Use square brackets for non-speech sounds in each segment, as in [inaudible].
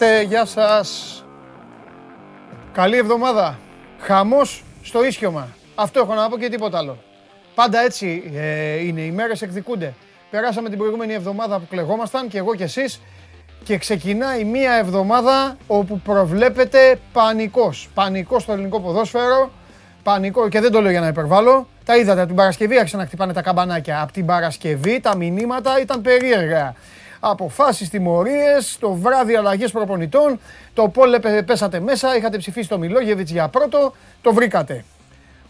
Χαίρετε, γεια σας. Καλή εβδομάδα. Χαμός στο ίσιωμα. Αυτό έχω να πω και τίποτα άλλο. Πάντα έτσι ε, είναι, οι μέρες εκδικούνται. Περάσαμε την προηγούμενη εβδομάδα που κλεγόμασταν και εγώ και εσείς και ξεκινάει μία εβδομάδα όπου προβλέπεται πανικός. Πανικός στο ελληνικό ποδόσφαιρο, πανικό και δεν το λέω για να υπερβάλλω. Τα είδατε, από την Παρασκευή άρχισαν να χτυπάνε τα καμπανάκια. Από την Παρασκευή τα μηνύματα ήταν περίεργα. Αποφάσεις, τιμωρίες, το βράδυ αλλαγές προπονητών. Το πόλε πέσατε μέσα, είχατε ψηφίσει το Μιλόγεβιτς για πρώτο, το βρήκατε.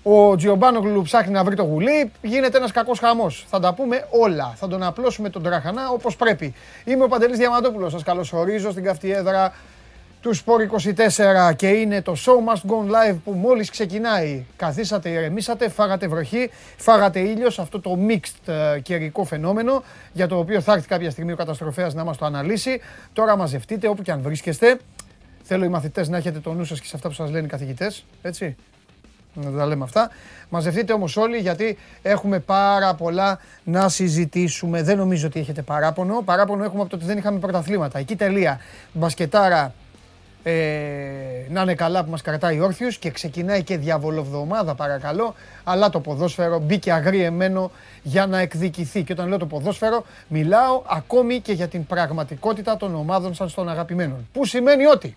Ο Τζιομπάνογλου ψάχνει να βρει το γουλί, γίνεται ένας κακός χαμός. Θα τα πούμε όλα. Θα τον απλώσουμε τον τραχανά όπως πρέπει. Είμαι ο Παντελής Διαμαντόπουλος. Σας καλωσορίζω στην καυτή έδρα του Σπορ 24 και είναι το Show Must Go Live που μόλις ξεκινάει. Καθίσατε, ηρεμήσατε, φάγατε βροχή, φάγατε ήλιος σε αυτό το mixed ε, καιρικό φαινόμενο για το οποίο θα έρθει κάποια στιγμή ο καταστροφέας να μας το αναλύσει. Τώρα μαζευτείτε όπου και αν βρίσκεστε. Θέλω οι μαθητές να έχετε το νου σας και σε αυτά που σας λένε οι καθηγητές, έτσι. Να τα λέμε αυτά. Μαζευτείτε όμως όλοι γιατί έχουμε πάρα πολλά να συζητήσουμε. Δεν νομίζω ότι έχετε παράπονο. Παράπονο έχουμε από το ότι δεν είχαμε πρωταθλήματα. Εκεί τελεία. Μπασκετάρα ε, να είναι καλά που μας κρατάει όρθιους και ξεκινάει και διαβολοβδομάδα παρακαλώ. Αλλά το ποδόσφαιρο μπήκε αγριεμένο για να εκδικηθεί. Και όταν λέω το ποδόσφαιρο μιλάω ακόμη και για την πραγματικότητα των ομάδων σαν των αγαπημένων. Που σημαίνει ότι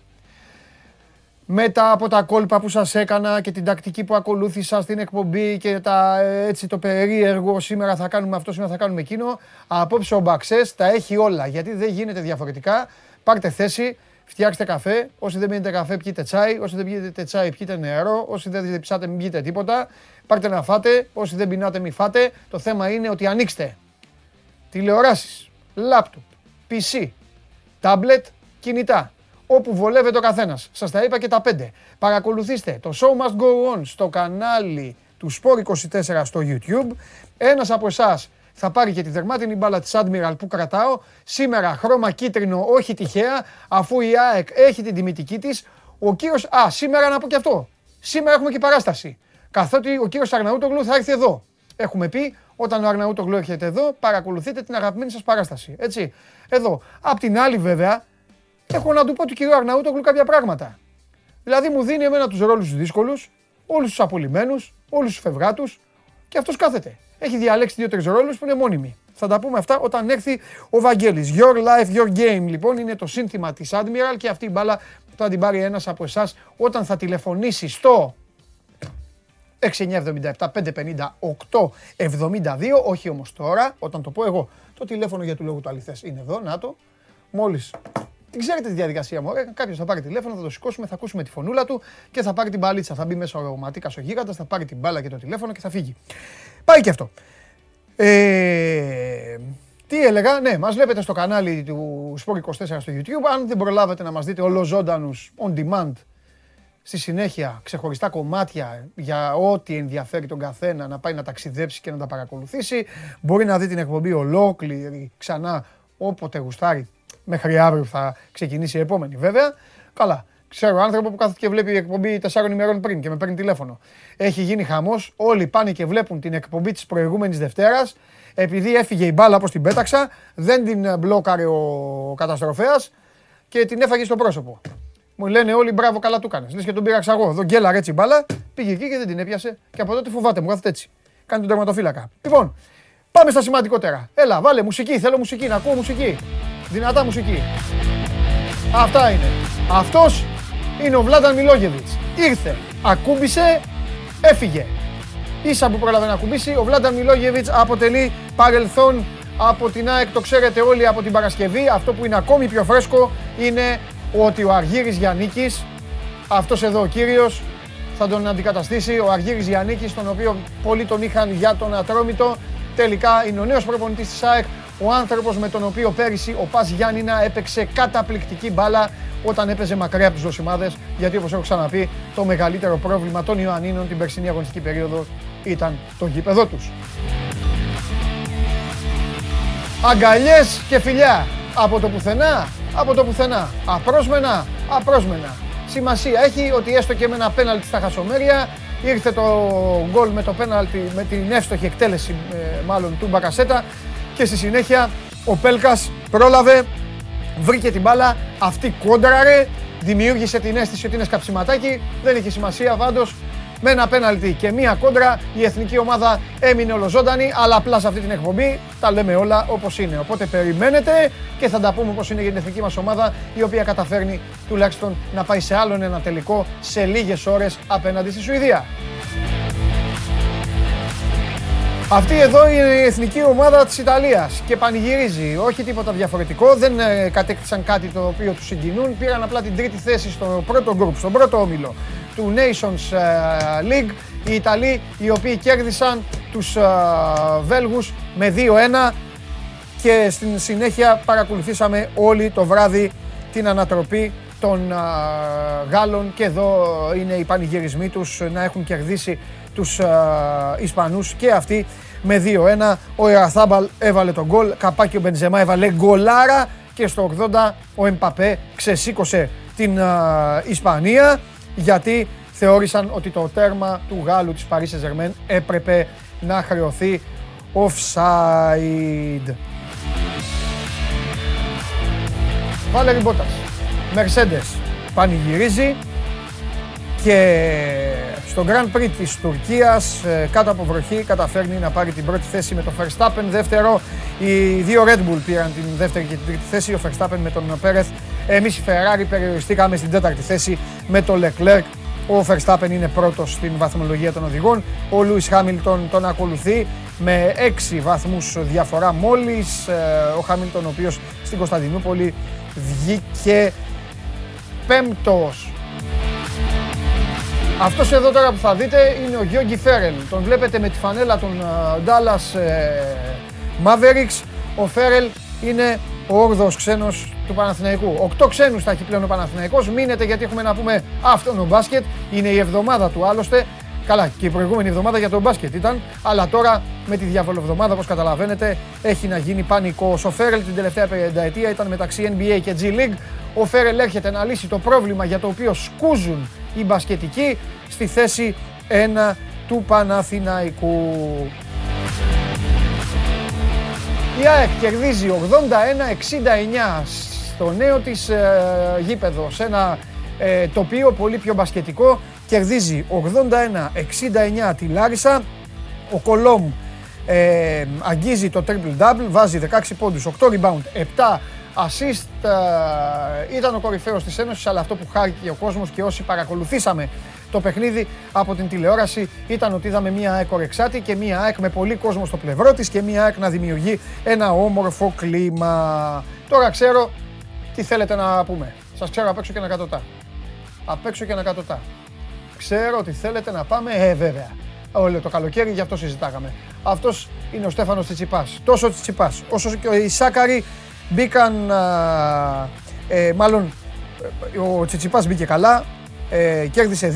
μετά από τα κόλπα που σας έκανα και την τακτική που ακολούθησα στην εκπομπή και τα, έτσι το περίεργο σήμερα θα κάνουμε αυτό, σήμερα θα κάνουμε εκείνο απόψε ο Μπαξές τα έχει όλα. Γιατί δεν γίνεται διαφορετικά. Πάρτε θέση Φτιάξτε καφέ. Όσοι δεν πίνετε καφέ, πιείτε τσάι. Όσοι δεν πίνετε τσάι, πιείτε νερό. Όσοι δεν ψάτε, μην πιείτε τίποτα. Πάρτε να φάτε. Όσοι δεν πεινάτε, μην φάτε. Το θέμα είναι ότι ανοίξτε τηλεοράσεις, λάπτοπ, PC, τάμπλετ, κινητά. Όπου βολεύεται ο καθένας. Σας τα είπα και τα πέντε. Παρακολουθήστε το Show Must Go On στο κανάλι του Sport24 στο YouTube. Ένας από εσάς θα πάρει και τη δερμάτινη μπάλα της Admiral που κρατάω. Σήμερα χρώμα κίτρινο, όχι τυχαία, αφού η ΑΕΚ έχει την τιμητική της. Ο κύριος, α, σήμερα να πω και αυτό. Σήμερα έχουμε και παράσταση. Καθότι ο κύριος Αρναούτογλου θα έρθει εδώ. Έχουμε πει, όταν ο Αρναούτογλου έρχεται εδώ, παρακολουθείτε την αγαπημένη σας παράσταση. Έτσι, εδώ. Απ' την άλλη βέβαια, έχω να του πω του κυρίου Αρναούτογλου κάποια πράγματα. Δηλαδή μου δίνει εμένα τους ρόλους τους δύσκολους, όλους τους απολυμμένους, όλους τους φευγάτους και αυτός κάθεται έχει διαλέξει δύο-τρει ρόλου που είναι μόνιμοι. Θα τα πούμε αυτά όταν έρθει ο Βαγγέλης. Your life, your game λοιπόν είναι το σύνθημα της Admiral και αυτή η μπάλα θα την πάρει ένας από εσάς όταν θα τηλεφωνήσει στο 6977 550 872, όχι όμως τώρα, όταν το πω εγώ. Το τηλέφωνο για του λόγου του αληθές είναι εδώ, να το. Μόλις την ξέρετε τη διαδικασία μου. Κάποιος θα πάρει τηλέφωνο, θα το σηκώσουμε, θα ακούσουμε τη φωνούλα του και θα πάρει την μπαλίτσα. Θα μπει μέσα ο ματίκα ο γίγαντας, θα πάρει την μπάλα και το τηλέφωνο και θα φύγει. Πάει και αυτό. Ε, τι έλεγα, ναι, μας βλέπετε στο κανάλι του Sport24 στο YouTube. Αν δεν προλάβετε να μας δείτε ολοζώντανους on demand στη συνέχεια ξεχωριστά κομμάτια για ό,τι ενδιαφέρει τον καθένα να πάει να ταξιδέψει και να τα παρακολουθήσει. Μπορεί να δει την εκπομπή ολόκληρη ξανά όποτε γουστάρει Μέχρι αύριο θα ξεκινήσει η επόμενη βέβαια. Καλά. Ξέρω άνθρωπο που κάθεται και βλέπει η εκπομπή τεσσάρων ημερών πριν και με παίρνει τηλέφωνο. Έχει γίνει χαμός. Όλοι πάνε και βλέπουν την εκπομπή της προηγούμενης Δευτέρας. Επειδή έφυγε η μπάλα όπως την πέταξα, δεν την μπλόκαρε ο καταστροφέας και την έφαγε στο πρόσωπο. Μου λένε όλοι μπράβο, καλά του έκανε. Λες και τον πήραξα εγώ. Εδώ γκέλαρε έτσι μπάλα, πήγε εκεί και δεν την έπιασε. Και από τότε φοβάται, μου κάθεται έτσι. Κάνει τον τερματοφύλακα. Λοιπόν, πάμε στα σημαντικότερα. Έλα, βάλε μουσική, θέλω μουσική, να ακούω μουσική. Δυνατά μουσική. Αυτά είναι. Αυτός είναι ο Βλάνταν Μιλόγεβιτς. Ήρθε, ακούμπησε, έφυγε. Ίσα που πρόλαβε να ακουμπήσει, ο Βλάνταν Μιλόγεβιτς αποτελεί παρελθόν από την ΑΕΚ, το ξέρετε όλοι από την Παρασκευή. Αυτό που είναι ακόμη πιο φρέσκο είναι ότι ο Αργύρης Γιαννίκης, αυτός εδώ ο κύριος, θα τον αντικαταστήσει. Ο Αργύρης Γιαννίκης, τον οποίο πολλοί τον είχαν για τον Ατρόμητο, τελικά είναι ο νέος προπονητής της ΑΕΚ, ο άνθρωπος με τον οποίο πέρυσι ο Πας Γιάννηνα έπαιξε καταπληκτική μπάλα όταν έπαιζε μακριά από τους δοσημάδες, γιατί όπως έχω ξαναπεί, το μεγαλύτερο πρόβλημα των Ιωαννίνων την περσινή αγωνιστική περίοδο ήταν το γήπεδό τους. Αγκαλιές και φιλιά από το πουθενά, από το πουθενά. Απρόσμενα, απρόσμενα. Σημασία έχει ότι έστω και με ένα πέναλτι στα χασομέρια ήρθε το γκολ με το πέναλτι, με την εύστοχη εκτέλεση ε, μάλλον του Μπακασέτα και στη συνέχεια Ο Πέλκας πρόλαβε, βρήκε την μπάλα, αυτή κόντραρε, δημιούργησε την αίσθηση ότι είναι σκαψιματάκι, δεν είχε σημασία πάντως. Με ένα πέναλτι και μία κόντρα η εθνική ομάδα έμεινε ολοζώντανη, αλλά απλά σε αυτή την εκπομπή τα λέμε όλα όπως είναι. Οπότε περιμένετε και θα τα πούμε όπως είναι για την εθνική μας ομάδα, η οποία καταφέρνει τουλάχιστον να πάει σε άλλον ένα τελικό σε λίγες ώρες απέναντι στη Σουηδία. Αυτή εδώ είναι η εθνική ομάδα της Ιταλίας και πανηγυρίζει. Όχι τίποτα διαφορετικό, δεν ε, κατέκτησαν κάτι το οποίο τους συγκινούν. Πήραν απλά την τρίτη θέση στο πρώτο γκρουπ, στον πρώτο όμιλο του Nations ε, League. Οι Ιταλοί οι οποίοι κέρδισαν τους ε, Βέλγους με 2-1 και στην συνέχεια παρακολουθήσαμε όλη το βράδυ την ανατροπή των Γάλλων και εδώ είναι οι πανηγυρισμοί τους να έχουν κερδίσει τους Ισπανούς και αυτοί με 2-1. Ο Ιραθάμπαλ έβαλε τον γκολ, καπάκι ο Μπενζεμά έβαλε γκολάρα και στο 80 ο Εμπαπέ ξεσήκωσε την Ισπανία γιατί θεώρησαν ότι το τέρμα του Γάλλου της Paris Saint-Germain έπρεπε να χρεωθεί offside. Βάλε Μπότας. Mercedes πανηγυρίζει και στο Grand Prix της Τουρκίας ε, κάτω από βροχή καταφέρνει να πάρει την πρώτη θέση με το Verstappen. Δεύτερο, οι δύο Red Bull πήραν την δεύτερη και την τρίτη θέση, ο Verstappen με τον Πέρεθ. Εμείς οι Ferrari περιοριστήκαμε στην τέταρτη θέση με τον Leclerc. Ο Verstappen είναι πρώτος στην βαθμολογία των οδηγών. Ο Lewis Hamilton τον ακολουθεί με έξι βαθμούς διαφορά μόλις. Ε, ο Hamilton ο οποίος στην Κωνσταντινούπολη βγήκε πέμπτος. Αυτός εδώ τώρα που θα δείτε είναι ο Γιώργη Φέρελ. Τον βλέπετε με τη φανέλα των uh, Dallas uh, Mavericks. Ο Φέρελ είναι ο 8ο ξένος του Παναθηναϊκού. Οκτώ ξένους θα έχει πλέον ο Παναθηναϊκός. Μείνετε γιατί έχουμε να πούμε αυτόν ο μπάσκετ. Είναι η εβδομάδα του άλλωστε. Καλά, και η προηγούμενη εβδομάδα για τον μπάσκετ ήταν. Αλλά τώρα με τη εβδομάδα, όπως καταλαβαίνετε, έχει να γίνει πανικό. Ο Φέρελ την τελευταία πενταετία ήταν μεταξύ NBA και G League. Ο Φέρελ έρχεται να λύσει το πρόβλημα για το οποίο σκούζουν οι μπασκετικοί στη θέση 1 του Παναθηναϊκού. Η ΑΕΚ κερδίζει 81-69 στο νέο της ε, γήπεδο, σε ένα ε, τοπίο πολύ πιο μπασκετικό. Κερδίζει 81-69 τη Λάρισα. Ο Κολόμ ε, αγγίζει το triple double, βάζει 16 πόντους, 8 rebound, 7 assist. Ε, ήταν ο κορυφαίος της Ένωσης, αλλά αυτό που χάρηκε ο κόσμος και όσοι παρακολουθήσαμε το παιχνίδι από την τηλεόραση ήταν ότι είδαμε μια ΑΕΚ ορεξάτη και μια ΑΕΚ με πολύ κόσμο στο πλευρό της και μια ΑΕΚ να δημιουργεί ένα όμορφο κλίμα. Τώρα ξέρω τι θέλετε να πούμε. Σας ξέρω απ' έξω και κατωτά. Απ' έξω και κατωτά. Ξέρω ότι θέλετε να πάμε, ε βέβαια. Όλο το καλοκαίρι γι' αυτό συζητάγαμε. Αυτός είναι ο Στέφανος Τσιτσιπάς. Τόσο Τσιτσιπάς όσο και οι Σάκαροι μπήκαν, ε, μάλλον ε, ο Τσιτσιπάς μπήκε καλά, ε, κέρδισε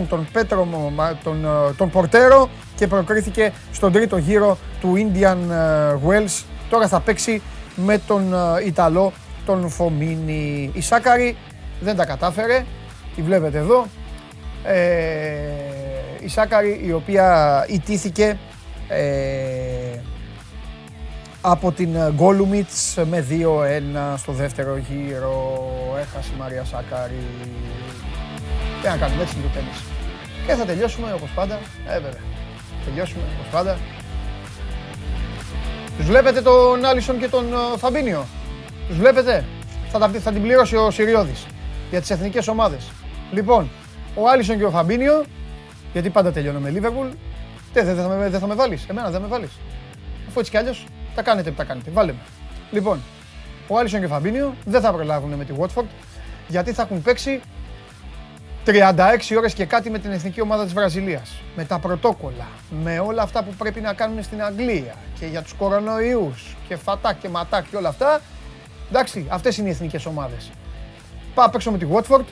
2-0 τον Πέτρο τον, ε, τον Πορτέρο και προκρίθηκε στον τρίτο γύρο του Indian ε, Wells. Τώρα θα παίξει με τον Ιταλό τον Φομίνη. Η Σάκαρη δεν τα κατάφερε, τη βλέπετε εδώ. Ε, η Σάκαρη η οποία ιτήθηκε ε, από την Γκόλουμιτς με 2-1 στο δεύτερο γύρο. Έχασε η Μαρία Σάκαρη. Τι να κάνουμε, έτσι είναι το τέννις. Και θα τελειώσουμε όπως πάντα. Ε, βέβαια. Τελειώσουμε όπως πάντα. Τους βλέπετε τον Άλισον και τον ε, Φαμπίνιο. Τους βλέπετε. Θα, θα την πληρώσει ο Σιριώδης για τις εθνικές ομάδες. Λοιπόν, ο Άλισον και ο Φαμπίνιο, γιατί πάντα τελειώνω με Λίβερπουλ, δεν δε, θα, με, δε θα με βάλεις. Εμένα δεν με βάλεις. Αφού έτσι κι αλλιώς τα κάνετε που τα κάνετε. Βάλε με. Λοιπόν, ο Άλισον και ο Φαμπίνιο δεν θα προλάβουν με τη Watford γιατί θα έχουν παίξει 36 ώρες και κάτι με την εθνική ομάδα της Βραζιλίας. Με τα πρωτόκολλα, με όλα αυτά που πρέπει να κάνουν στην Αγγλία και για τους κορονοϊούς και φατά και ματά και όλα αυτά. Εντάξει, αυτές είναι οι εθνικές ομάδες. Πάω παίξω με τη Watford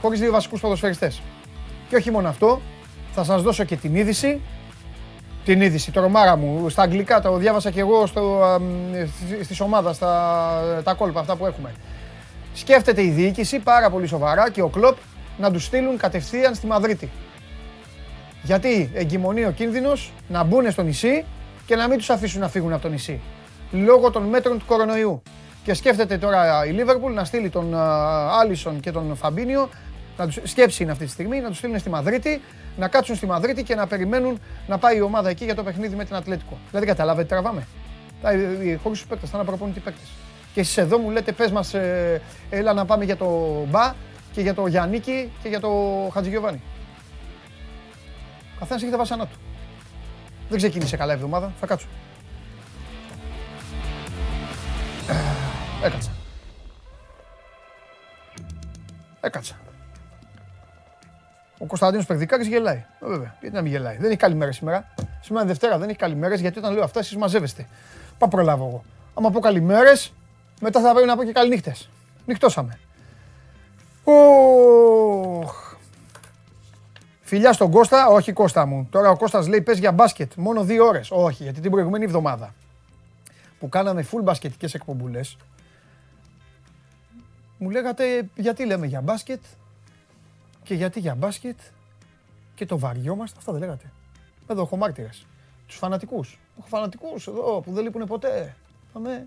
χωρίς δύο βασικούς ποδοσφαιριστές. Και όχι μόνο αυτό, θα σας δώσω και την είδηση. Την είδηση, το ρομάρα μου, στα αγγλικά, το διάβασα και εγώ στο, στις ομάδες, τα, τα κόλπα αυτά που έχουμε. Σκέφτεται η διοίκηση πάρα πολύ σοβαρά και ο Κλοπ να τους στείλουν κατευθείαν στη Μαδρίτη. Γιατί εγκυμονεί ο κίνδυνος να μπουν στο νησί και να μην τους αφήσουν να φύγουν από το νησί. λόγω των μέτρων του κορονοϊού. Και σκέφτεται τώρα η Λίβερπουλ να στείλει τον Άλισον και τον Φαμπίνιο, να τους, σκέψη είναι αυτή τη στιγμή, να τους στείλουν στη Μαδρίτη, να κάτσουν στη Μαδρίτη και να περιμένουν να πάει η ομάδα εκεί για το παιχνίδι με την Ατλέτικο. Δηλαδή καταλάβετε, τραβάμε. Χωρί τους παίκτες, θα είναι προπονητή παίκτες. Και εσείς εδώ μου λέτε, πες μας, ε, έλα να πάμε για το Μπα και για το Γιάννικη και για το Χατζηγιοβάνι. Καθένας έχει τα βασανά του. Δεν ξεκίνησε καλά η εβδομάδα, θα κάτσω. Έκατσα. Έκατσα. Ο Κωνσταντίνος Περδικάκης γελάει. Ε, βέβαια, γιατί να μην γελάει. Δεν έχει καλή μέρα σήμερα. Σήμερα είναι Δευτέρα, δεν έχει καλή μέρα γιατί όταν λέω αυτά εσείς μαζεύεστε. Πάω προλάβω εγώ. Άμα πω καλημέρες, μετά θα πρέπει να πω και καληνύχτες. Νυχτώσαμε. Οχ. Φιλιά στον Κώστα, όχι Κώστα μου. Τώρα ο Κώστας λέει πες για μπάσκετ, μόνο δύο ώρες. Όχι, γιατί την προηγούμενη εβδομάδα που κάναμε full μπασκετικές εκπομπούλες, μου λέγατε γιατί λέμε για μπάσκετ; Και γιατί για μπάσκετ και το βαριόμαστε. Αυτά δεν λέγατε. Εδώ έχω μάρτυρες. Τους φανατικούς. Έχω φανατικούς εδώ που δεν λείπουν ποτέ. Πάμε.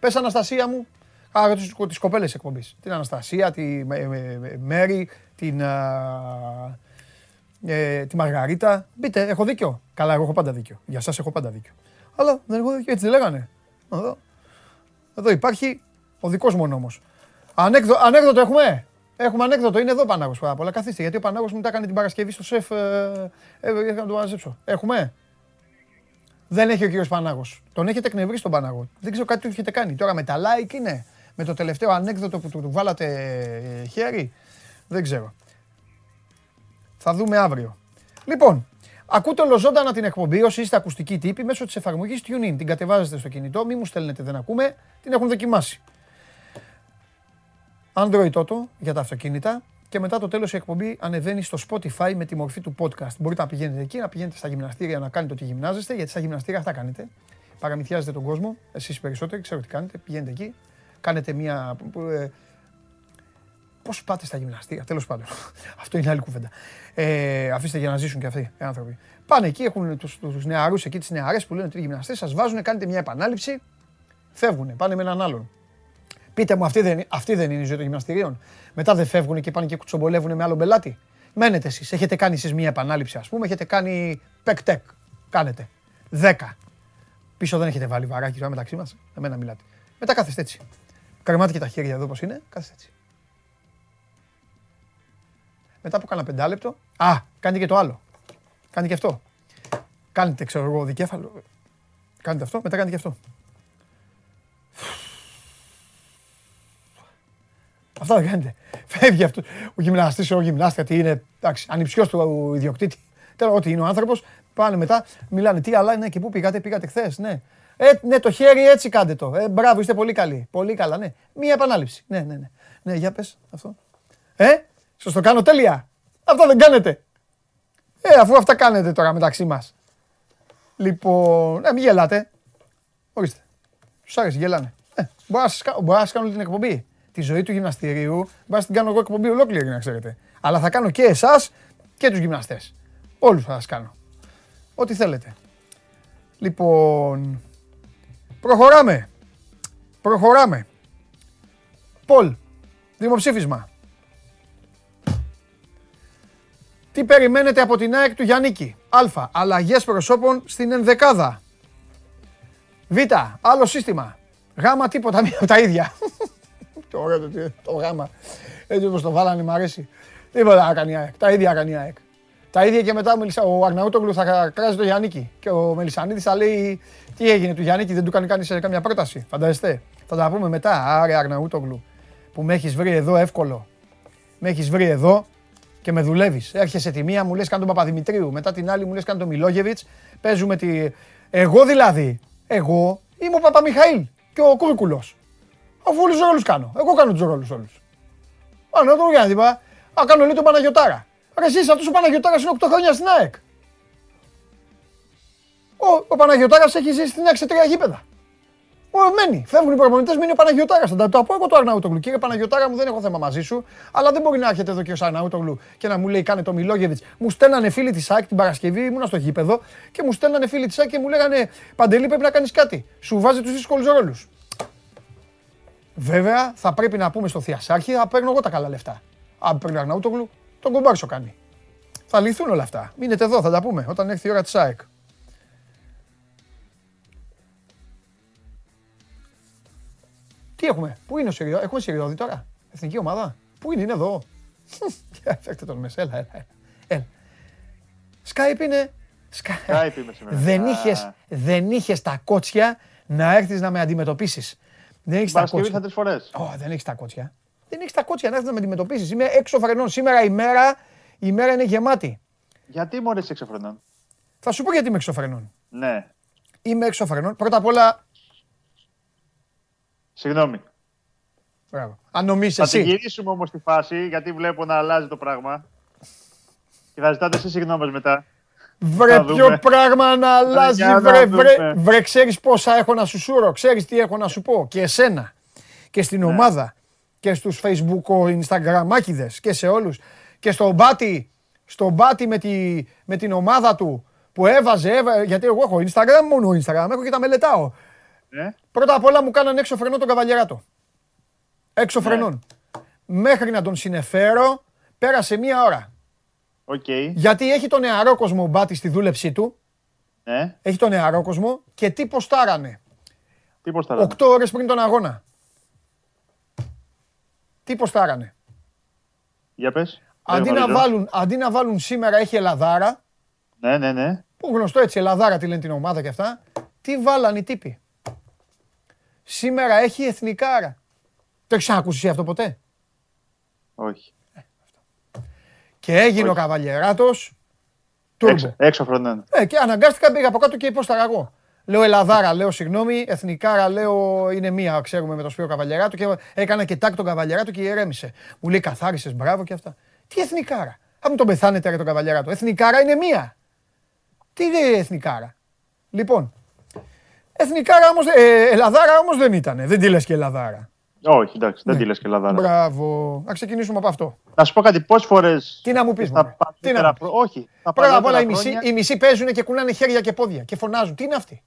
Πες Αναστασία μου. Α, τις, τις κοπέλες εκπομπής. Την Αναστασία, τη Μέρη, την, ε, τη Μαργαρίτα. Μπείτε, έχω δίκιο. Καλά, εγώ έχω πάντα δίκιο. Για σας έχω πάντα δίκιο. Αλλά δεν έχω δίκιο, έτσι δεν λέγανε. Εδώ, εδώ υπάρχει ο δικός μου νόμος. Ανέκδο, ανέκδοτο έχουμε; Έχουμε ανέκδοτο, είναι εδώ Πανάγος πάρα πολλά. Καθίστε, γιατί ο Πανάγος μου τα έκανε την Παρασκευή στο σεφ, ε, ε, ε, να το μαζέψω. Έχουμε; Δεν έχει ο κύριος Πανάγος. Τον έχετε εκνευρίσει τον Πανάγο. Δεν ξέρω κάτι του έχετε κάνει. Τώρα με τα like είναι, με το τελευταίο ανέκδοτο που του, του βάλατε ε, χέρι. Δεν ξέρω. Θα δούμε αύριο. Λοιπόν, ακούτε ολοζώντανα την εκπομπή όσοι είστε ακουστικοί τύποι μέσω της εφαρμογής TuneIn. Την κατεβάζετε στο κινητό, μη μου στέλνετε δεν ακούμε, την έχουν δοκιμάσει. Android Auto για τα αυτοκίνητα και μετά το τέλος η εκπομπή ανεβαίνει στο Spotify με τη μορφή του podcast. Μπορείτε να πηγαίνετε εκεί, να πηγαίνετε στα γυμναστήρια να κάνετε ό,τι γυμνάζεστε, γιατί στα γυμναστήρια αυτά κάνετε. Παραμυθιάζετε τον κόσμο, εσείς περισσότεροι, ξέρω τι κάνετε, πηγαίνετε εκεί, κάνετε μια... Ε, Πώς πάτε στα γυμναστήρια, τέλος πάντων. [laughs] Αυτό είναι άλλη κουβέντα. Ε, αφήστε για να ζήσουν και αυτοί οι άνθρωποι. Πάνε εκεί, έχουν τους νεαρούς εκεί, τις νεαρές που λένε ότι είναι γυμναστές, σας βάζουν, κάνετε μια επανάληψη, φεύγουν, πάνε με έναν άλλον. Πείτε μου, αυτή δεν, αυτή δεν είναι η ζωή των γυμναστηρίων. Μετά δεν φεύγουν και πάνε και κουτσομπολεύουν με άλλο μπελάτι. Μένετε εσείς. Έχετε κάνει εσείς μία επανάληψη, ας πούμε. Έχετε κάνει πεκ-τεκ. Κάνετε. Δέκα. Πίσω δεν έχετε βάλει βαράκι τώρα μεταξύ μας. Εμένα μιλάτε. Μετά κάθεστε έτσι. Κρεμάτε και τα χέρια εδώ πώ είναι. Κάθεστε έτσι. Μετά από κάνα πεντάλεπτο. Α, κάνετε και το άλλο. Κάνετε και αυτό. Κάνετε, ξέρω εγώ, δικέφαλο. Κάνετε αυτό, μετά κάνετε και αυτό. Αυτά δεν κάνετε. Φεύγει αυτός. Ο γυμναστής, ο γυμνάστρια, τι είναι. Εντάξει, ανυψιός του ιδιοκτήτη. Τέλος, ό,τι είναι ο άνθρωπος. Πάνε μετά, μιλάνε. Τι αλλά είναι και πού πήγατε, πήγατε χθες. Ναι. Ε, ναι, το χέρι έτσι κάντε το. Ε, μπράβο, είστε πολύ καλοί. Πολύ καλά, ναι. Μία επανάληψη. Ναι, ναι, ναι. Ναι, για πες αυτό. Ε, σας το κάνω τέλεια. Αυτό δεν κάνετε. Ε, αφού αυτά κάνετε τώρα μεταξύ μας. Λοιπόν, ε, μην γελάτε. Ορίστε. Τους άρεσε, γελάνε. Ε, μπορεί να σας κάνω την εκπομπή τη ζωή του γυμναστηρίου, μπορεί να την κάνω εγώ εκπομπή ολόκληρη, να ξέρετε. Αλλά θα κάνω και εσάς και τους γυμναστές. Όλους θα σας κάνω. Ό,τι θέλετε. Λοιπόν, προχωράμε. Προχωράμε. Πολ, δημοψήφισμα. Τι περιμένετε από την ΑΕΚ του Γιάννικη; Α. Αλλαγές προσώπων στην ενδεκάδα. Β. Άλλο σύστημα. Γ. Τίποτα, μία από τα ίδια. Το ωραίο το, το γάμα. Έτσι όπως το βάλανε, μου αρέσει. Τίποτα έκανε η ΑΕΚ. Τα ίδια έκανε η ΑΕΚ. Τα ίδια και μετά ο Αγναούτογλου θα κράζει το Γιάννικη. Και ο Μελισανίδη θα λέει τι έγινε του Γιάννικη, δεν του κάνει κανεί καμιά πρόταση. Φανταστείτε. Θα τα πούμε μετά. Άρε Αγναούτογλου που με έχεις βρει εδώ εύκολο. Με έχεις βρει εδώ και με δουλεύεις. Έρχεσαι τη μία, μου λες καν τον Παπαδημητρίου. Μετά την άλλη μου λες καν τον Μιλόγεβιτς. Παίζουμε τη. Εγώ δηλαδή. Εγώ είμαι ο Παπαμιχαήλ και ο Κούρκουλος. Αφού όλους τους ρόλους κάνω. Εγώ κάνω τους ρόλους όλους. Πάνω το για να Α, κάνω λίγο τον Παναγιοτάρα. Ρε εσείς αυτός ο Παναγιωτάρας είναι 8 χρόνια στην ΑΕΚ. Ο, ο Παναγιωτάρας έχει ζήσει στην ΑΕΚ σε τρία γήπεδα. Ο, μένει. Φεύγουν οι προπονητές, μείνει ο Παναγιοτάρας. Θα το πω εγώ το Αρναούτογλου. Κύριε Παναγιοτάρα μου, δεν έχω θέμα μαζί σου, αλλά δεν μπορεί να έρχεται εδώ και ο Αρναούτογλου και να μου λέει κάνε το Μιλόγεβιτς. Μου στέλνανε φίλοι της ΣΑΚ την Παρασκευή, ήμουν στο γήπεδο και μου στέλνανε φίλοι της ΣΑΚ και μου λέγανε Παντελή πρέπει να κάνεις κάτι. Σου βάζει τους δύσκολους ρόλους. Βέβαια θα πρέπει να πούμε στο Θιασάρχη, θα παίρνω εγώ τα καλά λεφτά. Αν παίρνει ο Αρναούτογλου, τον κομπάρσο κάνει. Θα λυθούν όλα αυτά. Μείνετε εδώ, θα τα πούμε όταν έρθει η ώρα της ΣΑΕΚ. Τι έχουμε, πού είναι ο Σιριώδη, έχουμε Σιριώδη τώρα, εθνική ομάδα; Πού είναι, είναι εδώ; [laughs] Φέρτε τον μέσα, έλα, έλα. έλα. Skype είναι. Skype είμαι σήμερα. Δεν είχες, δεν είχες τα κότσια να έρθεις να με αντιμετωπίσεις. Δεν έχεις τα Παρασκευή κότσια. θα τρεις φορές. Ω, δεν έχεις τα κότσια. Δεν έχεις τα κότσια να έρθεις να με αντιμετωπίσεις. Είμαι έξω φρενών. Σήμερα η μέρα, η μέρα είναι γεμάτη. Γιατί μόλις είσαι εξωφρενών. Θα σου πω γιατί είμαι έξω φρενών. Ναι. Είμαι έξω φρενών. Πρώτα απ' όλα, Συγγνώμη. μπράβο. Αν νομίζεις Θα την εσύ. γυρίσουμε όμως τη φάση γιατί βλέπω να αλλάζει το πράγμα. Και θα ζητάτε εσείς συγγνώμες μετά. Βρε Θα ποιο δούμε. πράγμα να αλλάζει, Για να βρε, βρε, δούμε. βρε, ξέρεις πόσα έχω να σου σούρω, ξέρεις τι έχω να σου πω και εσένα και στην Ναι. ομάδα και στους facebook, instagramάκιδες και σε όλους και στον Μπάτι, στον Μπάτι με, τη, με την ομάδα του που έβαζε, έβα- γιατί εγώ έχω instagram, μόνο instagram, έχω και τα μελετάω. Ναι. Πρώτα απ' όλα μου κάνανε έξω φρενών τον καβαλιεράτο. Έξω Ναι. φρενών. Μέχρι να τον συνεφέρω, πέρασε μία ώρα. Οκ. Γιατί έχει τον νεαρό κόσμο ο Μπάτι στη δούλεψή του, Ναι. έχει τον νεαρό κόσμο και τι ποστάρανε. Τι πώς θα λέμε. 8 ώρες πριν τον αγώνα. Τι ποστάρανε. Για πες. Αντί Δεν να, γνωρίζω. βάλουν, αντί να βάλουν σήμερα έχει Ελλαδάρα, Ναι, ναι, ναι. που γνωστό έτσι Ελλαδάρα τι λένε την ομάδα και αυτά, τι βάλαν οι τύποι. Σήμερα έχει εθνικάρα. Το έχεις ακούσει εσύ αυτό ποτέ; Όχι. Και έγινε ο Όχι. Καβαλιεράτος, τούρμπο. Έξω, έξω φρονών. Ε, και αναγκάστηκα πήγα από κάτω και υπόσταρα εγώ. Λέω Ελλαδάρα, λέω συγγνώμη, Εθνικάρα λέω είναι μία, ξέρουμε με το Σπύρο Καβαλιεράτο και έκανα και τάκ τον Καβαλιεράτο και ηρέμησε. Μου λέει καθάρισες, μπράβο και αυτά. Τι Εθνικάρα. Θα μου τον πεθάνετε ρε τον Καβαλιεράτο. Εθνικάρα είναι μία. Τι λέει Εθνικάρα. Λοιπόν, Εθνικάρα όμως, ε, Ελλαδάρα όμως δεν ήταν. Δεν τη λες και Ελλαδάρα. Όχι, εντάξει, δεν Ναι. τη λες και λαδάρα. Μπράβο. Να ξεκινήσουμε από αυτό. Να σου πω κάτι, πόσες φορές... Τι να μου πεις, στα μωρέ; παλιότερα Τι να μου πεις; χρο- Όχι. στα Πρώτα απ' όλα οι παλιότερα μισοί, χρόνια- οι μισοί παίζουν και κουνάνε χέρια και πόδια και φωνάζουν. Τι είναι αυτοί;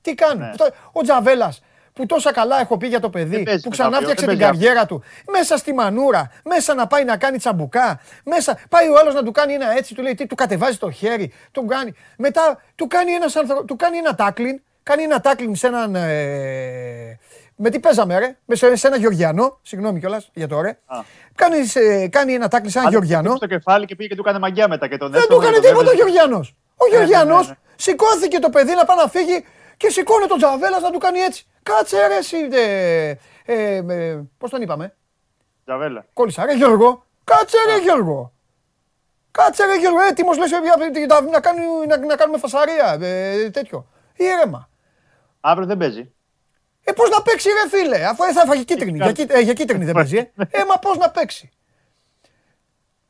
Τι κάνουν; Ναι. Αυτό- ο Τζαβέλας που τόσα καλά έχω πει για το παιδί, Δεν παίζει που με ξανά τα φτιάξε δύο, την δεν παίζει καριέρα του, μέσα στη μανούρα, μέσα να πάει να κάνει τσαμπουκά, μέσα πάει ο άλλος να του κάνει ένα έτσι, του λέει τι, του κατεβάζει το χέρι, του κάνει. Μετά του κάνει, ένας άνθρω- του κάνει ένα τάκλιν, κάνει ένα τάκλιν σε έναν. Ε, με τι παίζαμε, ρε, με σε, σε ένα Γεωργιανό, συγγνώμη κιόλας για το ρε. Α. Κάνεις, σε- κάνει ένα τάκλιν σε ένα Άντε, Γεωργιανό. Στο κεφάλι και πήγε και του έκανε μαγιά μετά και τον Δεν έσπρωξε του έκανε και τον τίποτα ο έβγαλε. Γεωργιανός. Ο ναι, Γεωργιανός ναι, ναι. σηκώθηκε το παιδί να πάει να φύγει και σηκώνει τον Τζαβέλας να του κάνει έτσι. Κάτσε ρε εσύ. Ε, ε, ε, Πώς τον είπαμε; Τζαβέλα. Κόλλησα ρε Γιώργο. Κάτσε ρε Γιώργο. Κάτσε ρε Γιώργο. Έτοιμος λες ε, για- για- να, κάνει, να, να κάνουμε φασαρία. Ε, τέτοιο. Ήρεμα. Αύριο δεν παίζει. Ε, πώς να παίξει ρε φίλε, αφού ε, θα έφαγε κίτρινη. Για, κίτ- ε, για κίτρινη δεν παίζει. Ε, [laughs] ε μα πώς να παίξει;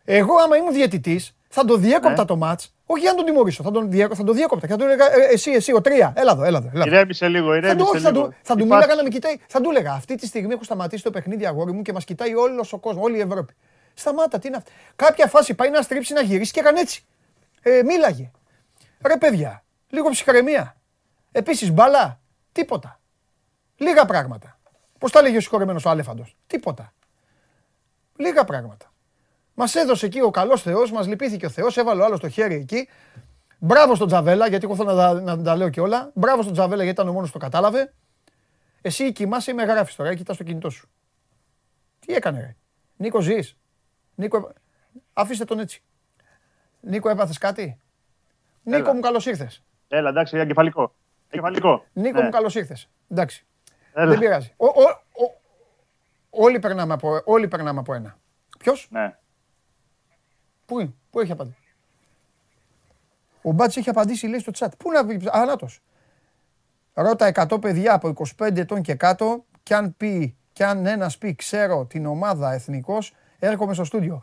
Εγώ άμα ήμουν διαιτητής, θα το διέκοπτα Ναι. το μάτς, όχι για να τον τιμωρήσω, θα τον, διέκο, θα τον διέκοπτα και θα του έλεγα ε, εσύ, εσύ, ο τρία, έλα εδώ, έλα εδώ. Έλα εδώ. Ηρέμησε λίγο, Θα του, ηρέμησε όχι, θα λίγο. του, θα του Η μίλαγα φάση- να με κοιτάει, θα του έλεγα αυτή τη στιγμή έχω σταματήσει το παιχνίδι αγόρι μου και μας κοιτάει όλος ο κόσμος, όλη η Ευρώπη. Σταμάτα, τι είναι αυτό. Κάποια φάση πάει να στρίψει να γυρίσει και έκανε έτσι. Ε, μίλαγε. Ρε παιδιά, λίγο ψυχραιμία. Επίσης μπαλά, τίποτα. Λίγα πράγματα. Πώς τα λέγει ο συγχωρεμένος ο Άλεφαντο. Τίποτα. Λίγα πράγματα. Μας έδωσε εκεί ο καλός Θεός, μας λυπήθηκε ο Θεός, έβαλε ο άλλος το χέρι εκεί. Μπράβο στον Τζαβέλα, γιατί εγώ θέλω να τα, να τα λέω και όλα. Μπράβο στον Τζαβέλα, γιατί ήταν ο μόνος που το κατάλαβε. Εσύ κοιμάσαι ή με γράφεις τώρα, κοιτάς το κινητό σου. Τι έκανε, ρε; Νίκο, ζεις; Νίκο, έπα- αφήστε τον έτσι. Νίκο, έπαθες κάτι; Νίκο Έλα. μου, καλώς ήρθες. Έλα, εντάξει, για κεφαλικό. Κεφαλικό. Νίκο Ναι. μου, καλώς ήρθες. Εντάξει. Έλα. Δεν πειράζει. Ο, ο, ο, όλοι, περνάμε από, όλοι περνάμε από ένα. Ποιος, Ναι. πού είναι, πού έχει απαντήσει; Ο Μπάτς έχει απαντήσει, λέει στο chat. Πού να πει, ανάτος. Ρώτα 100 παιδιά από 25 ετών και κάτω κι αν πει, κι αν ένας πει ξέρω την ομάδα εθνικός, έρχομαι στο στούντιο.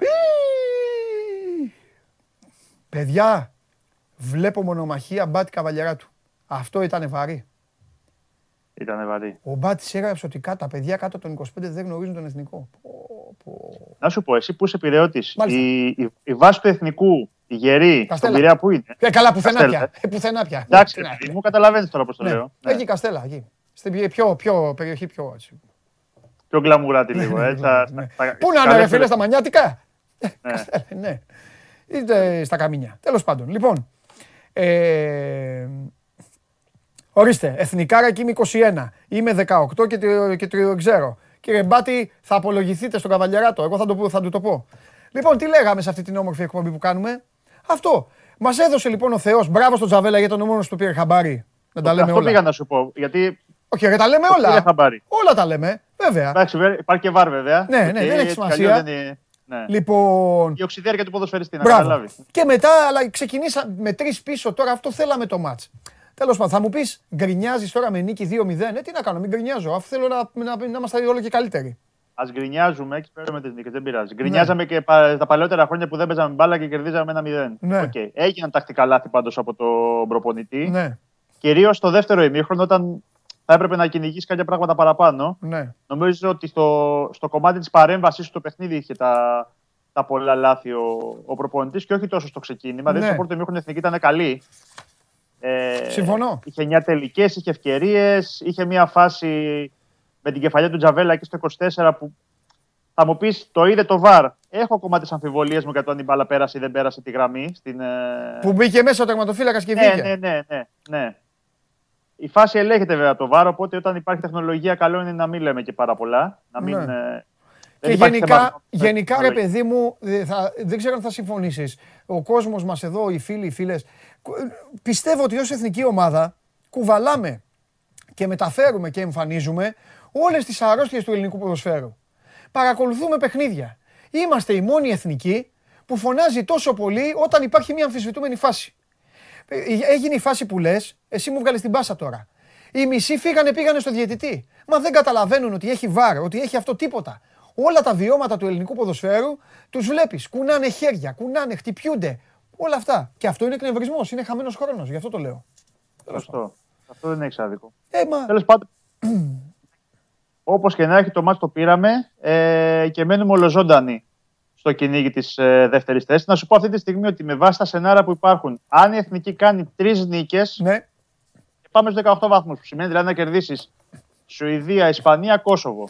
Παιδιά, βλέπω μονομαχία Μπάτ Καβαλιεράτου. Αυτό ήταν βαρύ. Ήταν βαρύ. Ο Μπάτης έγραψε ότι κάτω, τα παιδιά κάτω των 25 δεν γνωρίζουν τον εθνικό. Πω, πω. Να σου πω, εσύ που είσαι πειραιώτη, Μάλιστα. η, η, η βάση του εθνικού, η γερή, στον Καστέλα. Πειραιά που είναι. Ε, καλά, πουθενά Καστέλα, πια. Ε, πουθενά πια. Εντάξει, Τι να- παιδί μου καταλαβαίνεις τώρα πώς το Ναι. λέω. Ναι. Εκεί Καστέλα, εκεί. Στην πιο, πιο, πιο περιοχή πιο έτσι. Πιο γκλαμουράτη λίγο. Έτσι, στα- Ναι. στα- Πού να είναι, στα- ρε φίλε, στα μανιάτικα; Ναι. Καστέλα, ναι. Είτε στα καμίνια. Τέλος πάντων. Λοιπόν, ε, ορίστε, εθνικάρα και είμαι 21. Είμαι 18 και, το- και το ξέρω. Κύριε Μπάτη, θα απολογηθείτε στον Καβαλιαράτο. Εγώ θα, το, πω- θα του το πω. Λοιπόν, τι λέγαμε σε αυτή την όμορφη εκπομπή που κάνουμε; Αυτό. Μας έδωσε λοιπόν ο Θεός. Μπράβο στον Τζαβέλα για τον μόνος που πήρε χαμπάρι. Να τα λέμε Αυτό πήγα όλα. να σου πω. Γιατί Όχι, ρε, τα λέμε το πήρε όλα. χαμπάρι. Όλα τα λέμε, βέβαια. Εντάξει, βέβαια, υπάρχει και VAR βέβαια. Ναι, ναι, Οκ, δεν έχει έτσι κι σημασία. αλλιώς δεν είναι- ναι. Λοιπόν, Η οξυδέρκεια του ποδοσφαιριστή, να Μπράβο. καταλάβεις. Και μετά, αλλά ξεκινήσα με τρεις πίσω τώρα. Αυτό θέλαμε το ματς. Τέλος πάντων, θα μου πεις, γκρινιάζεις τώρα με νίκη 2-0. Ε, τι να κάνω, μην γκρινιάζω. Αφού θέλω να, να, να είμαστε όλο και καλύτεροι. Ας γκρινιάζουμε και παίρνουμε τις νίκες, δεν πειράζει. Ναι. Γκρινιάζαμε και πα- τα παλαιότερα χρόνια που δεν παίζαμε μπάλα και κερδίζαμε ένα 0. Ναι. Οκ. Έγιναν τακτικά λάθη πάντως από τον προπονητή. Ναι, Κυρίως στο δεύτερο ημίχρονο, όταν θα έπρεπε να κυνηγήσει κάποια πράγματα παραπάνω. ναι. Νομίζω ότι στο, στο κομμάτι της παρέμβασης στο παιχνίδι είχε τα, τα πολλά λάθη ο, ο προπονητής και όχι τόσο στο ξεκίνημα. Ναι. Δηλαδή, στο πρώτο ημίχρονο η εθνική ήταν καλή. Ε, Συμφωνώ. Είχε 9 τελικές, είχε ευκαιρίες, είχε μια φάση με την κεφαλιά του Τζαβέλα εκεί στο 24 που θα μου πεις το είδε το βαρ. Έχω ακόμα τις αμφιβολίες μου για το αν η μπάλα πέρασε ή δεν πέρασε τη γραμμή. Στην, ε, Που μπήκε μέσα ο τερματοφύλακας και ναι, βγήκε. ναι, ναι, ναι, ναι. Η φάση ελέγχεται βέβαια από το βάρο, οπότε όταν υπάρχει τεχνολογία, καλό είναι να μην λέμε και πάρα πολλά. Να μην, Ναι. ε, Και δεν υπάρχει γενικά, θέμα- γενικά ρε τεχνολογία. παιδί μου, ε, θα, δεν ξέρω αν θα συμφωνήσεις. Ο κόσμος μας εδώ, οι φίλοι, οι φίλες, κου- πιστεύω ότι ως εθνική ομάδα κουβαλάμε και μεταφέρουμε και εμφανίζουμε όλες τις αρρώστιες του ελληνικού ποδοσφαίρου. Παρακολουθούμε παιχνίδια. Είμαστε η μόνη εθνική που φωνάζει τόσο πολύ όταν υπάρχει μια αμφισβητούμενη φάση. Ε, Έγινε η φάση που λες, εσύ μου βγάλει την πάσα τώρα. Οι μισοί φύγανε, πήγανε στο διαιτητή. Μα δεν καταλαβαίνουν ότι έχει βάρ, ότι έχει αυτό τίποτα. Όλα τα βιώματα του ελληνικού ποδοσφαίρου τους βλέπεις. Κουνάνε χέρια, κουνάνε, χτυπιούνται. Όλα αυτά. Και αυτό είναι εκνευρισμός, είναι χαμένος χρόνος. Γι' αυτό το λέω. Σωστό. Αυτό δεν έχει άδικο. Ε, μα. Τέλος πάντων, [clears throat] όπως και να έχει, το μάτι το πήραμε ε, και μένουμε ολοζώντανοι στο κυνήγι της ε, δεύτερης θέσης. Να σου πω αυτή τη στιγμή ότι με βάση τα σενάρια που υπάρχουν, αν η εθνική κάνει τρεις νίκες, Ναι, πάμε στους 18 βαθμούς. Που σημαίνει δηλαδή να κερδίσεις Σουηδία, Ισπανία, Κόσοβο.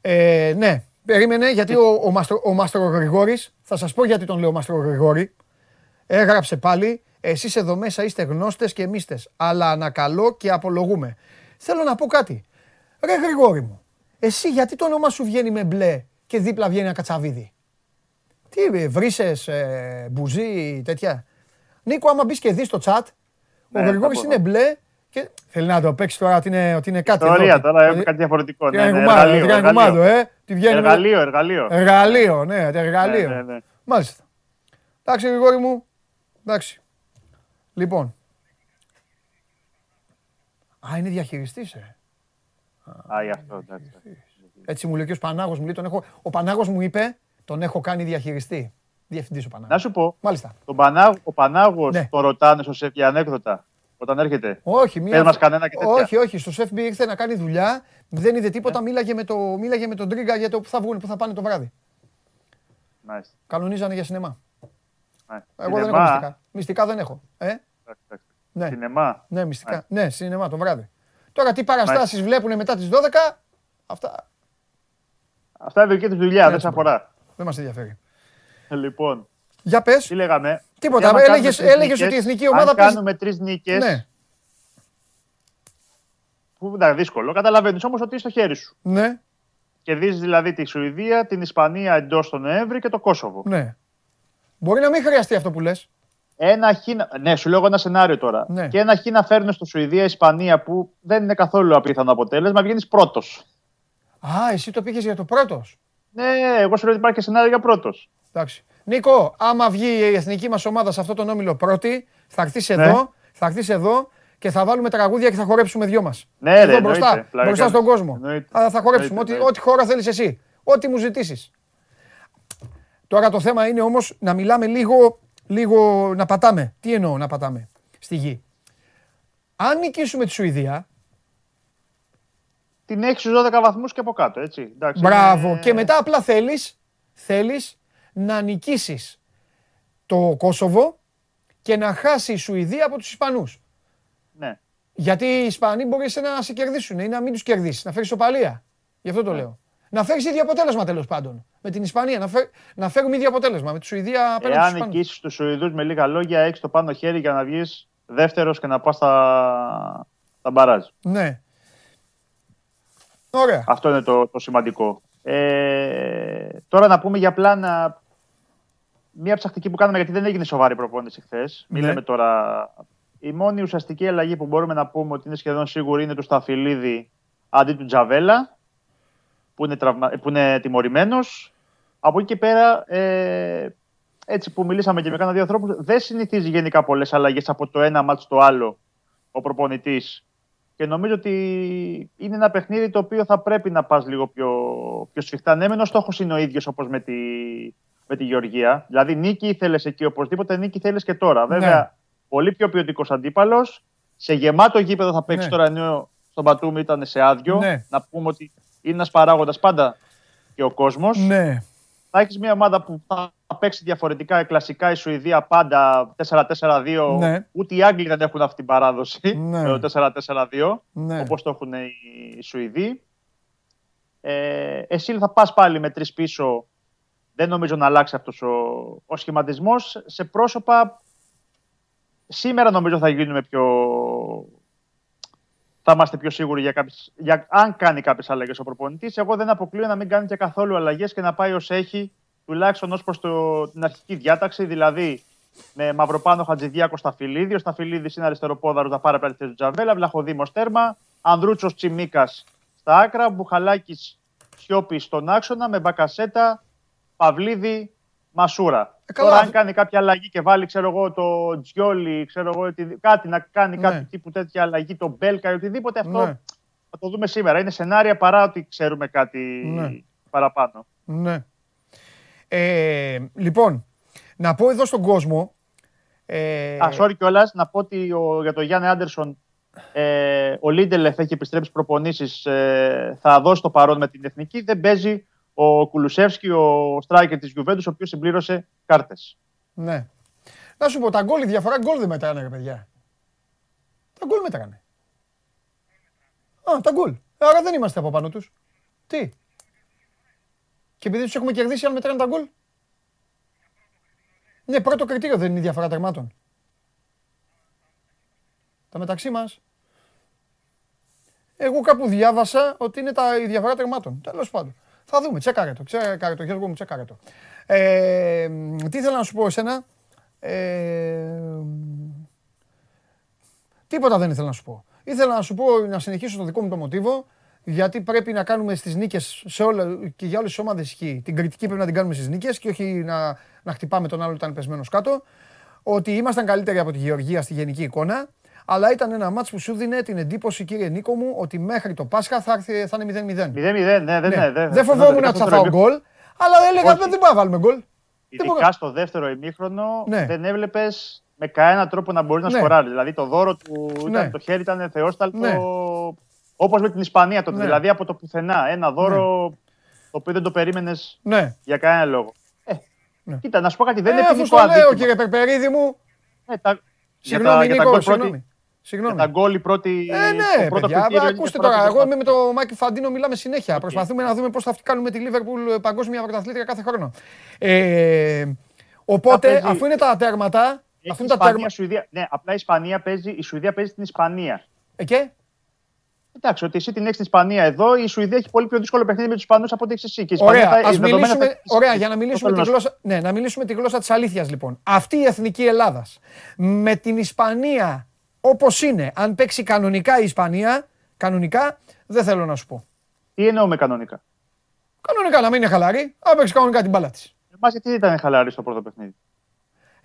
ε, ναι. Περίμενε, γιατί ο, ο, Μαστρο, ο Μαστρογρηγόρης, θα σας πω γιατί τον λέω Μαστρογρηγόρη, έγραψε πάλι, εσείς εδώ μέσα είστε γνώστες και μίστες, αλλά ανακαλώ και απολογούμε. Θέλω να πω κάτι. Ρε Γρηγόρη μου, εσύ γιατί το όνομα σου βγαίνει με μπλε και δίπλα βγαίνει ένα κατσαβίδι; Τι ε, βρίσες, ε, μπουζί, τέτοια; Νίκο, άμα μπεις και δεις το chat, ο Ναι, Γρηγόρης θα πω. είναι μπλε και θέλει να το παίξει τώρα ότι είναι, ότι είναι κάτι. εδώ, Ιστορία ότι- τώρα, ότι- έχουμε κάτι διαφορετικό. τι Ναι, κάνει ναι, κουμάδο, εργαλείο, τι κάνει εργαλείο. κουμάδο, ε. Τι βγαίνει με- Εργαλείο, εργαλείο. Εργαλείο, ναι, εργαλείο. Ναι, ναι, ναι. Μάλιστα. Εντάξει, Γρηγόρη μου. Εντάξει. Λοιπόν. Α, είναι διαχειριστής, ε. Α, γι' αυτό, εντάξει. Έτσι μου λέει και ο Πανάγος μου λέει, τον έχω... Ο Πανάγος μου είπε, τον έχω κάνει διαχειριστή. Διευθυντής ο Πανάγος. Να σου πω, Μάλιστα. τον Πανάγ, ο Πανάγος Ναι. τον ρωτάνε στο σεφ για ανέκδοτα όταν έρχεται. Όχι, μία... Πες μας κανένα και τέτοια. όχι, όχι, στο ΣΕΦ ήρθε να κάνει δουλειά, δεν είδε τίποτα, μίλαγε, με το... μίλαγε με τον Τρίγκα για το που θα βγουν, που θα πάνε το βράδυ. Μάλιστα. Κανονίζανε για σινεμά. Ναι. Εγώ δεν έχω Σινεμά. μυστικά. Μυστικά δεν έχω. Ε; Εντάξει, εντάξει. Ναι. Σινεμά. Ναι, μυστικά. Ναι, σινεμά το βράδυ. Τώρα τι παραστάσεις βλέπουν μετά τις 12, αυτά Αυτά είναι δική τους δουλειά, δεν Έτσι, σε αφορά. δεν μας ενδιαφέρει. Λοιπόν, Για πες. τι λέγαμε; Τίποτα, Άμα έλεγες- κάνουμε τρεις έλεγες ότι η νίκες, εθνική ομάδα Αν παίζει- κάνουμε τρεις νίκε. Ναι, Που είναι δύσκολο. Καταλαβαίνεις όμως ότι είναι στο χέρι σου. ναι, Κερδίζει δηλαδή τη Σουηδία, την Ισπανία εντός τον Νοέμβρη και το Κόσοβο. ναι. Μπορεί να μην χρειαστεί αυτό που λες. Ένα χ. Ναι, σου λέω ένα σενάριο τώρα. Ναι. Και ένα χ να φέρνουν στο Σουηδία-Ισπανία που δεν είναι καθόλου απίθανο αποτέλεσμα, βγαίνεις πρώτος. Α, εσύ το πήγες για το πρώτος; Ναι, εγώ σου λέω ότι υπάρχει και σενάριο για πρώτος. Εντάξει. Νίκο, άμα βγει η εθνική μας ομάδα σε αυτό τον όμιλο πρώτη, θα έρθεις Ναι. εδώ, θα έρθεις εδώ και θα βάλουμε τραγούδια και θα χορέψουμε δυο μας. Ναι, εδώ ρε, μπροστά, εννοείται. Πλάκα μπροστά στον κάνεις. κόσμο. Εννοείται. Α, θα χορέψουμε ό,τι, Εννοείται, ό,τι χώρα θέλεις εσύ. Ό,τι μου ζητήσεις. Τώρα το θέμα είναι όμως να μιλάμε λίγο, λίγο να πατάμε. Τι εννοώ να πατάμε στη γη; Αν νικήσουμε τη Σουηδία, την έχεις στους 12 βαθμούς και από κάτω. Έτσι. Εντάξει, Μπράβο. είναι- Και μετά απλά θέλεις θέλεις να νικήσεις το Κόσοβο και να χάσει η Σουηδία από τους Ισπανούς. Ναι. Γιατί οι Ισπανοί μπορεί εσένα να σε κερδίσουν ή να μην τους κερδίσεις, να φέρεις σοπαλία. Γι' αυτό το λέω. Να φέρεις ίδιο αποτέλεσμα τέλος πάντων. Με την Ισπανία. Να, φέρ, να φέρουμε ίδιο αποτέλεσμα με τη Σουηδία απέναντι στους Εάν Ισπανού. νικήσεις τους Σουηδούς με λίγα λόγια, έχεις το πάνω χέρι για να βγεις δεύτερος και να πας στα, στα μπαράζ. Ναι. Ωραία. Αυτό είναι το, το σημαντικό. Ε, τώρα να πούμε για πλάνα. Μια ψαχτική που κάναμε γιατί δεν έγινε σοβαρή προπόνηση χθες. Μην Ναι. λέμε τώρα. Η μόνη ουσιαστική αλλαγή που μπορούμε να πούμε ότι είναι σχεδόν σίγουρη είναι του Σταφυλίδη αντί του Τζαβέλα που είναι, τραυμα... που είναι τιμωρημένος. Από εκεί και πέρα, ε, έτσι που μιλήσαμε και με κάνα δύο ανθρώπους, δεν συνηθίζει γενικά πολλές αλλαγές από το ένα μάτς στο άλλο ο προπονητής. Και νομίζω ότι είναι ένα παιχνίδι το οποίο θα πρέπει να πας λίγο πιο, πιο σφιχτά. Ναι, μεν ο στόχος είναι ο ίδιος όπως με τη, με τη Γεωργία. Δηλαδή νίκη ήθελες εκεί οπωσδήποτε, νίκη θέλεις και τώρα. Ναι. Βέβαια, πολύ πιο ποιοτικός αντίπαλος. Σε γεμάτο γήπεδο θα παίξει Ναι. τώρα ενώ στον Πατούμ ήταν σε άδειο. Ναι. Να πούμε ότι είναι ένας παράγοντας πάντα και ο κόσμος. Ναι. Θα έχεις μια ομάδα που θα παίξει διαφορετικά. Κλασικά η Σουηδία πάντα 4-4-2. Ναι. Ούτε οι Άγγλοι δεν έχουν αυτή την παράδοση Ναι. με το 4-4-2. Ναι. Όπως το έχουν οι Σουηδοί. Ε, εσύ θα πας πάλι με τρεις πίσω. Δεν νομίζω να αλλάξει αυτός ο, ο σχηματισμός. Σε πρόσωπα σήμερα νομίζω θα γίνουμε πιο... Θα είμαστε πιο σίγουροι για, κάποιες, για αν κάνει κάποιες αλλαγές ο προπονητής. Εγώ δεν αποκλείω να μην κάνει και καθόλου αλλαγές και να πάει ως έχει, τουλάχιστον ως προς την αρχική διάταξη. Δηλαδή με Μαυροπάνο Χατζηδιάκο Σταφυλίδη. Ο Σταφυλίδη είναι αριστεροπόδαρος, θα πάρει απλά τη θέση του Τζαβέλα. Βλαχοδήμος τέρμα. Ανδρούτσος Τσιμίκας στα άκρα. Μπουχαλάκης Σιώπης στον άξονα. Με Μπακασέτα, Παυλίδη, Μασούρα. Ε, καλά. Τώρα, αν κάνει κάποια αλλαγή και βάλει, ξέρω εγώ, το Τζιόλι, ξέρω εγώ, οτι- κάτι να κάνει Ναι. κάποιο τύπου τέτοια αλλαγή, το Μπέλκα ή οτιδήποτε, αυτό Ναι. θα το δούμε σήμερα. Είναι σενάρια παρά ότι ξέρουμε κάτι Ναι. παραπάνω. Ναι. Ε, λοιπόν, να πω εδώ στον κόσμο. Ε, Α, sorry κιόλας, να πω ότι ο, για τον Γιάννη Άντερσον ε, ο Λίντελεφ έχει επιστρέψει προπονήσεις. Ε, θα δώσει το παρόν με την εθνική. Δεν παίζει ο Κουλουσεύσκι, ο στράικερ της Γιουβέντους, ο οποίος συμπλήρωσε κάρτες. ναι. Να σου πω, τα γκολ, η διαφορά γκολ δεν μετράνε, ρε παιδιά. Τα γκολ μετράνε. Α, τα γκολ. Άρα δεν είμαστε από πάνω τους. Τι; Και επειδή τους έχουμε κερδίσει, αν μετράνε τα γκολ; Ναι, πρώτο κριτήριο δεν είναι η διαφορά τερμάτων. Τα μεταξύ μας. Εγώ κάπου διάβασα ότι είναι τα, η διαφορά τερμάτων. Τέλος πάντων. Θα δούμε. Τσέκαρε το. Τσέκαρε το. Γιώργο μου, τσέκαρε το. Ε, τι ήθελα να σου πω εσένα; Ε, τίποτα δεν ήθελα να σου πω. Ήθελα να σου πω να συνεχίσω το δικό μου το μοτίβο. Γιατί πρέπει να κάνουμε στις νίκες σε όλα, και για όλες τις ομάδες ισχύει. Την κριτική πρέπει να την κάνουμε στις νίκες και όχι να, να χτυπάμε τον άλλο όταν είναι πεσμένος κάτω. Ότι ήμασταν καλύτεροι από τη Γεωργία στη γενική εικόνα. Αλλά ήταν ένα μάτς που σου δίνε την εντύπωση, κύριε Νίκο μου, ότι μέχρι το Πάσχα θα, έρθει, θα είναι 0-0. 0-0, ναι, δεν Ναι. ναι, Δεν φοβόμουν ότι θα φάω γκολ, αλλά έλεγα Όχι. δεν δεν μπορούμε να βάλουμε γκολ. Δεν μπορώ. Ειδικά στο δεύτερο ημίχρονο Ναι. δεν έβλεπες με κανένα τρόπο να μπορείς να Ναι. σκοράρεις. Δηλαδή το δώρο του ήταν, Ναι. το χέρι ήταν θεόσταλτο. Ναι. Όπως με την Ισπανία τότε. Ναι. Δηλαδή από το πουθενά. Ένα δώρο το οποίο δεν το περίμενες Ναι. για κανένα λόγο. Ε, Ναι. Κοίτα, να σου πω κάτι. Δεν Ε, είναι αφού ποινικό στο λέω, αδίκημα. κύριε Περπερίδη μου. Ε, τα, για Συγγνώμη, τα, για τα Νίκο, γκολ πρώτη- συγγνώμη. για Συγγνώμη. τα γκολ η πρώτη. Ε, το ναι, πρώτο παιδιά, κριτήριο είναι ακούστε διαφορά τώρα. του Εγώ πρωτάθλημα. είμαι με τον Μάκη Φαντίνο, μιλάμε συνέχεια. Προσπαθούμε να δούμε πώς θα κάνουμε τη Λίβερπουλ παγκόσμια πρωταθλήτρια κάθε χρόνο. Ε, οπότε, παίζει- αφού είναι τα τέρματα. Έχει Αφού είναι τα Ισπανία, τέρματα. Σουηδία. Ναι, απλά η Ισπανία παίζει, η Σουηδία παίζει στην Ισπανία. Ε, και, Εντάξει, ότι εσύ την έχεις στην Ισπανία εδώ, η Σουηδία έχει πολύ πιο δύσκολο παιχνίδι με τους Ισπανούς από ότι έχεις εσύ. Και η Ισπανία Ωραία, θα- ας η δεδομένα μιλήσουμε, θα- ωραία, για να Αυτό μιλήσουμε, θέλω τη να σου- γλώσσα, ναι, να μιλήσουμε τη γλώσσα της αλήθειας λοιπόν. Αυτή η εθνική Ελλάδας με την Ισπανία όπως είναι, αν παίξει κανονικά η Ισπανία, κανονικά, δεν θέλω να σου πω. Τι εννοούμε κανονικά; Κανονικά να μην είναι χαλαρή, αν παίξει κανονικά την μπάλα της. Εμάς γιατί δεν ήταν χαλαρή στο πρώτο παιχνίδι;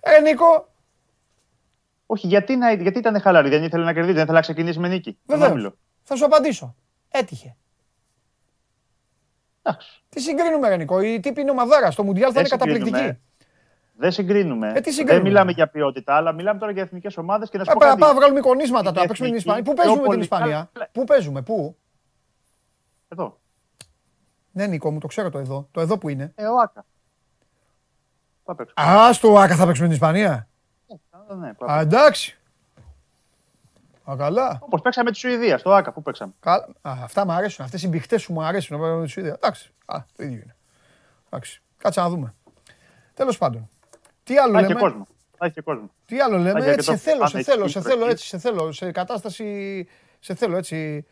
Ε, Νίκο, Όχι, γιατί, να, γιατί ήταν χαλαρή, δεν ήθελε να κερδίσει, δεν ήθελε να ξεκινήσει με νίκη. Τον βεβαίως, Όμιλο. θα σου απαντήσω. Έτυχε. Εντάξει. Τι συγκρίνουμε, ρε Νίκο, η τύπη είναι ομαδάρα, στο Μουντιάλ θα Δεν είναι καταπληκτική. Συγκρίνουμε. Δεν συγκρίνουμε. Ε, τι συγκρίνουμε; Δεν μιλάμε για ποιότητα, αλλά μιλάμε τώρα για εθνικές ομάδες και να σου Ε, πω πάμε κάτι. να βγάλουμε εικονίσματα τώρα, Η παίξουμε την εθνική Ισπανία. Πού πιο παίζουμε με την πολύ- Ισπανία, Καλά. πού παίζουμε, πού; Εδώ. Ναι, Νίκο μου, το ξέρω το εδώ. Το εδώ που είναι. Ε, ο Άκα. Θα παίξω. Α, στο Άκα θα παίξουμε την Ισπανία; Ε, ναι, Α, εντάξει. Α, καλά. Όπως παίξαμε τη Σουηδία, στο ΑΚΑ, πού παίξαμε. Καλά. Α, αυτά μου αρέσουν. Αυτές οι μπιχτέ σου μου αρέσουν. Να πάμε με τη Σουηδία. Εντάξει. Α, το ίδιο είναι. Εντάξει. Κάτσε να δούμε. Τέλος πάντων. Τι άλλο Θα έχει και λέμε; κόσμος. Θα έχει και κόσμος. Τι άλλο λέμε; και Έτσι, το σε θέλω, σε αν θέλω, έχει σε θέλω, προκύψει. έτσι, σε θέλω. Σε κατάσταση. Σε θέλω έτσι.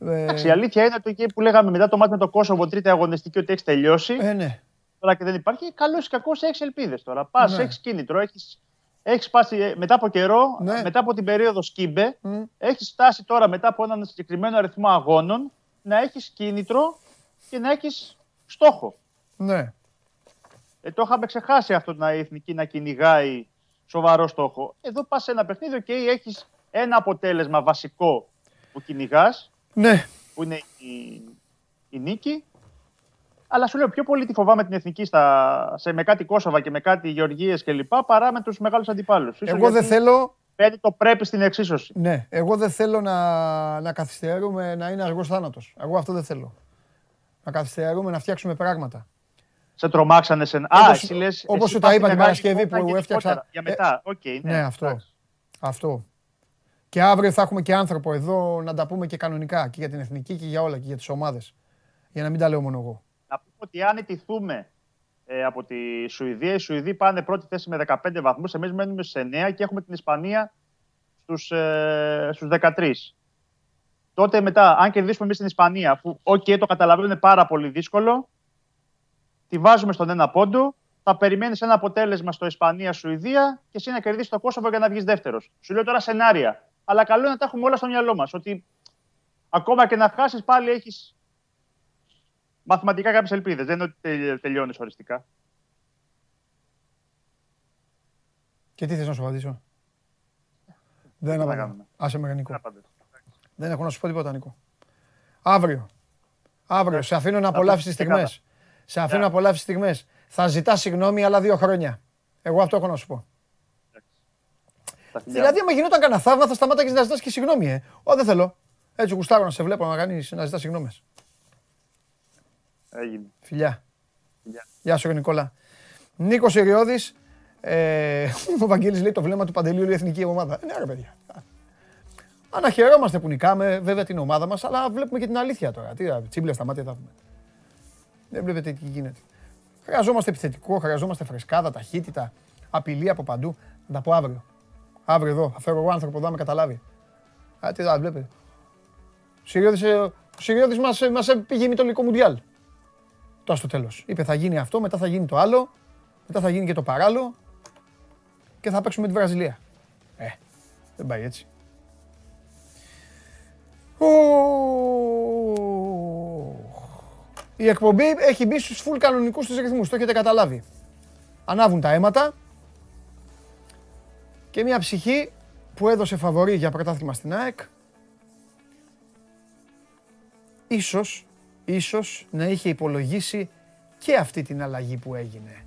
Ε, Εντάξει, η αλήθεια είναι ότι εκεί που λέγαμε μετά το μάτι με το Κόσοβο, τρίτη αγωνιστική, ότι έχεις τελειώσει. ε, ναι. Τώρα και δεν υπάρχει. Καλό ή κακό έχεις ελπίδες τώρα. Πας, Ναι. έχεις κίνητρο, έχεις, έχεις πάσει ε, μετά από καιρό, Ναι. μετά από την περίοδο σκύμπε, Μμ. έχεις φτάσει τώρα μετά από έναν συγκεκριμένο αριθμό αγώνων να έχεις κίνητρο και να έχεις στόχο. Ναι. Ε, το είχαμε ξεχάσει αυτό να η εθνική να κυνηγάει σοβαρό στόχο. Εδώ πας σε ένα παιχνίδι και έχεις ένα αποτέλεσμα βασικό που κυνηγάς, Ναι. που είναι η, η νίκη. Αλλά σου λέω πιο πολύ τη φοβάμαι την εθνική στα, σε, με κάτι Κόσοβα και με κάτι Γεωργίες κλπ. παρά με τους μεγάλους αντιπάλους. Εγώ δεν θέλω. Παίρνει το πρέπει στην εξίσωση. Ναι, εγώ δεν θέλω να, να καθυστερούμε να είναι αργός θάνατος. Εγώ αυτό δεν θέλω. Να καθυστερούμε να φτιάξουμε πράγματα. Σε τρομάξανε σε. Α, Όπως- εσύ λες, όπως εσύ σου τα πας είπα στη την μεγάλη Παρασκευή εικόνα που γενικότερα, έφτιαξα. Για Ε, μετά, οκ. ναι, Ναι, αυτό. εντάξει. Αυτό. Και αύριο θα έχουμε και άνθρωπο εδώ να τα πούμε και κανονικά και για την εθνική και για όλα και για τις ομάδες. Για να μην τα λέω μόνο εγώ. Να πούμε ότι αν ηττηθούμε ε, από τη Σουηδία, οι Σουηδοί πάνε πρώτη θέση με 15 βαθμούς. Εμείς μένουμε στους 9 και έχουμε την Ισπανία στους ε, στους 13. Τότε μετά, αν κερδίσουμε εμείς την Ισπανία, που οκ, το καταλαβαίνω είναι πάρα πολύ δύσκολο, τη βάζουμε στον ένα πόντο, θα περιμένεις ένα αποτέλεσμα στο Ισπανία-Σουηδία και εσύ να κερδίσεις το Κόσοβο για να βγεις δεύτερος. Σου λέω τώρα σενάρια. Αλλά καλό είναι να τα έχουμε όλα στο μυαλό μας. Ότι ακόμα και να χάσεις, πάλι έχεις μαθηματικά κάποιες ελπίδες. Δεν είναι ότι τελ- τελειώνεις οριστικά. Και τι θες να σου απαντήσω; Δεν να απαντάω. κάνουμε; Άσε με Νικό. Δεν απαντήσω. Δεν έχω να σου πω τίποτα, Νικό. Αύριο. Αύριο. Σε αφήνω να απολαύσεις τις ξεκάθαρα. Στιγμέ. Σε αφήνω να Ναι. απολαύσεις τι στιγμές. Θα ζητά συγγνώμη άλλα δύο χρόνια. Εγώ αυτό έχω να σου πω. Τα φιλιά Δηλαδή, άμα γινόταν κανένα θαύμα, θα σταμάταγες να ζητάς και συγγνώμη, ε. Ω, δεν θέλω. Έτσι γουστάρω να σε βλέπω να, κάνεις, να ζητάς συγγνώμες. μου. Έγινε. Φιλιά. Φιλιά. Γεια σου, ρε Νικόλα. Νίκος Ιριώδης. Ε, ο Βαγγέλης λέει το βλέμμα του Παντελείου η εθνική ομάδα. Ε, Ναι, ρε παιδιά. Αναχαιρόμαστε που νικάμε, βέβαια την ομάδα μας, αλλά βλέπουμε και την αλήθεια τώρα. Τι τσίμπλες στα μάτια τα έχουμε. Δεν βλέπετε τι γίνεται. Χρειαζόμαστε επιθετικό, χρειαζόμαστε φρεσκάδα, ταχύτητα, απειλή από παντού. Θα τα πω αύριο. Αύριο εδώ. Θα φέρω εγώ άνθρωπο εδώ να με καταλάβει. Α, τι θα βλέπετε. Ο Συριώδης, ε, ο Συριώδης μας, ε, μας πήγε ημιτολικό μουντιάλ. Τώρα στο τέλος. Είπε θα γίνει αυτό, μετά θα γίνει το άλλο, μετά θα γίνει και το παράλληλο και θα παίξουμε τη Βραζιλία. Ε, δεν πάει έτσι. Ου. Η εκπομπή έχει μπει στους full κανονικούς τους ρυθμούς, το έχετε καταλάβει. Ανάβουν τα αίματα και μια ψυχή που έδωσε φαβορή για πρωτάθλημα στην ΑΕΚ ίσως, ίσως να είχε υπολογίσει και αυτή την αλλαγή που έγινε.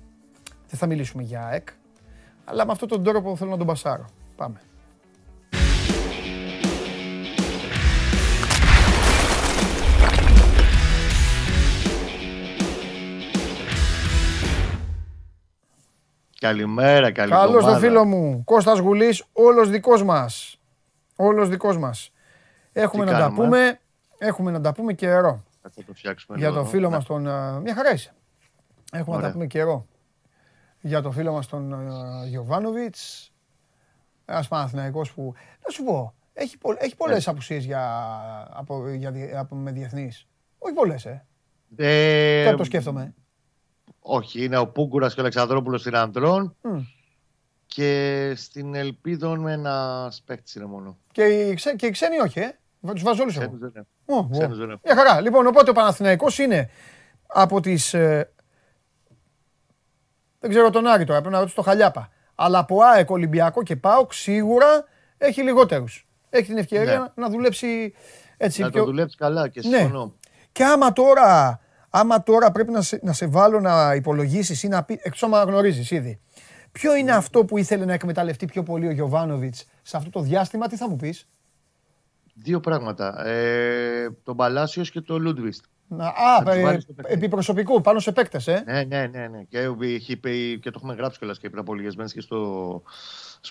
Δεν θα μιλήσουμε για ΑΕΚ, αλλά με αυτόν τον τρόπο θέλω να τον πασάρω. Πάμε. Καλημέρα, καλή Καλώς το εβδομάδα. φίλο μου, Κώστας Γουλής, όλος δικός μας. Όλος δικός μας. Έχουμε Τι να τα κάνουμε; πούμε, έχουμε να τα πούμε καιρό. Θα το φτιάξουμε Για λίγο. το φίλο Ναι. μας τον... α, Μια χαρά είσαι. Έχουμε να τα Ωραία. πούμε καιρό. Για το φίλο μας τον α, Γιωβάνοβιτς. Ένας Παναθηναϊκός που... Να σου πω, έχει, πο- έχει πολλές απουσίες για, από, για, δι- από, με διεθνείς. Όχι πολλές, ε. Ε, Τώρα το σκέφτομαι. Όχι, είναι ο Πούγκουρας και ο Αλεξανδρόπουλος στην Ανδρών Μμ. και στην Ελπίδων με ένα παίχτης είναι μόνο. Και οι, ξέ, και οι ξένοι όχι, ε. Va- Τους βάζω όλους εγώ. Ξένους δεν είναι. Ω, ω. Ξένους δεν είναι. Μια χαρά. Λοιπόν, οπότε ο Παναθηναϊκός είναι από τις... ε, δεν ξέρω τον Άρη τώρα, πρέπει να ρωτήσω το Χαλιάπα. Αλλά από ΑΕΚ, Ολυμπιακό και ΠΑΟΚ σίγουρα έχει λιγότερους. Έχει την ευκαιρία Ναι. να δουλέψει έτσι Να πιο... το δουλέψει καλά και Ναι. συμφωνώ. Και άμα τώρα, άμα τώρα πρέπει να σε, να σε βάλω να υπολογίσεις ή να πει, εκτός άμα γνωρίζεις ήδη, ποιο είναι αυτό που ήθελε να εκμεταλλευτεί πιο πολύ ο Γιωβάνοβιτς σε αυτό το διάστημα, τι θα μου πεις; Δύο πράγματα. Ε, τον Παλάσιος και τον Λούντβιστ. Να, α, ε, επί προσωπικού, πάνω σε παίκτες, ε. Ναι, ναι, ναι. ναι. Και, έχει πει, και το έχουμε γράψει κιόλας και πριν από λίγες μέρες και στο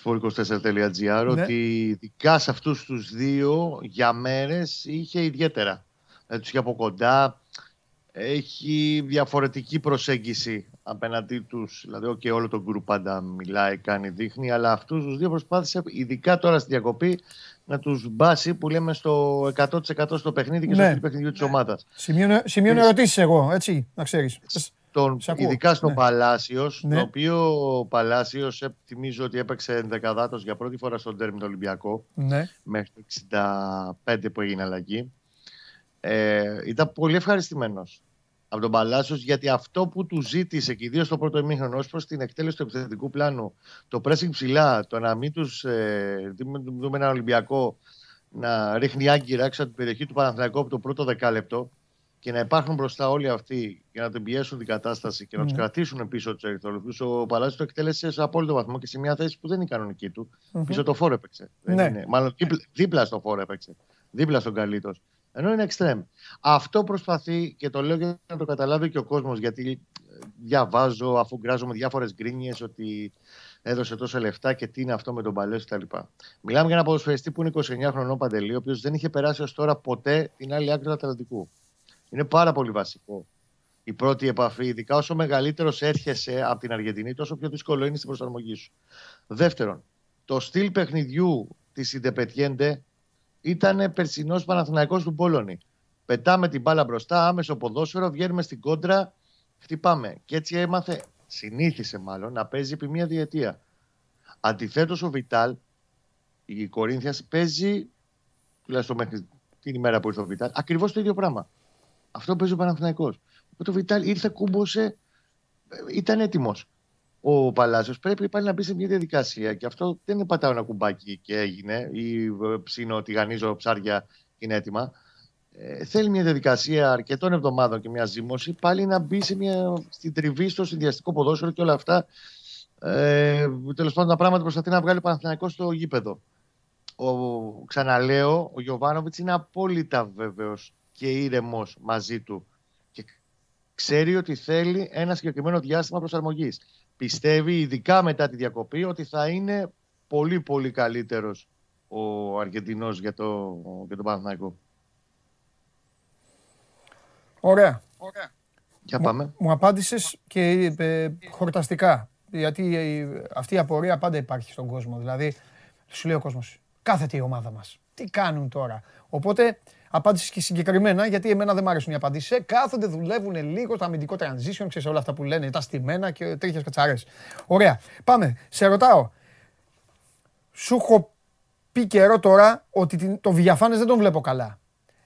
sport24.gr ναι. ότι ειδικά σε αυτούς τους δύο για μέρες είχε ιδιαίτερα. Δηλαδή τους είχε από κοντά. Έχει διαφορετική προσέγγιση απέναντί τους. Δηλαδή, okay, όλο το γκρουπ πάντα μιλάει, κάνει, δείχνει. Αλλά αυτούς τους δύο προσπάθησε, ειδικά τώρα στη διακοπή, να τους μπάσει που λέμε στο 100% στο παιχνίδι και ναι. στο παιχνίδι της ομάδας. Σημειώνω ερωτήσεις εγώ, έτσι, να ξέρεις. Ειδικά στο ναι. Παλάσιος, ναι. το οποίο ο Παλάσιος θυμίζω ότι έπαιξε ενδεκαδάτος για πρώτη φορά στον τέρμινο Ολυμπιακό. Ναι. Μέχρι το 65 που έγινε αλλαγή. Ε, ήταν πολύ ευχαριστημένος από τον Παλάσιος γιατί αυτό που του ζήτησε και ιδίως στο πρώτο ημίχρονο ως προς την εκτέλεση του επιθετικού πλάνου, το pressing ψηλά, το να μην τους ε, δούμε ένα Ολυμπιακό να ρίχνει άγκυρα έξω από την περιοχή του Παναθηναϊκού από το πρώτο δεκάλεπτο και να υπάρχουν μπροστά όλοι αυτοί για να την πιέσουν την κατάσταση και να mm. του κρατήσουν πίσω τους ερυθρολεπτού. Ο Παλάσιος το εκτέλεσε σε απόλυτο βαθμό και σε μια θέση που δεν είναι η κανονική του. Mm-hmm. Πίσω το φόρο έπαιξε. Ναι. Μάλλον δίπλα, δίπλα στο φόρο έπαιξε. Δίπλα στον καλύτος. Ενώ είναι εξτρέμ. Αυτό προσπαθεί και το λέω για να το καταλάβει και ο κόσμος, γιατί διαβάζω, αφού γκράζω με διάφορες γκρίνιες ότι έδωσε τόσα λεφτά και τι είναι αυτό με τον Παλέ κτλ. Μιλάμε για ένα ποδοσφαιριστή που είναι 29 χρονών παντελή, ο οποίος δεν είχε περάσει ως τώρα ποτέ την άλλη άκρη του Ατλαντικού. Είναι πάρα πολύ βασικό η πρώτη επαφή, ειδικά όσο μεγαλύτερος έρχεσαι από την Αργεντινή, τόσο πιο δύσκολο είναι στην προσαρμογή σου. Δεύτερον, το στυλ παιχνιδιού της Ιντεπετιέντε ήταν περσινός Παναθηναϊκός του Πόλωνη. Πετάμε την μπάλα μπροστά, άμεσο ποδόσφαιρο, βγαίνουμε στην κόντρα, χτυπάμε. Και έτσι έμαθε, συνήθισε μάλλον, να παίζει επί μία διετία. Αντιθέτως, ο Βιτάλ, η Κορίνθιας, παίζει, τουλάχιστον μέχρι την ημέρα που ήρθε ο Βιτάλ, ακριβώς το ίδιο πράγμα. Αυτό παίζει ο Παναθηναϊκός. Οπότε ο Βιτάλ ήρθε, κούμποσε, ήταν έτοιμος ο Παλάσιος πρέπει πάλι να μπει σε μια διαδικασία. Και αυτό δεν είναι πατάω ένα κουμπάκι και έγινε, ή ε, ψήνω, τηγανίζω ψάρια και είναι έτοιμα. Ε, θέλει μια διαδικασία αρκετών εβδομάδων και μια ζήμωση πάλι να μπει σε μια, στην τριβή, στο συνδυαστικό ποδόσφαιρο και όλα αυτά. Ε, Τέλος πάντων, τα πράγματα προσπαθεί να βγάλει ο Παναθηναϊκός στο γήπεδο. Ο, ξαναλέω, ο Γιωβάνοβιτς είναι απόλυτα βέβαιος και ήρεμος μαζί του. Και ξέρει ότι θέλει ένα συγκεκριμένο διάστημα προσαρμογής πιστεύει ειδικά μετά τη διακοπή ότι θα είναι πολύ πολύ καλύτερος ο Αργεντινός για, το, για τον Παναθηναϊκό. Ωραία. Ωραία. Για πάμε. Μου, μου απάντησες και ε, χορταστικά. Γιατί ε, αυτή η απορία πάντα υπάρχει στον κόσμο. Δηλαδή, σου λέει ο κόσμος, κάθεται η ομάδα μας. Τι κάνουν τώρα. Οπότε απάντησες και συγκεκριμένα, γιατί εμένα δεν μου αρέσουν οι απαντήσεις. Ε, κάθονται, δουλεύουν λίγο στο αμυντικό transition, ξέρεις όλα αυτά που λένε, τα στημένα και τέτοιες κατσαρές. Ωραία. Πάμε. Σε ρωτάω. Σου έχω πει καιρό τώρα ότι το Βιαφάνε δεν τον βλέπω καλά.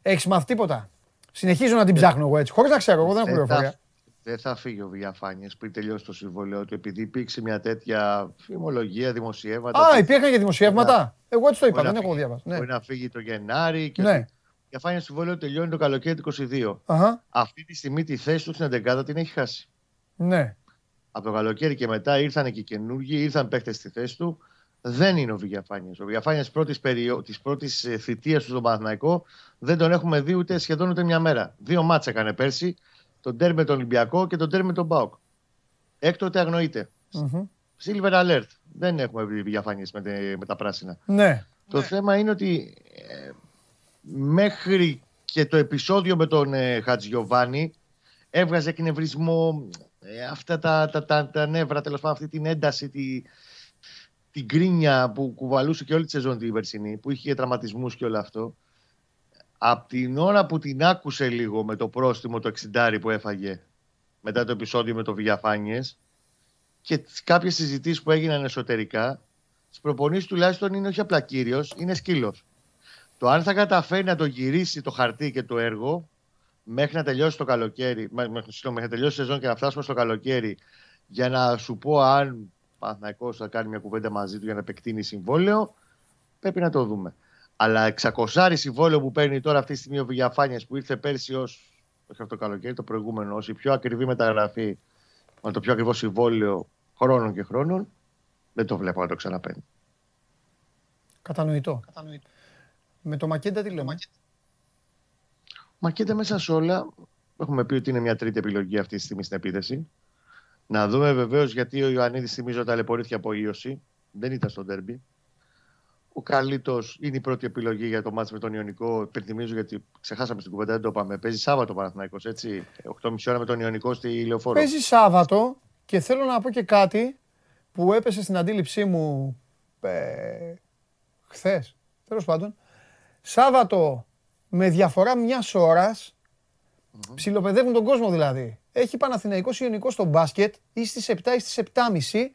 Έχεις μάθει τίποτα; Συνεχίζω να την ψάχνω εγώ έτσι, χωρίς να ξέρω, εγώ δεν έχω πληροφορία. Δεν θα φύγει ο Βιαφάνιες πριν τελειώσει το συμβόλαιο του, επειδή υπήρξε μια τέτοια φημολογία, δημοσιεύματα. Α, υπήρχαν και δημοσιεύματα. Εγώ έτσι το είπα, δεν έχω διαβάσει. Ναι. Μπορεί να φύγει το Γενάρη και ναι διαφάνεια συμβόλαιο τελειώνει το καλοκαίρι του 22. Αχα. Αυτή τη στιγμή τη θέση τους στην 11 την έχει χάσει. Ναι. Από το καλοκαίρι και μετά ήρθαν και καινούργοι, ήρθαν παίχτε στη θέση του. Δεν είναι ο Βηγιαφάνιας. Ο Βηγιαφάνιας τη πρώτης περιο... της ε, θητείας του στον Παναθηναϊκό δεν τον έχουμε δει ούτε σχεδόν ούτε μια μέρα. Δύο μάτσα έκανε πέρσι, τον τέρ με τον Ολυμπιακό και τον τέρ με τον Μπάουκ. Έκτοτε αγνοείται. Mm-hmm. Silver alert. Δεν έχουμε δει Βηγιαφάνιες με, με, τα πράσινα. Ναι. Το ναι. θέμα είναι ότι ε, μέχρι και το επεισόδιο με τον ε, Χατζιωβάνη έβγαζε εκνευρισμό ε, αυτά τα, τα, τα, τα νεύρα, τέλος πάντων αυτή την ένταση, τη, την κρίνια που κουβαλούσε και όλη τη σεζόν την περσινή, που είχε τραυματισμούς και όλο αυτό. Από την ώρα που την άκουσε λίγο με το πρόστιμο το 60 που έφαγε μετά το επεισόδιο με το Βηγιαφάνιες και κάποιες συζητήσεις που έγιναν εσωτερικά, στις προπονήσεις τουλάχιστον είναι όχι απλά κύριος, είναι σκύλος. Το αν θα καταφέρει να το γυρίσει το χαρτί και το έργο μέχρι να τελειώσει το καλοκαίρι, μέχρι, μέχρι να τελειώσει η σεζόν και να φτάσουμε στο καλοκαίρι, για να σου πω αν Παναθυναϊκό θα κάνει μια κουβέντα μαζί του για να επεκτείνει συμβόλαιο, πρέπει να το δούμε. Αλλά 600 συμβόλαιο που παίρνει τώρα αυτή τη στιγμή ο Βηγιαφάνια που ήρθε πέρσι ως. Όχι αυτό το καλοκαίρι, το προηγούμενο, ως η πιο ακριβή μεταγραφή, με το πιο ακριβό συμβόλαιο χρόνων και χρόνων, δεν το βλέπω να το ξαναπαίνει. Κατανοητό. Κατανοητό. Με το Μακέντα τι λέμε; Μακέντα μέσα σε όλα έχουμε πει ότι είναι μια τρίτη επιλογή αυτή τη στιγμή στην επίθεση. Να δούμε βεβαίως γιατί ο Ιωαννίδης θυμίζω ταλαιπωρήθηκε από ίωση. Δεν ήταν στο ντέρμπι. Ο Καλίτο είναι η πρώτη επιλογή για το μάτσο με τον Ιωνικό. Υπενθυμίζω γιατί ξεχάσαμε στην κουβέντα, δεν το είπαμε. Παίζει Σάββατο Παναθυναϊκό, έτσι; 8.30 ώρα με τον Ιωνικό στη Λεωφόρο. Παίζει Σάββατο και θέλω να πω και κάτι που έπεσε στην αντίληψή μου ε, χθες. Τέλος πάντων. Σάββατο με διαφορά μιας ώρας. Mm-hmm. Ψιλοπαιδεύουν τον κόσμο δηλαδή. Έχει Παναθηναϊκός Ιωνικός στο μπάσκετ ή στις 7 ή στις 7.30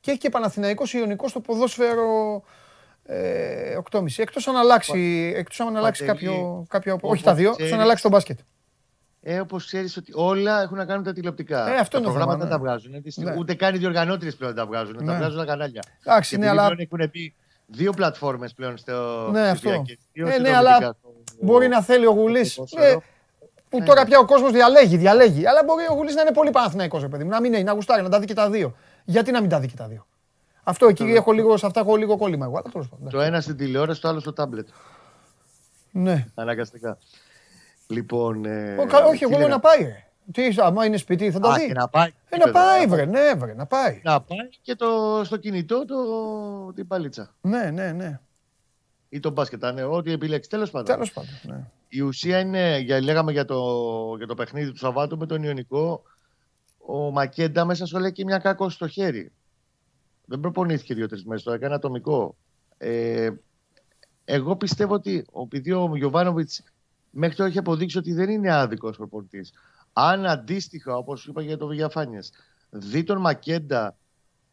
και έχει και Παναθηναϊκός Ιωνικός στο ποδόσφαιρο ε, 8.30. Εκτός αν αλλάξει, εκτός αν αλλάξει κάποιο, κάποιο, όχι τα δύο, εκτός αν αλλάξει το μπάσκετ. Ε, Όπως ξέρεις ότι όλα έχουν να κάνουν τα τηλεοπτικά. Ε, αυτό τα προγράμματα δεν τα βγάζουν. Ναι. Ούτε καν οι διοργανώτριε πλέον τα βγάζουν. Ναι. Τα βγάζουν τα κανάλια. Εντάξει, ναι, αλλά. Έχουν πει δύο πλατφόρμες πλέον στο ναι, αυτό. Ε, ναι, αλλά μπορεί να θέλει ο Γουλής. Ε, που ναι, τώρα ναι. πια ο κόσμος διαλέγει, διαλέγει. Αλλά μπορεί ο Γουλής να είναι πολύ παναθυναϊκό, παιδί μου. Να μην είναι, να γουστάρει, να τα δει και τα δύο. Γιατί να μην τα δει και τα δύο; Αυτό εκεί έχω λίγο, σε αυτά έχω λίγο κόλλημα εγώ. Αλλά το ένα στην τηλεόραση, το άλλο στο τάμπλετ. Ναι. Αναγκαστικά. Λοιπόν. Ε, όχι, εγώ λέω να πάει. Τι, άμα είναι σπίτι, θα τα δει. να πάει. Ε, να πάει, βρε, ναι, βρε, να πάει. Να πάει και το, στο κινητό το, την παλίτσα. Ναι, ναι, ναι. Ή το μπάσκετ, ναι, ό,τι επιλέξει. Τέλος πάντων. Τέλος πάντων ναι. Η ουσία είναι, για, λέγαμε για το, για το παιχνίδι του Σαββάτου με τον Ιωνικό, ο Μακέντα μέσα σου λέει και μια κάκο στο χέρι. Δεν προπονήθηκε δύο-τρεις μέρες, το έκανε ατομικό. Ε, εγώ πιστεύω ότι επειδή ο Γιωβάνοβιτς μέχρι τώρα έχει αποδείξει ότι δεν είναι άδικος προπονητής. Αν αντίστοιχα, όπως είπα για το Βηγιαφάνιε, δει τον Μακέντα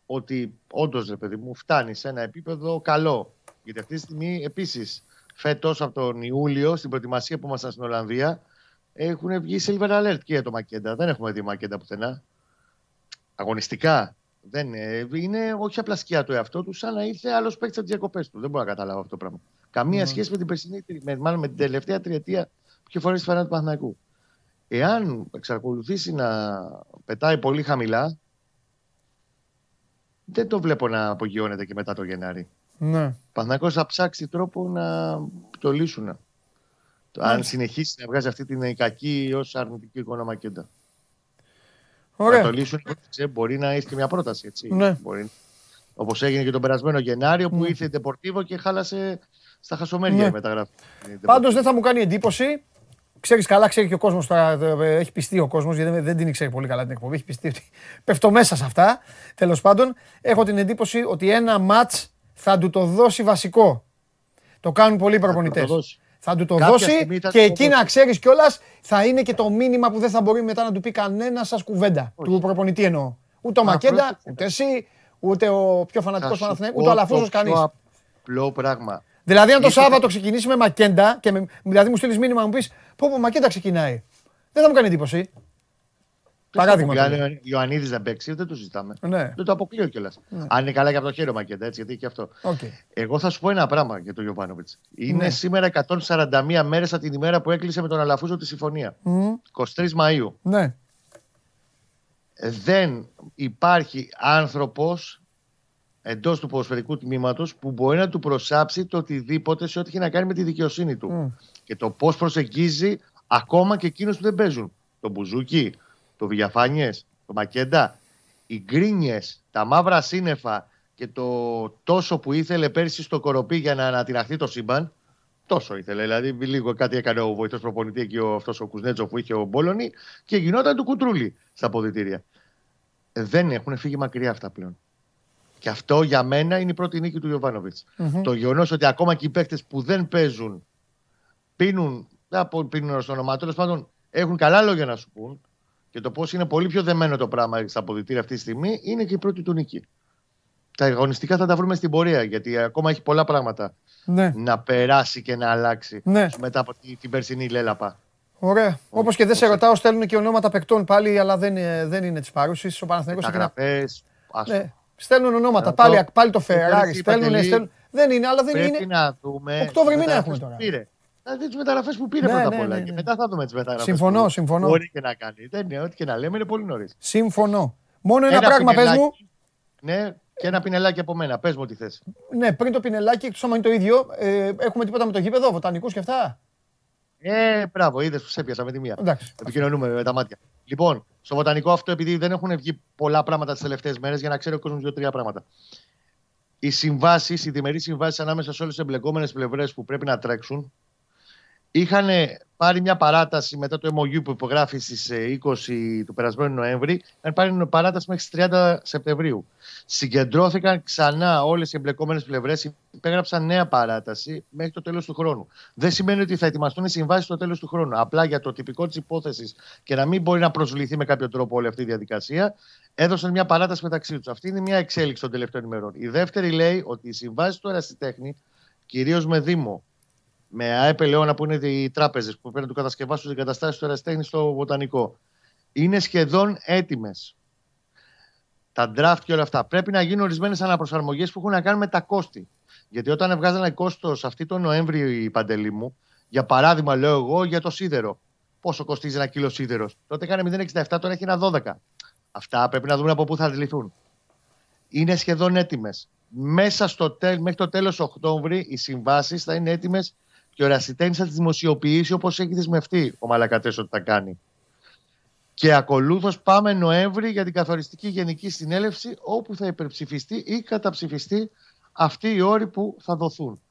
ότι όντως ρε παιδί μου φτάνει σε ένα επίπεδο καλό. Γιατί αυτή τη στιγμή επίσης φέτος από τον Ιούλιο στην προετοιμασία που ήμασταν στην Ολλανδία έχουν βγει silver alert και για το Μακέντα. Δεν έχουμε δει Μακέντα πουθενά. Αγωνιστικά. Δεν είναι, είναι όχι απλά σκιά του εαυτό του, σαν να ήρθε άλλος παίκτης από τις διακοπές του. Δεν μπορώ να καταλάβω αυτό το πράγμα. Καμία mm. σχέση με την περσινή, με, μάλλον με την τελευταία τριετία που είχε φορέσει τη φανά του Παναθηναϊκού. Εάν εξακολουθήσει να πετάει πολύ χαμηλά, δεν το βλέπω να απογειώνεται και μετά το Γενάρη. Ναι. Ο θα ψάξει τρόπο να το λύσουν. Ναι. Αν συνεχίσει να βγάζει αυτή την κακή ως αρνητική εικόνα Μακέντα. Ωραία. Να το λύσουν, μπορεί να έχει και μια πρόταση. Έτσι. Ναι. Όπως έγινε και τον περασμένο Γενάριο που ναι. ήρθε η Ντεπορτίβο και χάλασε στα χασομέρια ναι. η μεταγραφή. Πάντως δεν θα μου κάνει εντύπωση. Ξέρεις καλά, ξέρει και ο κόσμος τώρα. Έχει πιστεί ο κόσμος, γιατί δεν την ξέρει πολύ καλά την εκπομπή. Έχει πιστεί ότι [laughs] πέφτω μέσα σε αυτά. Τέλος πάντων, έχω την εντύπωση ότι ένα ματ θα του το δώσει βασικό. Το κάνουν πολλοί προπονητές. Θα του το δώσει και εκεί να ξέρεις κιόλας θα είναι και το μήνυμα που δεν θα μπορεί μετά να του πει κανένα σας κουβέντα. Του προπονητή εννοώ. Ούτε ο Μακέντα, ούτε εσύ, ούτε ο πιο φανατικός Παναθηναϊκός, ούτε ο Αλαφούζος κανείς. Απλό πράγμα. Δηλαδή, αν το Σάββατο ξεκινήσει με Μακέντα και με, δηλαδή μου στείλεις μήνυμα μου πεις Πω, πω Μακέντα ξεκινάει. Δεν θα μου κάνει εντύπωση. Παράδειγμα. Αν ο Ιωαννίδης δεν παίξει, δεν το συζητάμε. Ναι. Δεν το αποκλείω κιόλας. Ναι. Αν είναι καλά και από το χέρι Μακέντα, έτσι, γιατί και αυτό. Okay. Εγώ θα σου πω ένα πράγμα για τον Ιωβάνοβιτ. Είναι ναι. σήμερα 141 μέρες από την ημέρα που έκλεισε με τον Αλαφούζο τη συμφωνία. Mm. 23 Μαου. Ναι. Δεν υπάρχει άνθρωπος εντός του ποδοσφαιρικού τμήματος που μπορεί να του προσάψει το οτιδήποτε σε ό,τι έχει να κάνει με τη δικαιοσύνη του. Mm. Και το πώς προσεγγίζει ακόμα και εκείνους που δεν παίζουν. Το Μπουζούκι, το Βηγιαφάνιε, το Μακέντα. Οι γκρίνιες, τα μαύρα σύννεφα και το τόσο που ήθελε πέρσι στο κοροπή για να ανατιναχθεί το σύμπαν. Τόσο ήθελε. Δηλαδή, λίγο κάτι έκανε ο βοηθός προπονητή εκεί, αυτός ο Κουσνέτσο που είχε ο Μπόλωνη και γινόταν του κουτρούλι στα ποδητήρια. Δεν έχουν φύγει μακριά αυτά πλέον. Και αυτό για μένα είναι η πρώτη νίκη του ιωβανοβιτ Το γεγονός ότι ακόμα και οι παίκτες που δεν παίζουν πίνουν, δεν πίνουν στο όνομα, τέλος πάντων έχουν καλά λόγια να σου πούν και το πώς είναι πολύ πιο δεμένο το πράγμα στα αποδητήρια αυτή τη στιγμή είναι και η πρώτη του νίκη. Τα αγωνιστικά θα τα βρούμε στην πορεία γιατί ακόμα έχει πολλά πράγματα ναι. να περάσει και να αλλάξει ναι. μετά από την περσινή λέλαπα. Ωραία. Όπως και δεν σε ρωτάω, στέλνουν και ονόματα παικτών πάλι, αλλά δεν, δεν είναι της παρούση. Ο Παναθηναϊκός έχει να... Στέλνουν ονόματα. Πάλι, πάλι το Ferrari. Στέλνουν, στέλνουν. Δεν είναι, αλλά δεν πρέπει είναι. Πρέπει να δούμε. Οκτώβρη μήνα έχουμε τώρα. Πήρε. Να δει τις μεταγραφές που πήρε ναι, πρώτα απ' ναι, όλα. Ναι, και μετά θα δούμε τις μεταγραφές. Συμφωνώ, που συμφωνώ. Μπορεί και να κάνει. Δεν είναι ό,τι και να λέμε, είναι πολύ νωρίς. Συμφωνώ. Μόνο ένα, ένα πράγμα πες μου. Ναι, Και ένα πινελάκι από μένα. Πες μου τι θες. Ναι, πριν το πινελάκι, εκτό είναι το ίδιο, ε, έχουμε τίποτα με το γήπεδο, βοτανικούς και αυτά; Ε, μπράβο, είδες που σε έπιασα με τη μία. Εντάξει. Επικοινωνούμε με τα μάτια. Λοιπόν, στο βοτανικό αυτό, επειδή δεν έχουν βγει πολλά πράγματα τις τελευταίες μέρες, για να ξέρει ο κόσμος δύο-τρία πράγματα. Οι συμβάσεις, οι διμερείς συμβάσεις ανάμεσα σε όλες τις εμπλεκόμενες πλευρές που πρέπει να τρέξουν, είχαν πάρει μια παράταση μετά το MOU που υπογράφει στις 20 ε, του περασμένου Νοέμβρη, είχαν πάρει μια παράταση μέχρι τις 30 Σεπτεμβρίου. Συγκεντρώθηκαν ξανά όλες οι εμπλεκόμενες πλευρές, υπέγραψαν νέα παράταση μέχρι το τέλος του χρόνου. Δεν σημαίνει ότι θα ετοιμαστούν οι συμβάσεις στο τέλος του χρόνου. Απλά για το τυπικό της υπόθεσης και να μην μπορεί να προσβληθεί με κάποιο τρόπο όλη αυτή η διαδικασία, έδωσαν μια παράταση μεταξύ τους. Αυτή είναι μια εξέλιξη των τελευταίων ημερών. Η δεύτερη λέει ότι οι συμβάσεις του ερασιτέχνη, κυρίως με Δήμο, με ΑΕΠ Ελαιώνα που είναι οι τράπεζες που πρέπει να του κατασκευάσουν τις εγκαταστάσεις του ερασιτέχνη στο Βοτανικό, είναι σχεδόν έτοιμες. Τα draft και όλα αυτά. Πρέπει να γίνουν ορισμένες αναπροσαρμογές που έχουν να κάνουν με τα κόστη. Γιατί όταν έβγαζαν κόστος αυτή τον Νοέμβριο η παντελή μου, για παράδειγμα, λέω εγώ για το σίδερο. Πόσο κοστίζει ένα κιλό σίδερος; Τότε έκανε 0,67, τώρα έχει ένα 12. Αυτά πρέπει να δούμε από πού θα αντιληφθούν. Είναι σχεδόν έτοιμες. Μέσα στο τέλ, μέχρι το τέλος Οκτώβρη οι συμβάσεις θα είναι έτοιμες και ο Ρασιτένη θα τις δημοσιοποιήσει όπως έχει δεσμευτεί ο Μαλακατές ότι θα κάνει. Και ακολούθως πάμε Νοέμβρη για την καθοριστική γενική συνέλευση όπου θα υπερψηφιστεί ή καταψηφιστεί αυτοί οι όροι που θα δοθούν.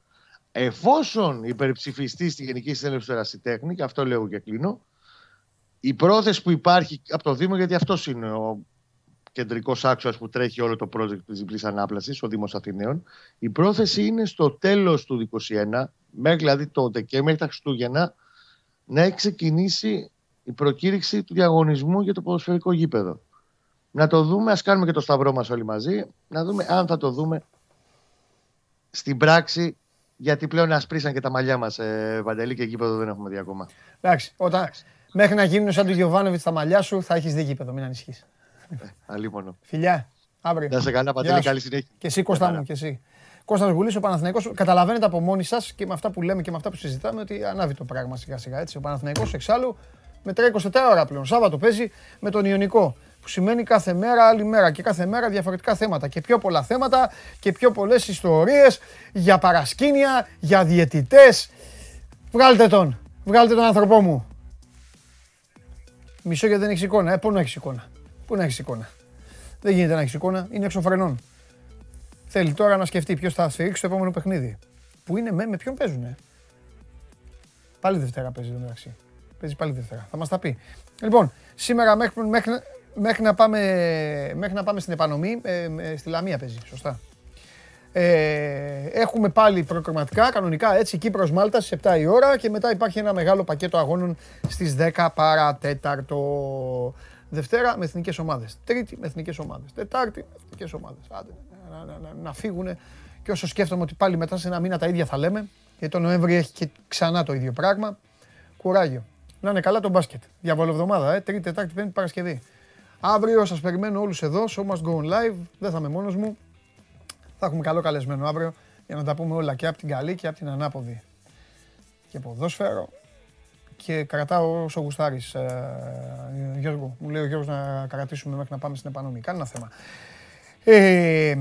Εφόσον υπερψηφιστεί στη Γενική Συνέλευση του Ερασιτέχνη, και αυτό λέω και κλείνω, η πρόθεση που υπάρχει από το Δήμο, γιατί αυτός είναι ο κεντρικός άξονας που τρέχει όλο το project της διπλής ανάπλασης, ο Δήμος Αθηναίων, η πρόθεση είναι στο τέλος του 2021, μέχρι δηλαδή το Δεκέμβρη, μέχρι τα Χριστούγεννα, να έχει ξεκινήσει η προκήρυξη του διαγωνισμού για το ποδοσφαιρικό γήπεδο. Να το δούμε, ας κάνουμε και το σταυρό μας όλοι μαζί, να δούμε αν θα το δούμε στην πράξη γιατί πλέον ασπρίσαν και τα μαλλιά μας, ε, Βαντελή, και γήπεδο δεν έχουμε δει ακόμα. Εντάξει, όταν, μέχρι να γίνουν σαν του Γιωβάνοβιτς τα μαλλιά σου, θα έχεις δει γήπεδο, μην ανησυχείς. Ε, μόνο. Φιλιά, αύριο. Να σε καλά, Παντελή, καλή συνέχεια. Και εσύ, Κώστα μου, και εσύ. Κώστας Γουλής, ο Παναθηναϊκός, καταλαβαίνετε από μόνοι σας και με αυτά που λέμε και με αυτά που συζητάμε ότι ανάβει το πράγμα σιγά σιγά έτσι. Ο Παναθηναϊκός εξάλλου μετράει 24 ώρα πλέον. Σάββατο παίζει με τον Ιωνικό. Που σημαίνει κάθε μέρα άλλη μέρα και κάθε μέρα διαφορετικά θέματα. Και πιο πολλά θέματα και πιο πολλές ιστορίες για παρασκήνια, για διαιτητές. Βγάλτε τον. Βγάλτε τον άνθρωπό μου. Μισό γιατί δεν έχεις εικόνα. Ε, πού να έχεις εικόνα. Πού να έχεις εικόνα. Δεν γίνεται να έχεις εικόνα. Είναι έξω φρενών. Θέλει τώρα να σκεφτεί ποιος θα στηρίξει το επόμενο παιχνίδι. Πού είναι με, με ποιον παίζουνε; Πάλι Δευτέρα παίζει το μεταξύ. Παίζει πάλι Δευτέρα. Θα μας τα πει. Λοιπόν, σήμερα μέχρι, μέχρι, μέχρι, να, πάμε, μέχρι να πάμε στην επανομή, ε, στη Λαμία παίζει. Σωστά. Ε, έχουμε πάλι προκριματικά, κανονικά έτσι, Κύπρος Μάλτας στις 7 η ώρα και μετά υπάρχει ένα μεγάλο πακέτο αγώνων στις 10 παρατέταρτο. Δευτέρα με εθνικές ομάδες. Τρίτη με εθνικές ομάδες. Τετάρτη με εθνικές ομάδες. Άντε, να, να, να, να φύγουν. Και όσο σκέφτομαι ότι πάλι μετά σε ένα μήνα τα ίδια θα λέμε, γιατί το Νοέμβρη έχει και ξανά το ίδιο πράγμα. Κουράγιο. Να είναι καλά το μπάσκετ. εβδομάδα, ε. Τρίτη, Τετάρτη, Πέμπτη, Παρασκευή. Αύριο σας περιμένω όλους εδώ. Show must go live. Δεν θα είμαι μόνος μου. Θα έχουμε καλό καλεσμένο αύριο για να τα πούμε όλα και από την καλή και από την ανάποδη. Και ποδόσφαιρο. Και κρατάω όσο γουστάρεις, ε, Γιώργο. Μου λέει ο Γιώργος να κρατήσουμε μέχρι να πάμε στην επανομή. Κάνει ένα θέμα. Ε,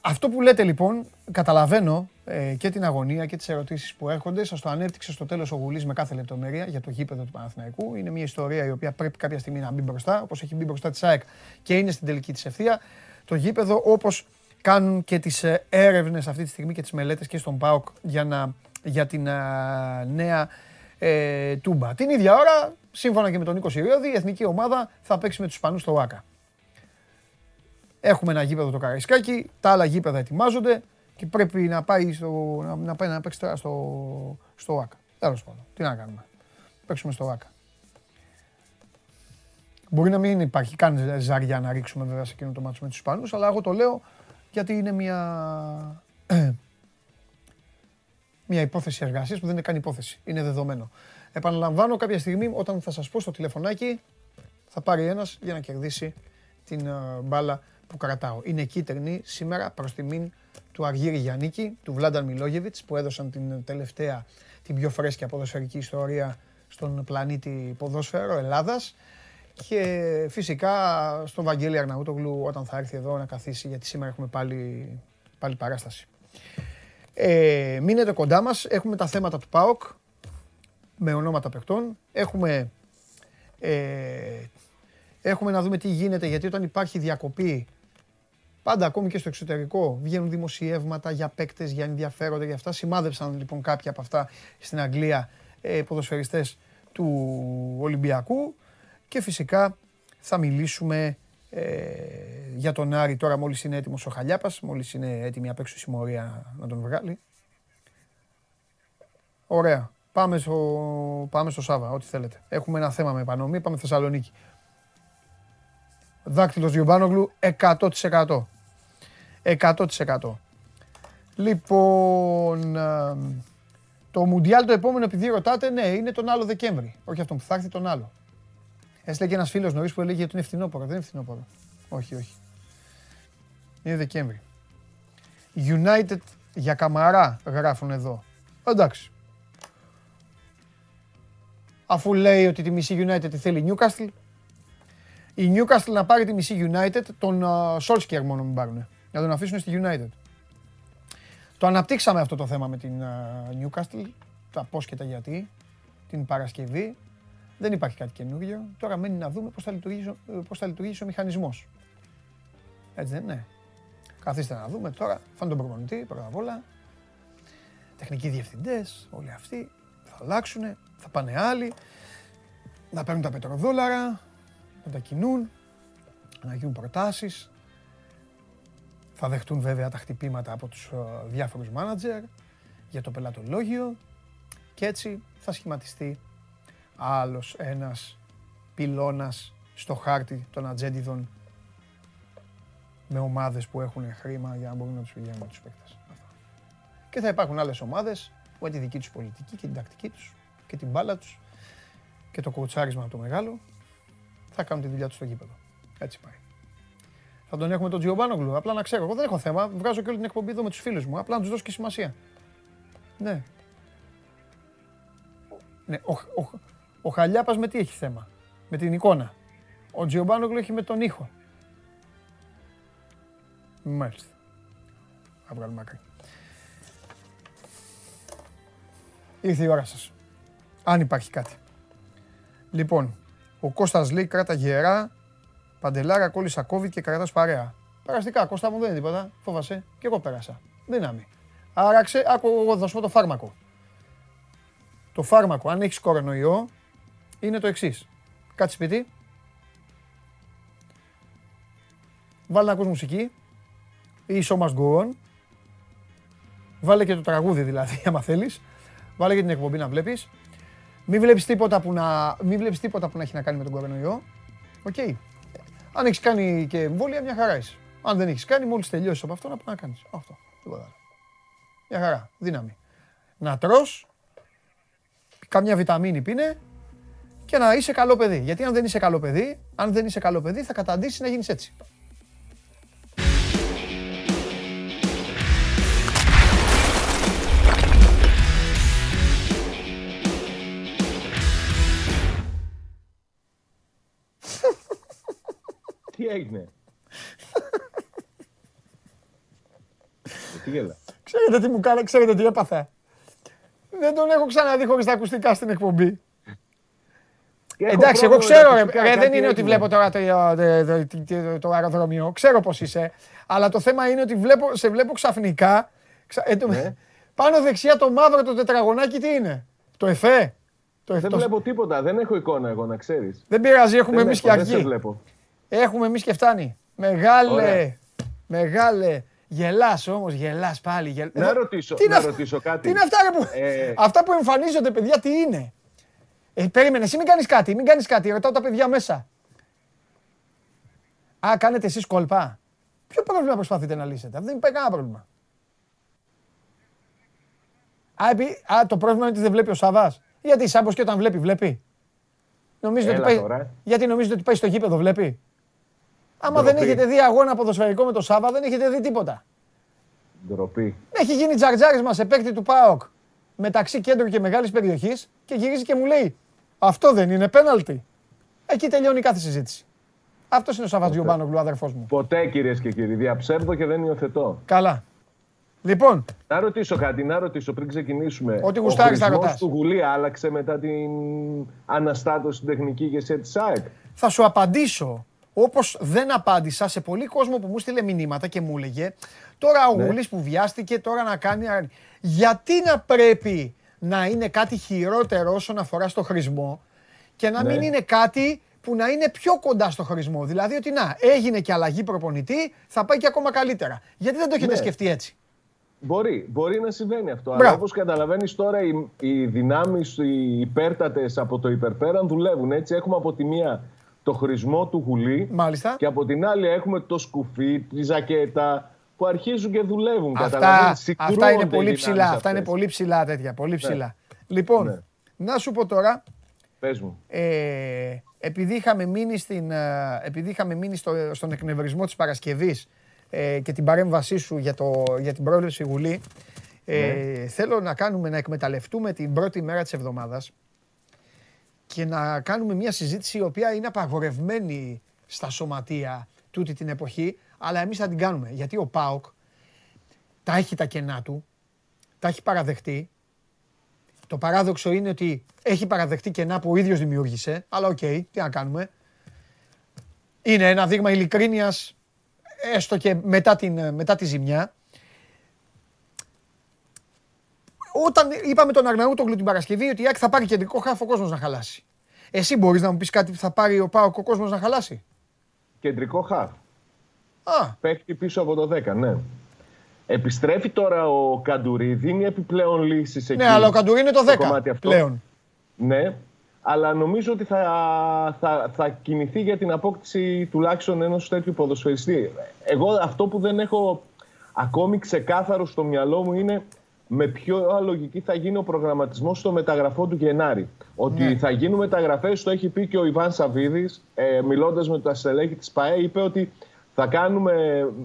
αυτό που λέτε λοιπόν, καταλαβαίνω ε, και την αγωνία και τις ερωτήσεις που έρχονται. Σας το ανέπτυξε στο τέλος ο Γουλής με κάθε λεπτομέρεια για το γήπεδο του Παναθηναϊκού. Είναι μια ιστορία η οποία πρέπει κάποια στιγμή να μπει μπροστά, όπως έχει μπει μπροστά της ΑΕΚ και είναι στην τελική της ευθεία. Το γήπεδο όπως κάνουν και τις ε, έρευνες αυτή τη στιγμή και τις μελέτες και στον ΠΑΟΚ για, να, για την α, νέα ε, τούμπα. Την ίδια ώρα, σύμφωνα και με τον Νίκο Σιριώδη, η εθνική ομάδα θα παίξει με τους Ισπανούς στο ΆΚΑ. Έχουμε ένα γήπεδο το Καραϊσκάκι, τα άλλα γήπεδα ετοιμάζονται και πρέπει να πάει, στο, να, να πάει να παίξει τώρα στο, στο ΆΚΑ. Τέλος πάντων, τι να κάνουμε. Παίξουμε στο ΆΚΑ. Μπορεί να μην υπάρχει καν ζαριά να ρίξουμε βέβαια σε εκείνο το μάτσο με τους Ισπανούς, αλλά εγώ το λέω γιατί είναι μια, [clears throat] μια υπόθεση εργασίας που δεν είναι καν υπόθεση. Είναι δεδομένο. Επαναλαμβάνω κάποια στιγμή όταν θα σας πω στο τηλεφωνάκι θα πάρει ένας για να κερδίσει την ε, μπάλα που κρατάω. Είναι κίτρινη σήμερα προς τιμήν του Αργύρι Γιαννίκη, του Βλάνταν Μιλόγεβιτς που έδωσαν την τελευταία, την πιο φρέσκια ποδοσφαιρική ιστορία στον πλανήτη ποδόσφαιρο Ελλάδας. Και φυσικά στον Βαγγέλη Αρναούτογλου όταν θα έρθει εδώ να καθίσει γιατί σήμερα έχουμε πάλι, πάλι παράσταση. Ε, μείνετε κοντά μας, έχουμε τα θέματα του ΠΑΟΚ με ονόματα παιχτών. Έχουμε, ε, έχουμε να δούμε τι γίνεται γιατί όταν υπάρχει διακοπή Πάντα ακόμη και στο εξωτερικό βγαίνουν δημοσιεύματα για παίκτες, για ενδιαφέροντα για αυτά. Σημάδεψαν λοιπόν κάποια από αυτά στην Αγγλία ε, ποδοσφαιριστές του Ολυμπιακού και φυσικά θα μιλήσουμε ε, για τον Άρη τώρα μόλις είναι έτοιμος ο Χαλιάπας, μόλις είναι έτοιμη απ' έξω η συμμορία να τον βγάλει. Ωραία. Πάμε στο, πάμε στο Σάβα, ό,τι θέλετε. Έχουμε ένα θέμα με επανομή, πάμε Θεσσαλονίκη. Δάκτυλος Γιωμπάνογλου 100%. 100%. Λοιπόν, το Μουντιάλ το επόμενο, επειδή ρωτάτε, ναι, είναι τον άλλο Δεκέμβρη. Όχι αυτόν που θα έρθει, τον άλλο. Έστειλε ένας φίλος νωρίς που έλεγε ότι είναι φθινόπωρο. Δεν είναι φθινόπωρο. Όχι, όχι. Είναι Δεκέμβρη. United για καμαρά γράφουν εδώ. Εντάξει. Αφού λέει ότι τη μισή United τη θέλει Newcastle, η Newcastle να πάρει τη μισή United, τον Solskjaer μόνο μην πάρουν. Να τον αφήσουν στη United. Το αναπτύξαμε αυτό το θέμα με την Newcastle, τα πώς και τα γιατί, την Παρασκευή. Δεν υπάρχει κάτι καινούργιο. Τώρα μένει να δούμε πώς θα λειτουργήσει, πώς θα λειτουργήσει ο μηχανισμός. Έτσι δεν είναι. Καθίστε να δούμε τώρα. Φάνε τον προπονητή πρώτα απ' όλα. Τεχνικοί διευθυντές, όλοι αυτοί θα αλλάξουν, θα πάνε άλλοι. Να παίρνουν τα πετροδόλαρα, να τα κινούν, να γίνουν προτάσεις. Θα δεχτούν βέβαια τα χτυπήματα από τους ε, διάφορους μάνατζερ για το πελατολόγιο και έτσι θα σχηματιστεί άλλος ένας πυλώνας στο χάρτη των ατζέντιδων με ομάδες που έχουν χρήμα για να μπορούν να τους πηγαίνουν τους παίκτες. Και θα υπάρχουν άλλες ομάδες που έχουν τη δική τους πολιτική και την τακτική τους και την μπάλα τους και το κοτσάρισμα το μεγάλο θα κάνουν τη δουλειά τους στο γήπεδο. Έτσι πάει. Θα τον έχουμε τον Τζιομπάνογλου. Απλά να ξέρω. Εγώ δεν έχω θέμα. Βγάζω και όλη την εκπομπή εδώ με τους φίλους μου. Απλά να τους δώσω και σημασία. Ναι. Ναι. Ο, ο, ο Χαλιάπας με τι έχει θέμα; Με την εικόνα. Ο Τζιομπάνογλου έχει με τον ήχο. Μάλιστα. Θα βγάλουμε άκρη. Ήρθε η ώρα σας. Αν υπάρχει κάτι. Λοιπόν, ο Κώστας λέει κράτα γερά Παντελάρα, κόλλησα COVID και κρατάς παρέα. Περαστικά, Κώστα μου δεν είναι τίποτα. Φόβασε. Και εγώ πέρασα. Δύναμη. Άρα, ξέ, άκου, εγώ θα σου πω το φάρμακο. Το φάρμακο, αν έχεις κορονοϊό, είναι το εξής. Κάτσε σπίτι. Βάλε να ακούς μουσική. The show must go on. Βάλε και το τραγούδι δηλαδή, [laughs] άμα θέλεις. Βάλε και την εκπομπή να βλέπεις. Μην βλέπεις τίποτα που να, μην βλέπεις τίποτα που να έχει να κάνει με τον κορονοϊό. OK. Okay. Αν έχεις κάνει και εμβόλια, μια χαρά είσαι. Αν δεν έχεις κάνει, μόλις τελειώσεις από αυτό, να πάει να κάνεις. Αυτό. Τίποτα άλλο. Μια χαρά. Δύναμη. Να τρώ, καμιά βιταμίνη πίνε και να είσαι καλό παιδί. Γιατί αν δεν είσαι καλό παιδί, αν δεν είσαι καλό παιδί, θα καταντήσεις να γίνεις έτσι. Έγινε. τι γέλα. Ξέρετε τι μου κάνει, ξέρετε τι έπαθε. Δεν τον έχω ξαναδεί χωρίς τα ακουστικά στην εκπομπή. Εντάξει, εγώ ξέρω, ρε, δεν είναι ότι βλέπω τώρα το, αεροδρόμιο. Ξέρω πώς είσαι. Αλλά το θέμα είναι ότι βλέπω, σε βλέπω ξαφνικά. Ε, ναι. Πάνω δεξιά το μαύρο το τετραγωνάκι τι είναι; Το εφέ. Το δεν βλέπω τίποτα. Δεν έχω εικόνα εγώ να ξέρεις. Δεν πειράζει, έχουμε εμείς και αρχή. Έχουμε εμείς και φτάνει. Μεγάλε, μεγάλε. Γελάς όμως, γελάς πάλι. Γελ... Να, ρωτήσω, τι να ρωτήσω κάτι. Τι είναι αυτά, που, ε... αυτά που εμφανίζονται, παιδιά, τι είναι; Ε, περίμενε, εσύ μην κάνεις κάτι, μην κάνεις κάτι. Ρωτάω τα παιδιά μέσα. Α, κάνετε εσείς κόλπα. Ποιο πρόβλημα προσπαθείτε να λύσετε. Δεν υπάρχει κανένα πρόβλημα. Α, επί... Α, το πρόβλημα είναι ότι δεν βλέπει ο Σαββάς. Γιατί Σάμπος και όταν βλέπει, βλέπει. Νομίζετε ότι πάει... Γιατί νομίζετε ότι πάει στο γήπεδο, βλέπει; Άμα δεν έχετε δει αγώνα ποδοσφαιρικό με το Σάβα, δεν έχετε δει τίποτα. Ντροπή. Έχει γίνει τζαρτζάρισμα σε παίκτη του ΠΑΟΚ μεταξύ κέντρου και μεγάλης περιοχής και γυρίζει και μου λέει Αυτό δεν είναι πέναλτι. Εκεί τελειώνει κάθε συζήτηση. Αυτός είναι ο Σαββατζιουμπάνογλου, αδερφός μου. Ποτέ κυρίες και κύριοι. Διαψεύδω και δεν υιοθετώ. Καλά. Λοιπόν. Να ρωτήσω κάτι, να ρωτήσω πριν ξεκινήσουμε. Ό,τι γουστάρεις θα ρωτάς. του Γουλή άλλαξε μετά την αναστάτωση στην τεχνική ηγεσία της ΑΕΚ; Θα σου απαντήσω. Όπως δεν απάντησα σε πολύ κόσμο που μου στείλε μηνύματα και μου έλεγε Τώρα ο ναι. Γουλής που βιάστηκε, τώρα να κάνει. Γιατί να πρέπει να είναι κάτι χειρότερο όσον αφορά στο χρησμό και να μην ναι. είναι κάτι που να είναι πιο κοντά στο χρησμό; Δηλαδή ότι να, έγινε και αλλαγή προπονητή, θα πάει και ακόμα καλύτερα. Γιατί δεν το έχετε ναι. σκεφτεί έτσι; Μπορεί, μπορεί να συμβαίνει αυτό. Μπράβο. Αλλά όπως καταλαβαίνεις τώρα, οι, οι δυνάμεις, οι υπέρτατες από το υπερπέραν δουλεύουν. Έτσι, έχουμε από τη μία το χρησμό του γουλή. Μάλιστα. Και από την άλλη έχουμε το σκουφί, τη ζακέτα που αρχίζουν και δουλεύουν. Αυτά, αυτά είναι πολύ ψηλά. Αυτά είναι πολύ ψηλά τέτοια. Πολύ ναι. ψηλά. Λοιπόν, ναι. να σου πω τώρα. Πες μου. Ε, επειδή είχαμε μείνει, στην, ε, επειδή είχαμε μείνει στο, στον εκνευρισμό της Παρασκευής ε, και την παρέμβασή σου για, το, για την πρόληψη Γουλή, ε, ναι. θέλω να κάνουμε, να εκμεταλλευτούμε την πρώτη μέρα της εβδομάδας και να κάνουμε μια συζήτηση η οποία είναι απαγορευμένη στα σωματεία τούτη την εποχή, αλλά εμείς θα την κάνουμε. Γιατί ο ΠΑΟΚ τα έχει τα κενά του, τα έχει παραδεχτεί. Το παράδοξο είναι ότι έχει παραδεχτεί κενά που ο ίδιος δημιούργησε, αλλά οκ, τι να κάνουμε. Είναι ένα δείγμα ειλικρίνειας, έστω και μετά, την, μετά τη ζημιά. Όταν είπαμε τον Αρναούτογλου την Παρασκευή ότι η Άκη θα πάρει κεντρικό χάφ ο κόσμος να χαλάσει. Εσύ μπορείς να μου πεις κάτι που θα πάρει ο Πάοκ ο κόσμος να χαλάσει; Κεντρικό χάφ. Α. Παίχτη πίσω από το 10, ναι. Επιστρέφει τώρα ο Καντουρί, δίνει επιπλέον λύσει εκεί. Ναι, αλλά ο Καντουρί είναι το 10 πλέον. Ναι, αλλά νομίζω ότι θα, θα, θα κινηθεί για την απόκτηση τουλάχιστον ενός τέτοιου ποδοσφαιριστή. Εγώ αυτό που δεν έχω ακόμη ξεκάθαρο στο μυαλό μου είναι με ποιο λογική θα γίνει ο προγραμματισμός στο μεταγραφό του Γενάρη. Ότι ναι. θα γίνουν μεταγραφές, το έχει πει και ο Ιβάν Σαββίδης, ε, μιλώντας με τα στελέχη της ΠαΕ, είπε ότι θα κάνουμε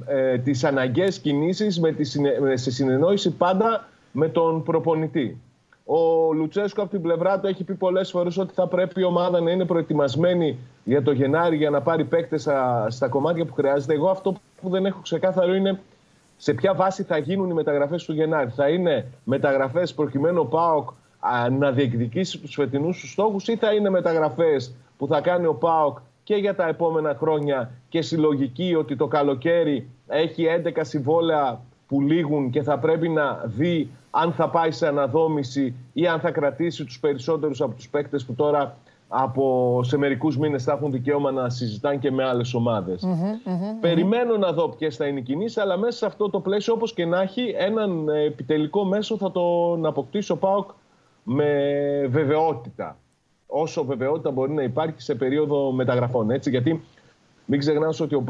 ε, τις αναγκαίες κινήσεις με τη, σε συνεννόηση πάντα με τον προπονητή. Ο Λουτσέσκο από την πλευρά του έχει πει πολλές φορές ότι θα πρέπει η ομάδα να είναι προετοιμασμένη για το Γενάρη για να πάρει παίκτες στα, κομμάτια που χρειάζεται. Εγώ αυτό που δεν έχω ξεκάθαρο είναι σε ποια βάση θα γίνουν οι μεταγραφές του Γενάρη; Θα είναι μεταγραφές προκειμένου ο ΠΑΟΚ να διεκδικήσει τους φετινούς τους στόχους ή θα είναι μεταγραφές που θα κάνει ο ΠΑΟΚ και για τα επόμενα χρόνια και συλλογική ότι το καλοκαίρι έχει 11 συμβόλαια που λήγουν και θα πρέπει να δει αν θα πάει σε αναδόμηση ή αν θα κρατήσει τους περισσότερους από τους παίκτες που τώρα από σε μερικούς μήνες θα έχουν δικαίωμα να συζητάνε και με άλλες περιμενω να δω ποιες θα είναι οι κινήσεις, αλλά μέσα σε αυτό το πλαίσιο όπως και να έχει έναν επιτελικό μέσο θα τον αποκτήσει ο ΠΑΟΚ με βεβαιότητα όσο βεβαιότητα μπορεί να υπάρχει σε περίοδο μεταγραφών. Έτσι, γιατί μην ξεχνάς ότι ο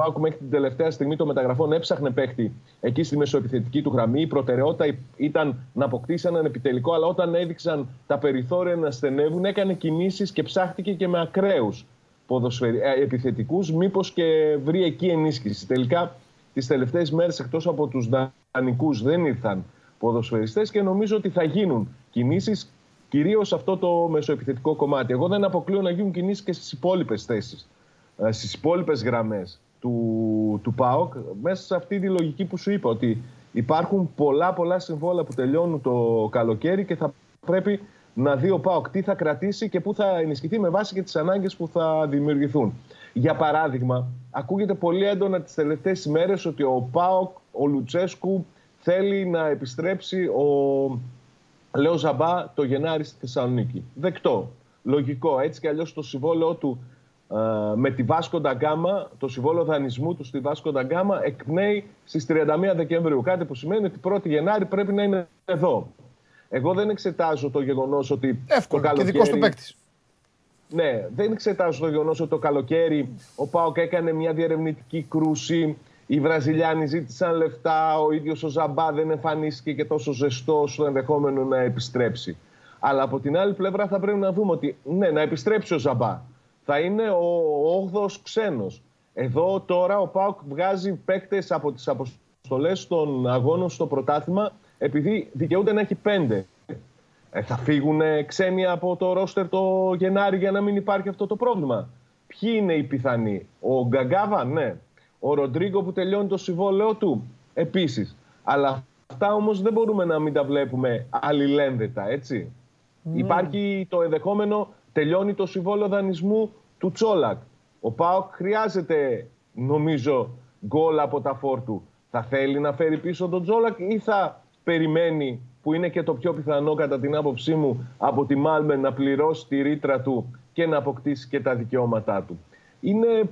Πάουκ μέχρι την τελευταία στιγμή των μεταγραφών έψαχνε παίχτη εκεί στη μεσοεπιθετική του γραμμή. Η προτεραιότητα ήταν να αποκτήσει έναν επιτελικό, αλλά όταν έδειξαν τα περιθώρια να στενεύουν, έκανε κινήσεις και ψάχτηκε και με ακραίους ε, επιθετικούς, μήπως και βρει εκεί ενίσχυση. Τελικά, τις τελευταίες μέρες εκτός από τους δανεικούς δεν ήρθαν ποδοσφαιριστές και νομίζω ότι θα γίνουν κινήσεις Κυρίως αυτό το μεσοεπιθετικό κομμάτι. Εγώ δεν αποκλείω να γίνουν κινήσεις και στις υπόλοιπες θέσεις, ε, στις υπόλοιπες γραμμές του, του ΠΑΟΚ, μέσα σε αυτή τη λογική που σου είπα, ότι υπάρχουν πολλά πολλά συμβόλαια που τελειώνουν το καλοκαίρι και θα πρέπει να δει ο ΠΑΟΚ τι θα κρατήσει και πού θα ενισχυθεί με βάση και τις ανάγκες που θα δημιουργηθούν. Για παράδειγμα, ακούγεται πολύ έντονα τις τελευταίες ημέρες ότι ο ΠΑΟΚ, ο Λουτσέσκου, θέλει να επιστρέψει ο Λέω Ζαμπά το Γενάρη στη Θεσσαλονίκη. Δεκτό. Λογικό. Έτσι κι αλλιώς το συμβόλαιό του ε, με τη Βάσκο Νταγκάμα, το συμβόλαιο δανεισμού του στη Βάσκο Νταγκάμα εκπνέει στις 31 Δεκεμβρίου. Κάτι που σημαίνει ότι 1η Γενάρη πρέπει να είναι εδώ. Εγώ δεν εξετάζω το γεγονός ότι. Εύκολο. Το καλοκαίρι... Και δικός του παίκτης. Ναι, δεν εξετάζω το γεγονός ότι το καλοκαίρι ο Πάοκ έκανε μια διερευνητική κρούση οι Βραζιλιάνοι ζήτησαν λεφτά, ο ίδιος ο Ζαμπά δεν εμφανίστηκε και τόσο ζεστός στο ενδεχόμενο να επιστρέψει. Αλλά από την άλλη πλευρά θα πρέπει να δούμε ότι ναι, να επιστρέψει ο Ζαμπά. Θα είναι ο 8ο ξένος. Εδώ τώρα ο Πάουκ βγάζει παίκτες από τις αποστολές των αγώνων στο πρωτάθλημα επειδή δικαιούται να έχει πέντε. Ε, θα φύγουν ξένοι από το ρόστερ το Γενάρη για να μην υπάρχει αυτό το πρόβλημα. Ποιοι είναι οι πιθανοί; Ο Γκαγκάβα, ναι. Ο Ροντρίγκο που τελειώνει το συμβόλαιό του, επίσης. Αλλά αυτά όμως δεν μπορούμε να μην τα βλέπουμε αλληλένδετα, έτσι. Ναι. Υπάρχει το ενδεχόμενο, τελειώνει το συμβόλαιο δανεισμού του Τσόλακ. Ο Πάοκ χρειάζεται, νομίζω, γκολ από τα φόρτου. Θα θέλει να φέρει πίσω τον Τσόλακ ή θα περιμένει, που είναι και το πιο πιθανό κατά την άποψή μου, από τη Μάλμεν να πληρώσει τη ρήτρα του και να αποκτήσει και τα δικαιώματά του. Είναι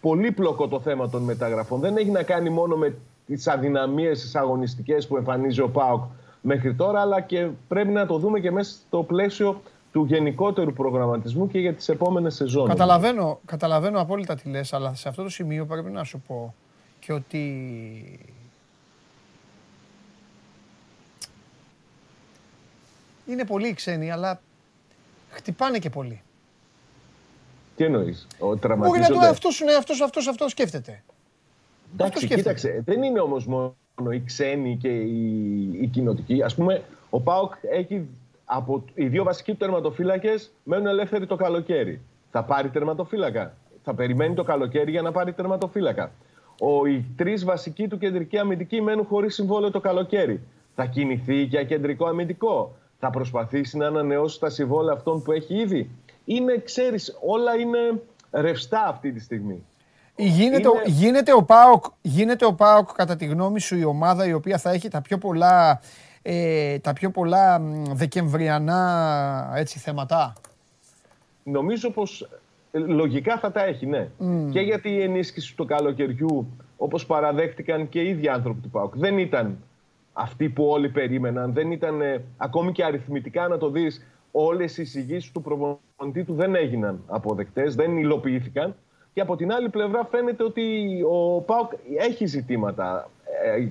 πολύπλοκο το θέμα των μεταγραφών. Δεν έχει να κάνει μόνο με τις αδυναμίες τις αγωνιστικές που εμφανίζει ο ΠΑΟΚ μέχρι τώρα, αλλά και πρέπει να το δούμε και μέσα στο πλαίσιο του γενικότερου προγραμματισμού και για τις επόμενες σεζόν. Καταλαβαίνω, καταλαβαίνω απόλυτα τι λες, αλλά σε αυτό το σημείο πρέπει να σου πω και ότι είναι πολύ ξένοι, αλλά χτυπάνε και πολύ. Τι εννοείς, ο Μπορεί να το αυτός, ναι, αυτός, αυτός, αυτός σκέφτεται. Εντάξει, κοίταξε, δεν είναι όμως μόνο οι ξένοι και οι, οι κοινοτικοί. Ας πούμε, ο ΠΑΟΚ έχει από οι δύο βασικοί του τερματοφύλακες μένουν ελεύθεροι το καλοκαίρι. Θα πάρει τερματοφύλακα. Θα περιμένει το καλοκαίρι για να πάρει τερματοφύλακα. Ο, οι τρεις βασικοί του κεντρικοί αμυντικοί μένουν χωρίς συμβόλαιο το καλοκαίρι. Θα κινηθεί για κεντρικό αμυντικό. Θα προσπαθήσει να ανανεώσει τα συμβόλαια αυτών που έχει ήδη. Είναι, ξέρεις, όλα είναι ρευστά αυτή τη στιγμή. Γίνεται, είναι... γίνεται, ο ΠΑΟΚ, γίνεται ο ΠΑΟΚ, κατά τη γνώμη σου, η ομάδα η οποία θα έχει τα πιο πολλά ε, τα πιο πολλά δεκεμβριανά έτσι, θέματα. Νομίζω πως ε, λογικά θα τα έχει, ναι. Και γιατί η ενίσχυση του καλοκαιριού, όπως παραδέχτηκαν και οι ίδιοι άνθρωποι του ΠΑΟΚ, δεν ήταν αυτή που όλοι περίμεναν. Δεν ήταν, ε, ακόμη και αριθμητικά να το δεις, όλες οι εισηγήσεις του προπονητή του δεν έγιναν αποδεκτές, δεν υλοποιήθηκαν. Και από την άλλη πλευρά φαίνεται ότι ο ΠΑΟΚ έχει ζητήματα ε,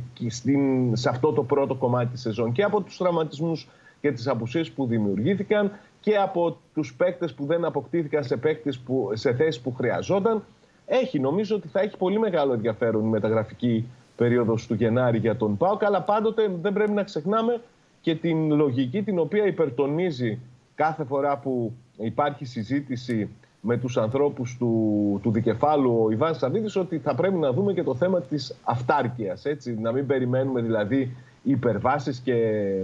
σε αυτό το πρώτο κομμάτι της σεζόν και από τους τραυματισμούς και τις απουσίες που δημιουργήθηκαν και από τους παίκτες που δεν αποκτήθηκαν σε, παίκτες που, σε θέσεις που χρειαζόταν. Έχει, νομίζω ότι θα έχει πολύ μεγάλο ενδιαφέρον η μεταγραφική περίοδος του Γενάρη για τον ΠΑΟΚ, αλλά πάντοτε δεν πρέπει να ξεχνάμε και την λογική την οποία υπερτονίζει κάθε φορά που υπάρχει συζήτηση με τους ανθρώπους του, του δικεφάλου ο Ιβάν Σαββίδης ότι θα πρέπει να δούμε και το θέμα της αυτάρκειας. Έτσι, να μην περιμένουμε δηλαδή υπερβάσεις και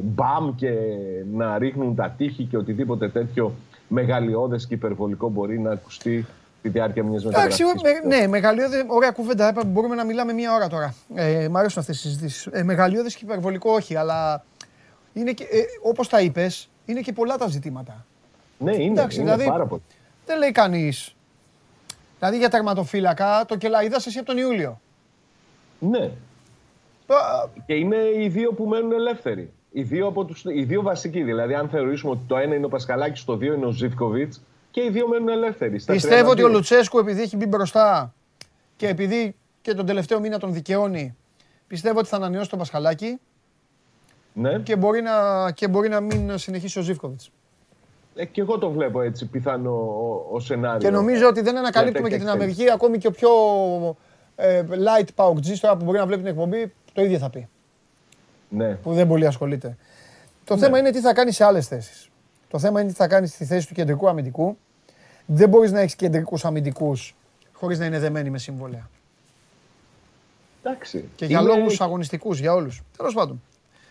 μπαμ και να ρίχνουν τα τείχη και οτιδήποτε τέτοιο μεγαλειώδες και υπερβολικό μπορεί να ακουστεί τη διάρκεια μιας μεταγραφής. Εντάξει, ναι, μεγαλειώδε, ωραία κουβέντα. Μπορούμε να μιλάμε μία ώρα τώρα. Ε, μ' αρέσουν αυτές οι συζητήσεις. Ε, μεγαλειώδες και υπερβολικό όχι, αλλά είναι και, ε, όπως τα είπες, είναι και πολλά τα ζητήματα. Ναι, είναι, Εντάξει, είναι δηλαδή, πάρα πολύ. Δεν λέει κανείς. Δηλαδή για τερματοφύλακα το κελαϊδά εσύ από τον Ιούλιο. Ναι. Και είναι οι δύο που μένουν ελεύθεροι. Οι δύο, από τους, οι δύο βασικοί. Δηλαδή, αν θεωρήσουμε ότι το ένα είναι ο Πασκαλάκη, το δύο είναι ο Ζήφκοβιτς και οι δύο μένουν ελεύθεροι. Πιστεύω ότι ο Λουτσέσκου, επειδή έχει μπει μπροστά και επειδή και τον τελευταίο μήνα τον δικαιώνει, πιστεύω ότι θα ανανεώσει τον Πασχαλάκη. Ναι. Και μπορεί να, και μπορεί να μην συνεχίσει ο Ζήφκοβιτς. Ε, και εγώ το βλέπω έτσι πιθανό ο, ο σενάριο. Και νομίζω ότι δεν ανακαλύπτουμε και την Αμερική. Ακόμη και ο πιο ε, light pauk τώρα που μπορεί να βλέπει την εκπομπή, το ίδιο θα πει. Ναι. Που δεν πολύ ασχολείται. Το ναι. θέμα είναι τι θα κάνει σε άλλες θέσεις. Το θέμα είναι τι θα κάνει στη θέση του κεντρικού αμυντικού. Δεν μπορείς να έχεις κεντρικούς αμυντικούς χωρίς να είναι δεμένοι με συμβόλαια. Εντάξει. Και για λόγους αγωνιστικούς, για όλους. Τέλος πάντων.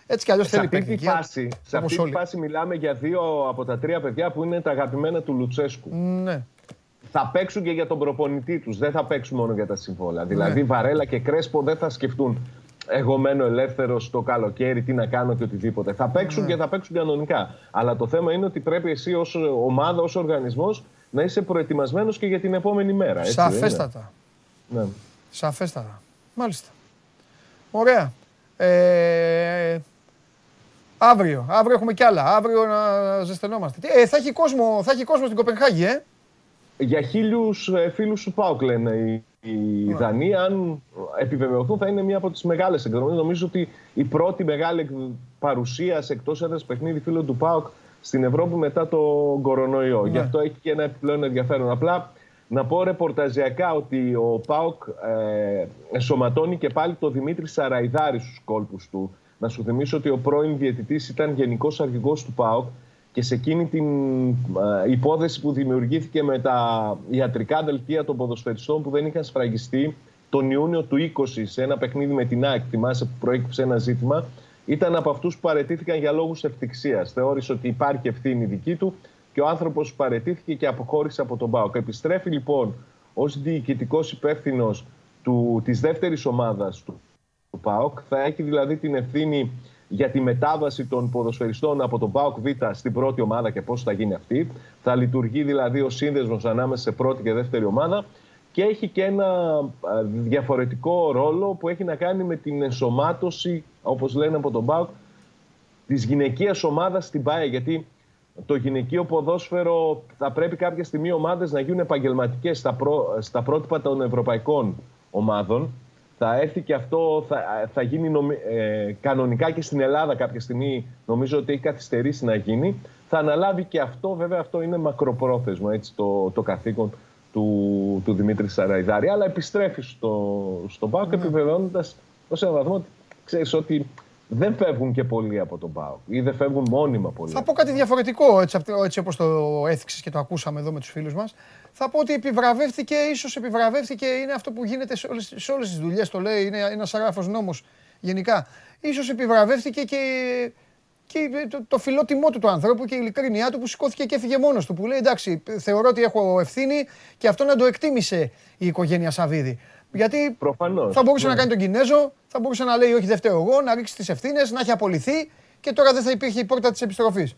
Έτσι κι αλλιώς θέλει αυτή φάση, Σε αυτή τη φάση μιλάμε για δύο από τα τρία παιδιά που είναι τα αγαπημένα του Λουτσέσκου. Ναι. Θα παίξουν και για τον προπονητή τους. Δεν θα παίξουν μόνο για τα συμβόλαια. Ναι. Δηλαδή Βαρέλα και Κρέσπο δεν θα σκεφτούν εγώ μένω ελεύθερος το καλοκαίρι, τι να κάνω και οτιδήποτε. Θα παίξουν ναι. και θα παίξουν κανονικά. Αλλά το θέμα είναι ότι πρέπει εσύ ως ομάδα, ως οργανισμός να είσαι προετοιμασμένος και για την επόμενη μέρα. Έτσι, Σαφέστατα. Ναι. Σαφέστατα. Μάλιστα. Ωραία. Ε, Αύριο, αύριο έχουμε κι άλλα. Αύριο να ζεσθενόμαστε. Ε, θα, έχει κόσμο, θα έχει κόσμο στην Κοπενχάγη, ε; Για χίλιους ε, φίλους του Πάουκ λένε οι, οι Δανείοι. Αν επιβεβαιωθούν, θα είναι μία από τις μεγάλες εκδρομές. Νομίζω ότι η πρώτη μεγάλη παρουσία εκτός έδρας παιχνίδι φίλων του Πάουκ στην Ευρώπη μετά το κορονοϊό. Ναι. Γι' αυτό έχει και ένα επιπλέον ενδιαφέρον. Απλά να πω ρεπορταζιακά ότι ο Πάουκ ε, ενσωματώνει και πάλι το Δημήτρη Σαραϊδάρη στους κόλπους του Να σου θυμίσω ότι ο πρώην διαιτητής ήταν γενικός αρχηγός του ΠΑΟΚ και σε εκείνη την υπόθεση που δημιουργήθηκε με τα ιατρικά δελτία των ποδοσφαιριστών που δεν είχαν σφραγιστεί τον Ιούνιο του 20 σε ένα παιχνίδι με την ΑΕΚ, θυμάσαι που προέκυψε ένα ζήτημα, ήταν από αυτούς που παρετήθηκαν για λόγους ευτυχία. Θεώρησε ότι υπάρχει ευθύνη δική του και ο άνθρωπος παρετήθηκε και αποχώρησε από τον ΠΑΟΚ. Επιστρέφει λοιπόν ως διοικητικός υπεύθυνος της δεύτερης ομάδας του, του ΠΑΟΚ. Θα έχει δηλαδή την ευθύνη για τη μετάβαση των ποδοσφαιριστών από τον ΠΑΟΚ Β στην πρώτη ομάδα και πώς θα γίνει αυτή. Θα λειτουργεί δηλαδή ο σύνδεσμος ανάμεσα σε πρώτη και δεύτερη ομάδα και έχει και ένα διαφορετικό ρόλο που έχει να κάνει με την ενσωμάτωση, όπως λένε από τον ΠΑΟΚ, της γυναικείας ομάδας στην ΠΑΕ. Γιατί το γυναικείο ποδόσφαιρο θα πρέπει κάποια στιγμή οι ομάδες να γίνουν επαγγελματικές στα, στα πρότυπα των ευρωπαϊκών ομάδων. Θα έρθει και αυτό, θα, θα γίνει ε, κανονικά και στην Ελλάδα κάποια στιγμή, νομίζω ότι έχει καθυστερήσει να γίνει. Θα αναλάβει και αυτό, βέβαια αυτό είναι μακροπρόθεσμο έτσι, το, το καθήκον του, του Δημήτρη Σαραϊδάρη. Αλλά επιστρέφει στο, στον ΠΑΟΚ ναι. επιβεβαιώνοντας ω έναν βαθμό ότι ξέρεις ότι δεν φεύγουν και πολλοί από τον ΠΑΟΚ ή δεν φεύγουν μόνιμα πολλοί. Θα πω κάτι διαφορετικό έτσι, έτσι όπως το έθιξες και το ακούσαμε εδώ με τους φίλους μας. Θα πω ότι επιβραβεύτηκε, ίσως επιβραβεύτηκε, είναι αυτό που γίνεται σε όλες τις δουλειές. Το λέει, είναι ένας σαράφο νόμος γενικά. Ίσως επιβραβεύτηκε και και το, το φιλότιμό του του ανθρώπου και η ειλικρίνειά του που σηκώθηκε και έφυγε μόνος του. Που λέει εντάξει, θεωρώ ότι έχω ευθύνη και αυτό να το εκτίμησε η οικογένεια Σαββίδη. Γιατί Προφανώς, θα μπορούσε ναι. να κάνει τον Κινέζο, θα μπορούσε να λέει όχι δεν φταίω εγώ, να ρίξει τις ευθύνες, να έχει απολυθεί και τώρα δεν θα υπήρχε η πόρτα της επιστροφής.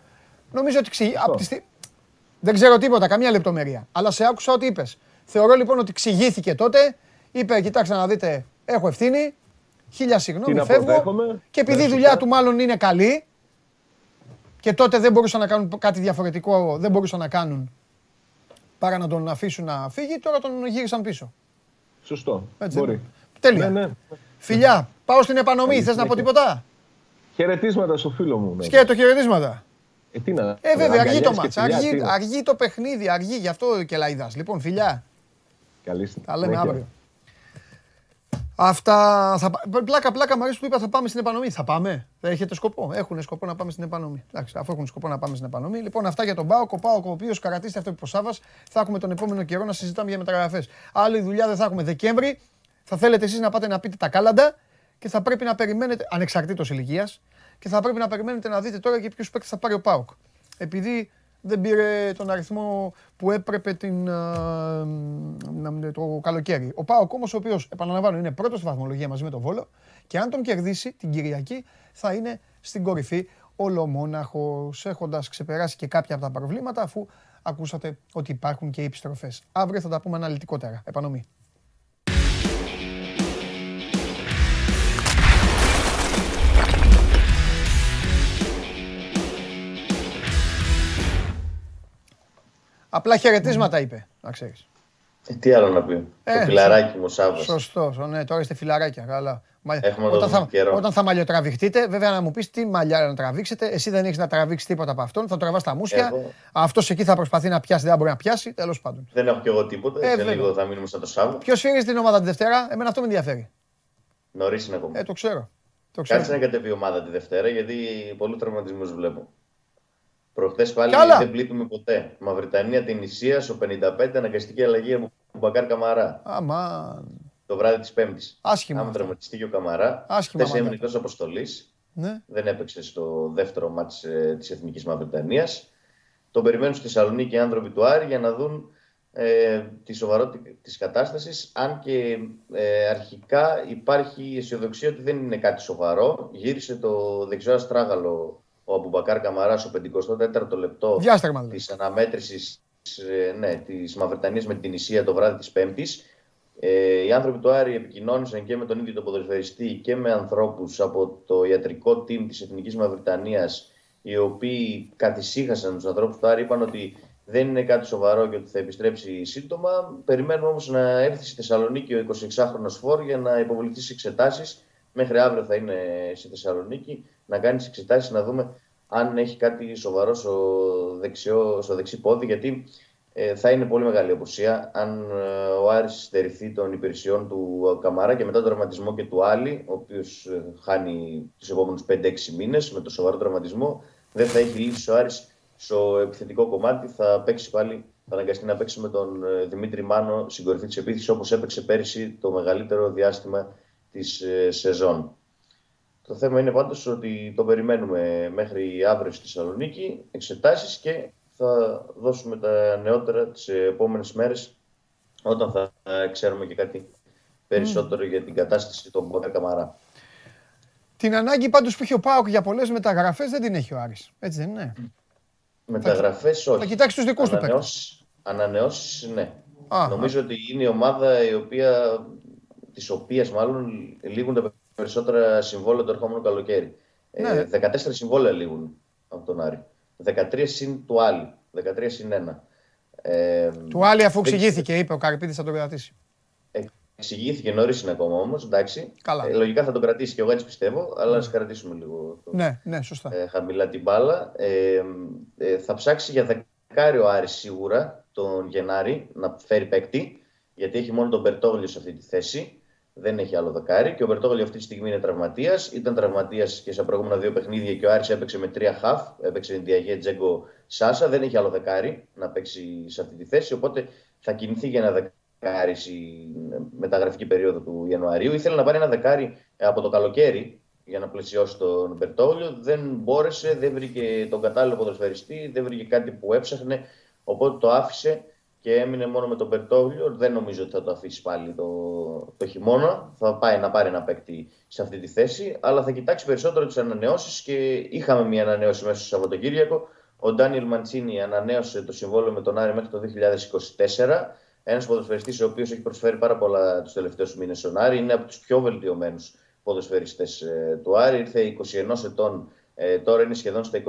Νομίζω ότι ξυ... από τη Δεν ξέρω τίποτα, καμία λεπτομέρεια. Αλλά σε άκουσα ότι είπες. Θεωρώ λοιπόν ότι ξηγήθηκε τότε. Είπε, κοιτάξτε να δείτε, έχω ευθύνη. Χίλια συγγνώμη, φεύγω. Και επειδή η δουλειά του μάλλον είναι καλή, και τότε δεν μπορούσαν να κάνουν κάτι διαφορετικό, δεν μπορούσαν να κάνουν παρά να τον αφήσουν να φύγει, τώρα τον γύρισαν πίσω. Σωστό. Έτσι, Μπορεί. Τέλεια. Ναι, ναι. Φιλιά, πάω στην επανομή. Θες να πω τίποτα; Χαιρετίσματα στο φίλο μου. Ναι. Σκέτο χαιρετίσματα. Ε, τι να... ε βέβαια, αργεί το μάτς. Αργεί, αργεί, το παιχνίδι, αργεί. Γι' αυτό και λαϊδάς. Λοιπόν, φιλιά. Καλή Τα λέμε αύριο. Αυτά. Θα, πλάκα, πλάκα, μου αρέσει που είπα θα πάμε στην επανομή. Θα πάμε. Θα έχετε σκοπό. Έχουν σκοπό να πάμε στην επανομή. Εντάξει, αφού έχουν σκοπό να πάμε στην επανομή. Λοιπόν, αυτά για τον Πάοκ. Ο Πάοκ, ο οποίος καρατίστε αυτό που Σάβα, θα έχουμε τον επόμενο καιρό να συζητάμε για μεταγραφές. Άλλη δουλειά δεν θα έχουμε Δεκέμβρη. Θα θέλετε εσείς να πάτε να πείτε τα κάλαντα και θα πρέπει να περιμένετε, ανεξαρτήτως ηλικίας, και θα πρέπει να περιμένετε να δείτε τώρα και ποιους παίκτες θα πάρει ο Πάοκ. Επειδή δεν πήρε τον αριθμό που έπρεπε την, το καλοκαίρι. Ο Πάοκ όμως, ο οποίος, επαναλαμβάνω, είναι πρώτος στη βαθμολογία μαζί με τον Βόλο και αν τον κερδίσει την Κυριακή θα είναι στην κορυφή ολομόναχος, έχοντας ξεπεράσει και κάποια από τα προβλήματα αφού ακούσατε ότι υπάρχουν και επιστροφές. Αύριο θα τα πούμε αναλυτικότερα. Επανομή. Απλά χαιρετίσματα είπε, να ξέρεις. Ε, τι άλλο να πει. Ε, το φιλαράκι μου, Σάββας. Σωστός, ναι, τώρα είστε φιλαράκια. Καλά. Έχουμε όταν, θα, καιρό. όταν θα μαλλιοτραβηχτείτε, βέβαια να μου πεις τι μαλλιά να τραβήξετε. Εσύ δεν έχεις να τραβήξεις τίποτα από αυτόν. Θα τραβάς τα μουσια. Αυτός εκεί θα προσπαθεί να πιάσει, δεν μπορεί να πιάσει. Τέλος πάντων. Δεν έχω κι εγώ τίποτα. Ε, Σε λίγο θα μείνουμε σαν το Σάββα. Ποιος φύγει την ομάδα τη Δευτέρα, εμένα αυτό με ενδιαφέρει. Νωρίς είναι ακόμα. Ε, το ξέρω. Το ξέρω. Κάτσε να κατεβεί η ομάδα τη Δευτέρα γιατί πολλούς τραυματισμούς βλέπω. Προχθές πάλι δεν πλήττουμε ποτέ. Μαυριτανία την Ισία, ο 55 αναγκαστική αλλαγή από Μπακάρ Καμαρά. Αμάν. Το βράδυ της Πέμπτης. Άσχημα. Αν τραυματιστεί και ο Καμαρά. Άσχημα. Δεν έμεινε εκτό αποστολής. Ναι. Δεν έπαιξε στο δεύτερο μάτς ε, της Εθνικής Μαυριτανίας. Τον περιμένουν στη Θεσσαλονίκη οι άνθρωποι του Άρη για να δουν ε, τη σοβαρότητα της κατάστασης. Αν και ε, αρχικά υπάρχει αισιοδοξία ότι δεν είναι κάτι σοβαρό. Γύρισε το δεξιό αστράγαλο ο Αμπουμπακάρ Καμαράς στο 54ο λεπτό της αναμέτρησης ε, ναι, της Μαυρετανία με την Ισία το βράδυ της Πέμπτης. Ε, οι άνθρωποι του Άρη επικοινώνησαν και με τον ίδιο τον ποδοσφαιριστή και με ανθρώπους από το ιατρικό team της Εθνικής Μαυριτανία, οι οποίοι καθησύχασαν τους ανθρώπους του Άρη, είπαν ότι δεν είναι κάτι σοβαρό και ότι θα επιστρέψει σύντομα. Περιμένουμε όμως να έρθει στη Θεσσαλονίκη ο 26χρονο Φόρ για να υποβληθεί σε εξετάσεις. Μέχρι αύριο θα είναι στη Θεσσαλονίκη να κάνεις εξετάσεις, να δούμε αν έχει κάτι σοβαρό στο, δεξιό, στο δεξί πόδι. Γιατί ε, θα είναι πολύ μεγάλη απουσία. Αν ε, ο Άρης στερηθεί των υπηρεσιών του Καμαρά και μετά τον τραυματισμό και του Άλλη, ο οποίος ε, χάνει τους επόμενους 5-6 μήνες με το σοβαρό τραυματισμό, δεν θα έχει λύσει ο Άρης στο επιθετικό κομμάτι. Θα παίξει πάλι, θα αναγκαστεί να παίξει με τον Δημήτρη Μάνο στην κορυφή της επίθεσης, όπως έπαιξε πέρυσι το μεγαλύτερο διάστημα της σεζόν. Το θέμα είναι πάντως ότι το περιμένουμε μέχρι αύριο στη Θεσσαλονίκη, εξετάσεις και θα δώσουμε τα νεότερα τις επόμενες μέρες όταν θα ξέρουμε και κάτι περισσότερο για την κατάσταση των Μπόκα Καμαρά. Την ανάγκη πάντως που έχει ο Πάοκ για πολλές μεταγραφές δεν την έχει ο Άρης. Έτσι δεν είναι. Μεταγραφές όχι. Θα κοιτάξεις τους δικούς του παίκτες. Ανανεώσεις ναι. Νομίζω ότι είναι η ομάδα η οποία, της οποίας μάλλον λήγουν τα περισσότερα συμβόλαια το ερχόμενο καλοκαίρι. Ναι. 14 ε, συμβόλαια λήγουν από τον Άρη. 13 συν του Άλλη. 13 συν 1. Ε, του Άλλη αφού εξηγήθηκε, είπε ο Καρυπίδη θα τον κρατήσει. Ε, εξηγήθηκε νωρίς είναι ακόμα όμως. Εντάξει. Ε, λογικά θα τον κρατήσει και εγώ έτσι πιστεύω, αλλά ας κρατήσουμε λίγο το, ναι, ναι, σωστά. Ε, χαμηλά την μπάλα. Ε, ε, θα ψάξει για δεκάριο Άρη σίγουρα τον Γενάρη να φέρει παίκτη, γιατί έχει μόνο τον Μπερτόγλιο σε αυτή τη θέση δεν έχει άλλο δεκάρι. Και ο Μπερτόγλιο αυτή τη στιγμή είναι τραυματίας. Ήταν τραυματίας και σε προηγούμενα δύο παιχνίδια και ο Άρης έπαιξε με τρία χαφ. Έπαιξε την Διαγέ Τζέγκο Σάσα. Δεν έχει άλλο δεκάρι να παίξει σε αυτή τη θέση. Οπότε θα κινηθεί για ένα δεκάρι στη μεταγραφική περίοδο του Ιανουαρίου. Ήθελε να πάρει ένα δεκάρι από το καλοκαίρι για να πλαισιώσει τον Μπερτόγλιο. Δεν μπόρεσε, δεν βρήκε τον κατάλληλο ποδοσφαιριστή, δεν βρήκε κάτι που έψαχνε. Οπότε το άφησε και έμεινε μόνο με τον Περτόγλιο. Δεν νομίζω ότι θα το αφήσει πάλι το, το χειμώνα. Θα πάει να πάρει ένα παίκτη σε αυτή τη θέση, αλλά θα κοιτάξει περισσότερο τις ανανεώσεις και είχαμε μια ανανέωση μέσα στο Σαββατοκύριακο. Ο Ντάνιελ Μαντσίνη ανανέωσε το συμβόλαιο με τον Άρη μέχρι το 2024. Ένας ποδοσφαιριστής ο οποίος έχει προσφέρει πάρα πολλά τους τελευταίους μήνες στον Άρη. Είναι από τους πιο βελτιωμένους ποδοσφαιριστές ε, του Άρη. Ήρθε 21 ετών, ε, τώρα είναι σχεδόν στα 24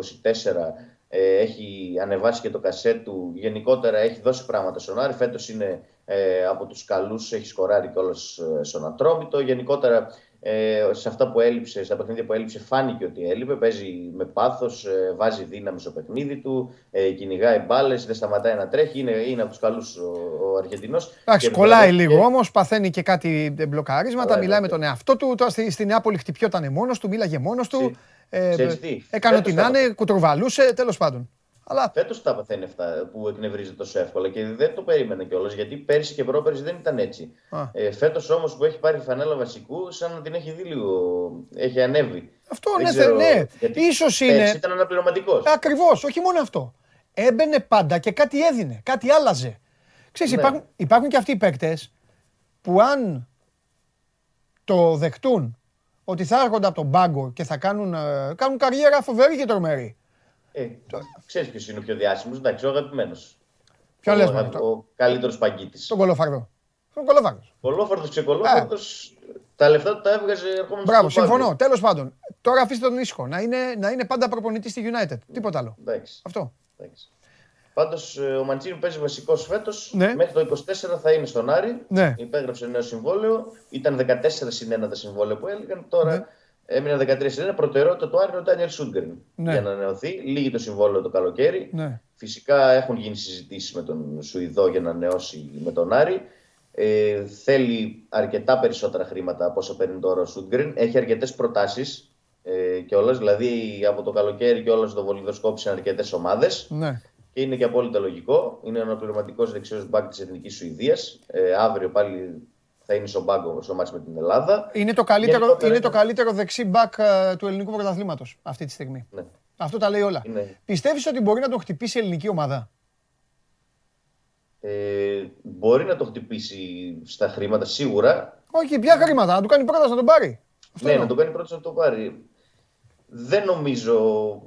ε, έχει ανεβάσει και το κασέτ του. Γενικότερα έχει δώσει πράγματα στον Άρη. Φέτος είναι ε, από τους καλούς, έχει σκοράρει κιόλας ε, στον Ατρόμητο. Γενικότερα ε, σε αυτά που έλειψε, στα παιχνίδια που έλειψε, φάνηκε ότι έλειπε. Παίζει με πάθος, ε, βάζει δύναμη στο παιχνίδι του, ε, κυνηγάει μπάλες, δεν σταματάει να τρέχει. Είναι, είναι από τους καλούς ο, ο Αργεντινός. Εντάξει, κολλάει λίγο όμως, παθαίνει και κάτι μπλοκαρίσματα. μιλάει με τον εαυτό του. Τώρα στη, στην Νεάπολη χτυπιόταν μόνος του, μίλαγε μόνος του. Ε, έκανε ό,τι να είναι, κουτροβαλούσε, τέλος πάντων. Αλλά... Φέτος τα παθαίνει αυτά που εκνευρίζει τόσο εύκολα και δεν το περίμενε κιόλας γιατί πέρσι και πρόπερσι δεν ήταν έτσι. Ε, Φέτος όμως που έχει πάρει φανέλα βασικού, σαν να την έχει δει λίγο. Έχει ανέβει. Αυτό δεν ναι, ξέρω, ναι. Ίσως είναι. ήταν αναπληρωματικός. Ακριβώς, όχι μόνο αυτό. Έμπαινε πάντα και κάτι έδινε, κάτι άλλαζε. Ξέρεις, ναι. υπάρχουν, υπάρχουν και αυτοί οι παίκτες που αν το δεχτούν ότι θα έρχονται από τον πάγκο και θα κάνουν, ε, κάνουν καριέρα φοβερή και τρομερή. Ε, ξέρεις ποιος είναι ο πιο διάσημος, εντάξει, ο αγαπημένος. Ποιο λες, Ο, ο καλύτερος παγκίτης. Τον Κολοφάρδο. Τον Κολοφάρδος. Κολόφαρδος, ξεκολόφαρδος, ε. τα λεφτά του τα έβγαζε ερχόμενος Μπράβο, συμφωνώ. Τέλος πάντων, τώρα αφήστε τον ίσχο να είναι, να είναι πάντα προπονητής στη United. Τίποτα άλλο. Εντάξει. Αυτό. Εντάξει. Πάντως ε, ο Μαντσίνη παίζει βασικός φέτος. Ναι. Μέχρι το 24 θα είναι στον Άρη. Ναι. Υπέγραψε νέο συμβόλαιο. Ήταν 14 συν 1 τα συμβόλαια που έλεγαν. Τώρα ναι. Έμεινε 13 συν 1. Προτεραιότητα του Άρη είναι ο Ντάνιελ Σούντγκριν ναι. για να ανανεωθεί. Λύγει το συμβόλαιο το καλοκαίρι. Ναι. Φυσικά έχουν γίνει συζητήσεις με τον Σουηδό για να ανανεώσει με τον Άρη. Ε, θέλει αρκετά περισσότερα χρήματα από όσα παίρνει τώρα ο Σούντγκριν. Έχει αρκετές προτάσεις ε, κιόλας. Δηλαδή από το καλοκαίρι κιόλας το βολιδοσκόπησαν αρκετές ομάδες. Ναι και είναι και απόλυτα λογικό. Είναι ένα πληρωματικό δεξιός μπακ της Εθνικής Σουηδίας. Ε, αύριο πάλι θα είναι στο μπάγκο στο μάτς με την Ελλάδα. Είναι το καλύτερο, είναι το καλύτερο δεξί μπακ ε, του ελληνικού πρωταθλήματος αυτή τη στιγμή. Ναι. Αυτό τα λέει όλα. Είναι... Πιστεύεις ότι μπορεί να τον χτυπήσει η ελληνική ομάδα; Ε, μπορεί να το χτυπήσει στα χρήματα σίγουρα. Όχι, ποια χρήματα, να του κάνει πρώτα να τον πάρει. ναι, να τον κάνει πρώτα να τον πάρει δεν νομίζω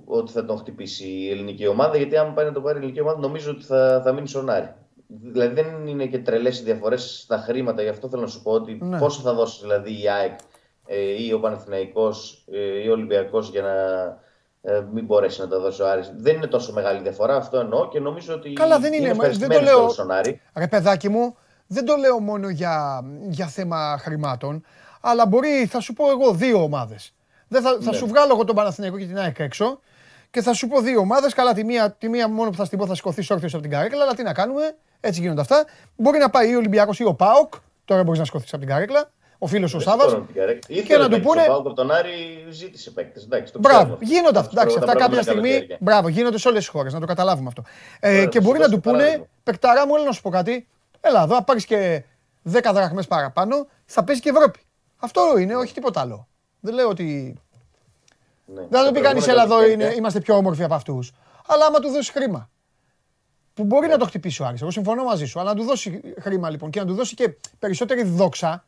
ότι θα τον χτυπήσει η ελληνική ομάδα, γιατί αν πάει να τον πάρει η ελληνική ομάδα, νομίζω ότι θα, θα μείνει στον Άρη. Δηλαδή δεν είναι και τρελές οι διαφορές στα χρήματα, γι' αυτό θέλω να σου πω ότι ναι. πόσο θα δώσεις δηλαδή η ΑΕΚ ε, ή ο Παναθηναϊκός ε, ή ο Ολυμπιακός για να ε, μην μπορέσει να τα δώσει ο Άρης. Δεν είναι τόσο μεγάλη διαφορά, αυτό εννοώ και νομίζω ότι Καλά, δεν είναι, είναι δεν το λέω, στον Άρη. Ρε παιδάκι μου, δεν το λέω μόνο για, για θέμα χρημάτων, αλλά μπορεί, θα σου πω εγώ, δύο ομάδες δεν θα, θα ναι. σου βγάλω εγώ τον Παναθηναϊκό και την ΑΕΚ έξω και θα σου πω δύο ομάδες. Καλά, τη μία, τη μία μόνο που θα στην πω θα σηκωθεί όρθιος από την καρέκλα, αλλά τι να κάνουμε. Έτσι γίνονται αυτά. Μπορεί να πάει ή ο Ολυμπιακός ή ο Πάοκ. Τώρα μπορείς να σηκωθείς από την καρέκλα. Ο φίλος ο Σάβα. Και να του πούνε. Ο Πάοκ από τον Άρη ζήτησε παίκτες. Μπράβο, γίνονται αυτά. Εντάξει, αυτά κάποια στιγμή. Μπράβο, γίνονται σε όλες τις χώρες, να το καταλάβουμε αυτό. Ε, και μπορεί να του πούνε, παικταρά μου, έλα να σου πω κάτι. Έλα εδώ, πάρεις και 10 δραχμές παραπάνω, θα παίζει και Ευρώπη. Αυτό είναι, όχι τίποτα άλλο. Δεν λέω ότι. Ναι. Δεν θα το πει κανείς, έλα εδώ είμαστε πιο όμορφοι από αυτούς. Αλλά άμα του δώσει χρήμα. Που μπορεί να το χτυπήσει ο Άρης. Εγώ συμφωνώ μαζί σου. Αλλά να του δώσει χρήμα λοιπόν και να του δώσει και περισσότερη δόξα.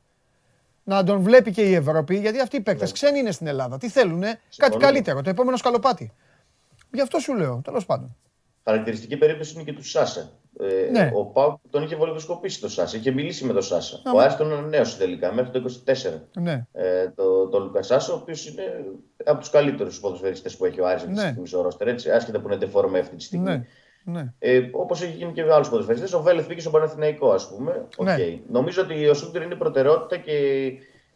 Να τον βλέπει και η Ευρώπη. Γιατί αυτοί οι παίκτες ναι. ξένοι είναι στην Ελλάδα. Τι θέλουν, κάτι καλύτερο. Το επόμενο σκαλοπάτι. Γι' αυτό σου λέω, τέλος πάντων. Χαρακτηριστική περίπτωση είναι και του Σάσα. Ε, ναι. Ο Πάουκ τον είχε βολιδοσκοπήσει το Σάσα, είχε μιλήσει με τον Σάσα. Ο Άρης τον ανανέωσε τελικά μέχρι το 24. Ναι. Ε, το, το Λουκα Σάσα, ο οποίος είναι από τους καλύτερους ποδοσφαιριστές που έχει ο Άρης αυτή τη στιγμή στο ρόστερ. Έτσι, άσχετα που είναι τεφόρμε αυτή τη στιγμή. Ναι. Ναι. Ε, Όπως έχει γίνει και με άλλους ποδοσφαιριστές, ο Βέλεθ πήγε στον Παναθηναϊκό, ας πούμε. Okay. Ναι. Νομίζω ότι ο Σούντερ είναι προτεραιότητα και ε,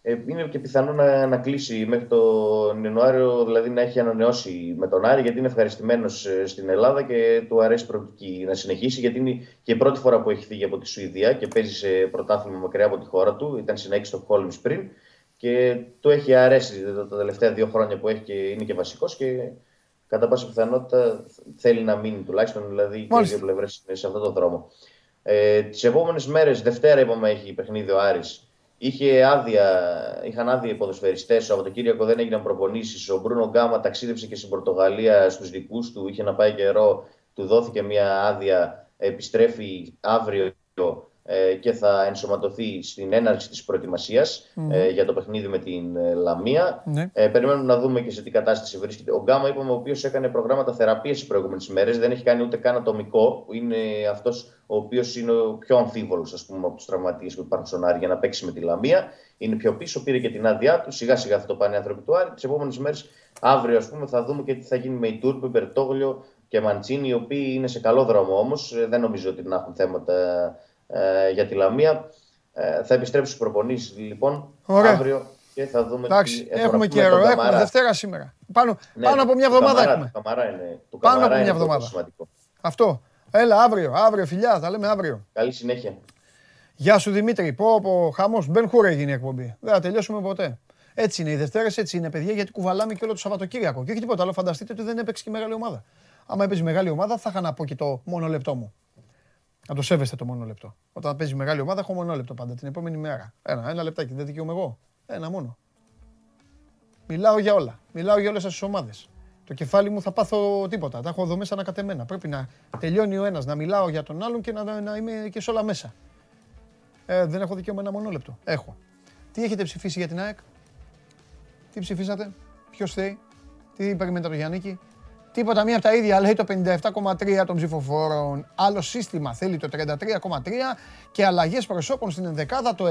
είναι και πιθανό να, να κλείσει μέχρι τον Ιανουάριο, δηλαδή να έχει ανανεώσει με τον Άρη, γιατί είναι ευχαριστημένος ε, στην Ελλάδα και του αρέσει προοπτική να συνεχίσει, γιατί είναι και η πρώτη φορά που έχει φύγει από τη Σουηδία και παίζει σε πρωτάθλημα μακριά από τη χώρα του. Ήταν συνέχιση στο Χόλμ πριν και του έχει αρέσει τα τελευταία δύο χρόνια που έχει και είναι και βασικός και κατά πάσα πιθανότητα θέλει να μείνει τουλάχιστον, δηλαδή και οι δύο πλευρές σε αυτόν τον δρόμο. Ε, Τις επόμενες μέρες, Δευτέρα είπαμε, έχει παιχνίδι ο Άρης Είχε άδεια, είχαν άδεια οι ποδοσφαιριστές. Το Σαββατοκύριακο δεν έγιναν προπονήσεις. Ο Μπρούνο Γκάμα ταξίδεψε και στην Πορτογαλία στους δικούς του. Είχε να πάει καιρό. Του δόθηκε μια άδεια. Επιστρέφει αύριο ε, και θα ενσωματωθεί στην έναρξη της προετοιμασίας ε, για το παιχνίδι με την ε, Λαμία. Ναι. Ε, περιμένουμε να δούμε και σε τι κατάσταση βρίσκεται. Ο Γκάμα, είπαμε, ο οποίος έκανε προγράμματα θεραπείας τις προηγούμενες ημέρες, δεν έχει κάνει ούτε καν ατομικό. Είναι αυτός ο οποίος είναι ο πιο αμφίβολος ας πούμε, από τους τραυματίες που υπάρχουν στον Άρη για να παίξει με τη Λαμία. Είναι πιο πίσω, πήρε και την άδειά του. Σιγά σιγά θα το πάνε οι άνθρωποι του Άρη. Τις επόμενες μέρες, αύριο, ας πούμε, θα δούμε και τι θα γίνει με η Τούρπη, Μπερτόγλιο και Μαντσίνη, οι οποίοι είναι σε καλό δρόμο όμως. Δεν νομίζω ότι να έχουν θέματα ε, για τη Λαμία. Ε, θα επιστρέψει στους προπονήσεις λοιπόν Ωραία. αύριο και θα δούμε Εντάξει, τι έχουμε καιρό. Έχουμε Δευτέρα σήμερα. Πάνω, ναι, πάνω από μια εβδομάδα καμαρά, έχουμε. Το καμαρά είναι, το πάνω από μια εβδομάδα. Αυτό. Έλα, αύριο, αύριο, φιλιά, θα λέμε αύριο. Καλή συνέχεια. Γεια σου Δημήτρη. Πω, πω, χαμός. Μπεν χούρα έγινε η εκπομπή. Δεν θα τελειώσουμε ποτέ. Έτσι είναι οι Δευτέρες, έτσι είναι παιδιά, γιατί κουβαλάμε και όλο το Σαββατοκύριακο. Και όχι τίποτα άλλο, φανταστείτε ότι δεν έπαιξε και μεγάλη ομάδα. Άμα έπαιζε μεγάλη ομάδα, θα είχα να πω και το μόνο λεπτό μου. Να το σέβεστε το μόνο λεπτό. Όταν παίζει μεγάλη ομάδα, έχω μόνο λεπτό πάντα την επόμενη μέρα. Ένα, ένα λεπτάκι, δεν δικαιούμαι εγώ. Ένα μόνο. Μιλάω για όλα. Μιλάω για όλες τις ομάδες. Το κεφάλι μου θα πάθω τίποτα. Τα έχω εδώ μέσα ανακατεμένα. Πρέπει να τελειώνει ο ένας, να μιλάω για τον άλλον και να, να είμαι και σε όλα μέσα. Ε, δεν έχω δικαίωμα ένα μόνο λεπτό. Έχω. Τι έχετε ψηφίσει για την ΑΕΚ, Τι ψηφίσατε, Ποιος θέλει, Τι περιμένετε το Γιάννικη, Τίποτα μία από τα ίδια λέει το 57,3 των ψηφοφόρων. Άλλο σύστημα θέλει το 33,3 και αλλαγές προσώπων στην ενδεκάδα το 9,3.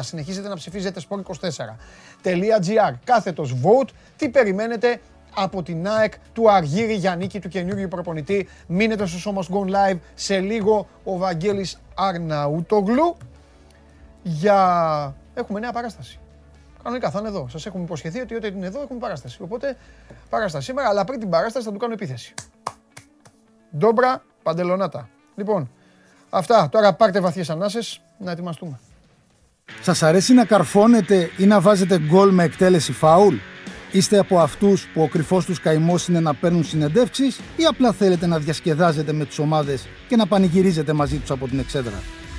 Συνεχίζετε να ψηφίζετε sport24.gr. Κάθετος vote. Τι περιμένετε από την ΑΕΚ του Αργύρι Γιαννίκη, του καινούριου προπονητή; Μείνετε στο σώμα Gone Live σε λίγο ο Βαγγέλης Αρναούτογλου για... Έχουμε νέα παράσταση. Κανονικά θα είναι εδώ. Σας έχουμε υποσχεθεί ότι όταν είναι εδώ έχουμε παράσταση. Οπότε παράσταση σήμερα, αλλά πριν την παράσταση θα του κάνω επίθεση. Ντόμπρα, παντελονάτα. Λοιπόν, αυτά. Τώρα πάρτε βαθιές ανάσες να ετοιμαστούμε. Σας αρέσει να καρφώνετε ή να βάζετε γκολ με εκτέλεση φάουλ; Είστε από αυτούς που ο κρυφός τους καημός είναι να παίρνουν συνεντεύξεις ή απλά θέλετε να διασκεδάζετε με τις ομάδες και να πανηγυρίζετε μαζί τους από την εξέδρα;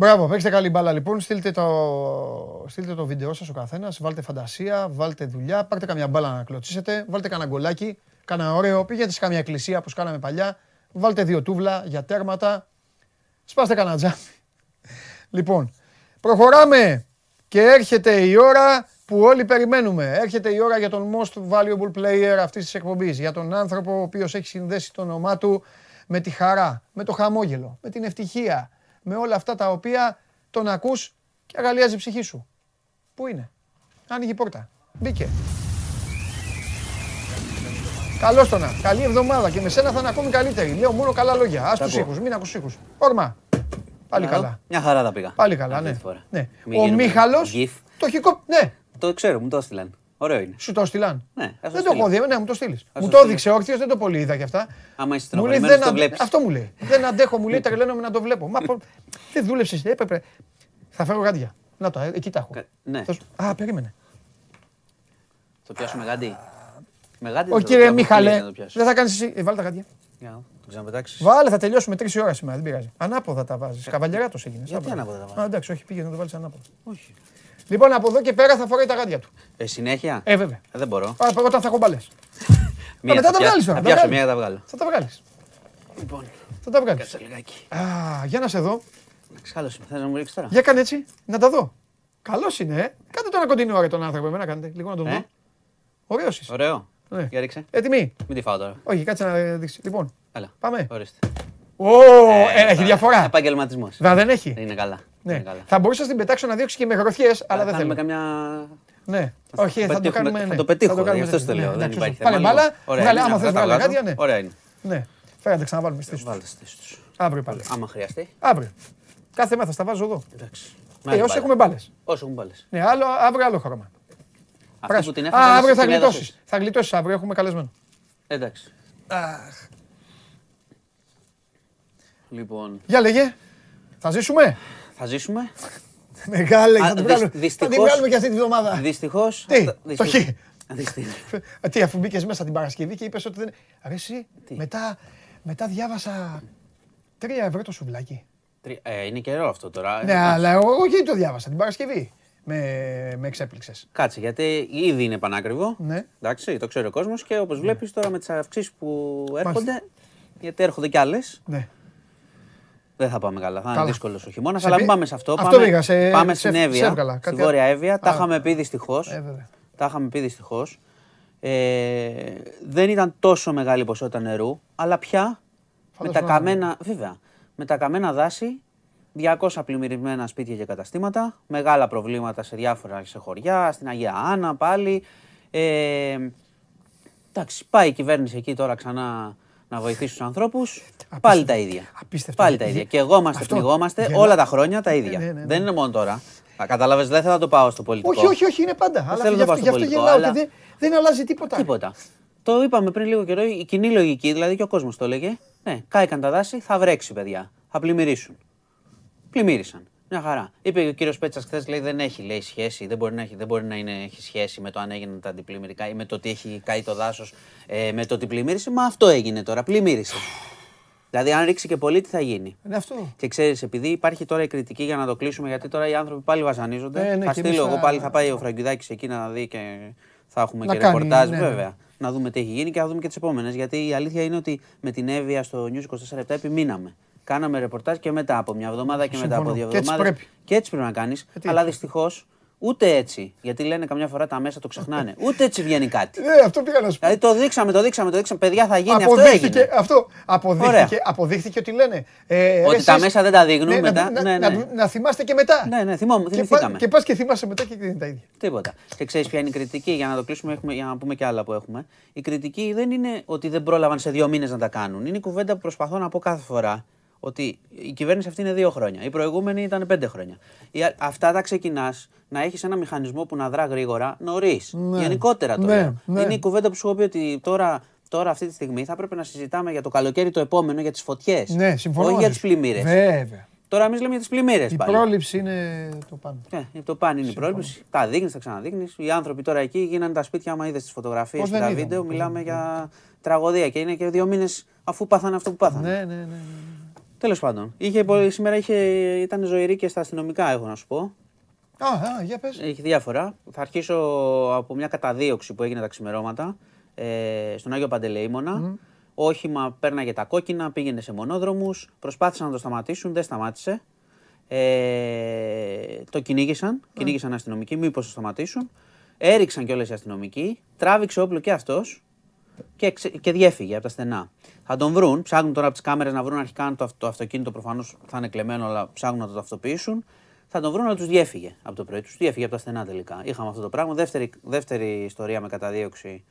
Μπράβο, παίξτε καλή μπάλα λοιπόν. Στείλτε το, στείλτε το βίντεο σας ο καθένας. Βάλτε φαντασία, βάλτε δουλειά. Πάρτε καμιά μπάλα να κλωτσίσετε. Βάλτε κανένα γκολάκι. Κάνα ωραίο. Πήγαινε σε καμιά εκκλησία που κάναμε παλιά. Βάλτε δύο τούβλα για τέρματα. Σπάστε κανένα τζάμι. Λοιπόν, προχωράμε και έρχεται η ώρα που όλοι περιμένουμε. Έρχεται η ώρα για τον most valuable player αυτής της εκπομπής. Για τον άνθρωπο ο οποίος έχει συνδέσει το όνομά του με τη χαρά, με το χαμόγελο, με την ευτυχία, με όλα αυτά τα οποία τον ακούς και αγαλιάζει η ψυχή σου. Πού είναι; Άνοιγε η πόρτα. Μπήκε. Καλώς το να. Καλή εβδομάδα και με σένα θα είναι ακόμη καλύτερη. Λέω μόνο καλά λόγια. Α τους ήχους, μην ακούς ήχους. Όρμα. Πάλι καλά. Μια χαρά τα πήγα. Πάλι καλά, ναι. ναι. Ο Μίχαλος. Το έχει κόψει. Ναι. Το ξέρω, μου το έστειλαν. Ωραίο είναι. Σου το έστειλαν. Ναι, δεν το έχω δει, ναι, μου το στείλεις. Μου το έδειξε όρθιο, δεν το πολύ είδα κι αυτά. Άμα είσαι στενοχωρημένος το βλέπεις. Αυτό μου λέει. δεν αντέχω, μου λέει, [laughs] τρελαίνομαι να το βλέπω. Μα δεν δούλεψε, έπρεπε. Θα φέρω γάντια. Να το, εκεί τα έχω. Ναι. Α, περίμενε. Το πιάσουμε γάντι. Με Ο κύριε Μίχαλε, δεν θα κάνεις εσύ. Ε, βάλε τα γάντια. Το ξαναπετάξεις. Βάλε, θα τελειώσουμε τρεις ώρα σήμερα. Δεν πειράζει. Ανάποδα τα βάζεις. Καβαλιαρά το έγινες. Γιατί ανάποδα τα βάζεις; Εντάξει, όχι, πήγε να το βάλεις ανάποδα. Όχι. Λοιπόν, από εδώ και πέρα θα φοράει τα γάντια του. Ε, συνέχεια; Ε, βέβαια. Ε, δεν μπορώ. Α, όταν θα έχω μπαλέ. [laughs] Μετά τα βγάλεις τώρα. Θα πιάσω μία τα βγάλω. Θα τα βγάλεις. Λοιπόν. Θα τα βγάλεις. Κάτσε λιγάκι. Α, για να σε δω. Καλό είμαι. Θες να μου ρίξεις τώρα; Για κάνε έτσι, να τα δω. Καλός είναι, ε. Κάντε το ένα κοντινό ώρα τον άνθρωπο. Εμένα κάνετε. Λίγο να τον ε; δω. Ωραίος είσαι. Ωραίο. Ναι. Για ρίξε. Έτοιμοι. Μην τη φάω τώρα. Όχι, κάτσε να δείξει. Λοιπόν. Έλα. Πάμε. Ορίστε. Ω, ε, έχει διαφορά. Επαγγελματισμός. δεν έχει. Είναι καλά. Ναι. Είναι καλά. Θα μπορούσα να την πετάξω να διώξει και με γροθιές, αλλά δεν θέλω. καμιά. Ναι, όχι, θα το κάνουμε. Θα ναι. το πετύχουμε. Γι' αυτό το λέω. Δεν υπάρχει θέμα. Πάλι μπάλα. Βγάλε, άμα θες να κάτι, ναι. Ωραία είναι. Ναι. Φέρα να τα ξαναβάλουμε στη Βάλτε στη του. Αύριο πάλι. Άμα χρειαστεί. Αύριο. Κάθε μέρα θα στα βάζω εδώ. Εντάξει. Ε, όσο έχουμε μπάλες. Όσο έχουμε μπάλες. Ναι, άλλο, αύριο άλλο χρώμα. Αυτή που την Α, αύριο θα γλιτώσεις. Θα γλιτώσεις αύριο, έχουμε καλεσμένο. Εντάξει. Λοιπόν. Για λέγε. Θα ζήσουμε. Θα ζήσουμε. [laughs] Μεγάλη, θα την βγάλουμε. Θα την βγάλουμε και αυτή τη βδομάδα. Δυστυχώ. Τι, το χ. [laughs] Τι, αφού μπήκες μέσα την Παρασκευή και είπες ότι δεν. Αρέσει. Μετά, μετά διάβασα 3 ευρώ το σουβλάκι. Ε, είναι καιρό αυτό τώρα. Ναι, αλλά εγώ γιατί το διάβασα την Παρασκευή. Με, με εξέπληξες. Κάτσε, γιατί ήδη είναι πανάκριβο. Ναι. Εντάξει, το ξέρει ο κόσμος και όπως βλέπεις τώρα με τις αυξήσεις που έρχονται. Γιατί έρχονται κι άλλες. Ναι. Δεν θα πάμε καλά. Θα είναι δύσκολος ο χειμώνας. Αλλά μην πάμε σε αυτό. αυτό πάμε, πήγα, σε, πάμε σε, στην Εύβοια. Στη Βόρεια Εύβοια. Τα είχαμε πει δυστυχώς. Ε, τα είχαμε πει δυστυχώς. Ε, δεν ήταν τόσο μεγάλη ποσότητα νερού, αλλά πια με τα, καμένα, βέβαια, με τα καμένα δάση 200 πλημμυρισμένα σπίτια και καταστήματα, μεγάλα προβλήματα σε διάφορα σε χωριά, στην Αγία Άννα πάλι. Ε, εντάξει, πάει η κυβέρνηση εκεί τώρα ξανά να βοηθήσει τους ανθρώπους. Πάλι τα ίδια. Απίστευτο. Πάλι τα ίδια. Και εγώ είμαστε, πνιγόμαστε όλα τα χρόνια τα ίδια. Ναι, ναι, ναι. Δεν είναι μόνο τώρα. Κατάλαβες, δεν θέλω να το πάω στο πολιτικό. Όχι, όχι, όχι, είναι πάντα. Αλλά θέλω γι' αυτό, γελάω και δεν, δεν αλλάζει τίποτα. Τίποτα. Το είπαμε πριν λίγο καιρό, η κοινή λογική, δηλαδή και ο κόσμος το έλεγε. Ναι, κάηκαν τα δάση, θα βρέξει, παιδιά. Θα πλημμυρίσουν πλημμύρισαν. Μια χαρά. Είπε ο κύριος Πέτσας χθες, λέει δεν έχει λέει, σχέση, δεν μπορεί, να έχει, δεν μπορεί να είναι, έχει σχέση με το αν έγιναν τα αντιπλημμυρικά ή με το ότι έχει καεί το δάσος, ε, με το ότι πλημμύρισε. Μα αυτό έγινε τώρα, πλημμύρισε. Δηλαδή, αν ρίξει και πολύ, τι θα γίνει; Είναι αυτό. Και ξέρεις, επειδή υπάρχει τώρα η κριτική για να το κλείσουμε, γιατί τώρα οι άνθρωποι πάλι βασανίζονται. Ε, ναι, θα στείλω εγώ πάλι, θα πάει ο Φραγκιδάκη εκεί να δει και θα έχουμε να και κάνει, ρεπορτάζ, ναι, ναι. βέβαια. Να δούμε τι έχει γίνει και θα δούμε και τις επόμενες. Γιατί η αλήθεια είναι ότι με την Εύβοια στο News 24 επιμείναμε. Κάναμε ρεπορτάζ και μετά από μια εβδομάδα και μετά από δύο εβδομάδες. Και έτσι πρέπει να κάνεις. Αλλά δυστυχώς Ούτε έτσι. Γιατί λένε καμιά φορά τα μέσα το ξεχνάνε. [laughs] Ούτε έτσι βγαίνει κάτι. Ναι, αυτό πήγα να σου πω. Δηλαδή το δείξαμε, το δείξαμε, το δείξαμε. Παιδιά θα γίνει αυτό. Έγινε. Αυτό αποδείχθηκε, αποδείχθηκε ότι λένε. Ε, ότι τα μέσα δεν τα δείχνουν ναι, μετά. Να, ναι, ναι. Να, να, θυμάστε και μετά. Ναι, ναι, θυμό, και, πα, και πας και θυμάσαι μετά και δεν είναι τα ίδια. Τίποτα. Και ξέρεις ποια είναι η κριτική, για να το κλείσουμε, έχουμε, για να πούμε και άλλα που έχουμε. Η κριτική δεν είναι ότι δεν πρόλαβαν σε δύο μήνες να τα κάνουν. Είναι η κουβέντα που προσπαθώ να πω κάθε φορά ότι η κυβέρνηση αυτή είναι δύο χρόνια. Η προηγούμενη ήταν πέντε χρόνια. Αυτά τα ξεκινάς να έχεις ένα μηχανισμό που να δρά γρήγορα νωρίς. Ναι. Γενικότερα το ναι, ναι. Είναι η κουβέντα που σου έχω πει ότι τώρα, τώρα αυτή τη στιγμή θα πρέπει να συζητάμε για το καλοκαίρι το επόμενο για τις φωτιές. Ναι, συμφωνώ. Όχι για τις πλημμύρες. Βέβαια. Τώρα εμείς λέμε για τις πλημμύρες. Η πάλι. πρόληψη είναι το πάνω. Ναι, το πάνω είναι Συμφωνώ. η πρόληψη. Τα δείχνεις, τα ξαναδείχνεις. Οι άνθρωποι τώρα εκεί γίνανε τα σπίτια, άμα είδες τις φωτογραφίες και τα βίντεο, μιλάμε για τραγωδία και είναι και δύο μήνες αφού πάθανε αυτό που πάθανε. Ναι, ναι, ναι. ναι. Τέλος πάντων. Είχε, σήμερα είχε, ήταν ζωηρή και στα αστυνομικά, έχω να σου πω. Α, α για πες. Έχει διάφορα. Θα αρχίσω από μια καταδίωξη που έγινε τα ξημερώματα ε, στον Άγιο Παντελεήμονα. Mm. Όχημα πέρναγε τα κόκκινα, πήγαινε σε μονόδρομους. Προσπάθησαν να το σταματήσουν, δεν σταμάτησε. Ε, το κυνήγησαν, mm. κυνήγησαν αστυνομικοί, μήπως το σταματήσουν. Έριξαν κιόλας οι αστυνομικοί. Τράβηξε όπλο και αυτός. Και, και διέφυγε από τα στενά. Θα τον βρουν, ψάχνουν τώρα από τις κάμερες να βρουν αρχικά αν το, το αυτοκίνητο προφανώς θα είναι κλεμμένο, αλλά ψάχνουν να το ταυτοποιήσουν. Θα τον βρουν, αλλά τους διέφυγε από το πρωί. Τους διέφυγε από τα στενά τελικά. Είχαμε αυτό το πράγμα. Δεύτερη, δεύτερη ιστορία με καταδίωξη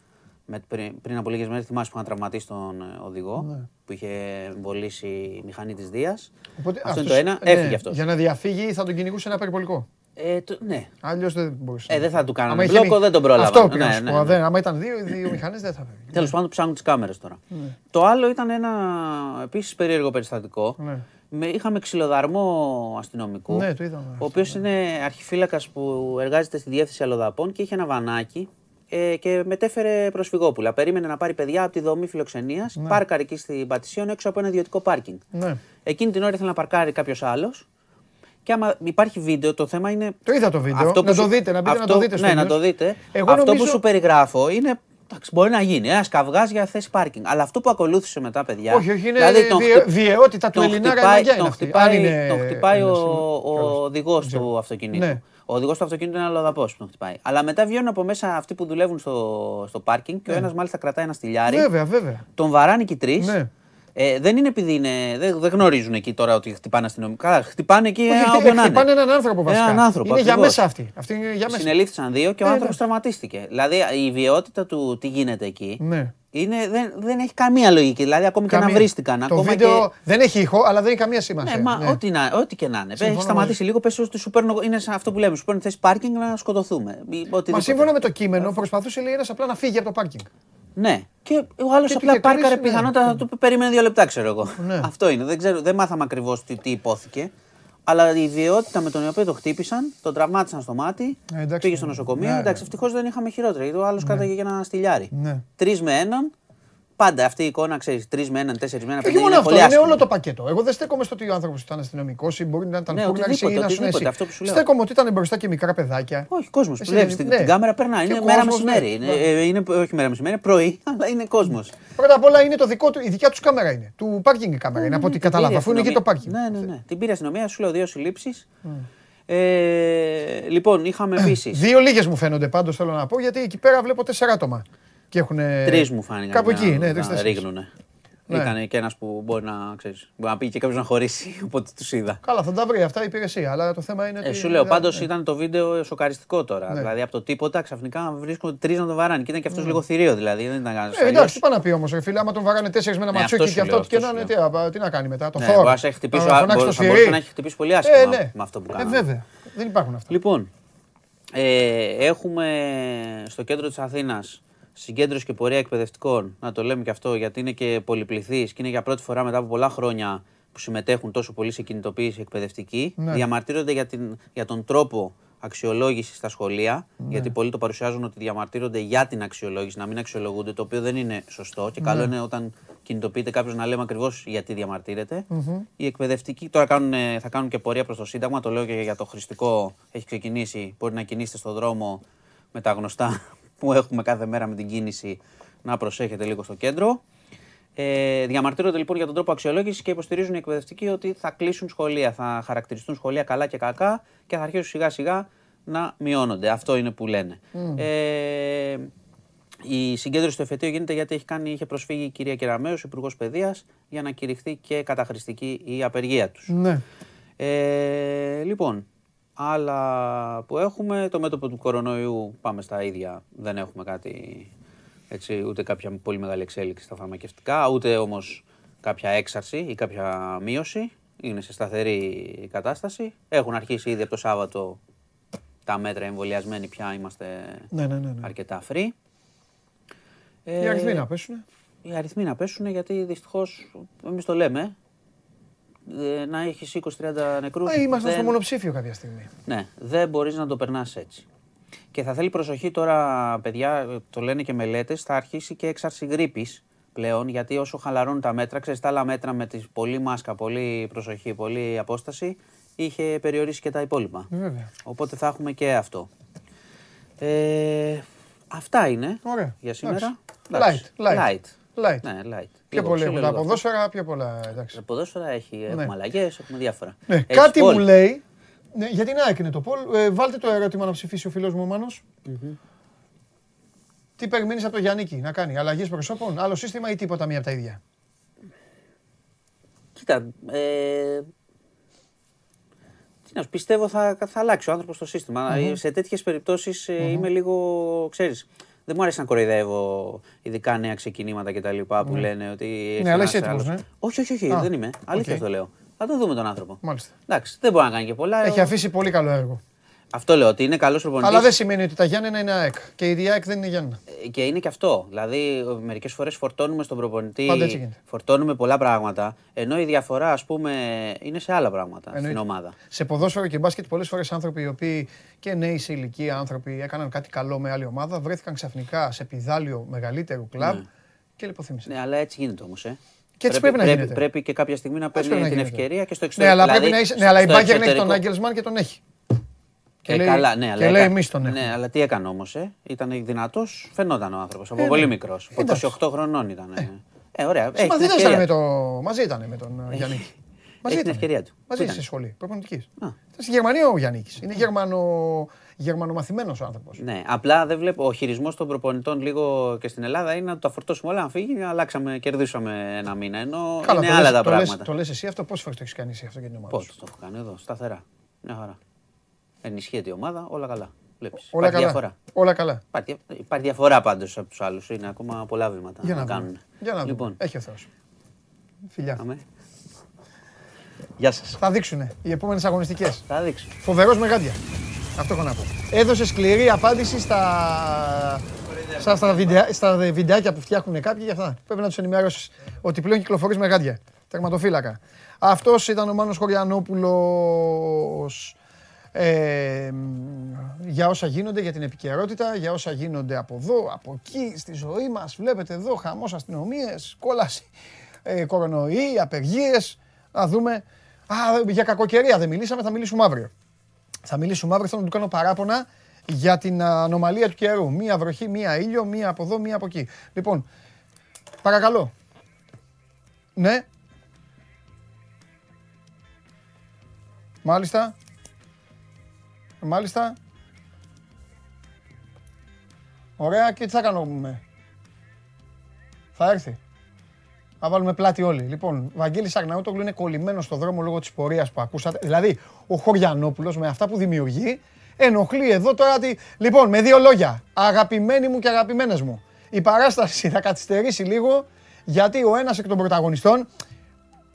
με, πριν, πριν από λίγες μέρες. Θυμάσαι που είχαν τραυματίσει τον ε, οδηγό ναι. που είχε εμβολήσει η μηχανή της Δίας. Αυτό είναι το ένα. Ναι, Έφυγε αυτός. Για να διαφύγει θα τον κυνηγούσε ένα περιπολικό. Ε, το, ναι. Αλλιώς δεν μπορούσε. Ε, δεν θα του κάνανε μπλόκο, δεν τον πρόλαβα. Αυτό πήγα ναι, ναι, ναι. άμα ήταν δύο, δύο μηχανές δεν θα φεύγει. Τέλος πάντων, ψάχνουν τις κάμερες τώρα. Ναι. Το άλλο ήταν ένα επίσης περίεργο περιστατικό. Ναι. Με, είχαμε ξυλοδαρμό αστυνομικού. Ναι, το είδαμε. Ο οποίος είναι αρχιφύλακας που εργάζεται στη διεύθυνση αλλοδαπών και είχε ένα βανάκι ε, και μετέφερε προσφυγόπουλα. Περίμενε να πάρει παιδιά από τη δομή φιλοξενίας. Ναι. Πάρκαρε εκεί στην Πατησίων έξω από ένα ιδιωτικό πάρκινγκ. Ναι. Εκείνη την ώρα ήθελε να παρκάρει κάποιος άλλος και άμα υπάρχει βίντεο, το θέμα είναι. Το είδα το βίντεο. Αυτό να το δείτε, να μπείτε να το δείτε. Ναι, να το δείτε. Εγώ αυτό νομίζω... που σου περιγράφω είναι. Εντάξει, μπορεί να γίνει ένας καυγάς για θέση πάρκινγκ. Αλλά αυτό που ακολούθησε μετά, παιδιά. Όχι, όχι, είναι δηλαδή, τον βιαιότητα του Ελληνάρα τον χτυπάει, τον χτυπάει ο, ο οδηγός του αυτοκινήτου. Ναι. Ο οδηγός του αυτοκίνητου είναι αλλοδαπό που τον χτυπάει. Αλλά μετά βγαίνουν από μέσα αυτοί που δουλεύουν στο, στο πάρκινγκ και ο ναι. ένας μάλιστα κρατάει ένα στυλιάρι. Βέβαια, βέβαια. Τον βαράνει και τρεις. Ναι. Ε, δεν είναι επειδή είναι, δεν, δεν γνωρίζουν εκεί τώρα ότι χτυπάνε αστυνομικά. Χτυπάνε εκεί έναν Χτυπάνε έναν άνθρωπο βασικά. Έναν άνθρωπο, είναι για μέσα αυτή. αυτή είναι για μέσα. Συνελήφθησαν δύο και ο ε, άνθρωπος ναι. τραυματίστηκε. Δηλαδή η βιαιότητα του τι γίνεται εκεί ναι. είναι, δεν, δεν έχει καμία λογική. Δηλαδή ακόμη καμία. και να βρίστηκαν. Το βίντεο και... δεν έχει ηχό, αλλά δεν έχει καμία σημασία. Ναι, μα, ναι. Ό,τι, να, ό,τι και να είναι. Έχει σταματήσει λίγο, πες ότι σου παίρνω, είναι αυτό που λέμε, σου παίρνω θέση πάρκινγκ να σκοτωθούμε. Μα σύμφωνα με το κείμενο προσπαθούσε λέει ένας απλά να φύγει από το πάρκινγκ. Ναι. Και ο άλλος απλά πάρκαρε ναι. πιθανότατα του περίμενε δύο λεπτά, ξέρω εγώ. Ναι. Αυτό είναι. Δεν, ξέρω, δεν μάθαμε ακριβώς τι, τι υπόθηκε. Αλλά η ιδιότητα με τον οποίο το χτύπησαν, τον τραυμάτισαν στο μάτι, ε, πήγε στο νοσοκομείο. Ναι, εντάξει, ευτυχώς δεν είχαμε χειρότερα. Γιατί ο άλλος ναι. κράταγε για ένα στυλιάρι. Ναι. Τρεις με έναν, Πάντα αυτή η εικόνα, ξέρεις, τρεις με έναν, τέσσερις με έναν. Και μόνο αυτό, είναι όλο το πακέτο. Εγώ δεν στέκομαι στο ότι ο άνθρωπος ήταν αστυνομικός ή μπορεί να ήταν ναι, ή να σου εσύ. Στέκομαι ότι ήταν μπροστά και μικρά παιδάκια. Όχι, κόσμος που βλέπει την ναι. κάμερα περνάει. Είναι μέρα μεσημέρι. Ε, είναι, όχι μέρα μεσημέρι, είναι πρωί, [laughs] αλλά είναι κόσμος. Πρώτα απ' όλα είναι το δικό του, η δικιά τους κάμερα είναι. Του πάρκινγκ η κάμερα είναι από ό,τι κατάλαβα, αφού είναι εκεί το πάρκινγκ. Ναι, ναι, ναι. Την πήρε αστυνομία, σου λέω δύο συλλήψεις. Ε, λοιπόν, είχαμε επίση. Δύο λίγες μου φαίνονται πάντως θέλω να πω γιατί εκεί πέρα βλέπω τέσσερα άτομα. Και έχουν... Τρεις μου φάνηκαν. Κάπου εκεί, ναι, τρεις ρίγνουνε. Ναι. Ήταν και ένας που μπορεί να, ξέρεις, μπορεί να πει και κάποιος να χωρίσει, [laughs] οπότε τους είδα. Καλά, θα τα βρει αυτά η υπηρεσία. Αλλά το θέμα είναι. Ε, σου λέω, πάντως ναι. ήταν το βίντεο σοκαριστικό τώρα. Ναι. Δηλαδή από το τίποτα ξαφνικά βρίσκονται τρεις να τον βαράνε. Και ήταν και αυτός ναι. λίγο θηρίο δηλαδή. Δεν ήταν κανένας. Ε, εντάξει, τι πάει να πει όμως, φίλε, άμα τον βαράνε τέσσερις με ένα ναι, ματσούκι και αυτό και να είναι. Τι να κάνει μετά, το θόρυβο. Μπορείς να έχει χτυπήσει πολύ άσχημα ε, ναι. με αυτό που κάνει. Ε, βέβαια. Δεν υπάρχουν αυτά. Λοιπόν, ε, έχουμε στο κέντρο της Αθήνας συγκέντρωση και πορεία εκπαιδευτικών, να το λέμε και αυτό, γιατί είναι και πολυπληθή και είναι για πρώτη φορά μετά από πολλά χρόνια που συμμετέχουν τόσο πολύ σε κινητοποίηση εκπαιδευτική. Ναι. Διαμαρτύρονται για, την, για τον τρόπο αξιολόγησης στα σχολεία. Ναι. Γιατί πολλοί το παρουσιάζουν ότι διαμαρτύρονται για την αξιολόγηση, να μην αξιολογούνται, το οποίο δεν είναι σωστό. Και καλό ναι. είναι όταν κινητοποιείται κάποιος να λέμε ακριβώς γιατί διαμαρτύρεται. Mm-hmm. Οι εκπαιδευτικοί τώρα κάνουν, θα κάνουν και πορεία προς το Σύνταγμα. Το λέω και για το χρηστικό έχει ξεκινήσει. Μπορεί να κινήσετε στον δρόμο με τα γνωστά που έχουμε κάθε μέρα με την κίνηση να προσέχετε λίγο στο κέντρο. Ε, διαμαρτύρονται λοιπόν για τον τρόπο αξιολόγησης και υποστηρίζουν οι εκπαιδευτικοί ότι θα κλείσουν σχολεία, θα χαρακτηριστούν σχολεία καλά και κακά και θα αρχίσουν σιγά σιγά να μειώνονται. Αυτό είναι που λένε. Ε, η συγκέντρωση του εφετείου γίνεται γιατί έχει κάνει, είχε προσφύγει η κυρία Κεραμέως, Υπουργός Παιδείας, για να κηρυχθεί και καταχρηστική η απεργία τους. Ναι. Ε, λοιπόν, Άλλα που έχουμε, το μέτωπο του κορονοϊού πάμε στα ίδια. Δεν έχουμε κάτι, έτσι, ούτε κάποια πολύ μεγάλη εξέλιξη στα φαρμακευτικά, ούτε όμως κάποια έξαρση ή κάποια μείωση. Είναι σε σταθερή κατάσταση. Έχουν αρχίσει ήδη από το Σάββατο τα μέτρα εμβολιασμένοι πια είμαστε ναι, ναι, ναι, ναι. αρκετά free. Οι αριθμοί να πέσουν. Οι αριθμοί να πέσουν γιατί δυστυχώς, εμείς το λέμε, ε, να έχεις 20-30 νεκρούς. Ε, είμαστε δεν... στο μονοψήφιο κάποια στιγμή. Ναι, δεν μπορείς να το περνάς έτσι. Και θα θέλει προσοχή τώρα, παιδιά, το λένε και μελέτες, θα αρχίσει και έξαρση γρήπη πλέον, γιατί όσο χαλαρώνουν τα μέτρα, ξέρεις τα άλλα μέτρα με τη πολύ μάσκα, πολύ προσοχή, πολύ απόσταση, είχε περιορίσει και τα υπόλοιπα. Βέβαια. Οπότε θα έχουμε και αυτό. Ε, αυτά είναι Ωραία. για σήμερα. Light, light. light. Light. Ναι, light. Πιο πολύ από τα ποδόσφαιρα, πιο πολλά. Εντάξει. Τα ποδόσφαιρα έχει, ναι. έχουμε αλλαγές, έχουμε διάφορα. Ναι. Κάτι μου λέει. Ναι, γιατί να έκρινε το Πολ. Ε, βάλτε το ερώτημα να ψηφίσει ο φίλος μου ο Μάνος. Τι περιμένεις από το Γιάννη να κάνει, αλλαγές προσώπων, άλλο σύστημα ή τίποτα μία από τα ίδια; Κοίτα, ε, τι να σου πιστεύω θα, θα αλλάξει ο άνθρωπος το σύστημα. Mm-hmm. Σε τέτοιες περιπτώσεις mm-hmm. είμαι λίγο, ξέρεις. Δεν μου αρέσει να κοροϊδεύω ειδικά νέα ξεκινήματα κτλ. που ναι. λένε ότι. Ναι, αλλά είσαι έτοιμος, ναι. Όχι, όχι, όχι, δεν είμαι. Αλήθεια okay. αυτό λέω. Θα το δούμε τον άνθρωπο. Μάλιστα. Εντάξει, δεν μπορεί να κάνει και πολλά. Έχει αφήσει πολύ καλό έργο. Αυτό λέω ότι είναι καλός προπονητής. Αλλά δεν σημαίνει ότι τα Γιάννενα είναι ΑΕΚ. Και η ΑΕΚ δεν είναι Γιάννενα. Ε, και είναι και αυτό. Δηλαδή, μερικές φορές φορτώνουμε στον προπονητή. Φορτώνουμε πολλά πράγματα. Ενώ η διαφορά, ας πούμε, είναι σε άλλα πράγματα Εννοείται. στην ομάδα. Σε ποδόσφαιρο και μπάσκετ, πολλές φορές άνθρωποι οι οποίοι και νέοι σε ηλικία άνθρωποι έκαναν κάτι καλό με άλλη ομάδα, βρέθηκαν ξαφνικά σε πιδάλιο μεγαλύτερου κλαμπ ναι. και λιποθύμησαν. Ναι, αλλά έτσι γίνεται όμως. Ε. Και έτσι πρέπει, πρέπει, να γίνεται. Πρέπει και κάποια στιγμή να παίρνει την ευκαιρία και στο εξωτερικό. Ναι, αλλά, δηλαδή, ναι, αλλά η Μπάγκερ έχει τον Άγγελσμαν και τον έχει. Και, ε, λέει, καλά, ναι, και λέει εμείς τον έχουμε. Ναι, αλλά τι έκανε όμως, ε; ήταν δυνατός, φαινόταν ο άνθρωπος από ε, πολύ ναι. μικρός. Από 28 χρονών ήταν. Ε, ε ωραία. Μαζί, με το... Μαζί ήταν με τον Γιάννη. Μαζί ήταν. ευκαιρία του. Μαζί στη σχολή προπονητικής. Ήταν στη Γερμανία ο Γιάννης. Είναι γερμανο... γερμανομαθημένος άνθρωπος. Ναι, απλά δεν βλέπω. Ο χειρισμός των προπονητών λίγο και στην Ελλάδα είναι να το αφορτώσουμε όλα, να φύγει, αλλάξαμε, κερδίσαμε ένα μήνα. Ενώ Καλά, είναι άλλα τα πράγματα. Το λες εσύ αυτό, πόσες φορές το έχεις κάνει εσύ αυτό για την ομάδα. Πώ το έχω κάνει εδώ, σταθερά. Μια χαρά ενισχύεται η ομάδα, όλα καλά. Βλέπεις. Όλα καλά. Διαφορά. Όλα καλά. Υπάρχει, υπάρχει διαφορά πάντως από τους άλλους. Είναι ακόμα πολλά βήματα Για να, να κάνουν. Για να λοιπόν. Έχει ο Θεός. Φιλιά. Αμέ. Γεια σας. Θα δείξουν οι επόμενες αγωνιστικές. Θα δείξουν. Φοβερός με γάντια. Αυτό έχω να πω. Έδωσε σκληρή απάντηση στα, στα, στα, βιντεά, στα βιντεάκια που φτιάχνουν κάποιοι για αυτά. Πρέπει να τους ενημερώσεις ότι πλέον κυκλοφορείς με γάντια. Τερματοφύλακα. Αυτός ήταν ο Μάνος Χωριανόπουλος ε, για όσα γίνονται, για την επικαιρότητα, για όσα γίνονται από εδώ, από εκεί, στη ζωή μας. Βλέπετε εδώ χαμός αστυνομίες, κόλαση, ε, κορονοϊοί, απεργίες. Να δούμε. Α, για κακοκαιρία δεν μιλήσαμε, θα μιλήσουμε αύριο. Θα μιλήσουμε αύριο, θέλω να του κάνω παράπονα για την ανομαλία του καιρού. Μία βροχή, μία ήλιο, μία από εδώ, μία από εκεί. Λοιπόν, παρακαλώ. Ναι. Μάλιστα. Μάλιστα. Ωραία και τι θα κάνουμε; Θα έρθει. Θα βάλουμε πλάτη όλοι. Λοιπόν, ο Βαγγέλης Αγναούτογλου είναι κολλημένος στο δρόμο λόγω της πορείας που ακούσατε. Δηλαδή, ο Χωριανόπουλος με αυτά που δημιουργεί ενοχλεί εδώ τώρα. Τη... Λοιπόν, με δύο λόγια. Αγαπημένοι μου και αγαπημένες μου. Η παράσταση θα καθυστερήσει λίγο γιατί ο ένας εκ των πρωταγωνιστών,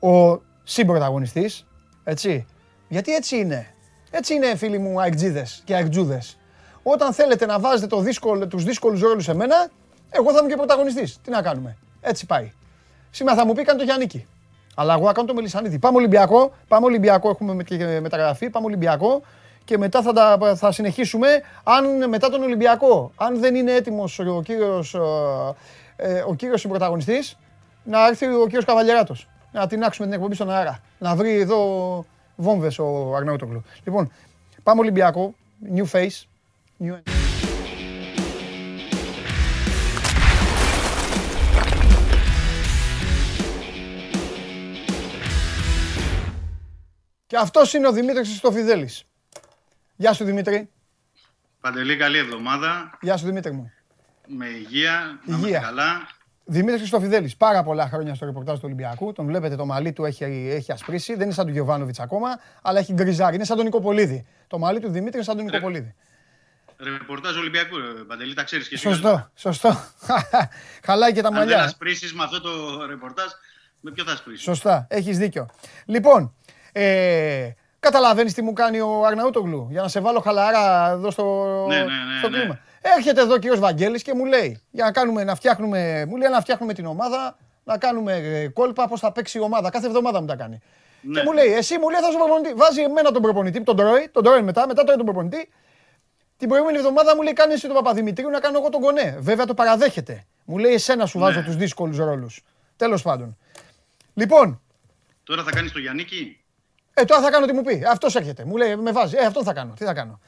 ο συμπρωταγωνιστής, έτσι, γιατί έτσι είναι; Έτσι είναι φίλοι μου αεκτζίδες και αεκτζούδες. Όταν θέλετε να βάζετε το δύσκολο, τους δύσκολους ρόλους σε μένα, εγώ θα είμαι και πρωταγωνιστής. Τι να κάνουμε. Έτσι πάει. Σήμερα θα μου πει κάνει το Γιάννικη. Αλλά εγώ θα κάνω το Μελισανίδη. Πάμε Ολυμπιακό, πάμε Ολυμπιακό, έχουμε μεταγραφή, πάμε Ολυμπιακό και μετά θα, τα, θα συνεχίσουμε αν μετά τον Ολυμπιακό, αν δεν είναι έτοιμος ο κύριος, ε, ο κύριος πρωταγωνιστής, να έρθει ο κύριος Καβαλιεράτος. Να τεινάξουμε την εκπομπή στον αέρα. Να βρει εδώ βόμβες ο Αγναούτογλου. Λοιπόν, πάμε Ολυμπιακό, new face, new... Και αυτός είναι ο Δημήτρης Χριστοφιδέλης. Γεια σου Δημήτρη. Παντελή, καλή εβδομάδα. Γεια σου Δημήτρη μου. Με υγεία, υγεία. να καλά. Δημήτρης Χριστοφιδέλης, πάρα πολλά χρόνια στο ρεπορτάζ του Ολυμπιακού. Τον βλέπετε, το μαλλί του έχει, έχει ασπρίσει. Δεν είναι σαν τον Γιωβάνοβιτς ακόμα, αλλά έχει γκριζάρι. Είναι σαν τον Νικοπολίδη. Το μαλλί του Δημήτρη είναι σαν τον Νικοπολίδη. Ρεπορτάζ Ολυμπιακού, Παντελή, τα ξέρεις και εσύ. Σωστό, σωστό. [laughs] Χαλάει και τα μαλλιά. Αν δεν ασπρίσει με αυτό το ρεπορτάζ, με ποιο θα ασπρίσεις; Σωστά, έχεις δίκιο. Λοιπόν, ε, καταλαβαίνεις τι μου κάνει ο Αρναούτογλου για να σε βάλω χαλαρά εδώ στο, ναι, ναι, ναι, στο κλίμα. Ναι. Έρχεται εδώ ο κύριος Βαγγέλης και μου λέει, για να, κάνουμε, να, φτιάχνουμε, μου λέει να φτιάχνουμε την ομάδα, να κάνουμε ε, κόλπα πώς θα παίξει η ομάδα. Κάθε εβδομάδα μου τα κάνει. Ναι. Και μου λέει, εσύ μου λέει θα σου προπονητή. Βάζει εμένα τον προπονητή, τον τρώει, τον τρώει μετά, μετά τρώει τον προπονητή. Την προηγούμενη εβδομάδα μου λέει κάνεις εσύ τον Παπαδημητρίου να κάνω εγώ τον κονέ. Βέβαια το παραδέχεται. Μου λέει εσένα σου βάζω ναι. τους δύσκολους ρόλους. Τέλος πάντων. Λοιπόν. Τώρα θα κάνεις το Γιάννικη; Ε, τώρα θα κάνω τι μου πει. Αυτός έρχεται. Μου λέει, με βάζει. Ε, αυτό θα κάνω. Τι θα κάνω.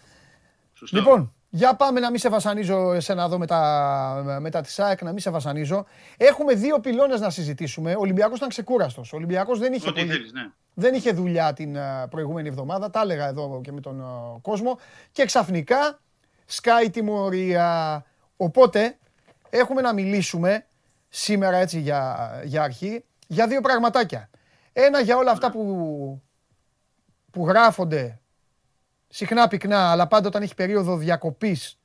Σωστό. Λοιπόν, για πάμε να μην σε βασανίζω εσένα εδώ μετά, μετά της ΣΑΕΚ, να μην σε βασανίζω. Έχουμε δύο πυλώνες να συζητήσουμε. Ο Ολυμπιακός ήταν ξεκούραστος. Ο Ολυμπιακός δεν είχε, πολύ... θέλεις, ναι. δεν είχε δουλειά την προηγούμενη εβδομάδα. Τα έλεγα εδώ και με τον κόσμο. Και ξαφνικά σκάει τιμωρία. Οπότε έχουμε να μιλήσουμε σήμερα έτσι για, για αρχή για δύο πραγματάκια. Ένα για όλα αυτά που, που γράφονται συχνά πυκνά, αλλά πάντα όταν έχει περίοδο διακοπής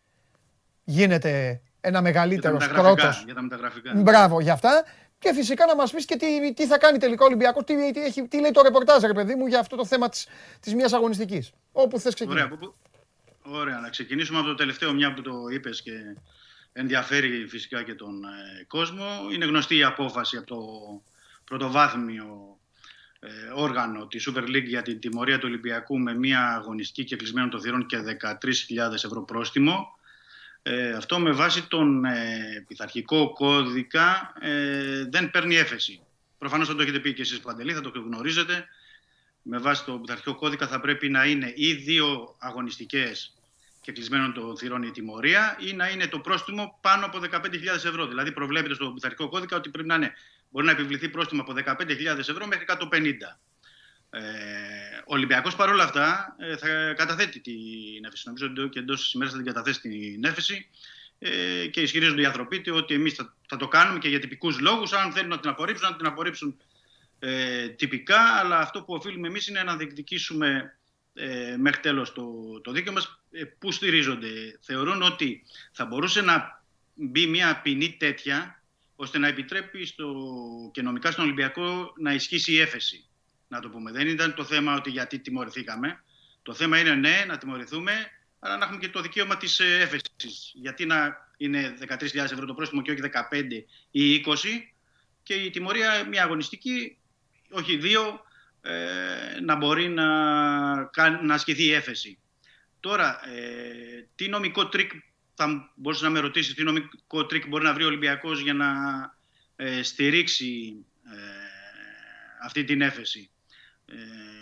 γίνεται ένα μεγαλύτερο κρότο. Για τα μεταγραφικά. Μπράβο για αυτά. Και φυσικά να μας πεις και τι, τι θα κάνει τελικά ο Ολυμπιακός, τι, τι, τι, λέει το ρεπορτάζ, ρε παιδί μου, για αυτό το θέμα της της μιας αγωνιστικής. Όπου θες ξεκινήσει. Ωραία, Ωραία, να ξεκινήσουμε από το τελευταίο, μια που το είπες και ενδιαφέρει φυσικά και τον ε, κόσμο. Είναι γνωστή η απόφαση από το πρωτοβάθμιο ε, όργανο τη Super League για την τιμωρία του Ολυμπιακού με μια αγωνιστική και κλεισμένο των θυρών και 13.000 ευρώ πρόστιμο. Ε, αυτό με βάση τον ε, πειθαρχικό κώδικα ε, δεν παίρνει έφεση. Προφανώς θα το έχετε πει και εσείς Παντελή, θα το γνωρίζετε. Με βάση τον πειθαρχικό κώδικα θα πρέπει να είναι ή δύο αγωνιστικές και κλεισμένων των θυρών η τιμωρία ή να είναι το πρόστιμο πάνω από 15.000 ευρώ. Δηλαδή προβλέπεται στο πειθαρχικό κώδικα ότι πρέπει να είναι, μπορεί να επιβληθεί πρόστιμο από 15.000 ευρώ μέχρι 150. Ε, ο Ολυμπιακός παρόλα αυτά ε, θα καταθέτει την έφεση. Νομίζω ότι και εντός της ημέρας θα την καταθέσει την έφεση ε, και ισχυρίζονται οι ανθρωπίτες ότι εμείς θα, θα, το κάνουμε και για τυπικούς λόγους. Αν θέλουν να την απορρίψουν, να την απορρίψουν ε, τυπικά. Αλλά αυτό που οφείλουμε εμείς είναι να διεκδικήσουμε ε, μέχρι τέλος το, το δίκαιο μας. Ε, πού στηρίζονται, θεωρούν ότι θα μπορούσε να μπει μια ποινή τέτοια ώστε να επιτρέπει στο, και νομικά στον Ολυμπιακό να ισχύσει η έφεση να το πούμε. Δεν ήταν το θέμα ότι γιατί τιμωρηθήκαμε. Το θέμα είναι ναι, να τιμωρηθούμε, αλλά να έχουμε και το δικαίωμα της ε, έφεσης. Γιατί να είναι 13.000 ευρώ το πρόστιμο και όχι 15 ή 20 και η τιμωρία μια αγωνιστική, όχι δύο, ε, να μπορεί να, να ασκηθεί η έφεση. Τώρα, ε, τι νομικό τρικ θα μπορούσε να με ρωτήσεις, τι νομικό τρικ μπορεί να βρει ο Ολυμπιακός για να ε, στηρίξει ε, αυτή την έφεση. Ε,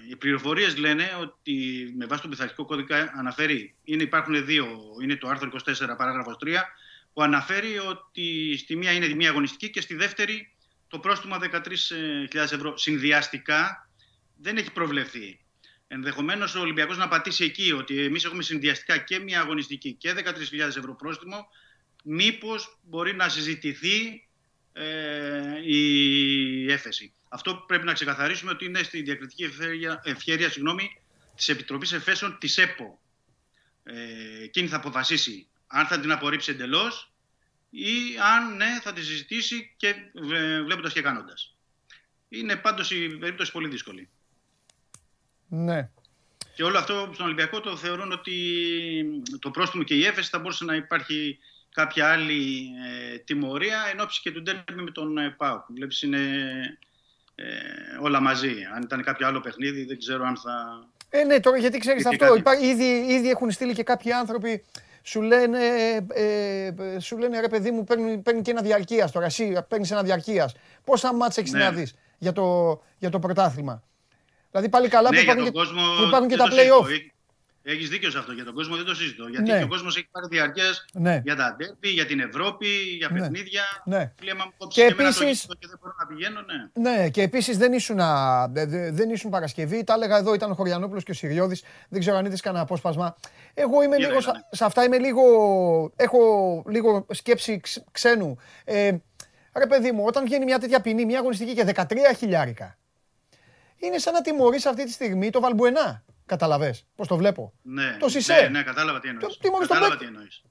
οι πληροφορίες λένε ότι με βάση τον πειθαρχικό κώδικα αναφέρει, είναι, υπάρχουν δύο, είναι το άρθρο 24 παράγραφος 3, που αναφέρει ότι στη μία είναι μία αγωνιστική και στη δεύτερη το πρόστιμο 13.000 ευρώ συνδυαστικά δεν έχει προβλεφθεί. Ενδεχομένως ο Ολυμπιακός να πατήσει εκεί ότι εμείς έχουμε συνδυαστικά και μία αγωνιστική και 13.000 ευρώ πρόστιμο. Μήπως μπορεί να συζητηθεί ε, η έφεση. Αυτό που πρέπει να ξεκαθαρίσουμε ότι είναι στη διακριτική ευχέρεια, ευχέρεια συγγνώμη, της Επιτροπής Εφέσεων της ΕΠΟ. Ε, εκείνη θα αποφασίσει αν θα την απορρίψει εντελώς ή αν ναι θα τη συζητήσει και βλέποντας και κάνοντας. Είναι πάντως η περίπτωση πολύ δύσκολη. Ναι. Και όλο αυτό στον Ολυμπιακό το θεωρούν ότι το πρόστιμο και η έφεση θα μπορούσε να υπάρχει κάποια άλλη ε, τιμωρία εν ώψη και του ντέρμπι με τον ε, ΠΑΟΚ. Βλέπεις είναι ε, όλα μαζί. Αν ήταν κάποιο άλλο παιχνίδι, δεν ξέρω αν θα. Ε, ναι, τώρα γιατί ξέρεις αυτό. ήδη, ήδη έχουν στείλει και κάποιοι άνθρωποι. Σου λένε, ε, ε σου λένε ρε παιδί μου, παίρνει, παίρνει και ένα διαρκείας τώρα. Εσύ παίρνεις ένα διαρκείας. Πόσα μάτσα έχεις ναι. να δεις για το, για το πρωτάθλημα. Δηλαδή πάλι καλά ναι, που, υπάρχουν και, που υπάρχουν και τα play-off. Έχει δίκιο σε αυτό. Για τον κόσμο δεν το συζητώ. Γιατί ναι. και ο κόσμος έχει πάρει διαρκές ναι. για τα ντέρπι, για την Ευρώπη, για ναι. παιχνίδια. Ναι. Φλέμα και επίση. Και δεν μπορώ να πηγαίνω, ναι. ναι, και επίσης δεν, ήσουν, δεν ήσουν Παρασκευή. Τα έλεγα εδώ, ήταν ο Χωριανόπουλος και ο Σιριώδη. Δεν ξέρω αν είδες κανένα απόσπασμα. Εγώ είμαι λίγο. Ναι. Σε αυτά είμαι λίγο. Έχω λίγο σκέψη ξένου. Ε, ρε παιδί μου, όταν βγαίνει μια τέτοια ποινή, μια αγωνιστική και 13 χιλιάρικα. Είναι σαν να τιμωρείς αυτή τη στιγμή το Βαλμπουενά. Καταλαβέ πώς το βλέπω. Ναι, το Σισε. Ναι, ναι, κατάλαβα τι εννοείς. Κατάλαβα τι εννοείς.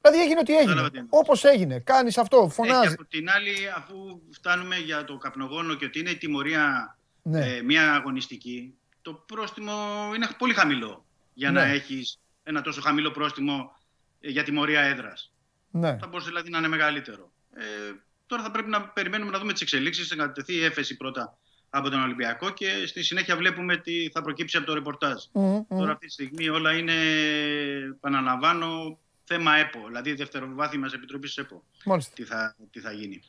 Δηλαδή έγινε ό,τι έγινε. Όπως έγινε. Κάνεις αυτό, φωνάζεις. και από την άλλη, αφού φτάνουμε για το καπνογόνο και ότι είναι η τιμωρία ναι. ε, μια αγωνιστική, το πρόστιμο είναι πολύ χαμηλό για να ναι. έχεις ένα τόσο χαμηλό πρόστιμο ε, για τιμωρία έδρας. Ναι. Θα μπορούσε δηλαδή να είναι μεγαλύτερο. Ε, τώρα θα πρέπει να περιμένουμε να δούμε τις εξελίξεις, να τεθεί η έφεση πρώτα από τον Ολυμπιακό και στη συνέχεια βλέπουμε τι θα προκύψει από το ρεπορτάζ. Τώρα αυτή τη στιγμή όλα είναι, επαναλαμβάνω, θέμα ΕΠΟ, δηλαδή δευτεροβάθμιας επιτροπής ΕΠΟ. Τι θα, τι θα γίνει.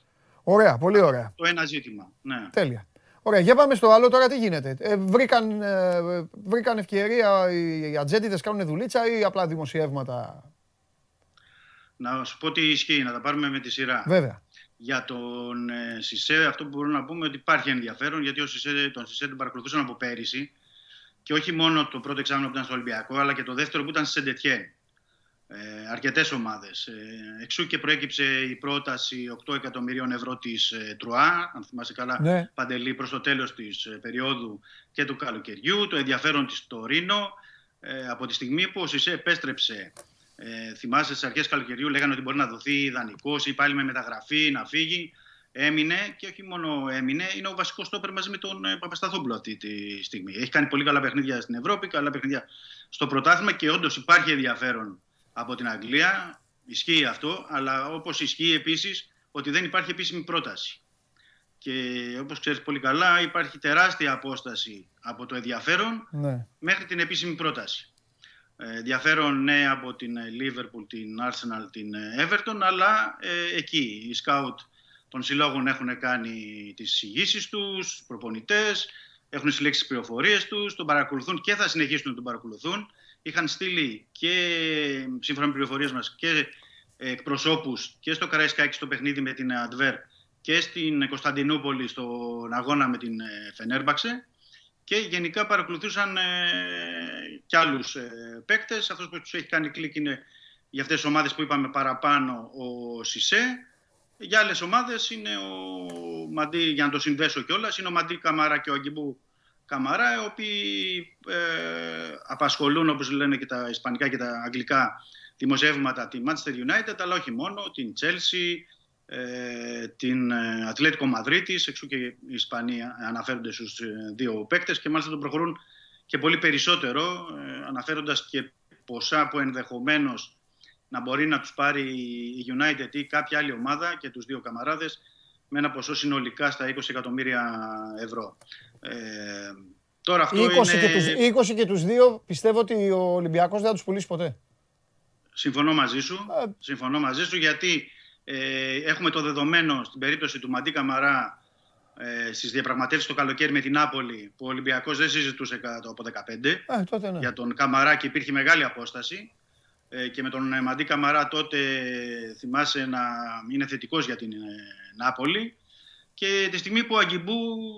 Ωραία, πολύ ωραία. Το ένα ζήτημα. Ναι. Τέλεια. Ωραία, για πάμε στο άλλο τώρα τι γίνεται; Ε, βρήκαν, ε, βρήκαν ευκαιρία οι, οι ατζέντιδες κάνουν δουλίτσα ή απλά δημοσιεύματα; Να σου πω τι ισχύει, να τα πάρουμε με τη σειρά. Βέβαια για τον ε, Σισε, αυτό που μπορούμε να πούμε ότι υπάρχει ενδιαφέρον γιατί ο Σισε, τον Σισε τον παρακολουθούσαν από πέρυσι και όχι μόνο το πρώτο εξάμεινο που ήταν στο Ολυμπιακό, αλλά και το δεύτερο που ήταν στη Σεντετιέ. ε, αρκετές ομάδες. Ε, εξού και προέκυψε η πρόταση 8 εκατομμυρίων ευρώ της ε, Τρουά, αν θυμάσαι καλά, ναι. παντελή προς το τέλος της ε, περίοδου και του καλοκαιριού, το ενδιαφέρον της Τωρίνο, ε, από τη στιγμή που ο Σισε επέστρεψε, ε, θυμάσαι στις αρχές καλοκαιριού λέγανε ότι μπορεί να δοθεί ιδανικός ή πάλι με μεταγραφή να φύγει, έμεινε και όχι μόνο έμεινε, είναι ο βασικός στόπερ μαζί με τον ε, Παπασταθόπουλο αυτή τη στιγμή. Έχει κάνει πολύ καλά παιχνίδια στην Ευρώπη, καλά παιχνίδια στο πρωτάθλημα και όντως υπάρχει ενδιαφέρον από την Αγγλία. Ισχύει αυτό, αλλά όπως ισχύει επίσης ότι δεν υπάρχει επίσημη πρόταση. Και όπως ξέρεις πολύ καλά υπάρχει τεράστια απόσταση από το ενδιαφέρον ναι. μέχρι την επίσημη πρόταση. Ε, ενδιαφέρον ναι από την Liverpool, την Arsenal, την Everton, αλλά ε, εκεί οι σκάουτ των συλλόγων έχουν κάνει τις εισηγήσεις τους, προπονητές, έχουν συλλέξει τις πληροφορίες τους, τον παρακολουθούν και θα συνεχίσουν να τον παρακολουθούν. Είχαν στείλει και σύμφωνα με πληροφορίες μας και εκπροσώπους και στο Καραϊσκάκι στο παιχνίδι με την Αντβέρ και στην Κωνσταντινούπολη στον αγώνα με την Φενέρμπαξε και γενικά παρακολουθούσαν ε, κι άλλους ε, παίκτες. Αυτός που τους έχει κάνει κλικ είναι για αυτές τις ομάδες που είπαμε παραπάνω ο Σισε. Για άλλες ομάδες είναι ο Μαντί, για να το συνδέσω κιόλας, είναι ο Μαντί Καμάρα και ο Αγκιμπού Καμαρά, οι οποίοι ε, απασχολούν, όπως λένε και τα ισπανικά και τα αγγλικά δημοσιεύματα, τη Manchester United, αλλά όχι μόνο, την Chelsea, ε, την Ατλέτικο Μαδρίτης, εξού και οι Ισπανοί αναφέρονται στους ε, δύο παίκτες και μάλιστα τον προχωρούν και πολύ περισσότερο, ε, αναφέροντας και ποσά που ενδεχομένως να μπορεί να τους πάρει η United ή κάποια άλλη ομάδα και τους δύο καμαράδες με ένα ποσό συνολικά στα 20 εκατομμύρια ευρώ. Ε, τώρα αυτό 20 είναι... Και τους, 20 και τους δύο πιστεύω ότι ο Ολυμπιακός δεν θα τους πουλήσει ποτέ. Συμφωνώ μαζί σου, ε... συμφωνώ μαζί σου γιατί ε, έχουμε το δεδομένο στην περίπτωση του Μαντί Καμαρά ε, στις διαπραγματεύσεις το καλοκαίρι με την Νάπολη που ο Ολυμπιακός δεν συζητούσε κάτω από 15 ε, τότε ναι. για τον Καμαρά και υπήρχε μεγάλη απόσταση. Ε, και με τον Μαντί Καμαρά τότε θυμάσαι να είναι θετικός για την ε, Νάπολη. Και τη στιγμή που ο Αγκιμπού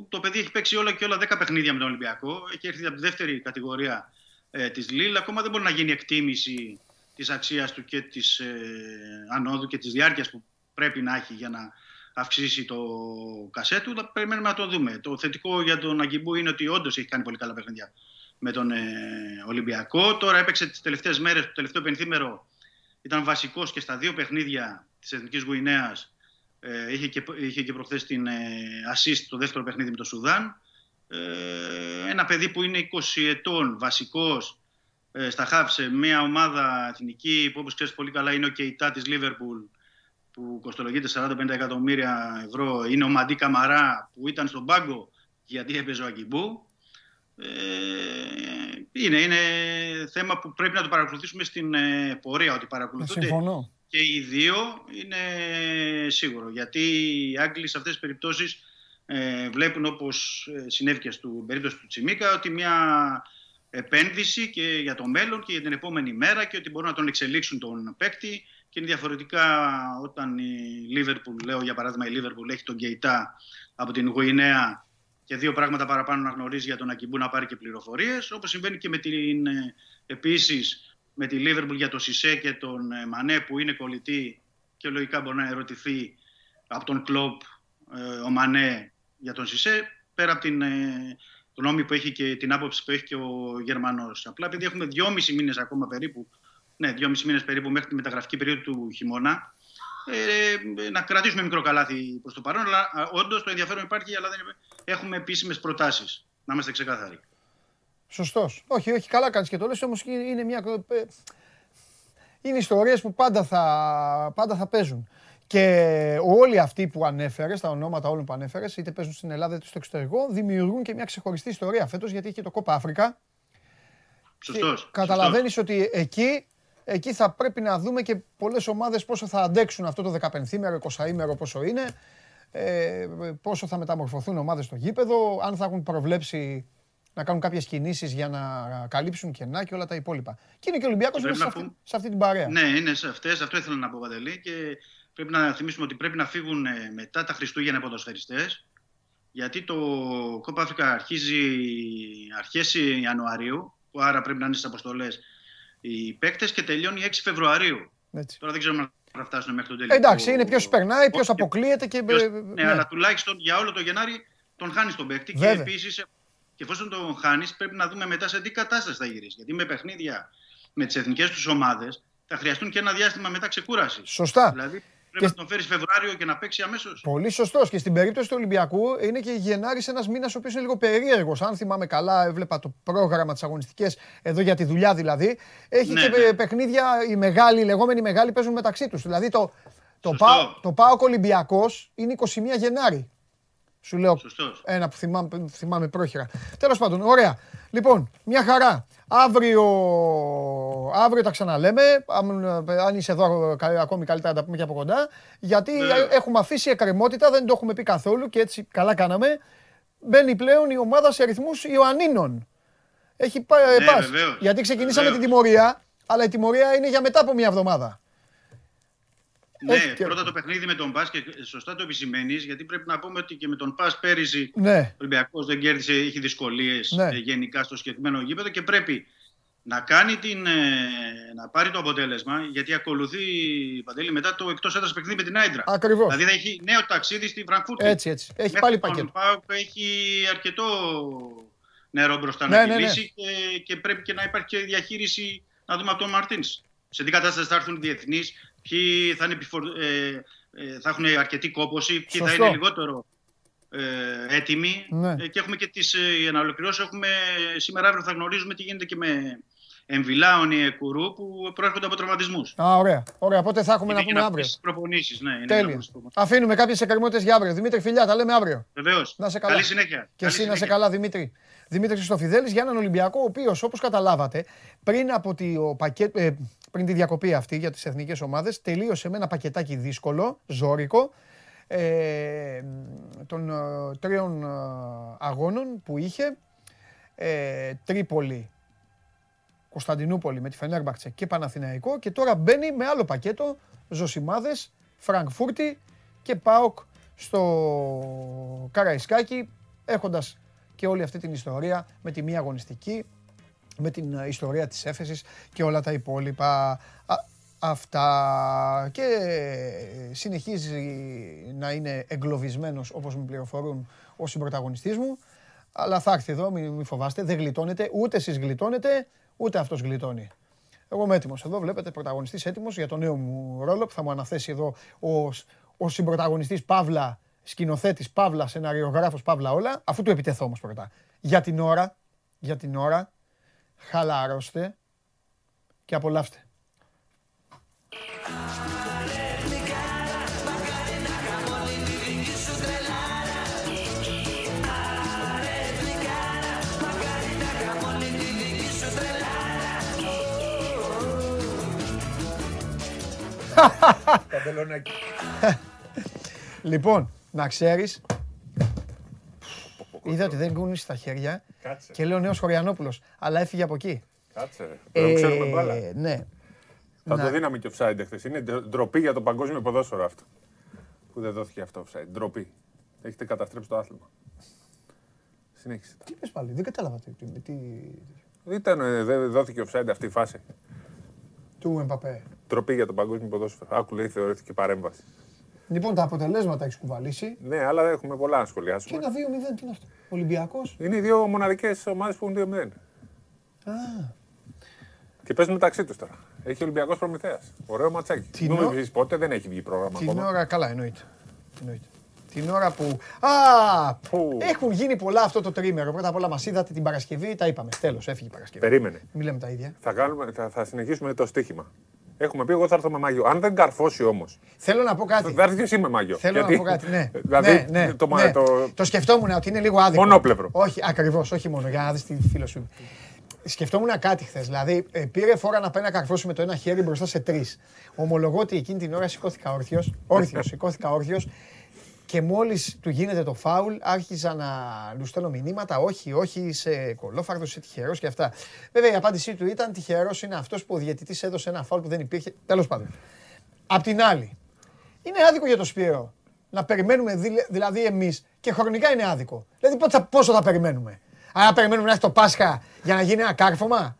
το παιδί έχει παίξει όλα και όλα 10 παιχνίδια με τον Ολυμπιακό, έχει έρθει από τη δεύτερη κατηγορία ε, της ΛΙΛ, ακόμα δεν μπορεί να γίνει εκτίμηση της αξίας του και της ε, ανόδου και της διάρκειας που πρέπει να έχει για να αυξήσει το κασέτου. Θα περιμένουμε να το δούμε. Το θετικό για τον Αγκιμπού είναι ότι όντως έχει κάνει πολύ καλά παιχνίδια με τον ε, Ολυμπιακό. Τώρα έπαιξε τις τελευταίες μέρες, το τελευταίο πενθήμερο ήταν βασικός και στα δύο παιχνίδια της Εθνικής Γουινέας ε, είχε, και, είχε και προχθές την ε, assist το δεύτερο παιχνίδι με το Σουδάν. Ε, ένα παιδί που είναι 20 ετών, βασικός, ε, στα χαφ σε μια ομάδα εθνική που όπως ξέρεις πολύ καλά είναι ο Κεϊτά της Λίβερπουλ που κοστολογείται 40-50 εκατομμύρια ευρώ. Είναι ο Μαντί Καμαρά που ήταν στον πάγκο γιατί έπαιζε ο Αγκιμπού. Ε, είναι, είναι θέμα που πρέπει να το παρακολουθήσουμε στην ε, πορεία, ότι παρακολουθούνται Συμφωνώ και οι δύο είναι σίγουρο. Γιατί οι Άγγλοι σε αυτές τις περιπτώσεις ε, βλέπουν όπως ε, συνέβη και στην περίπτωση του Τσιμίκα ότι μια επένδυση και για το μέλλον και για την επόμενη μέρα και ότι μπορούν να τον εξελίξουν τον παίκτη. Και είναι διαφορετικά όταν η Λίβερπουλ, λέω για παράδειγμα η Λίβερπουλ έχει τον Γκέιτα από την Γουινέα και δύο πράγματα παραπάνω να γνωρίζει για τον Ακιμπού να πάρει και πληροφορίες όπως συμβαίνει και με την ε, επίσης με τη Λίβερπουλ για το Σισε και τον ε, Μανέ που είναι κολλητή και λογικά μπορεί να ερωτηθεί από τον Κλόπ ε, ο Μανέ για τον Σισε πέρα από την, ε, τον νόμι που έχει και την άποψη που έχει και ο Γερμανός. Απλά επειδή έχουμε δυόμισι μήνες ακόμα περίπου, ναι, δυόμισι μήνες περίπου μέχρι τη μεταγραφική περίοδο του χειμώνα, ε, να κρατήσουμε μικρό καλάθι προς το παρόν, αλλά όντως το ενδιαφέρον υπάρχει, αλλά δεν έχουμε επίσημες προτάσεις. Να είμαστε ξεκάθαροι. Σωστός. Όχι, όχι, καλά κάνεις και το λες, όμως είναι μια... Ε, είναι ιστορίες που πάντα θα, πάντα θα παίζουν. Και όλοι αυτοί που ανέφερες, τα ονόματα όλων που ανέφερες, είτε παίζουν στην Ελλάδα είτε στο εξωτερικό, δημιουργούν και μια ξεχωριστή ιστορία φέτος γιατί έχει και το Κόπα Αφρικα. Σωστός. Καταλαβαίνεις ότι εκεί, εκεί θα πρέπει να δούμε και πολλές ομάδες πόσο θα αντέξουν αυτό το 15ήμερο, 20ήμερο πόσο είναι, ε, πόσο θα μεταμορφωθούν ομάδες στο γήπεδο, αν θα έχουν προβλέψει να κάνουν κάποιες κινήσεις για να καλύψουν κενά και όλα τα υπόλοιπα. Και είναι και ο Ολυμπιακός μέσα σε, αυτή, σε αυτή την παρέα. Ναι, είναι σε αυτές. Αυτό ήθελα να πω, Παντελή. Και πρέπει να θυμίσουμε ότι πρέπει να φύγουν ε, μετά τα Χριστούγεννα ποδοσφαιριστές. Γιατί το Κόπα Αφρικα αρχίζει αρχές Ιανουαρίου, που άρα πρέπει να είναι στις αποστολές οι παίκτες και τελειώνει 6 Φεβρουαρίου. Έτσι. Τώρα δεν ξέρουμε αν θα φτάσουν μέχρι τον τελικό. Εντάξει, είναι ποιος περνάει, ποιος αποκλείεται. Και... Ποιος... Ναι, ναι, αλλά τουλάχιστον για όλο το Γενάρη τον χάνεις τον παίκτη. Και επίσης, και εφόσον τον χάνεις, πρέπει να δούμε μετά σε τι κατάσταση θα γυρίσεις. Γιατί με παιχνίδια με τις εθνικές τους ομάδες θα χρειαστούν και ένα διάστημα μετά ξεκούρασης. Σωστά. Δηλαδή πρέπει και... να τον φέρεις Φεβρουάριο και να παίξει αμέσως. Πολύ σωστός. Και στην περίπτωση του Ολυμπιακού είναι και Γενάρης ένας μήνας ο οποίος είναι λίγο περίεργος. Αν θυμάμαι καλά, έβλεπα το πρόγραμμα της αγωνιστικέ εδώ για τη δουλειά δηλαδή. Έχει ναι, και ναι. παιχνίδια, οι μεγάλοι, οι λεγόμενοι μεγάλοι παίζουν μεταξύ τους. Δηλαδή το, το, πά, το ΠΑΟΚ Ολυμπιακός είναι 21 Γενάρη. Σου λέω Σωστός. ένα που θυμάμαι, θυμάμαι πρόχειρα. Τέλος πάντων, ωραία. Λοιπόν, μια χαρά. Αύριο, αύριο τα ξαναλέμε. Αν είσαι εδώ ακόμη καλύτερα να τα πούμε και από κοντά. Γιατί ναι. έχουμε αφήσει εκκρεμότητα, δεν το έχουμε πει καθόλου και έτσι καλά κάναμε. Μπαίνει πλέον η ομάδα σε ρυθμούς Ιωαννίνων. Έχει πάει ναι, Γιατί ξεκινήσαμε την τιμωρία, αλλά η τιμωρία είναι για μετά από μια εβδομάδα. Ναι, πρώτα το παιχνίδι με τον Πας και σωστά το επισημαίνεις, γιατί πρέπει να πούμε ότι και με τον Πας πέρυσι ναι. ο Ολυμπιακός δεν κέρδισε, είχε δυσκολίες ναι. Ε, γενικά στο συγκεκριμένο γήπεδο και πρέπει να, κάνει την, ε, να πάρει το αποτέλεσμα, γιατί ακολουθεί Παντέλη μετά το εκτός έδρας παιχνίδι με την Άιντρα. Ακριβώς. Δηλαδή θα έχει νέο ταξίδι στη Φραγκφούρτη. Έτσι, έτσι. Έχει Μέχρι πάλι πακέτο. έχει αρκετό νερό μπροστά ναι, να ναι, ναι. κυλήσει και, και πρέπει και να υπάρχει και διαχείριση να δούμε από τον Μαρτίνς. Σε τι κατάσταση θα έρθουν οι διεθνείς, ποιοι θα, είναι επιφορ... ε, ε, θα έχουν αρκετή κόποση, ποιοι θα είναι λιγότερο ε, έτοιμοι. Ναι. Ε, και έχουμε και τις, ε, για να ολοκληρώσω, έχουμε, σήμερα αύριο θα γνωρίζουμε τι γίνεται με Εμβιλάων ή Εκουρού που προέρχονται από τραυματισμούς. Α, ωραία. ωραία. Οπότε θα έχουμε είναι να πούμε αύριο. Προπονήσεις, ναι. Είναι Τέλεια. Αφήνουμε κάποιες εκκρεμότητες για αύριο. Δημήτρη, φιλιά, τα λέμε αύριο. Βεβαίως. Να σε καλά. Καλή συνέχεια. Και εσύ να σε καλά, Δημήτρη. Δημήτρη Χριστοφιδέλης για έναν Ολυμπιακό, ο οποίος όπως καταλάβατε, πριν, από τη, ο πακέτ, ε, πριν τη διακοπή αυτή για τις εθνικές ομάδες, τελείωσε με ένα πακετάκι δύσκολο, ζώρικο, ε, των ε, τριών ε, αγώνων που είχε. Ε, Τρίπολη, Κωνσταντινούπολη με τη Φενέρμπαξε και Παναθηναϊκό και τώρα μπαίνει με άλλο πακέτο Ζωσιμάδες, Φραγκφούρτη και ΠΑΟΚ στο Καραϊσκάκι έχοντας και όλη αυτή την ιστορία με τη μία αγωνιστική, με την ε, ιστορία της έφεσης και όλα τα υπόλοιπα. αυτά. Και συνεχίζει να είναι εγκλωβισμένος όπως με πληροφορούν ο συμπροταγωνιστής μου. Αλλά θα έρθει εδώ, μην, μην φοβάστε, δεν γλιτώνετε, ούτε εσείς γλιτώνετε, ούτε αυτός γλιτώνει. Εγώ είμαι έτοιμος εδώ, βλέπετε, πρωταγωνιστής έτοιμος για το νέο μου ρόλο που θα μου αναθέσει εδώ ο, ο συμπροταγωνιστής Παύλα σκηνοθέτης Παύλα, σεναριογράφος Παύλα όλα, αφού του επιτεθώ όμως πρώτα. Για την ώρα, για την ώρα, χαλαρώστε και απολαύστε. Λοιπόν, να ξέρεις, είδα ότι δεν κουνήσει στα χέρια και λέω νέος Χωριανόπουλος, αλλά έφυγε από εκεί. Κάτσε, ε, ξέρουμε μπάλα. Ναι. Θα το δίναμε και offside εχθές. Είναι ντροπή για το παγκόσμιο ποδόσφαιρο αυτό. Που δεν δόθηκε αυτό offside. Ντροπή. Έχετε καταστρέψει το άθλημα. Συνέχισε. Τι είπες πάλι, δεν κατάλαβα τι... Ήταν, ε, δεν δόθηκε offside αυτή η φάση. Του Εμπαπέ. Τροπή για το παγκόσμιο ποδόσφαιρο. Άκου λέει θεωρήθηκε παρέμβαση. Λοιπόν, τα αποτελέσματα έχεις κουβαλήσει. Ναι, αλλά έχουμε πολλά να σχολιάσουμε. Και ένα 2-0, τι είναι αυτό. Ολυμπιακός. Είναι οι δύο μοναδικές ομάδες που έχουν 2-0. Α. Και παίζουν μεταξύ τους τώρα. Έχει ο Ολυμπιακός Προμηθέας. Ωραίο ματσάκι. Την Μην ο... πότε δεν έχει βγει πρόγραμμα Την ακόμα. ώρα, καλά, εννοείται. εννοείται. Την ώρα που. Α! Που... Έχουν γίνει πολλά αυτό το τρίμερο. Πρώτα απ' όλα μας είδατε την Παρασκευή, τα είπαμε. Τέλος, έφυγε η Παρασκευή. Περίμενε. Μην λέμε τα ίδια. Θα, κάνουμε, θα, θα συνεχίσουμε το στοίχημα. Έχουμε πει, εγώ θα έρθω με μαγιό. Αν δεν καρφώσει όμως. Θέλω να πω κάτι. Θα έρθεις εσύ με μαγιό. Θέλω Γιατί... να πω κάτι. Ναι. [laughs] δηλαδή, ναι, ναι, το, ναι. Το... το σκεφτόμουν ότι είναι λίγο άδικο. Μονόπλευρο. Όχι, ακριβώς, όχι μόνο. Για να δεις τη φίλο σου. Σκεφτόμουν κάτι χθες. Δηλαδή, ε, πήρε φορά να πάει να καρφώσει με το ένα χέρι μπροστά σε τρεις. Ομολογώ ότι εκείνη την ώρα σηκώθηκα όρθιος. Όρθιος, σηκώθηκα όρθιος και μόλις του γίνεται το φάουλ, άρχιζα να του στέλνω μηνύματα. Όχι, όχι, είσαι κολόφαρδος, είσαι τυχερός και αυτά. Βέβαια η απάντησή του ήταν τυχερός είναι αυτός που ο διαιτητής έδωσε ένα φάουλ που δεν υπήρχε. Τέλος πάντων. Απ' την άλλη, είναι άδικο για το Σπύρο να περιμένουμε δηλαδή εμείς και χρονικά είναι άδικο. Δηλαδή πόσο θα περιμένουμε; Άρα περιμένουμε να έχει το Πάσχα για να γίνει ένα κάρφωμα;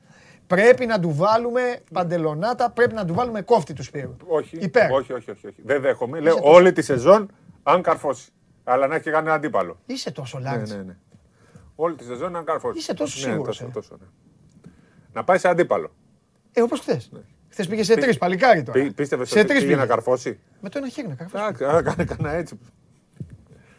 Πρέπει να του βάλουμε παντελονάτα, πρέπει να του βάλουμε κόφτη του Σπύρου. Όχι, Υπέρ. όχι, όχι, όχι, όχι. Δεν δέχομαι. Λέω όλη τη σεζόν αν καρφώσει. Αλλά να έχει κάνει ένα αντίπαλο. Είσαι τόσο Ναι, λάρτς. ναι, ναι. Όλη τη σεζόν αν καρφώσει. Είσαι τόσο ναι, σίγουρος, Τόσο, ε. τόσο, ναι. Να πάει σε αντίπαλο. Ε, όπως χθες. Χθες πήγε σε τρεις, παλικάρι τώρα. Πή, Πίστευες Σε ότι τρεις πήγε να πήγε. καρφώσει; Με το ένα χέρι να καρφώσει. Εντάξει, άρα κάνε κανένα έτσι.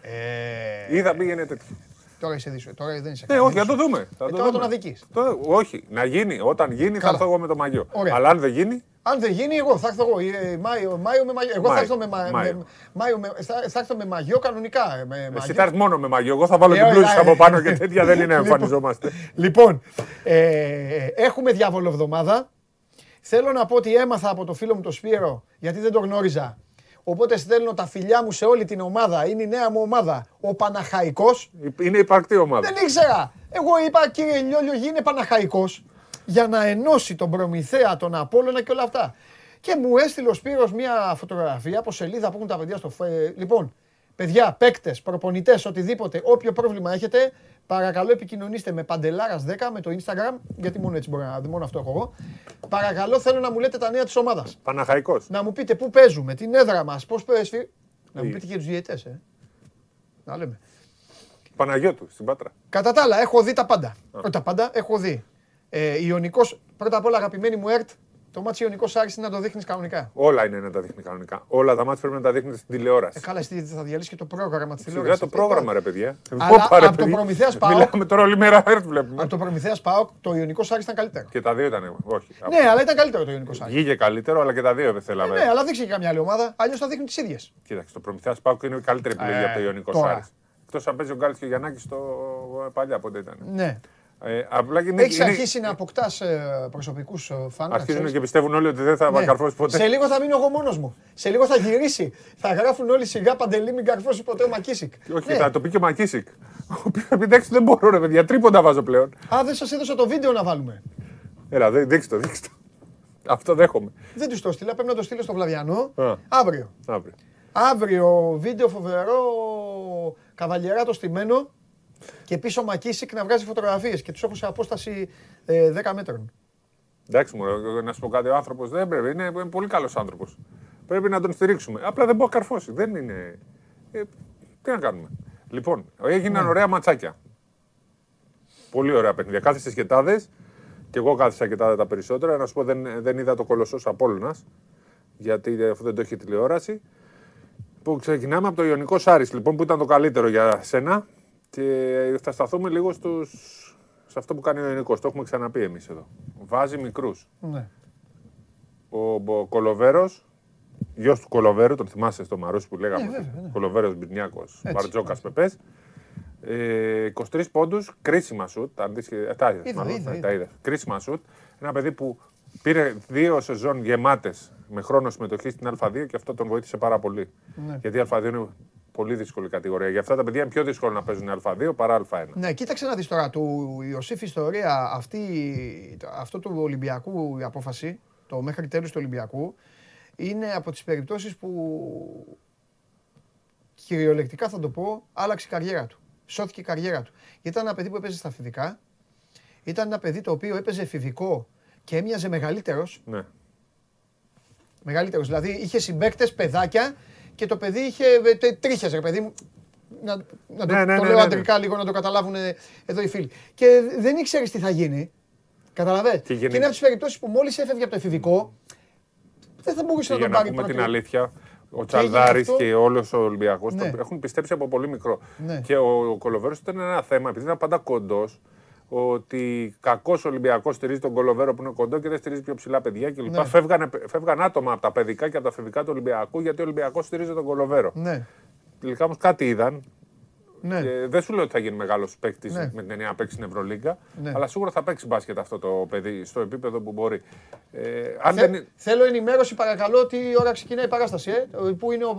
Ε, Είδα πήγαινε τέτοιο. Τώρα είσαι δύσκολο. Τώρα δεν είσαι Ναι, κανένας. όχι, θα το δούμε. Θα Ε, το τώρα δούμε. τον αδικείς. Το- όχι, να γίνει. Όταν γίνει θα Καλά. έρθω εγώ με το μαγιό. Ωραία. Αλλά αν δεν γίνει, Αν δεν γίνει, εγώ θα έρθω εγώ. ε, Μάιο, Μάιο με μαγιό. Εγώ θα Μάιο. έρθω με, μα- Μάιο. με, Μάιο με- θα, θα έρθω με μαγιό κανονικά. ε, Με, εσύ μαγιό. θα έρθεις μόνο με μαγιό. Εγώ θα βάλω Ε, την όχι, πλούση ε, από πάνω και ε, τέτοια δεν είναι να λοιπόν. εμφανιζόμαστε. Λοιπόν, ε, έχουμε διαβολοβδομάδα. Θέλω να πω ότι έμαθα από το φίλο μου τον Σπύρο, γιατί δεν τον γνώριζα. Οπότε στέλνω τα φιλιά μου σε όλη την ομάδα. Είναι η νέα μου ομάδα. Ο Παναχαϊκός. Είναι υπαρκτή ομάδα. Δεν ήξερα. Εγώ είπα κύριε Λιόλιο γίνε Παναχαϊκός για να ενώσει τον Προμηθέα, τον Απόλλωνα και όλα αυτά. Και μου έστειλε ο Σπύρος μια φωτογραφία από σελίδα που έχουν τα παιδιά στο φε... Λοιπόν, παιδιά, παίκτες, προπονητές, οτιδήποτε, όποιο πρόβλημα έχετε, παρακαλώ επικοινωνήστε με Παντελάρας 10 με το Instagram, γιατί μόνο έτσι μπορεί να μόνο αυτό έχω εγώ. Παρακαλώ θέλω να μου λέτε τα νέα της ομάδας. Παναχαϊκός. Να μου πείτε πού παίζουμε, την έδρα μας, πώς παίζει. Να μου Τι; πείτε και τους διαιτές, ε. Να λέμε. Παναγιώτου στην Πάτρα. Κατά τα άλλα, έχω δει τα πάντα. Όχι τα πάντα, έχω δει. Ε, Ιωνικός, πρώτα απ' όλα αγαπημένη μου ΕΡΤ, το ματς Ιωνικός Άρης είναι να το δείχνεις κανονικά. Όλα είναι να τα δείχνει κανονικά. Όλα τα ματς πρέπει να τα δείχνει στην τηλεόραση. Ε, καλά, εσύ θα διαλύσεις και το πρόγραμμα της Σιγά τηλεόρασης. το πρόγραμμα, ρε παιδιά. Αλλά Όπα, ρε, από το παιδί. Προμηθέας πάω- [laughs] Μιλάμε τώρα όλη μέρα, ΕΡΤ βλέπουμε. Από το Προμηθέας ΠΑΟΚ, το Ιωνικός Άρης ήταν καλύτερο. Και τα δύο ήταν. Όχι. Ναι, αλλά ήταν καλύτερο το Ιωνικός Άρης. Βγήκε καλύτερο, αλλά και τα δύο δεν Ε, θέλαμε. ναι, αλλά δείξει και καμιά άλλη ομάδα, αλλιώς θα δείχνουν τις ίδιες. Κοίταξε, το Προμηθέας Πάουκ είναι η καλύτερη επιλογή Ε, από το Ιωνικός τώρα. Άρης. Εκτός αν παίζει ο Γκάλτ και ο Γιαννάκης στο ε, παλιά, πότε ήταν. Ναι. Ε, απλά και είναι, Έχεις είναι- αρχίσει να αποκτάς ε, προσωπικούς ε, φαν. να Αρχίζουν ξέρεις. και πιστεύουν όλοι ότι δεν θα Ναι. καρφώσει ποτέ. Σε λίγο θα μείνω εγώ μόνος μου. Σε λίγο θα γυρίσει. Θα γράφουν όλοι σιγά παντελή μην καρφώσει ποτέ ο Μακίσικ. Όχι, Ναι. θα το πει και ο Μακίσικ. Ο οποίος εντάξει δεν μπορώ, ρε παιδιά, τρίποντα βάζω πλέον. Α, δεν σας έδωσα το βίντεο να βάλουμε. Έλα, δέ- δείξτε το, δείξτε το. Αυτό δέχομαι. Δεν τους το στείλα, πρέπει να το στείλω στο Βλαβιανό. Α. Αύριο. Αύριο. Αύριο βίντεο φοβερό, καβαλιεράτο στημένο και πίσω Μακίσικ να βγάζει φωτογραφίες και τους έχω σε απόσταση ε, 10 μέτρων. Εντάξει, μου, να σου πω κάτι, ο άνθρωπος δεν πρέπει. Είναι, είναι πολύ καλός άνθρωπος. Πρέπει να τον στηρίξουμε. Απλά δεν μπορεί να καρφώσει. Δεν είναι. Ε, τι να κάνουμε. Λοιπόν, έγιναν Ναι. ωραία ματσάκια. Πολύ ωραία παιχνίδια. Κάθισε σκετάδε και εγώ κάθισα και τα, τα περισσότερα. Να σου πω, δεν, δεν είδα το κολοσσός Απόλλωνα. Γιατί ε, αφού δεν το έχει τηλεόραση. Που ξεκινάμε από το Ιωνικό Σάρις, λοιπόν, που ήταν το καλύτερο για σένα. Και θα σταθούμε λίγο στους, σε αυτό που κάνει ο Ιωνικός. Το έχουμε ξαναπεί εμείς εδώ. Βάζει μικρούς. Ναι. Ο, ο Κολοβέρος, γιος του Κολοβέρου, τον θυμάσαι στο Μαρούσι που λέγαμε; Ναι, βέβαια, ναι. Κολοβέρος Μπιρνιάκο, Έτσι, Μπαρτζόκας Πεπές. Ε, 23 πόντους, κρίσιμα σουτ. Αν δεις, και- ε, τα είδες, Είδα, μάλλον, είδα, ναι, είδα. τα είδες. Κρίσιμα σουτ. Ένα παιδί που πήρε δύο σεζόν γεμάτες με χρόνο συμμετοχής στην Α2 και αυτό τον βοήθησε πάρα πολύ. Ναι. Γιατί η Α2 είναι πολύ δύσκολη κατηγορία. Για αυτά τα παιδιά είναι πιο δύσκολο να παίζουν Α2 παρά Α1. Ναι, κοίταξε να δεις τώρα, του Ιωσήφ ιστορία αυτή, αυτό του Ολυμπιακού η απόφαση, το μέχρι τέλους του Ολυμπιακού, είναι από τις περιπτώσεις που κυριολεκτικά θα το πω, άλλαξε η καριέρα του. Σώθηκε η καριέρα του. Γιατί ήταν ένα παιδί που έπαιζε στα φιδικά, ήταν ένα παιδί το οποίο έπαιζε εφηβικό και έμοιαζε μεγαλύτερος, Ναι. μεγαλύτερος. Δηλαδή είχε συμπαίκτες, παιδάκια και το παιδί είχε ε, τρίχες, ρε παιδί μου. Να, να το, Ναι, ναι, το ναι, λέω ναι, αντρικά λίγο να το καταλάβουν ε, εδώ οι φίλοι. Και δεν ήξερες τι θα γίνει. Καταλαβαίνετε. Και, γενι- είναι από τις περιπτώσεις που μόλις έφευγε από το εφηβικό, δεν θα μπορούσε Και να για τον να πάρει πούμε την πρώτο. αλήθεια, ο έγινε Τσαλδάρης αυτό. και όλος ο Ολυμπιακός Ναι. έχουν πιστέψει από πολύ μικρό. Ναι. Και ο, ο Κολοβέρος ήταν ένα θέμα, επειδή ήταν πάντα κοντός, ότι κακός Ολυμπιακός στηρίζει τον Κολοβέρο που είναι κοντό και δεν στηρίζει πιο ψηλά παιδιά κλπ. Ναι. Φεύγανε, φεύγαν άτομα από τα παιδικά και από τα φοιτητικά του Ολυμπιακού γιατί ο Ολυμπιακός στηρίζει τον Κολοβέρο. Ναι, Τελικά όμως κάτι είδαν. ναι. Και δεν σου λέω ότι θα γίνει μεγάλος παίκτης Ναι. με την έννοια να παίξει στην Ευρωλίγκα, Ναι. αλλά σίγουρα θα παίξει μπάσκετ αυτό το παιδί στο επίπεδο που μπορεί. Ε, αν Θε- δεν... Θέλω ενημέρωση παρακαλώ τι ώρα ξεκινάει η παράσταση. Ε; Πού είναι, ο,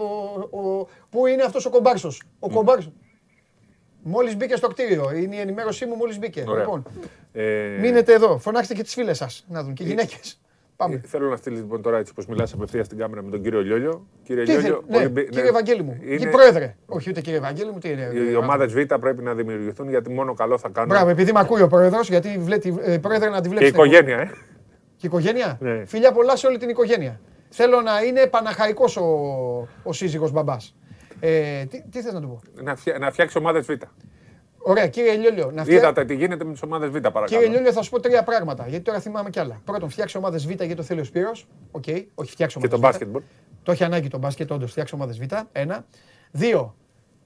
ο, ο- πού είναι αυτός ο κομπάρσος; Ο κομπάρσος. Μόλις μπήκε στο κτίριο. Είναι η ενημέρωσή μου μόλις μπήκε. Ωραία. Λοιπόν, Ε, μείνετε εδώ. Φωνάξτε και τις φίλες σας να δουν και οι γυναίκες. Πάμε. Ε, θέλω να στείλεις λοιπόν τώρα έτσι όπως μιλάς απευθείας στην κάμερα με τον κύριο Λιόλιο. Κύριε τι Λιόλιο, ναι, Ολυμπι... κύριε ναι, Ευαγγέλη μου. Είναι... Κύριε Πρόεδρε. Όχι ούτε κύριε Ευαγγέλη μου, τι είναι. Οι ομάδε Β πρέπει να δημιουργηθούν γιατί μόνο καλό θα κάνουν. Μπράβο, επειδή με ακούει ο πρόεδρος, γιατί βλέπει, ε, πρόεδρε να τη βλέπεις. Και η οικογένεια, ε. Και η οικογένεια; Ναι. Φιλιά πολλά σε όλη την οικογένεια. Θέλω να είναι παναχαϊκός ο, ο σύζυγος μπαμπάς. Ε, τι, τι θες να του πω; Να, φτιά, να φτιάξει ομάδες Β. Ωραία, κύριε Λιόλιο. Να φτιά... Είδατε τι γίνεται με τις ομάδες Β, παρακαλώ. Κύριε Λιόλιο, θα σου πω τρία πράγματα. Γιατί τώρα θυμάμαι κι άλλα. Πρώτον, φτιάξει ομάδες Β γιατί το θέλει ο Σπύρος. OK, okay. όχι φτιάξει ομάδες Και το μπάσκετ. Το έχει ανάγκη το μπάσκετ, όντως φτιάξει ομάδες Β. Ένα. Δύο.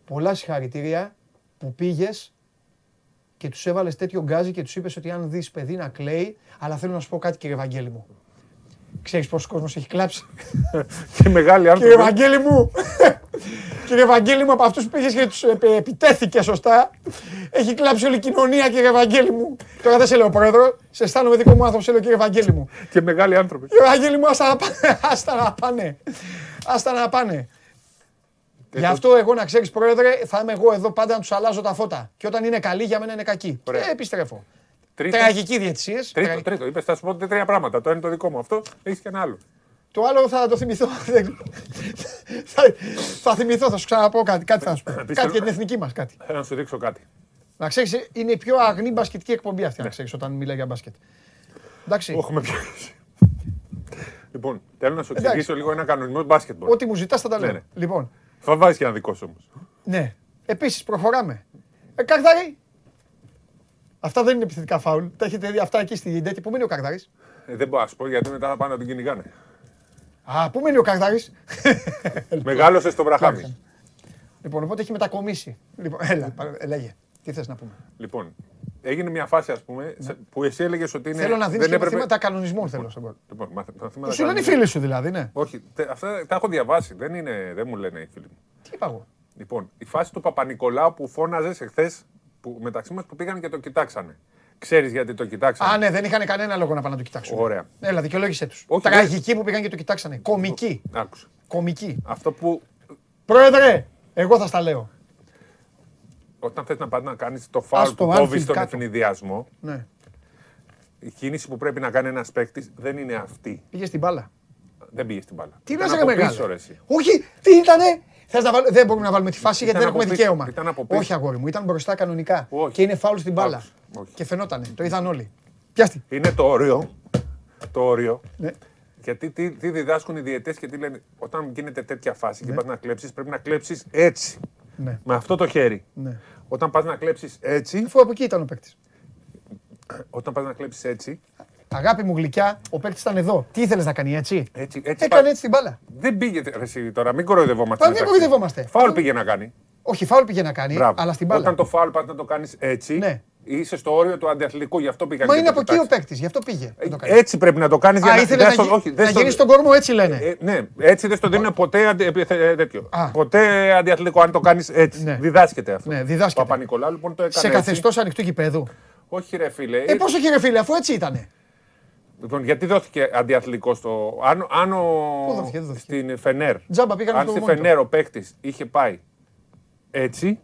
Πολλά συγχαρητήρια που πήγες και τους έβαλες τέτοιο γκάζι και τους είπες ότι αν δεις παιδί να κλαίει, αλλά θέλω να σου πω κάτι, κύριε Ευαγγέλη μου. Ξέρεις πόσος κόσμος έχει κλάψει; [laughs] και μεγάλοι άνθρωποι. Κύριε Ευαγγέλη μου, [laughs] κύριε Ευαγγέλη μου, από αυτούς που πήγε και τους επιτέθηκε σωστά, έχει κλάψει όλη η κοινωνία, κύριε Ευαγγέλη μου. Τώρα δεν σε λέω πρόεδρο, σε αισθάνομαι δικό μου άνθρωπος, σε λέω κύριε Ευαγγέλη μου. Και μεγάλοι άνθρωποι. Κύριε Ευαγγέλη μου, άστα [laughs] να πάνε. Άστα να πάνε. Γι' αυτό εγώ να ξέρεις, Πρόεδρε, θα είμαι εγώ εδώ πάντα να τους αλλάζω τα φώτα. Και όταν είναι καλή, για μένα είναι κακή. Και επιστρέφω. Τρίτο. Τραγική διαιτησίες. Τρίτο, τρίτο. Είπες, θα σου πω τρία πράγματα. Το ένα είναι το δικό μου αυτό, έχεις και ένα άλλο. Το άλλο θα το θυμηθώ. θα, θα θυμηθώ, θα σου ξαναπώ κάτι. Κάτι θα σου πω. κάτι για την εθνική μας. Κάτι. Θέλω να σου δείξω κάτι. Να ξέρεις, είναι η πιο αγνή μπασκετική εκπομπή αυτή, να ναι. ξέρεις, όταν μιλάει για μπάσκετ. Εντάξει. Όχι με πιάσεις. Λοιπόν, θέλω να σου εξηγήσω λίγο ένα κανονισμό μπάσκετ. Ό,τι μου ζητάς θα τα λέω. Ναι, ναι. Λοιπόν. Θα βάζεις και ένα δικό σου όμως. Ναι. Επίσης προχωράμε. Ε, Καρδάρι, Αυτά δεν είναι επιθετικά φάουλ. Τα έχετε δει αυτά εκεί στην τέτοια. Πού μείνει ο Καρδάρης; Ε, δεν μπορώ να σου πω γιατί μετά θα πάνε να τον κυνηγάνε. Α, πού μείνει ο Καρδάρη. [laughs] Μεγάλωσε στο βραχάμι. Λοιπόν, οπότε έχει μετακομίσει. Λοιπόν, έλα, λέγε. Τι θες να πούμε; Λοιπόν, έγινε μια φάση, ας πούμε, ναι. που εσύ έλεγες ότι είναι. Θέλω να δίνεις και έπρεπε... μαθήματα κανονισμών. Θέλω. Λοιπόν, λοιπόν μαθήματα σου λένε οι φίλοι σου δηλαδή, ναι. Όχι, αυτά τα έχω διαβάσει. Δεν, είναι, δεν μου λένε οι φίλοι μου. Τι είπα εγώ; Λοιπόν, η φάση του Παπα-Νικολάου που φώναζες εχθές που, μεταξύ μας που πήγαν και το κοιτάξανε. Ξέρεις γιατί το κοιτάξανε. Α, ναι, δεν είχαν κανένα λόγο να πάνε να το κοιτάξουν. Ωραία. Έλα, δικαιολόγησέ τους. Τραγικοί που πήγαν και το κοιτάξανε. Κομική. Άκουσα. Κομική. Αυτό που. Πρόεδρε, εγώ θα στα λέω. Όταν θες να πας να κάνεις το φάουλ που κόβεις στον ευνηδιασμό. Ναι. Η κίνηση που πρέπει να κάνει ένας παίκτης δεν είναι αυτή. Πήγε στην μπάλα. Δεν πήγε στην μπάλα. Τι λε, μεγάλο. Όχι, τι ήτανε; Θες να βάλ... Δεν μπορούμε να βάλουμε τη φάση γιατί δεν έχουμε δικαίωμα. Όχι, αγόρι μου, ήταν μπροστά κανονικά. Όχι. Και είναι φάουλ στην μπάλα. Όχι. Και φαινότανε. Το είδαν όλοι. Πιάστη. Είναι το όριο. Το όριο. Ναι. Γιατί τι, τι διδάσκουν οι διαιτές και τι λένε. Όταν γίνεται τέτοια φάση ναι. και πας να κλέψεις, πρέπει να κλέψεις έτσι. Ναι. Με αυτό το χέρι. Ναι. Όταν πας να κλέψεις έτσι. Αφού από εκεί ήταν ο παίκτης. Όταν πας να κλέψεις έτσι, Αγάπη μου γλυκιά, ο παίκτης ήταν εδώ. Τι ήθελες να κάνει έτσι; έτσι, έτσι Έκανε έτσι την μπάλα. Δεν πήγε εσύ τώρα, μην κοροϊδευόμαστε. Δεν κοροϊδευόμαστε. Φάουλ πήγε να κάνει. Όχι, φάουλ πήγε να κάνει, Μπράβο. αλλά στην μπάλα. Όταν το φάουλ πάει να το κάνεις έτσι, ναι. Είσαι στο όριο του αντιαθλητικού, γι' αυτό πήγα. Μα είναι από εκεί ο παίκτης, γι' αυτό πήγε. Ε, έτσι πρέπει να το κάνεις για να, ήθελε να, όχι, να γυρίσει τον κορμό, έτσι λένε. Ε, ναι, έτσι δεν στο δίνουν ποτέ αντι, τέτοιο. Ποτέ αντιαθλητικό, αν το κάνεις έτσι. Ναι. Διδάσκεται αυτό. Ναι, διδάσκεται. Παπα-Νικολάου λοιπόν το έκανε. Σε καθεστώς ανοιχτού γηπέδου. Όχι, ρε φίλε. Ε, πόσο και ρε φίλε, αφού έτσι ήτανε. Λοιπόν, γιατί δόθηκε αντιαθλητικό στο. Αν, αν ο... Πού δόθηκε, δόθηκε. Στην Φενέρ. Τζάμπα πήγαν αν στη Φενέρ ο παίχτη είχε πάει έτσι,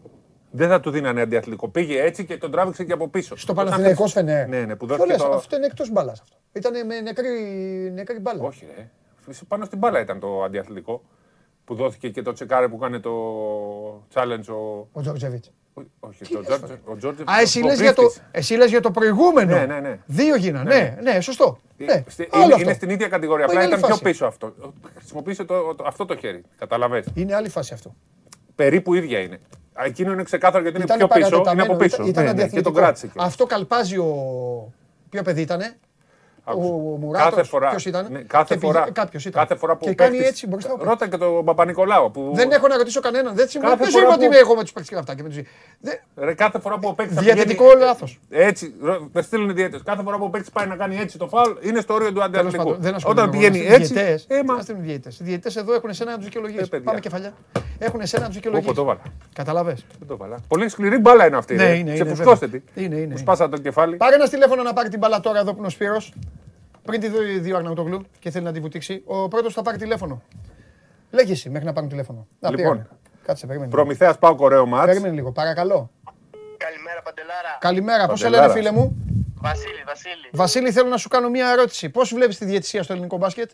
δεν θα του δίνανε αντιαθλητικό. Πήγε έτσι και τον τράβηξε και από πίσω. Στο Παναθηναϊκό Φενέρ. Ναι, ναι, που δόθηκε. το... Αυτό είναι εκτός μπάλας αυτό. Ήταν με νεκρή, νεκρή μπάλα. Όχι, ρε. Πάνω στην μπάλα ήταν το αντιαθλητικό. Που δόθηκε και το τσεκάρε που κάνει το challenge ο. Ο Τζορτζεβίτ. Όχι, ο Τζόρτζεφ. Α, εσύ λες, για το, εσύ λες για το προηγούμενο. Ναι, ναι, ναι. Δύο γίνανε. Ναι, ναι, ναι, σωστό. Ε, ναι. Είναι, είναι στην ίδια κατηγορία. Απλά ήταν πιο πίσω αυτό. Χρησιμοποίησε το, το, αυτό το χέρι. Κατάλαβες. Είναι άλλη φάση αυτό. Περίπου ίδια είναι. Εκείνο είναι ξεκάθαρο γιατί είναι πιο πίσω. Είναι από πίσω. Ήταν, ναι, ναι, και τον κράτησε. Αυτό καλπάζει ο. Ποιο παιδί ήτανε; Ο Μουράτο. Κάθε φορά. Ποιος ήταν; Ναι, κάθε, φορά, κάποιος ήταν. κάθε φορά που και κάνει έτσι μπροστά. Ρώτα και τον Παπα-Νικολάου. Που... Δεν έχω να ρωτήσω κανέναν. Δεν σημαίνει ότι είμαι εγώ με τους παίκτες και αυτά. Και με τους... Ρε, κάθε φορά που ο παίκτης. Διατετικό λάθος. Έτσι. Δεν στείλουν οι διαιτέ. Κάθε φορά που ο παίκτης πάει να κάνει έτσι το φάουλ είναι στο όριο του αντιαθλητικού. Όταν πηγαίνει έτσι. Δεν στείλουν διαιτέ. Οι διαιτέ εδώ έχουν εσένα να τους δικαιολογήσει. Ε, Πάμε κεφαλιά. Έχουν εσένα να τους δικαιολογήσει. Καταλαβέ. Πολύ σκληρή μπάλα είναι αυτή. Σε φουσκώστε τη. Σπάσα το κεφάλι. Πάρε ένας τηλέφωνο να πάρει την μπάλα τώρα εδώ που είναι ο Σπύρος πριν τη δει δύο Αγναουτογλου και θέλει να τη βουτήξει, ο πρώτος θα πάρει τηλέφωνο. Λέγε εσύ μέχρι να πάρει τηλέφωνο. Λοιπόν, κάτσε, περίμενε. Προμηθέας πάω κορέο μάτς. Περίμενε λίγο, παρακαλώ. Καλημέρα, Παντελάρα. Καλημέρα, πώς σε λένε, φίλε μου; Βασίλη, Βασίλη. Βασίλη, θέλω να σου κάνω μια ερώτηση. Πώς βλέπεις τη διαιτησία στο ελληνικό μπάσκετ,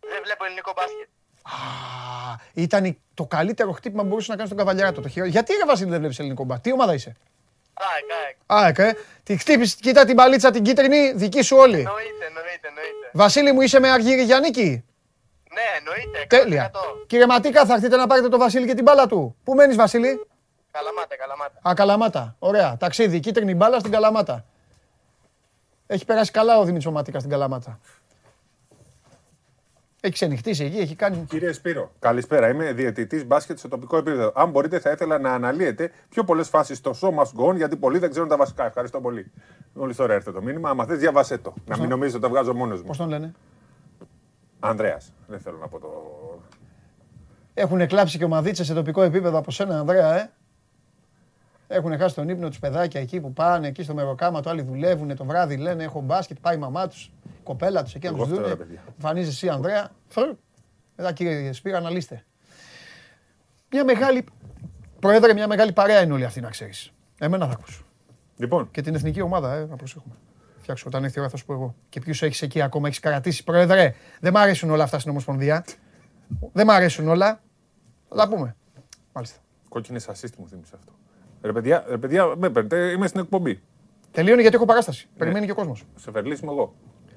Δεν βλέπω ελληνικό μπάσκετ. Α, ήταν το καλύτερο χτύπημα που μπορούσες να κάνεις στον Καβαλιαράτο. Το χειρότερο. Γιατί ρε Βασίλη δεν βλέπεις ελληνικό μπάσκετ, τι ομάδα είσαι; ΑΕΚ, ΑΕΚ. Α, ε. Τη χτύπησε, κοίτα την παλίτσα την κίτρινη, δική σου όλη. Εννοείται, εννοείται, εννοείται. Βασίλη μου, είσαι με Αργύρι Γιάννικη; Ναι, εννοείται. Τέλεια. 100%. Κύριε Ματίκα, θα έρθετε να πάρετε το Βασίλη και την μπάλα του. Πού μένεις, Βασίλη; Καλαμάτα, καλαμάτα. Α, Καλαμάτα. Ωραία. Ταξίδι. Κίτρινη μπάλα στην Καλαμάτα. Έχει περάσει καλά ο Δημήτρης ο Ματίκα στην Καλαμάτα. Έχει ξενυχτήσει εκεί, έχει κάνει. Κύριε Σπύρο, καλησπέρα. Είμαι διαιτητής μπάσκετ σε τοπικό επίπεδο. Αν μπορείτε, θα ήθελα να αναλύετε πιο πολλές φάσεις στο show must go on, γιατί πολλοί δεν ξέρουν τα βασικά. Ευχαριστώ πολύ. Μόλις τώρα έρθει το μήνυμα. Αν θες, διαβάσέ το. Να μην νομίζετε ότι τα βγάζω μόνος μου. Πώς τον λένε; Ανδρέας. Δεν θέλω να πω το. Έχουν κλάψει και ομαδίτσε σε τοπικό επίπεδο από σένα, Ανδρέα, ε; Έχουν χάσει τον ύπνο τους παιδάκια εκεί που πάνε, εκεί στο μεροκάματο. Άλλοι δουλεύουν το βράδυ, λένε έχω μπάσκετ, πάει η μαμά τους, η κοπέλα του εκεί να τους Εγώ αυτό, δουν. ρε παιδιά. Εμφανίζεις εσύ, Ανδρέα. Φρ. Μετά κύριε Σπύρα, αναλύστε. Μια μεγάλη. Πρόεδρε, μια μεγάλη παρέα είναι όλοι αυτοί να ξέρεις. Εμένα θα ακούσω. Λοιπόν, Και την εθνική ομάδα, ε, να προσέχουμε. Φτιάξω όταν έρθει η ώρα θα σου πω εγώ. Και ποιους έχεις εκεί ακόμα, έχεις κρατήσει. Πρόεδρε, δεν μ' αρέσουν όλα αυτά στην Ομοσπονδία. Δεν μ' αρέσουν όλα. Θα τα πούμε. Μάλιστα. κόκκινες assist μου θύμισε αυτό. Ρε παιδιά, ρε παιδιά με παίρνετε, είμαι στην εκπομπή. Τελείωνε γιατί έχω παράσταση. Περιμένει και ο κόσμος. Σε φερλίσιμο εγώ.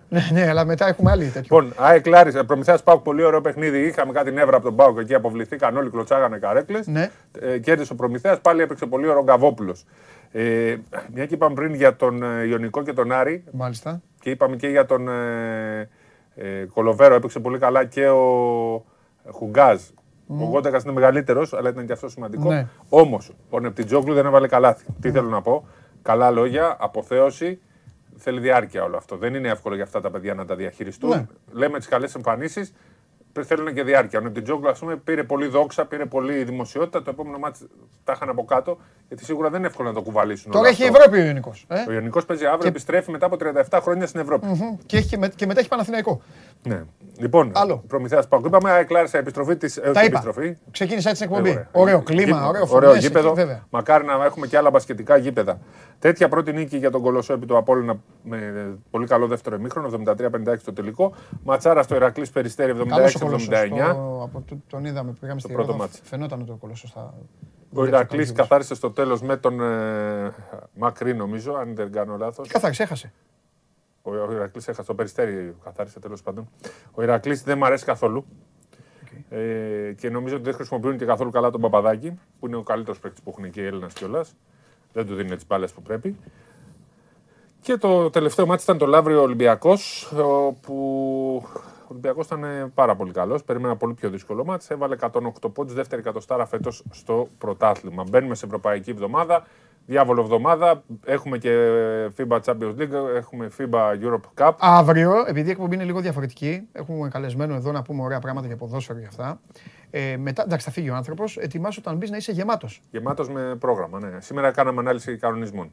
Ναι, ναι, αλλά μετά έχουμε άλλη τέτοιο. Λοιπόν, ΑΕΚ Λάρι, Προμηθέα Πάουκ, πολύ ωραίο παιχνίδι. Είχαμε κάτι νεύρα από τον Πάουκ εκεί, αποβληθήκαν όλοι, κλωτσάγανε καρέκλες. Ναι. Ε, κέρδισε ο Προμηθέα, πάλι έπαιξε πολύ ωραίο Γκαβόπουλος. Ε, μια και είπαμε πριν για τον ε, Ιωνικό και τον Άρη Μάλιστα. και είπαμε και για τον ε, ε, Κολοβέρο, έπαιξε πολύ καλά και ο Χουγκάζ. Ο Γκόντεκα είναι μεγαλύτερος, αλλά ήταν και αυτός σημαντικό. Ναι. Όμως, ο Νεπτιτζόγλου δεν έβαλε καλάθι. Τι θέλω να πω; Καλά λόγια, αποθέωση. Θέλει διάρκεια όλο αυτό. Δεν είναι εύκολο για αυτά τα παιδιά να τα διαχειριστούν. Ναι. Λέμε τις καλές εμφανίσεις θέλουν και διάρκεια. Ο Ντιτζόγκλου, ας πούμε, πήρε πολύ δόξα, πήρε πολύ δημοσιότητα. Το επόμενο μάτι τα είχαν από κάτω, γιατί σίγουρα δεν είναι εύκολο να το κουβαλήσουν. Τώρα έχει η Ευρώπη ο Ιωνικό. Ε; Ο Ιωνικό παίζει αύριο, και... επιστρέφει μετά από 37 χρόνια στην Ευρώπη. Mm-hmm. Και, έχει, και μετά έχει Παναθηναϊκό. Ναι. Λοιπόν, προμηθεία Πάουκ. Είπαμε, εκλάρισα επιστροφή τη. Ε, τα είπα. Επιστροφή. Ξεκίνησα έτσι την εκπομπή. Ε, ωραίο, ωραίο κλίμα, ωραίο, ωραίο γήπεδο. Εκεί, Μακάρι να έχουμε και άλλα μπασκετικά γήπεδα. Τέτοια πρώτη νίκη για τον Κολοσσό επί του Απόλυνα με πολύ καλό δεύτερο ημίχρονο, 73-56 το τελικό. Ματσάρα στο Ηρακλής Περιστέρη 76-74 από το- Τον είδαμε, πήγαμε στη πρώτο Ρόδο. μάτς. Φαινόταν ότι ο Κολοσσός θα... Ο Ηρακλής καθάρισε στο τέλος με τον ε, Μακρύ, νομίζω, αν δεν κάνω λάθος. Καθάρισε, έχασε. Ο Ηρακλής έχασε το περιστέρι, καθάρισε τέλος πάντων. Ο Ηρακλής δεν μ' αρέσει καθόλου. Ε, και νομίζω ότι δεν χρησιμοποιούν και καθόλου καλά τον Παπαδάκη, που είναι ο καλύτερος παίκτης που έχουν και οι Έλληνες κιόλας. Δεν του δίνουν τις μπάλες που πρέπει. Και το τελευταίο μάτι ήταν το Λαύριο Ολυμπιακός, όπου ο Ολυμπιακός ήταν ε, πάρα πολύ καλός. Περίμενα πολύ πιο δύσκολο μάτι. Έβαλε 108 πόντους, δεύτερη εκατοστάρα φέτος στο πρωτάθλημα. Μπαίνουμε σε ευρωπαϊκή εβδομάδα. Διάβολο εβδομάδα. Έχουμε και FIBA Champions League, έχουμε FIBA Europe Cup. Αύριο, επειδή η εκπομπή είναι λίγο διαφορετική, έχουμε καλεσμένο εδώ να πούμε ωραία πράγματα για ποδόσφαιρο και αυτά. Ε, μετά, εντάξει, θα φύγει ο άνθρωπος. Ετοιμάσου όταν μπεις να είσαι γεμάτος. Γεμάτος με πρόγραμμα, ναι. Σήμερα κάναμε ανάλυση κανονισμών.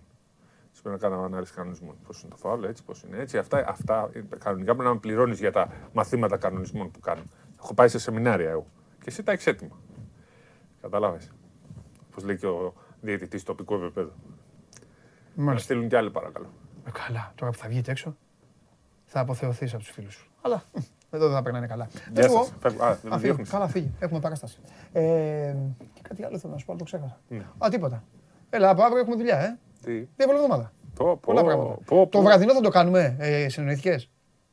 Σήμερα κάναμε ανάλυση κανονισμών. Πώς είναι το φάουλ, έτσι, πώς είναι έτσι. Αυτά, αυτά είναι κανονικά πρέπει να με πληρώνεις για τα μαθήματα κανονισμών που κάνω. Έχω πάει σε σεμινάρια εγώ. Και εσύ τα έχεις έτοιμα. Κατάλαβε. Πώς λέει και ο διαιτητής τοπικού επίπεδου. Να Μάλιστα. στείλουν κι άλλοι παρακαλώ. Ε, καλά, τώρα που θα βγείτε έξω, θα αποθεωθείς από τους φίλους σου. Αλλά εδώ δεν θα περνάνε καλά. Γεια Πες μου, σας. Φεύγω. Α, Α, δεν φύγει. διώχνεις. Καλά, φύγει. Έχουμε παράσταση. Ε, και κάτι άλλο θέλω να σου πω, αλλά το ξέχασα. Ναι. Α, τίποτα. Έλα, από αύριο έχουμε δουλειά, ε. Τι; Διάβολη εβδομάδα. Πω, Πολλά πω, πράγματα. πω, πω. Το βραδινό θα το κάνουμε, ε, συνεννοηθήκε.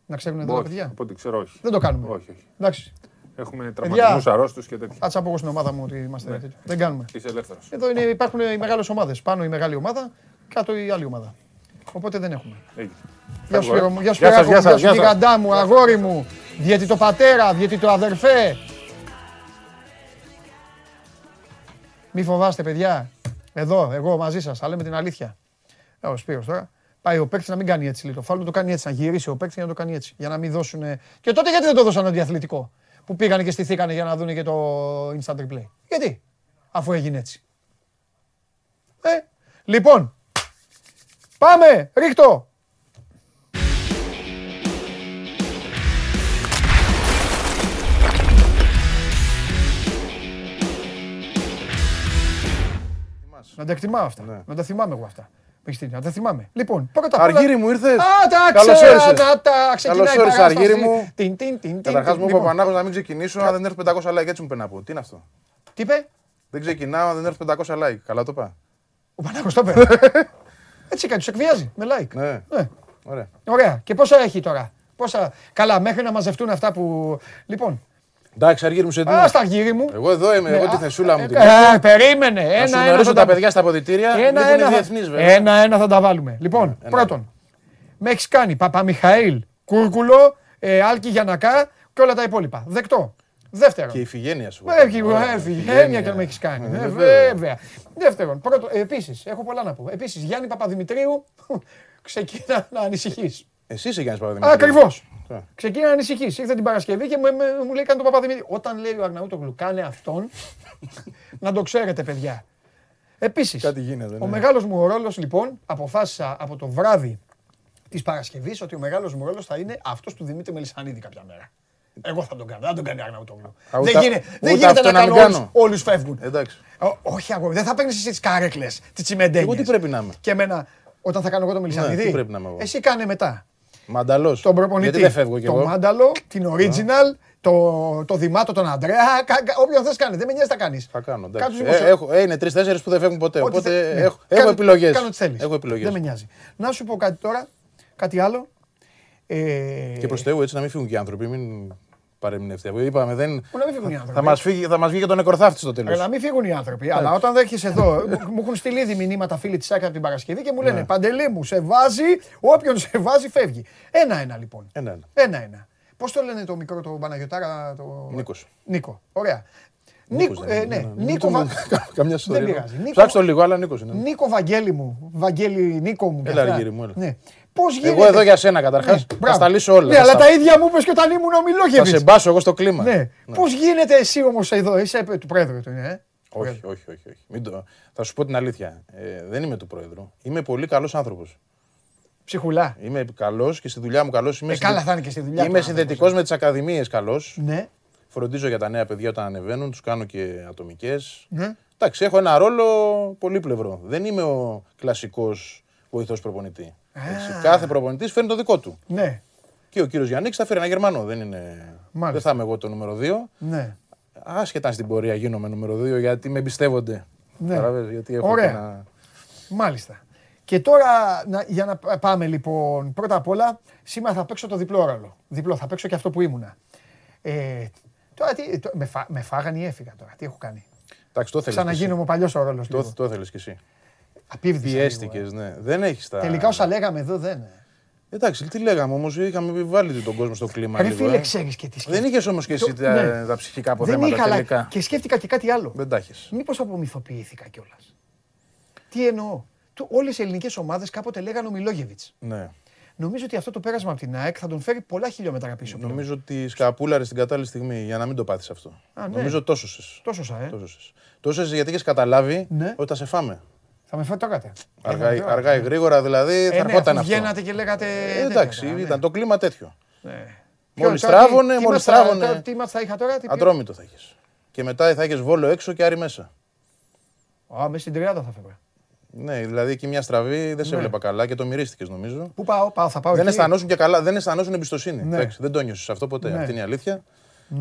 Να ξέρουν εδώ τα Όχι, παιδιά; Από ό,τι ξέρω, όχι. Δεν το κάνουμε. Όχι, όχι. Εντάξει. Έχουμε τραυματισμούς αρρώστους και τέτοια. Κάτσε από εγώ στην ομάδα μου ότι είμαστε τέτοιο. Δεν κάνουμε. Είσαι ελεύθερος. Εδώ είναι, υπάρχουν οι μεγάλες ομάδες. Πάνω η μεγάλη ομάδα, κάτω η άλλη ομάδα. Οπότε δεν έχουμε. Γεια σου, Σπύρο μου. Γεια σου, Γεια σας, Σπυράκο γεια μου. σας, Γεια σου, γεια σας. γιγαντά μου, αγόρι μου. Διότι το πατέρα, διότι το αδερφέ. Μη φοβάστε, παιδιά. Εδώ, εγώ μαζί σας, θα λέμε την αλήθεια. Ε, ο Σπύρος τώρα. Πάει ο παίκτης να μην κάνει έτσι. Λέει. Το φάουλ να το κάνει έτσι. Να γυρίσει ο παίκτης για να το κάνει έτσι. Για να μην δώσουν. Και τότε γιατί δεν το δώσαν αντιαθλητικό. Που πήγανε και στηθήκανε για να δουν και το instant replay; Γιατί, αφού έγινε έτσι. Ε, λοιπόν. Πάμε, ρίχτω. Να τα εκτιμάω αυτά. Να τα θυμάμαι εγώ αυτά. Μεγιστήνια, δεν θυμάμαι. Λοιπόν, πρώτα απ' όλα. Αργύρι μου ήρθες. Α, τα ξέρω. Να τα ξεκινάει. Καλώς ήρθε, Αργύρι μου. Την, την, την, Καταρχάς μου είπε ο λοιπόν. Πανάγος να μην ξεκινήσω αν δεν έρθει 500 like. Έτσι μου πει να πω. Τι είναι αυτό; Τι είπε; Δεν ξεκινάω αν δεν έρθει 500 like. Καλά το είπα. Ο Πανάγος το είπε. [laughs] Έτσι κάτι, τους εκβιάζει με like. Ναι. ναι. Ωραία. Ωραία. Και πόσα έχει τώρα; Πόσα... Καλά, μέχρι να μαζευτούν αυτά που. Λοιπόν, Εντάξει, αργύρι μου σε τι. Α, στα αργύρι μου. Εγώ εδώ είμαι, εγώ τη θεσούλα μου. Ε, περίμενε. Ένα, ένα. Θα τα παιδιά στα αποδητήρια. Ένα, ένα, ένα, ένα θα τα βάλουμε. Λοιπόν, πρώτον, με έχεις κάνει Παπαμιχαήλ, Κούρκουλο, ε, Άλκη Γιανακά και όλα τα υπόλοιπα. Δεκτό. Δεύτερον. Και η Φιγένεια σου. Ε, Φιγένεια και με έχεις κάνει. Ε, βέβαια. Δεύτερον, πρώτο, επίσης, έχω πολλά να πω. Επίσης, Γιάννη Παπαδημητρίου, [laughs] ξεκινά να ανησυχείς. Εσύ είσαι Γιάννης Παπαδημητρίου. Ακριβώς. Ξεκίνα να ανησυχείς. Ήρθε την Παρασκευή και μου, λέει: Κάνε τον Παπαδημητρίου. Όταν λέει ο Αγναούτογλου, κάνε αυτόν, [laughs] να το ξέρετε, παιδιά. Επίσης, ο ναι. μεγάλος μου ρόλος λοιπόν αποφάσισα από το βράδυ της Παρασκευής ότι ο μεγάλος μου ρόλος θα είναι αυτός του Δημήτρη Μελισανίδη κάποια μέρα. Εγώ θα τον κάνω, δεν τον κάνει Αγναούτογλου. Δεν, γίνε, δεν γίνεται να κάνω όλους φεύγουν. Εντάξει. όχι, αγόρι, δεν θα παίρνει εσύ τις κάρεκλες, τις τσιμεντένιες. Εγώ τι πρέπει να είμαι. Και εμένα, όταν θα κάνω εγώ το Μελισανίδη. Ναι, εσύ κάνε μετά. Μανταλό. Τον προπονητή. Γιατί δεν φεύγω κι εγώ. Το μάνταλο, την original, το, το Δημάτο, τον Αντρέα. Όποιον θες κάνει. Δεν με νοιάζει να κάνεις. Θα κάνω. Ε, έχω, ε, είναι τρει-τέσσερι που δεν φεύγουν ποτέ. Οπότε θε... ναι. έχω, έχω επιλογές. Κάνω τις θέλεις. Έχω επιλογές. Δεν με νοιάζει. Να σου πω κάτι τώρα, κάτι άλλο. Ε... Και προς Θεού έτσι να μην φύγουν και οι άνθρωποι. Μην παρεμηνευτεί. Είπαμε, δεν... να μην φύγουν οι άνθρωποι. Θα μας φύγει, θα μας βγει και τον νεκροθάφτη στο τέλος. Να μην φύγουν οι άνθρωποι. Αλλά όταν έρχεσαι εδώ, μου έχουν στείλει ήδη μηνύματα φίλοι της άκρας την Παρασκευή και μου λένε ναι. Παντελή μου, σε βάζει, όποιον σε βάζει φεύγει. Ένα-ένα λοιπόν. Ένα-ένα. Ένα-ένα. Πώς το λένε το μικρό το Παναγιοτάρα, το. Νίκος. Νίκο. Ωραία. Νίκος, ε, ναι, Νίκο [laughs] [laughs] Καμιά Δεν πειράζει. Ψάξτε το λίγο, αλλά Νίκος είναι. Νίκο Βαγγέλη μου. Βαγγέλη Νίκο μου. Έλα, μου. Ναι. Πώς γίνεται; Εγώ εδώ για σένα καταρχάς. Ναι, θα στα λύσω όλα. Ναι, αλλά τα ίδια μου είπε και όταν ήμουν ο Μιλόγεβιτ. Θα σε μπάσω εγώ στο κλίμα. Ναι. ναι. Πώς γίνεται εσύ όμως εδώ, είσαι του πρόεδρου του, ε; Όχι, όχι, όχι. όχι. Μην το... Θα σου πω την αλήθεια. Ε, δεν είμαι του πρόεδρου. Είμαι πολύ καλός άνθρωπος. Ψυχουλά. Είμαι καλός και στη δουλειά μου καλός. Είμαι, ε, καλά θα είναι και στη δουλειά είμαι συνδετικός με τις ακαδημίες καλός. Ναι. Φροντίζω για τα νέα παιδιά όταν ανεβαίνουν, τους κάνω και ατομικές. Ναι. Εντάξει, έχω ένα ρόλο πολύπλευρο. Δεν είμαι ο κλασικός βοηθός προπονητή. Κάθε προπονητής φέρνει το δικό του. Ναι. Και ο κύριος Γιάννης θα φέρει ένα Γερμανό. Δεν, είναι... δεν θα είμαι εγώ το νούμερο 2. Ναι. Άσχετα στην πορεία γίνομαι νούμερο 2 γιατί με εμπιστεύονται. Ναι. γιατί έχω Ωραία. Ένα... Μάλιστα. Και τώρα για να πάμε λοιπόν, πρώτα απ' όλα, σήμερα θα παίξω το διπλό ρόλο. Διπλό, θα παίξω και αυτό που ήμουνα. Ε, τώρα τι, το, με, φά, με φάγανε ή έφυγα τώρα, τι έχω κάνει; Εντάξει, το Σαν να γίνομαι ο παλιός ο ρόλος. Το, το ήθελε κι εσύ. Πιέστηκε, ε. ναι. Δεν έχεις τα. Τελικά όσα λέγαμε εδώ δεν. Εντάξει, τι λέγαμε όμως, είχαμε βάλει τον κόσμο στο κλίμα. Ρε φίλε, ε. ξέρεις και τι Δεν είχες όμως και εσύ τα, ναι. τα ψυχικά αποθέματα δεν είχα, τελικά. Και σκέφτηκα και κάτι άλλο. Δεν τα έχεις. Μήπως απομυθοποιήθηκα κιόλας. Τι εννοώ. Όλες οι ελληνικές ομάδες κάποτε λέγανε ο Μιλόγεβιτς. Ναι. Νομίζω ότι αυτό το πέρασμα από την ΑΕΚ θα τον φέρει πολλά χιλιόμετρα πίσω. Νομίζω ότι σκαπούλαρε στην κατάλληλη στιγμή για να μην το πάθεις αυτό. Α, ναι. Νομίζω τόσος. Τόσος, ες. Τόσος γιατί έχει καταλάβει ναι. ότι θα σε φάμε. Θα με φωτάκατε. Αργά, αργά ή γρήγορα δηλαδή ε, θα ναι, ερχόταν αυτό. Βγαίνατε και λέγατε. Ε, εντάξει, ναι. ήταν το κλίμα τέτοιο. Ναι. Μόλις τράβωνε, μόλις τράβωνε. Τι μα θα είχα τώρα, τι Ατρόμητο θα έχει. Και μετά θα έχει βόλο έξω και άρι μέσα. Α, μέσα στην τριάδα θα φεύγα. Ναι, δηλαδή εκεί μια στραβή δεν σε ναι. έβλεπα καλά και το μυρίστηκες νομίζω. Πού πάω, πάω, θα πάω. Δεν αισθανόσουν και καλά, δεν αισθανόσουν εμπιστοσύνη. Ναι. δεν το νιώσες αυτό ποτέ. Αυτή είναι η αλήθεια.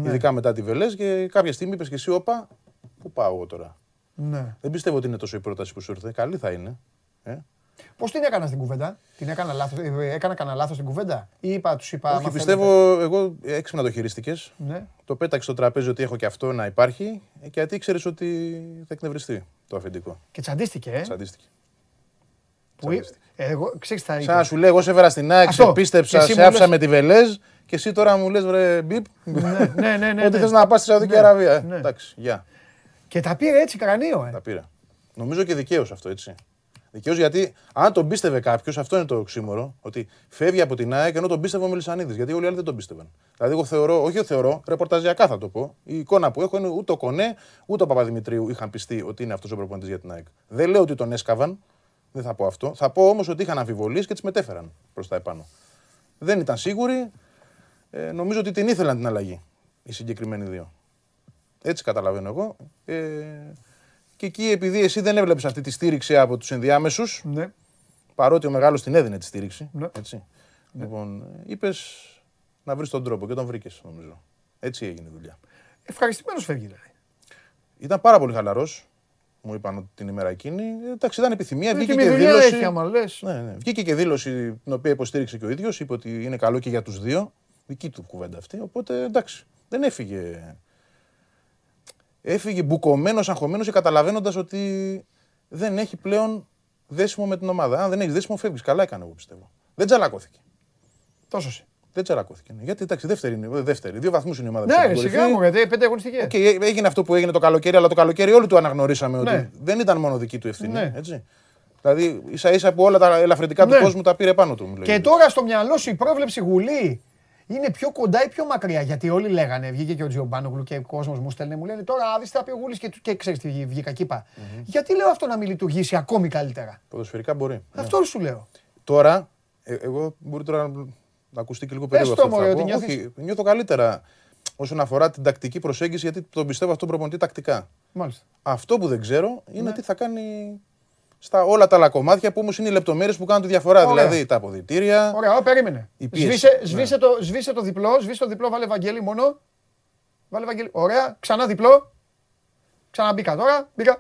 Ειδικά μετά τη Βελές και κάποια στιγμή είπες και εσύ, Όπα, πού πάω εγώ τώρα; Ναι. Δεν πιστεύω ότι είναι τόσο η πρόταση που σου ήρθε. Καλή θα είναι. Ε; Πώς την έκανα στην κουβέντα, την έκανα λάθος, ε, έκανα κανένα λάθος στην κουβέντα, ή είπα, τους είπα. Όχι, πιστεύω, εγώ έξυπνα το χειρίστηκες. Ναι. Το πέταξε στο τραπέζι ότι έχω και αυτό να υπάρχει, γιατί ήξερες ότι θα εκνευριστεί το αφεντικό. Και τσαντίστηκε, ε. Τσαντίστηκε. Που, εγώ, ξέρεις, θα Σαν να σου λέω, εγώ σε έβερα στην ΑΕΚ, σε πίστεψα, σε άφησα με τη Βελέζ και εσύ τώρα μου λες, βρε μπιπ. Ναι, ναι, ναι, [laughs] ναι, ότι θες να πας στη Σαουδική Αραβία. Εντάξει, γεια. Και τα πήρε έτσι κρανίο, ε. Τα πήρε. Νομίζω και δικαίως αυτό έτσι. Δικαίως γιατί αν τον πίστευε κάποιος, αυτό είναι το οξύμορο, ότι φεύγει από την ΑΕΚ ενώ τον πίστευε ο Μελισανίδης. Γιατί όλοι οι άλλοι δεν τον πίστευαν. Δηλαδή, εγώ θεωρώ, όχι θεωρώ, ρεπορταζιακά θα το πω. Η εικόνα που έχω είναι ούτε ο Κονέ ούτε ο Παπαδημητρίου είχαν πιστεί ότι είναι αυτός ο προπονητής για την ΑΕΚ. Δεν λέω ότι τον έσκαβαν, δεν θα πω αυτό. Θα πω όμως ότι είχαν αμφιβολίες και τις μετέφεραν προς τα επάνω. Δεν ήταν σίγουροι. Ε, νομίζω ότι την ήθελαν την αλλαγή οι συγκεκριμένοι δύο. Έτσι καταλαβαίνω εγώ. Ε, και εκεί επειδή εσύ δεν έβλεπες αυτή τη στήριξη από τους ενδιάμεσους, ναι. παρότι ο μεγάλος την έδινε τη στήριξη. Ναι. Έτσι. Ναι. Λοιπόν, είπες να βρεις τον τρόπο και τον βρήκες, νομίζω. Έτσι έγινε η δουλειά. Ευχαριστημένος φεύγει, δηλαδή. Ήταν πάρα πολύ χαλαρός. Μου είπαν την ημέρα εκείνη. Εντάξει, ήταν επιθυμία. Βγήκε και δήλωση. Έχει, άμα λες. Ναι, ναι. Βγήκε και δήλωση την οποία υποστήριξε και ο ίδιος. Είπε ότι είναι καλό και για τους δύο. Δική του κουβέντα αυτή. Οπότε εντάξει, δεν έφυγε. Έφυγε μπουκωμένος, αγχωμένος και καταλαβαίνοντας ότι δεν έχει πλέον δέσιμο με την ομάδα. Αν δεν έχει δέσιμο, φεύγεις. Καλά έκανε, εγώ πιστεύω. Δεν τζαλακώθηκε. Τόσο δεν τσαλακώθηκε. Γιατί εντάξει, δεύτερη είναι. Δεύτερη. Δύο βαθμούς είναι η ομάδα. Ναι, σιγά μου, γιατί πέντε αγωνιστικές. Okay, έγινε αυτό που έγινε το καλοκαίρι, αλλά το καλοκαίρι όλοι του αναγνωρίσαμε ναι. ότι δεν ήταν μόνο δική του ευθύνη. Ναι. Έτσι. Δηλαδή, ίσα ίσα που όλα τα ελαφρυντικά ναι. του κόσμου τα πήρε πάνω του. Και τώρα στο μυαλό σου η πρόβλεψη γουλή είναι πιο κοντά ή πιο μακριά. Γιατί όλοι λέγανε, βγήκε και ο Τζιομπάνογλου και ο κόσμος μου στέλνε, μου λένε τώρα δει θα πει ο Γουλή και, και ξέρεις τι βγήκα και είπα. Mm-hmm. Γιατί λέω αυτό να μην λειτουργήσει ακόμη καλύτερα; Ποδοσφαιρικά μπορεί. Αυτό ναι. σου λέω. Τώρα, ε, εγώ μπορεί τώρα να ακουστεί και λίγο περίεργο αυτό. Μωρέ, Όχι, νιώθω καλύτερα όσον αφορά την τακτική προσέγγιση, γιατί τον πιστεύω αυτό προπονητή τακτικά. Μάλιστα. Αυτό που δεν ξέρω είναι ναι. τι θα κάνει στα όλα τα άλλα κομμάτια που όμως είναι οι λεπτομέρειες που κάνουν τη διαφορά. Ωραία. Δηλαδή τα αποδητήρια. Ωραία, Ω, περίμενε. Σβήσε, σβήσε, ναι. το, σβήσε το διπλό, σβήσε το διπλό, βάλε Βαγγέλη μόνο. Βάλε Βαγγέλη. Ωραία, ξανά διπλό. Ξαναμπήκα τώρα. Μπήκα.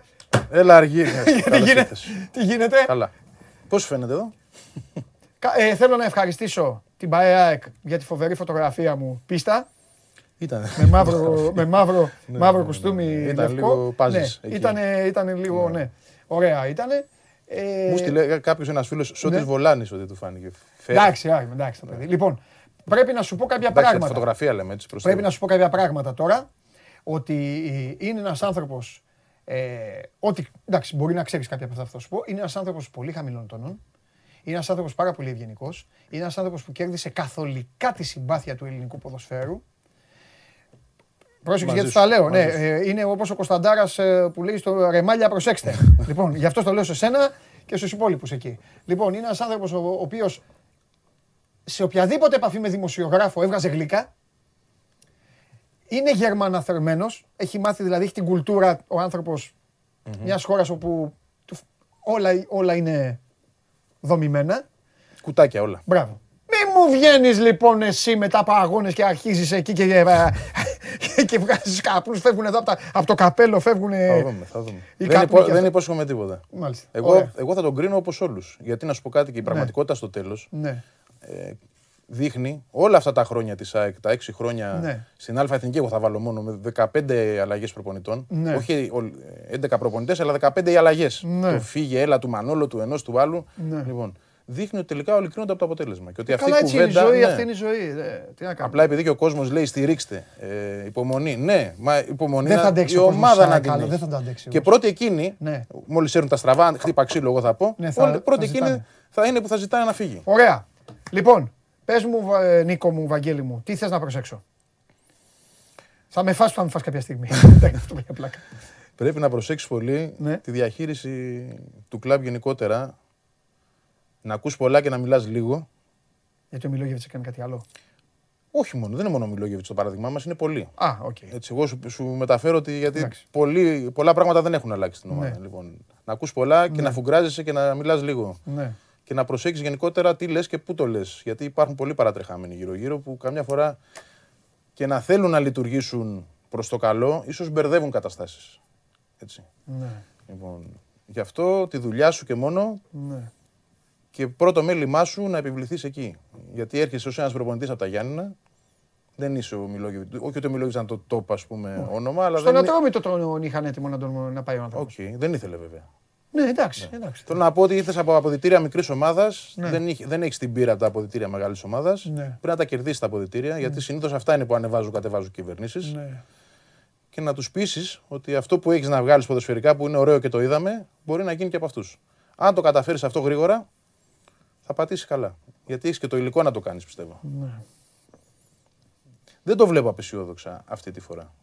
Έλα αργή. [laughs] τι, γίνεται, τι γίνεται; Καλά. Πώς φαίνεται εδώ; Ε, θέλω να ευχαριστήσω την ΠαΕΑΕΚ για τη φοβερή φωτογραφία μου πίστα. Ήταν. Με μαύρο, [laughs] με μαύρο, ναι, μαύρο ναι, κουστούμι ναι, Ήταν λίγο πάζης. Ναι, ήτανε, ήτανε λίγο, ναι. Ωραία ήτανε. Ε... Μου στείλε κάποιος ένας φίλος Σώτη ναι. Βολάνη ότι του φάνηκε. Εντάξει, εντάξει το παιδί. Λοιπόν, πρέπει να σου πω κάποια εντάξει, πράγματα. φωτογραφία λέμε έτσι προς Πρέπει να σου πω κάποια πράγματα τώρα. Ότι είναι ένας άνθρωπος. Ε, ότι εντάξει, μπορεί να ξέρεις κάποια από αυτά που θα σου πω. Είναι ένας άνθρωπος πολύ χαμηλών τόνων. Είναι ένας άνθρωπος πάρα πολύ ευγενικός. Είναι ένας άνθρωπος που κέρδισε καθολικά τη συμπάθεια του ελληνικού ποδοσφαίρου. Πρόσεξε γιατί το λέω. Ναι, ε, είναι όπως ο Κωνσταντάρας ε, που λέει στο ρεμάλια, προσέξτε. [laughs] λοιπόν, γι' αυτό το λέω σε σένα και στους υπόλοιπους εκεί. Λοιπόν, είναι ένας άνθρωπος ο, ο οποίος σε οποιαδήποτε επαφή με δημοσιογράφο έβγαζε γλυκά. Είναι Γερμαναθερμένος. Έχει μάθει δηλαδή, έχει την κουλτούρα ο άνθρωπος mm-hmm. μιας χώρας όπου όλα, όλα είναι δομημένα. Κουτάκια όλα. Μπράβο. Μη μου βγαίνεις λοιπόν εσύ μετά από αγώνε και αρχίζεις εκεί και, και, [laughs] και βγάζεις καπνούς, φεύγουν εδώ από, από, το καπέλο, φεύγουν. Θα δούμε. Θα δούμε. Δεν, υπο, δεν υπόσχομαι τίποτα. Μάλιστα. Εγώ, εγώ θα τον κρίνω όπως όλους. Γιατί να σου πω κάτι και η ναι. πραγματικότητα στο τέλος. Ναι. Ε, δείχνει όλα αυτά τα χρόνια της ΑΕΚ, τα 6 χρόνια ναι. στην Α Εθνική, εγώ θα βάλω μόνο με 15 αλλαγές προπονητών. Ναι. Όχι 11 προπονητές, αλλά 15 οι αλλαγές. Ναι. Το φύγε, έλα του Μανόλο, του ενός του άλλου. Ναι. Λοιπόν, δείχνει ότι τελικά όλοι κρίνονται από το αποτέλεσμα. Και ότι αυτή Καλά, η κουβέντα. Είναι η ζωή, ναι. αυτή είναι η ζωή. Τι να Απλά επειδή και ο κόσμος λέει στηρίξτε, ε, υπομονή. Ναι, μα υπομονή. Δεν θα αντέξει η ομάδα να την Δεν θα το αντέξει. Και πρώτη εκείνη, ναι. μόλις έρουν τα στραβά, χτύπα ξύλο, εγώ θα πω. Ναι, θα, πρώτη εκείνη θα είναι που θα ζητάει να φύγει. Ωραία. Λοιπόν, Πες μου, ε, Νίκο μου, Βαγγέλη μου, τι θες να προσέξω; Θα με φας που θα με φας κάποια στιγμή. [laughs] Πρέπει να προσέξεις πολύ ναι. τη διαχείριση του κλαμπ γενικότερα. Να ακούς πολλά και να μιλάς λίγο. Γιατί ο Μιλόγεβιτς έκανε κάτι άλλο; Όχι μόνο, δεν είναι μόνο ο Μιλόγεβιτς το παράδειγμά μας, είναι πολλοί. Α, okay. Έτσι, εγώ σου, σου μεταφέρω ότι γιατί πολλοί, πολλά πράγματα δεν έχουν αλλάξει στην ομάδα. Ναι. Λοιπόν, να ακούς πολλά και ναι. να φουγκράζεσαι και να μιλάς λίγο. Ναι και να προσέξεις γενικότερα τι λες και πού το λες. Γιατί υπάρχουν πολλοί παρατρεχάμενοι γύρω-γύρω που καμιά φορά και να θέλουν να λειτουργήσουν προς το καλό, ίσως μπερδεύουν καταστάσεις. Έτσι. Ναι. Λοιπόν, γι' αυτό τη δουλειά σου και μόνο. Ναι. Και πρώτο μέλημά σου να επιβληθείς εκεί. Γιατί έρχεσαι ως ένας προπονητής από τα Γιάννηνα, δεν είσαι ο Μιλόγεβιτ. Όχι ότι ο Μιλόγεβιτ ήταν το top, ας πούμε, όνομα. Αλλά Στον Ατρόμητο τον είχαν έτοιμο να, τον, να πάει ο άνθρωπος. Okay. Δεν ήθελε βέβαια. Ναι, εντάξει. Ναι. εντάξει. Θέλω να πω ότι ήρθες από αποδητήρια μικρής ομάδας. Ναι. Δεν, δεν έχεις την πείρα από τα αποδητήρια μεγάλης ομάδας. Ναι. Πρέπει να τα κερδίσεις τα αποδητήρια, γιατί ναι. συνήθως αυτά είναι που ανεβάζουν, κατεβάζουν κυβερνήσεις. Ναι. Και να τους πείσεις ότι αυτό που έχεις να βγάλεις ποδοσφαιρικά, που είναι ωραίο και το είδαμε, μπορεί να γίνει και από αυτούς. Αν το καταφέρεις αυτό γρήγορα, θα πατήσει καλά. Γιατί έχεις και το υλικό να το κάνεις, πιστεύω. Ναι. Δεν το βλέπω απεσιόδοξα αυτή τη φορά.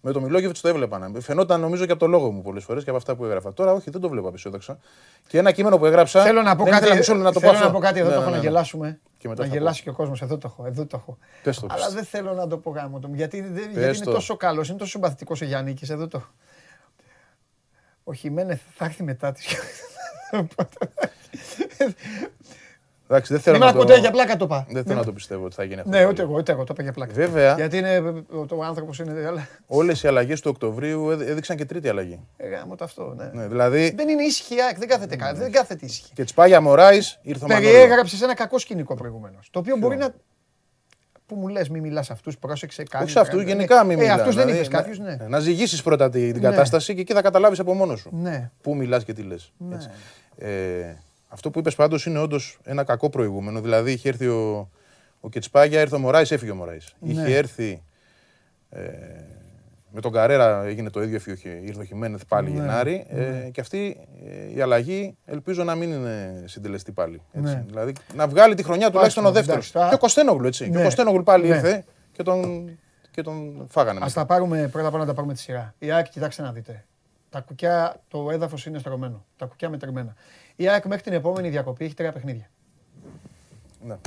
Με το Μιλόγεβιτς το έβλεπα. Φαινόταν νομίζω και από το λόγο μου πολλές φορές και από αυτά που έγραφα. Τώρα όχι, δεν το βλέπω απεσιόδοξα. Και ένα κείμενο που έγραψα. Θέλω να πω κάτι, να το θέλω να πω κάτι εδώ ναι, το έχω ναι, να ναι. γελάσουμε. Και να γελάσει και ο κόσμος. Εδώ το έχω. Εδώ το έχω. Πες το, Αλλά δεν θέλω να το πω γάμο του. Γιατί, γιατί είναι τόσο καλός, είναι τόσο συμπαθητικός ο Γιάννη. Εδώ το. Ο Χιμένε θα έρθει μετά τη. [laughs] Εντάξει, δεν θέλω Είμαι να το... κοντά για πλάκα το πά. Δεν θέλω να το πιστεύω ότι θα γίνει αυτό. Ναι, ούτε εγώ, ούτε εγώ το είπα για πλάκα. Βέβαια. Γιατί είναι, ο άνθρωπος είναι. Όλες οι αλλαγές του Οκτωβρίου έδειξαν και τρίτη αλλαγή. Ε, γάμο το αυτό, ναι. ναι δηλαδή... Δεν είναι ήσυχη, δεν κάθεται, ναι. δεν κάθεται ήσυχη. Και τσπάγια Μωράης ήρθε ο Περιέγραψε ένα κακό σκηνικό προηγουμένως. Το οποίο μπορεί να. Που μου λες, μην μιλάς αυτούς, πρόσεξε κάτι. Όχι σε αυτούς, γενικά μην μιλάς. Ε, αυτούς δεν είπες κάποιο, ναι. Να ζυγίσεις πρώτα την κατάσταση και εκεί θα καταλάβεις από μόνος σου. Ναι. Πού μιλάς και τι λες. Ε, αυτό που είπες πάντως είναι όντως ένα κακό προηγούμενο. Δηλαδή είχε έρθει ο, ο Κετσπάγια, ήρθε ο Μωράης, έφυγε ο Μωράης. Ναι. Είχε έρθει. Ε, με τον Καρέρα έγινε το ίδιο, ήρθε ο Χιμένεθ πάλι ναι, Γενάρη. Ε, ναι. και αυτή ε, η αλλαγή ελπίζω να μην είναι συντελεστή πάλι. Έτσι. Ναι. Δηλαδή να βγάλει τη χρονιά τουλάχιστον ο δεύτερος. Και ο Κωστένογλου έτσι. Και ο Κωστένογλου πάλι ήρθε και τον, και τον φάγανε. Α τα πάρουμε πρώτα απ' όλα να τα πάρουμε τη σειρά. Η ΑΕΚ, κοιτάξτε να δείτε. Τα κουκιά, το έδαφος είναι στρωμένο. Τα κουκιά μετρημένα. Η ΑΕΚ μέχρι την επόμενη διακοπή έχει τρία παιχνίδια. Ναι.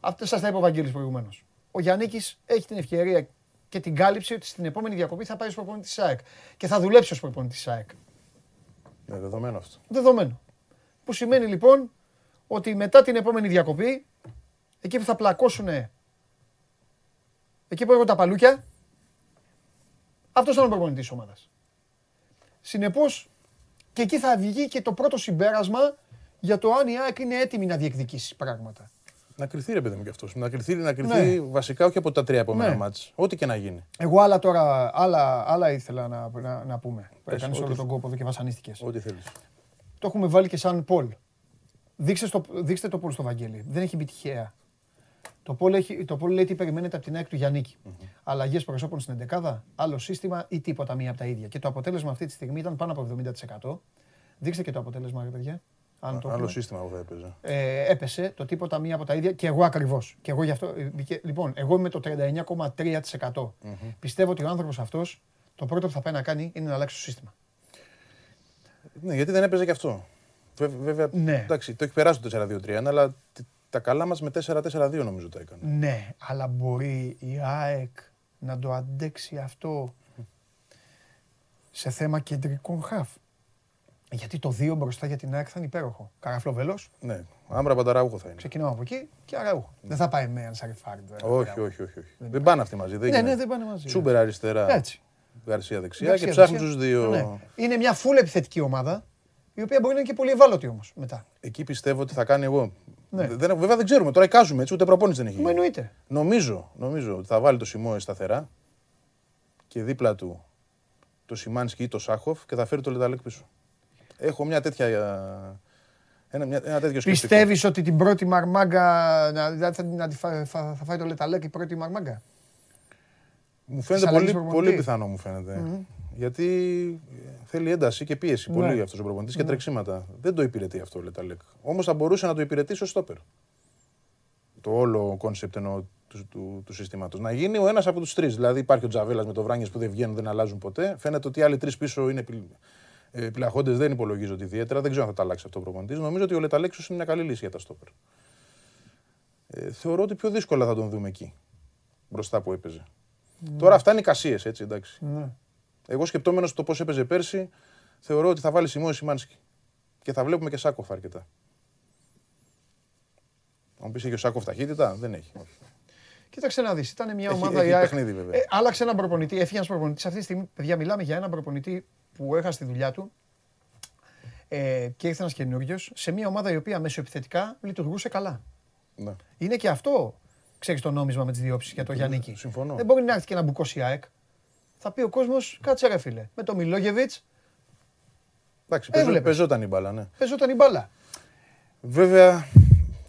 Αυτό σας τα είπε ο Βαγγέλης προηγουμένως. Ο Γιάννη έχει την ευκαιρία και την κάλυψη ότι στην επόμενη διακοπή θα πάει ως προπονητής της ΑΕΚ και θα δουλέψει ως προπονητής της ΑΕΚ. Ναι, δεδομένο αυτό. Δεδομένο. Που σημαίνει λοιπόν ότι μετά την επόμενη διακοπή, εκεί που θα πλακώσουν, εκεί που έχουν τα παλούκια, αυτός θα είναι ο προπονητής της ομάδας. Συνεπώς, και εκεί θα βγει και το πρώτο συμπέρασμα για το αν η ΑΕΚ είναι έτοιμη να διεκδικήσει πράγματα. Να κρυθεί ρε παιδί μου κι αυτός. Να κρυθεί, να κρυθεί ναι. βασικά όχι από τα τρία επόμενα ναι. μάτς. Ό,τι και να γίνει. Εγώ άλλα τώρα, άλλα, άλλα ήθελα να, να, να πούμε. Έκανε όλο τον κόπο εδώ και βασανίστηκες. Ό,τι θέλεις. Το έχουμε βάλει και σαν Πολ. Δείξτε, το, δείξτε το Πολ στο Βαγγέλη. Δεν έχει μπει τυχαία. Το Πολ, έχει, το Πολ λέει τι περιμένετε από την ΑΕΚ του Γιάννικη. Mm-hmm. Αλλαγές προσώπων στην 11 άλλο σύστημα ή τίποτα μία από τα ίδια. Και το αποτέλεσμα αυτή τη στιγμή ήταν πάνω από 70%. Δείξτε και το αποτέλεσμα, ρε παιδιά. Αν το Άλλο σύστημα που θα έπαιζε. Ε, έπεσε το τίποτα μία από τα ίδια και εγώ ακριβώς. Και εγώ γι' αυτό. Ε, λοιπόν, εγώ είμαι το 39,3%. Πιστεύω ότι ο άνθρωπος αυτός το πρώτο που θα πάει να κάνει είναι να αλλάξει το σύστημα. Ναι, γιατί δεν έπαιζε και αυτό. Βέβαια, ναι. εντάξει, το έχει περάσει το 4-2-3, αλλά τα καλά μας με 4-4-2 νομίζω το έκανε. Ναι, αλλά μπορεί η ΑΕΚ να το αντέξει αυτό σε θέμα κεντρικών χαφ; Γιατί το 2 μπροστά για την ΑΕΚ θα είναι υπέροχο. Καραφλό βέλο. Ναι, άμπρα πανταράουχο θα είναι. Ξεκινάω από εκεί και αραούχο. Δεν θα πάει με Ανσαριφάρντ. Όχι, όχι, όχι. όχι. Δεν, πάνε αυτοί μαζί. Δεν ναι, ναι, δεν πάνε μαζί. Τσούμπερ αριστερά. Έτσι. Γαρσία δεξιά και ψάχνουν τους δύο. Ναι. Είναι μια φουλ επιθετική ομάδα. Η οποία μπορεί να είναι και πολύ ευάλωτη όμως μετά. Εκεί πιστεύω ότι θα κάνει εγώ. Ναι. Δεν, βέβαια δεν ξέρουμε. Τώρα εικάζουμε έτσι, ούτε προπόνηση δεν έχει. Μα εννοείται. Νομίζω, νομίζω ότι θα βάλει το Σιμόε σταθερά και δίπλα του το Σιμάνσκι ή το Σάχοφ και θα φέρει το Λεταλέκ πίσω. Έχω μια τέτοια. Ένα, μια, ένα τέτοιο Πιστεύεις ότι την πρώτη μαρμάγκα να, θα, να, θα, θα, φάει το Λεταλέκ η πρώτη μαρμάγκα; Μου φαίνεται πολύ, πολύ πιθανό μου φαίνεται. Mm-hmm. Γιατί θέλει ένταση και πίεση ναι. πολύ αυτός ο προπονητής και ναι. τρεξίματα. Δεν το υπηρετεί αυτό ο Λε Ταλέκ. Όμως θα μπορούσε να το υπηρετήσει ως στόπερ. Το όλο concept εννοώ του, του, του συστήματος. Να γίνει ο ένας από τους τρεις. Δηλαδή υπάρχει ο Τζαβέλας με το Βράνιες που δεν βγαίνουν, δεν αλλάζουν ποτέ. Φαίνεται ότι οι άλλοι τρεις πίσω είναι ε, πλαχόντε δεν υπολογίζονται ιδιαίτερα. Δεν ξέρω αν θα τα αλλάξει αυτό ο προπονητής. Νομίζω ότι ο Λε Ταλέκ είναι μια καλή λύση για τα στόπερ. Ε, θεωρώ ότι πιο δύσκολα θα τον δούμε εκεί. Μπροστά που έπαιζε. Ναι. Τώρα αυτά είναι εικασίε, έτσι εντάξει. Ναι. Εγώ σκεπτόμενος το πώς έπαιζε πέρσι, θεωρώ ότι θα βάλει σημείο Σιμάνσκι. Και θα βλέπουμε και Σάκοφ αρκετά. Αν πεις έχει ο Σάκοφ ταχύτητα, δεν έχει. Κοίταξε να δεις. Ήταν μια ομάδα. Έχει, έχει παιχνίδι, βέβαια. Ε, άλλαξε έναν προπονητή. Έφυγε ένας προπονητής. Αυτή τη στιγμή, παιδιά, μιλάμε για έναν προπονητή που έχασε τη δουλειά του ε, και ήρθε ένας καινούριο σε μια ομάδα η οποία μεσοεπιθετικά λειτουργούσε καλά. Ναι. Είναι και αυτό, ξέρεις το νόμισμα με τις διώξεις για το Γιάννη. Συμφωνώ. Δεν μπορεί να έρθει και να μπουκώσει ΑΕΚ. Θα πει ο κόσμος, κάτσε ρε φίλε. Με το Μιλόγεβιτς. Εντάξει, πεζό, πεζόταν η μπάλα, ναι. Πεζόταν η μπάλα. Βέβαια,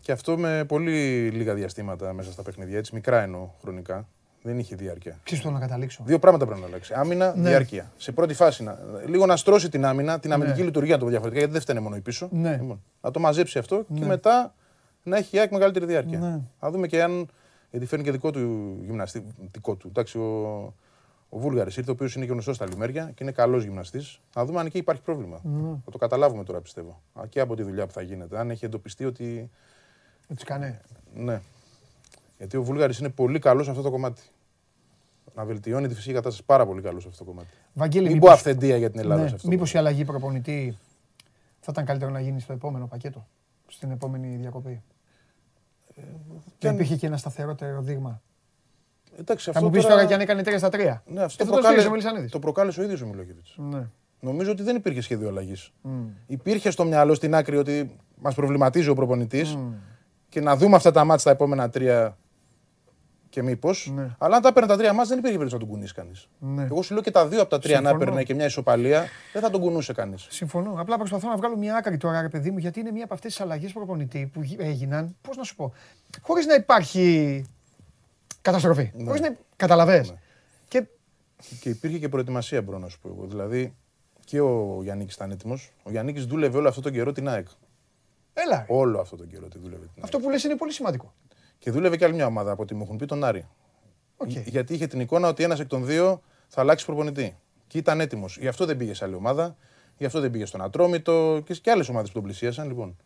και αυτό με πολύ λίγα διαστήματα μέσα στα παιχνίδια, έτσι μικρά εννοώ χρονικά. Δεν είχε διάρκεια. Ποιο θέλω να καταλήξω. Δύο πράγματα πρέπει να αλλάξει. Άμυνα, ναι. διάρκεια. Σε πρώτη φάση να, λίγο να στρώσει την άμυνα, την αμυντική ναι. λειτουργία του διαφορετικά, γιατί δεν φταίνε μόνο η πίσω. Ναι. Λοιπόν, να το μαζέψει αυτό και ναι. μετά να έχει η ΑΕΚ μεγαλύτερη διάρκεια. Ναι. Να δούμε και αν. Γιατί φέρνει και δικό του γυμναστή. Δικό του. Εντάξει, ο, ο Βούλγαρης ήρθε, ο οποίος είναι γνωστός στα λιμέρια και είναι καλός γυμναστής. Να δούμε αν εκεί υπάρχει πρόβλημα. Ναι. Θα το καταλάβουμε τώρα πιστεύω. Και από τη δουλειά που θα γίνεται. Αν έχει εντοπιστεί ότι. Έτσι κάνει. Ναι. Γιατί ο Βούλγαρης είναι πολύ καλός σε αυτό το κομμάτι να βελτιώνει τη φυσική κατάσταση πάρα πολύ καλός σε αυτό το κομμάτι. Βαγγέλη, Μην πω αυθεντία για την Ελλάδα. Ναι, Μήπως η αλλαγή προπονητή θα ήταν καλύτερο να γίνει στο επόμενο πακέτο. στην επόμενη διακοπή; Ε, και αν υπήρχε και ένα σταθερότερο δείγμα. Εντάξει, θα μου πεις τώρα και αν έκανε 3 στα 3. Ναι, αυτό το, προκάλε, το προκάλεσε ο ίδιος ο Μιλόγεβιτ. Ναι. Νομίζω ότι δεν υπήρχε σχέδιο αλλαγής. Mm. Υπήρχε στο μυαλό στην άκρη ότι μας προβληματίζει ο προπονητής mm. και να δούμε αυτά τα μάτια τα επόμενα τρία και μήπως. Ναι. Αλλά αν τα έπαιρνε τα τρία μάτια δεν υπήρχε περίπτωση να τον κουνήσει κανείς. Ναι. Εγώ σου λέω και τα δύο από τα τρία Συμφωνώ. να έπαιρνε και μια ισοπαλία δεν θα τον κουνούσε κανείς. Συμφωνώ. Απλά προσπαθώ να βγάλω μια άκρη τώρα, ρε παιδί μου, γιατί είναι μια από αυτές τις αλλαγές προπονητή που έγιναν. Πώς να σου πω. Χωρίς να υπάρχει καταστροφή. Ναι. Χωρίς να. Καταλαβέ. Ναι. Και... και υπήρχε και προετοιμασία, μπορώ να σου πω εγώ. Δηλαδή και ο Γιάννη ήταν έτοιμος. Ο Γιάννη δούλευε όλο αυτό τον καιρό την ΑΕΚ. Έλα. Όλο αυτό τον καιρό τη δούλευε. Την αυτό που λες είναι πολύ σημαντικό. Και δούλευε και άλλη μια ομάδα από ό,τι μου έχουν πει τον Άρη. Okay. Γιατί είχε την εικόνα ότι ένας εκ των δύο θα αλλάξει προπονητή. Και ήταν έτοιμος. Γι' αυτό δεν πήγε σε άλλη ομάδα. Γι' αυτό δεν πήγε στον Ατρόμητο και σε άλλες ομάδες που τον πλησίασαν. Λοιπόν.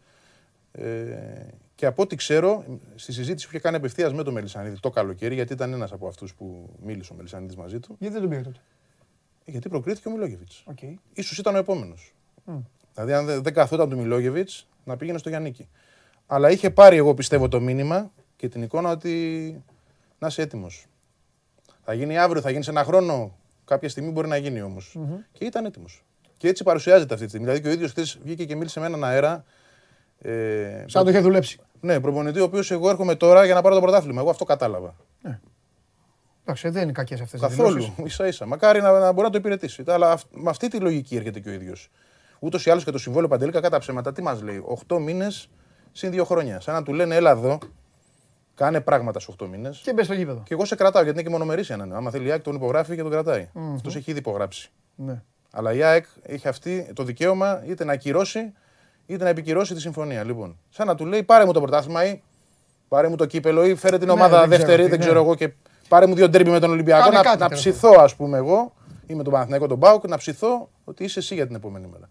Ε, και από ό,τι ξέρω, στη συζήτηση που είχε κάνει απευθείας με τον Μελισανίδη το καλοκαίρι, γιατί ήταν ένας από αυτούς που μίλησε ο Μελισανίδης μαζί του. Γιατί δεν τον πήγε τότε; Γιατί προκρίθηκε ο Μιλόγεβιτς. Okay. σω ήταν ο επόμενος. Mm. Δηλαδή, αν δεν καθόταν του Μιλόγεβιτς, να πήγαινε στο Γιάννικη. Αλλά είχε πάρει, εγώ πιστεύω, το μήνυμα και την εικόνα ότι να είσαι έτοιμος. Θα γίνει αύριο, θα γίνεις σε ένα χρόνο. Κάποια στιγμή μπορεί να γίνει όμως. Mm-hmm. Και ήταν έτοιμος. Και έτσι παρουσιάζεται αυτή τη στιγμή. Δηλαδή και ο ίδιος χθες βγήκε και μίλησε με έναν αέρα. Ε, Σαν το είχε δουλέψει. Ναι, προπονητή, ο οποίος εγώ έρχομαι τώρα για να πάρω το πρωτάθλημα. Εγώ αυτό κατάλαβα. Ναι. Εντάξει, δεν είναι κακές αυτές τι Καθόλου. σα ίσα. Μακάρι να, να μπορεί να το υπηρετήσει. Αλλά με αυτή τη λογική έρχεται και ο ίδιος. Ούτως ή άλλως και το συμβόλαιο παντελήκα κατά ψέματα τι μας λέει; 8 μήνες συν 2 χρόνια. Σαν να του λένε, έλα εδώ, κάνε πράγματα σε 8 μήνες. Και μπες στο γήπεδο. Και εγώ σε κρατάω γιατί είναι και μονομερής ένα. Άμα θέλει η ΑΕΚ τον υπογράφει και τον κρατάει. Mm-hmm. Αυτός έχει ήδη υπογράψει. Ναι. Αλλά η ΑΕΚ έχει αυτή το δικαίωμα είτε να ακυρώσει είτε να επικυρώσει τη συμφωνία. Λοιπόν, σαν να του λέει πάρε μου το πρωτάθλημα ή πάρε μου το κύπελο ή φέρε την ναι, ομάδα δεύτερη, δεν ξέρω εγώ και Πάρε μου δύο ντέρμπι με τον Ολυμπιακό να, κάτι, να ψηθώ, ας πούμε, εγώ ή με τον Παναθηναϊκό τον Μπάουκ να ψηθώ ότι είσαι εσύ για την επόμενη μέρα.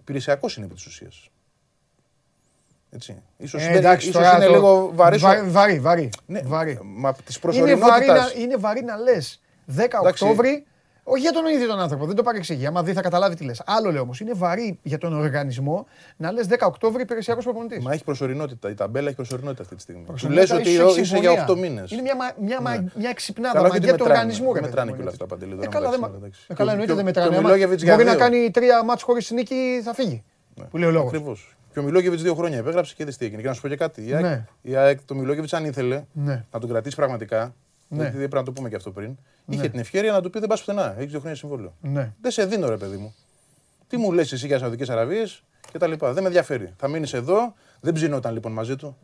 Υπηρεσιακός είναι επί της ουσίας. Έτσι. Ίσως, ε, εντάξει, ίσως είναι το... λίγο βαρύ. Βαρύ, βαρύ. Ναι, βαρύ. Μα της είναι, βαρύ να, είναι βαρύ να λες 10 Οκτώβρη όχι για τον ίδιο τον άνθρωπο, δεν το παρεξηγεί. Άμα δει, θα καταλάβει τι λες. Άλλο λέω όμως. Είναι βαρύ για τον οργανισμό να λες 10 Οκτώβρη υπηρεσιακός προπονητής. Μα έχει προσωρινότητα. Η ταμπέλα έχει προσωρινότητα αυτή τη στιγμή. Του λες ότι είσαι για 8 μήνες. Είναι μια, μια, ναι. μια ξυπνάδα μαγεία του οργανισμού. Δεν μετράνε και όλα αυτά παντελή. Ε, καλά, ε, καλά εννοείται δεν μετράνε. Μπορεί να κάνει τρία μάτς χωρίς νίκη, θα φύγει. Ναι. Που λέει ο λόγος. Ακριβώς. Και ο Μιλόγεβιτς δύο χρόνια επέγραψε και δεν τι έγινε. Και να σου πω και κάτι. Η ΑΕΚ, το Μιλόγεβιτς, αν ήθελε ναι. να τον κρατήσει πραγματικά, ναι. Γιατί δεν πρέπει να το πούμε και αυτό πριν. Ναι. Είχε την ευκαιρία να του πει δεν πας πουθενά. Έχει δύο χρόνια συμβόλαιο. Ναι. Δεν σε δίνω, ρε παιδί μου. Τι μου λες εσύ για Σαουδικέ Αραβίε και τα λοιπά. Δεν με ενδιαφέρει. Θα μείνεις εδώ. Δεν ψινόταν λοιπόν μαζί του.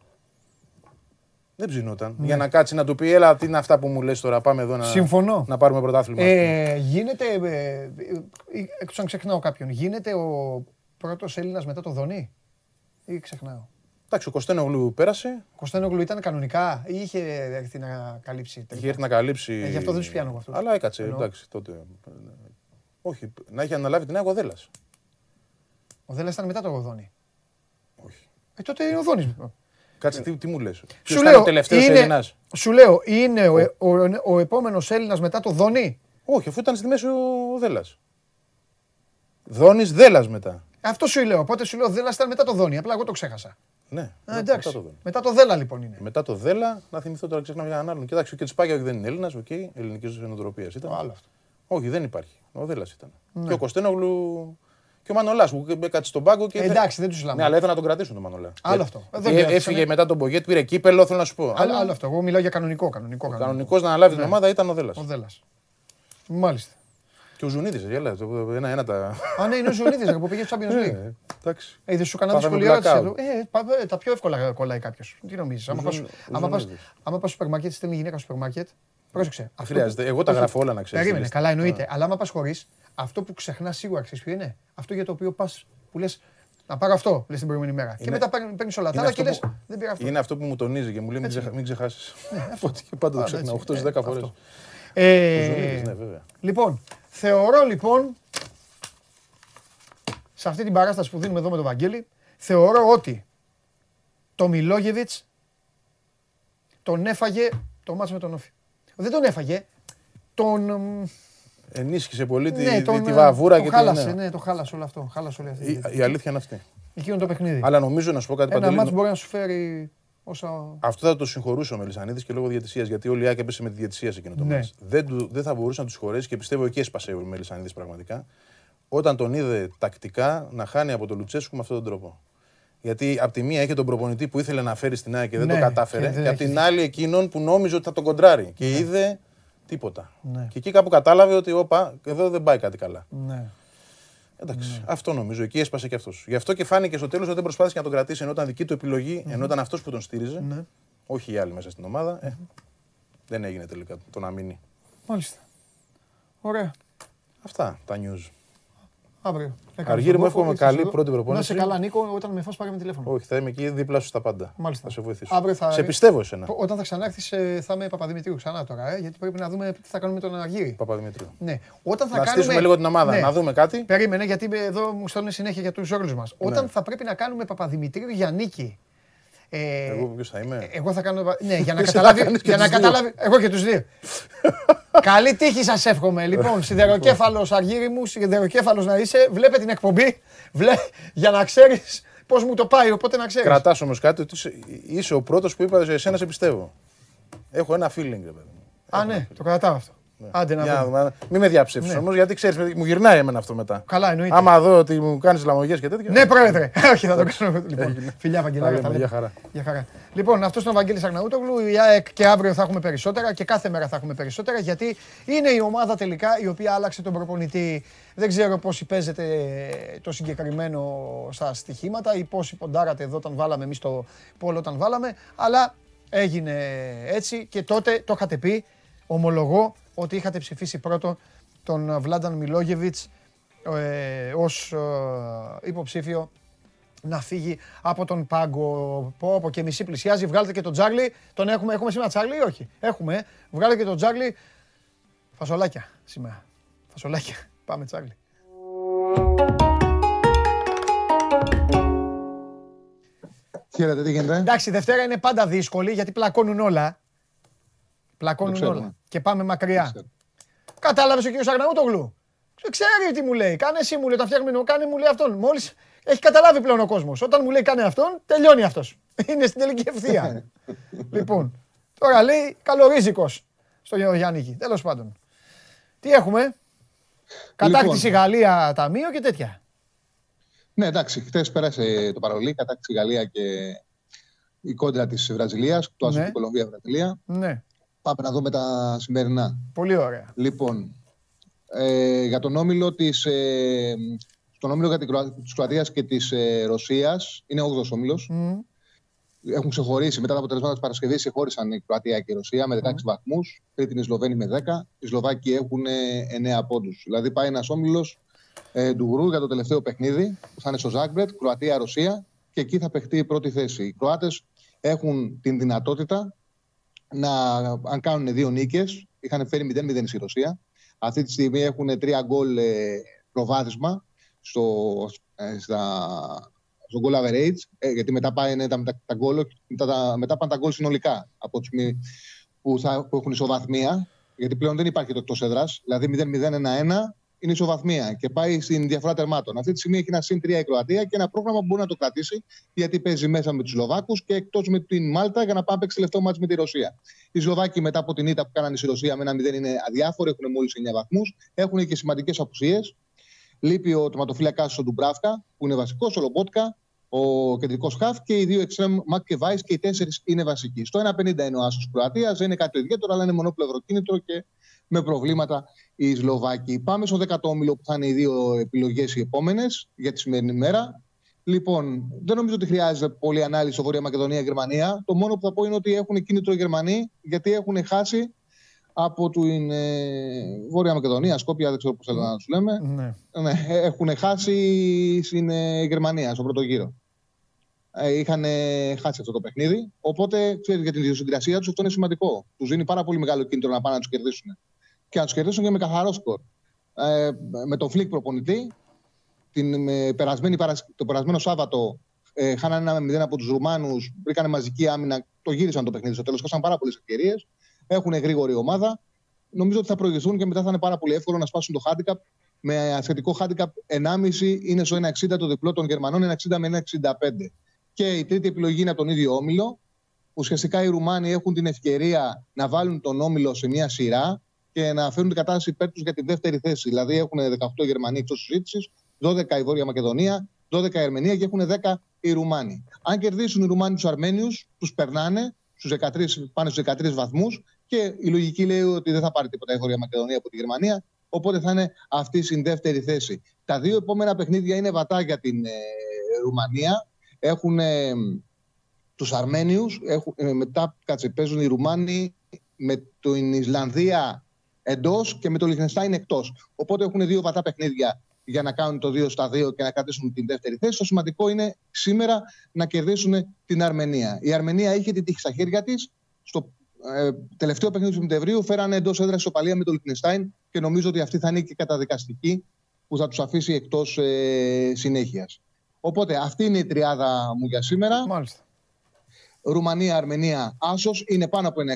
Δεν ψινόταν. Ναι. Για να κάτσει να του πει, Έλα, τι είναι αυτά που μου λες τώρα. Πάμε εδώ να, Συμφωνώ. να πάρουμε πρωτάθλημα. Ε, γίνεται. Ε, ε, εκτό αν ξεχνάω κάποιον, γίνεται ο πρώτος Έλληνας μετά το Δονή. Ή ξεχνάω; Εντάξει, ο Κωστένογλου πέρασε. Ο Κωστένογλου ήταν κανονικά ή είχε έρθει να καλύψει. Είχε έρθει να καλύψει. Ε, γι' αυτό δεν τους πιάνω αυτό. Αλλά έκατσε, Εννοώ. εντάξει τότε. Όχι, να είχε αναλάβει την ο Δέλλα. Ο Δέλλα ήταν μετά το Δόνη. Όχι. Ε, τότε είναι ο Δόνη. Κάτσε, τι, τι μου λες; Σου λέω, είναι, σου λέω, είναι ο, ο, ο, ο επόμενος Έλληνας μετά το Δόνη. Όχι, αφού ήταν στη μέση ο Δέλλας. Δόνης Δέλλας μετά. Αυτό σου λέω. Οπότε σου λέω Δέλλα ήταν μετά το Δόνη. Απλά εγώ το ξέχασα. Ναι, Α, εντάξει. Μετά το, μετά το Δέλα λοιπόν είναι. Μετά το Δέλα, να θυμηθώ τώρα ξεχνάμε για έναν άλλον. Κοιτάξτε, Κετσπάγια δεν είναι Έλληνας, OK, okay, ελληνική νοοτροπία ήταν. Άλλο αυτό. Όχι, δεν υπάρχει. Ο Δέλας ήταν. Ναι. Και ο Κωστένογλου και ο Μανολάς που κάτσε στον πάγκο και. Ε, εντάξει, δεν τους συλλαμβάνω. Ναι, αλλά ήθελα να τον κρατήσουν τον Μανολά. Άλλο αυτό. Ε, έφυγε μετά τον Μπογκέτ, πήρε κύπελο, θέλω να σου πω. Άλλο, άλλο αυτό. Εγώ μιλάω για κανονικό. Κανονικό, κανονικό. κανονικός να αναλάβει την ναι. ομάδα ήταν ο Δέλας. Ο Δέλας. Μάλιστα. Και ο Ζουνίδης, γέλα. Ένα-ένα τα. Α, ναι, είναι ο Ζουνίδης που πήγε στο Champions League. Ε, εντάξει. Ε, δεν σου έκανα δυσκολία ερώτηση. Ε, τα πιο εύκολα κολλάει κάποιος. Τι νομίζεις. Άμα πα στο σούπερ μάρκετ, στέλνει γυναίκα στο σούπερ μάρκετ. Πρόσεξε. Χρειάζεται. Εγώ τα γράφω όλα να ξέρω. Περίμενε, καλά εννοείται. Αλλά άμα πας χωρίς, αυτό που ξεχνά σίγουρα ξέρεις ποιο είναι; Αυτό για το οποίο πας που λες. Να πάρω αυτό, λες την προηγούμενη μέρα. Και μετά παίρνει όλα τα άλλα και λες. Δεν πήρα αυτό. Είναι αυτό που μου τονίζει και μου λέει μην ξεχάσεις. [laughs] Και πάντα το ξεχνάω 8-10 φορές. Ναι, λοιπόν, Θεωρώ λοιπόν, σε αυτή την παράσταση που δίνουμε εδώ με τον Βαγγέλη, θεωρώ ότι το Μιλόγεβιτς τον έφαγε το μάτς με τον Όφη. Δεν τον έφαγε, τον... Ενίσχυσε πολύ ναι, τη, τον, τη βαβούρα το και χάλασε, την... Ναι, το χάλασε όλο αυτό. Χάλασε όλη αυτή. Η, η αλήθεια είναι αυτή. εκείνο το παιχνίδι. Αλλά νομίζω να σου πω κάτι Ένα μάτς μπορεί να σου φέρει όσα... Αυτό θα το συγχωρούσε ο Μελισανίδης και λόγω διαιτησίας. Γιατί όλη η Άκη έπεσε με τη διαιτησία σε εκείνο το ναι. Δεν, δεν θα μπορούσε να τους συγχωρέσει και πιστεύω εκεί έσπασε ο Μελισανίδης πραγματικά. Όταν τον είδε τακτικά να χάνει από τον Λουτσέσκου με αυτόν τον τρόπο. Γιατί από τη μία είχε τον προπονητή που ήθελε να φέρει στην ΑΕΚ και δεν ναι, το κατάφερε. Και, και από την άλλη εκείνον που νόμιζε ότι θα τον κοντράρει. Και ναι. είδε τίποτα. Ναι. Και εκεί κάπου κατάλαβε ότι όπα, εδώ δεν πάει κάτι καλά. Ναι. Εντάξει, ναι. αυτό νομίζω. Εκεί έσπασε και αυτός. Γι' αυτό και φάνηκε στο τέλος ότι δεν προσπάθησε να τον κρατήσει ενώ ήταν δική του επιλογή, ενώ ήταν αυτός που τον στήριζε. Ναι. Όχι οι άλλοι μέσα στην ομάδα. Ε, δεν έγινε τελικά το να μείνει. Μάλιστα. Ωραία. Αυτά τα news. Αύριο. Αργύρι μου, εύχομαι καλή πρώτη προπόνηση. Να σε καλά, Νίκο, όταν με φας πάρε με τηλέφωνο. Όχι, θα είμαι εκεί δίπλα σου στα πάντα. Μάλιστα. Θα σε βοηθήσω. Αύριο θα... Σε πιστεύω εσένα. Όταν θα ξανάρθεις, ε, θα είμαι Παπαδημητρίου ξανά τώρα, ε, γιατί πρέπει να δούμε τι θα κάνουμε με τον Αργύρι. Παπαδημητρίου. Ναι. Όταν θα να κάνουμε... στήσουμε λίγο την ομάδα, ναι. να δούμε κάτι. Περίμενε, γιατί εδώ μου στέλνουν συνέχεια για τους όρου μας. Ναι. Όταν θα πρέπει να κάνουμε Παπαδημητρίου για νίκη ε, εγώ ποιος θα είμαι; Εγώ θα κάνω. Ναι, για να [laughs] καταλάβει. για να καταλάβει εγώ και τους δύο. [laughs] Καλή τύχη σας εύχομαι. Λοιπόν, σιδεροκέφαλος αργύρι μου, σιδεροκέφαλος να είσαι. Βλέπε την εκπομπή. Βλέ, για να ξέρεις πώς μου το πάει. Οπότε να ξέρεις. Κρατάς όμως κάτι ότι είσαι ο πρώτος που είπα σε εσένα σε πιστεύω. Έχω ένα feeling, ρε παιδί. Α, ναι, το κρατάω αυτό. Ναι. Άντε να δούμε. Μην με διαψεύσεις ναι. όμως, γιατί ξέρεις, μου γυρνάει εμένα αυτό μετά. Καλά, εννοείται. Άμα δω ότι μου κάνεις λαμογές και τέτοια. Ναι, πρόεδρε. Όχι, θα το κάνω. Λοιπόν, φιλιά, Βαγγελάρα. Για χαρά. Για χαρά. Λοιπόν, αυτός είναι ο Βαγγέλης Αγναούτογλου. Η ΑΕΚ και αύριο θα έχουμε περισσότερα και κάθε μέρα θα έχουμε περισσότερα γιατί είναι η ομάδα τελικά η οποία άλλαξε τον προπονητή. Δεν ξέρω πόσοι παίζετε το συγκεκριμένο στα στοιχήματα ή πόσοι ποντάρατε εδώ όταν βάλαμε εμείς το πόλο όταν βάλαμε. Αλλά έγινε έτσι και τότε το είχατε πει. Ομολογώ ότι είχατε ψηφίσει πρώτο τον Βλάνταν Μιλόγεβιτς ε, ως ε, υποψήφιο να φύγει από τον πάγκο. Πω, πω και μισή πλησιάζει. Βγάλετε και τον Τζάρλι. Τον έχουμε, έχουμε σήμερα Τζάρλι ή όχι; Έχουμε. Ε. Βγάλετε και τον Τζάρλι. Φασολάκια σήμερα. Φασολάκια. [laughs] Πάμε Τζάρλι. Χαίρετε, τι γίνεται; Εντάξει, Δευτέρα είναι πάντα δύσκολη γιατί πλακώνουν όλα. Πλακώνουν όλα. Και πάμε μακριά. Κατάλαβες ο κ. Αγναούτογλου; Ξέρει τι μου λέει. Κάνε εσύ μου λέει, τα φτιάχνουμε, κάνε μου λέει αυτόν. Μόλις έχει καταλάβει πλέον ο κόσμος. Όταν μου λέει κάνε αυτόν, τελειώνει αυτός. [laughs] Είναι στην τελική ευθεία. [laughs] λοιπόν, τώρα λέει καλορίζικος στο Γιάννη. Τέλος πάντων. Τι έχουμε; Κατάκτηση λοιπόν. Γαλλία ταμείο και τέτοια. Ναι, εντάξει, χθες πέρασε το παρολί, κατάκτηση Γαλλία και η κόντρα της Βραζιλίας, το ναι. Κολομβία-Βραζιλία. Ναι. Πάμε να δούμε τα σημερινά. Πολύ ωραία. Λοιπόν, ε, για τον όμιλο της, ε, στον όμιλο για την της Κροατίας και της ε, Ρωσίας, είναι 8ος όμιλος. Mm. Έχουν ξεχωρίσει μετά τα αποτελέσματα της Παρασκευής, ξεχώρισαν η Κροατία και η Ρωσία με 16 mm. βαθμούς. Τρίτη είναι η Σλοβαίνη με 10. Οι Σλοβάκοι έχουν 9 πόντους. Δηλαδή πάει ένας όμιλος ε, του Γρου για το τελευταίο παιχνίδι, που θα είναι στο Ζάγκμπρετ, Κροατία-Ρωσία και εκεί θα παιχτεί η πρώτη θέση. Οι Κροάτες έχουν την δυνατότητα να, αν κάνουν δύο νίκες, είχαν φέρει 0-0 στη Ρωσία. Αυτή τη στιγμή έχουν τρία γκολ ε, προβάδισμα στο, ε, στα, στο goal average, ε, γιατί μετά πάνε τα, τα, τα γκολ, μετά, μετά πάνε τα γκολ συνολικά από τους που, θα, που έχουν ισοβαθμία, γιατί πλέον δεν υπάρχει το εκτός έδρας. Δηλαδή 0-0-1-1 είναι ισοβαθμία και πάει στην διαφορά τερμάτων. Αυτή τη στιγμή έχει ένα συν 3 η Κροατία και ένα πρόγραμμα που μπορεί να το κρατήσει, γιατί παίζει μέσα με τους Σλοβάκους και εκτός με την Μάλτα για να πάμε παίξει τελευταίο μάτι με τη Ρωσία. Οι Σλοβάκοι μετά από την ήττα που κάνανε στη Ρωσία με ένα 0 είναι αδιάφοροι, έχουν μόλις 9 βαθμούς, έχουν και σημαντικές απουσίες. Λείπει ο τοματοφύλακα ο Ντουμπράφκα, που είναι βασικός, ο Λομπότκα, ο κεντρικός χαφ και οι δύο εξτρέμ Μακ και Βάη και οι τέσσερις είναι βασικοί. Στο 1,50 είναι ο Άσος Κροατίας, δεν είναι κάτι ιδιαίτερο, αλλά είναι μονοπλευρο κίνητρο και με προβλήματα οι Σλοβάκοι. Πάμε στο 10ο όμιλο που θα είναι οι δύο επιλογές οι επόμενες για τη σημερινή μέρα. Λοιπόν, δεν νομίζω ότι χρειάζεται πολλή ανάλυση στο Βόρεια Μακεδονία-Γερμανία. Το μόνο που θα πω είναι ότι έχουν κίνητρο οι Γερμανοί γιατί έχουν χάσει από την ε, Βόρεια Μακεδονία, Σκόπια, δεν ξέρω πώς θέλετε να τους λέμε. Ναι. ναι. έχουν χάσει στην ε, Γερμανία, στον πρώτο γύρο. Ε, είχαν χάσει αυτό το παιχνίδι. Οπότε, ξέρετε, για την ιδιοσυγκρασία τους αυτό είναι σημαντικό. Τους δίνει πάρα πολύ μεγάλο κίνητρο να πάνε να τους κερδίσουν και να τους κερδίσουν και με καθαρό σκορ. Ε, με τον Φλικ προπονητή, την, με περασμένη, το περασμένο Σάββατο ε, χάνανε ένα μηδέν από τους Ρουμάνους, βρήκανε μαζική άμυνα, το γύρισαν το παιχνίδι στο τέλος. Χάσαν πάρα πολλές ευκαιρίες. Έχουν γρήγορη ομάδα. Νομίζω ότι θα προηγηθούν και μετά θα είναι πάρα πολύ εύκολο να σπάσουν το handicap με ασχετικό handicap 1,5 είναι στο 1,60 το διπλό των Γερμανών, 1,60 με 1,65. Και η τρίτη επιλογή είναι από τον ίδιο όμιλο. Ουσιαστικά οι Ρουμάνοι έχουν την ευκαιρία να βάλουν τον όμιλο σε μια σειρά και να φέρουν την κατάσταση υπέρ τους για τη δεύτερη θέση. Δηλαδή έχουν 18 Γερμανοί εκτός συζήτηση, 12 η Βόρεια Μακεδονία, 12 η Αρμενία και έχουν 10 οι Ρουμάνοι. Αν κερδίσουν οι Ρουμάνοι τους Αρμένιους, τους περνάνε, στους 13, πάνε στους 13 βαθμούς και η λογική λέει ότι δεν θα πάρει τίποτα η Βόρεια Μακεδονία από τη Γερμανία. Οπότε θα είναι αυτή στην δεύτερη θέση. Τα δύο επόμενα παιχνίδια είναι βατά για την ε, Ρουμανία. Έχουν ε, τους Αρμένιους, ε, μετά κάτσε, παίζουν οι Ρουμάνοι με την Ισλανδία εντός και με το Λιχνεστάιν εκτός. Οπότε έχουν δύο βατά παιχνίδια για να κάνουν το 2 στα 2 και να κρατήσουν την δεύτερη θέση. Το σημαντικό είναι σήμερα να κερδίσουν την Αρμενία. Η Αρμενία είχε την τύχη στα χέρια της. Στο ε, τελευταίο παιχνίδι του Σεπτεμβρίου φέρανε εντός έδρας ισοπαλία με το Λιχνεστάιν και νομίζω ότι αυτή θα είναι και καταδικαστική που θα τους αφήσει εκτός ε, συνέχειας. Οπότε αυτή είναι η τριάδα μου για σήμερα. Μάλιστα. Ρουμανία, Αρμενία, Άσος. Είναι πάνω από 1,60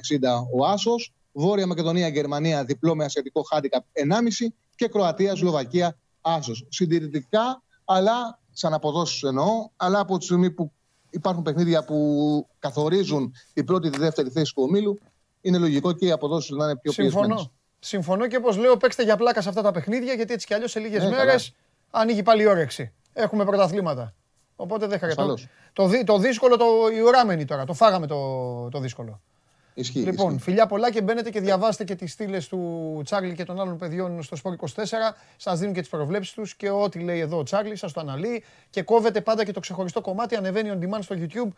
ο Άσος. Βόρεια Μακεδονία, Γερμανία, διπλό με ασιατικό χάντικα 1,5 και Κροατία, Σλοβακία, άσος. Συντηρητικά, αλλά σαν αποδόσεις εννοώ, αλλά από τη στιγμή που υπάρχουν παιχνίδια που καθορίζουν την πρώτη τη δεύτερη θέση του ομίλου, είναι λογικό και οι αποδόσεις να είναι πιο Συμφωνώ. Συμφωνώ και όπως λέω, παίξτε για πλάκα σε αυτά τα παιχνίδια, γιατί έτσι κι αλλιώς σε λίγες ναι, μέρες ανοίγει πάλι η όρεξη. Έχουμε πρωταθλήματα. Οπότε δεν χρειάζεται. Το, το, δύσκολο, το, η ουράμενη τώρα. Το φάγαμε το, το δύσκολο. Ισχύει, λοιπόν, ισχύει. φιλιά πολλά και μπαίνετε και διαβάστε και τις στήλες του Τσάρλι και των άλλων παιδιών στο Σπορ 24. Σας δίνουν και τις προβλέψεις τους και ό,τι λέει εδώ ο Τσάρλι, σας το αναλύει. Και κόβετε πάντα και το ξεχωριστό κομμάτι, ανεβαίνει on demand στο YouTube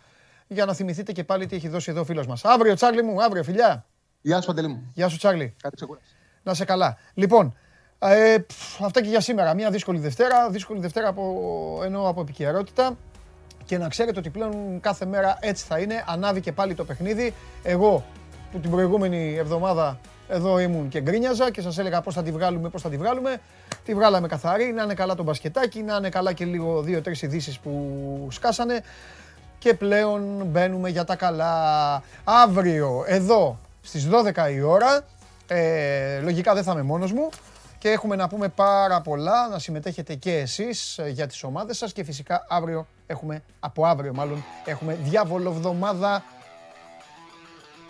για να θυμηθείτε και πάλι τι έχει δώσει εδώ ο φίλος μας. Αύριο, Τσάρλι μου, αύριο, φιλιά. Γεια σου, Παντελή μου. Γεια σου, Τσάρλι. Κάτι να σε καλά. Λοιπόν, ε, αυτά και για σήμερα. Μια δύσκολη Δευτέρα. Δύσκολη Δευτέρα από, εννοώ από επικαιρότητα. Και να ξέρετε ότι πλέον κάθε μέρα έτσι θα είναι. Ανάβει και πάλι το παιχνίδι. Εγώ που την προηγούμενη εβδομάδα εδώ ήμουν και γκρίνιαζα και σας έλεγα πώς θα τη βγάλουμε, πώς θα τη βγάλουμε. Τη βγάλαμε καθαρή, να είναι καλά το μπασκετάκι, να είναι καλά και λίγο δύο-τρεις ειδήσεις που σκάσανε. Και πλέον μπαίνουμε για τα καλά. Αύριο εδώ στις 12 η ώρα, ε, λογικά δεν θα είμαι μόνος μου, και έχουμε να πούμε πάρα πολλά, να συμμετέχετε και εσείς ε, για τις ομάδες σας και φυσικά αύριο έχουμε, από αύριο μάλλον, έχουμε διάβολο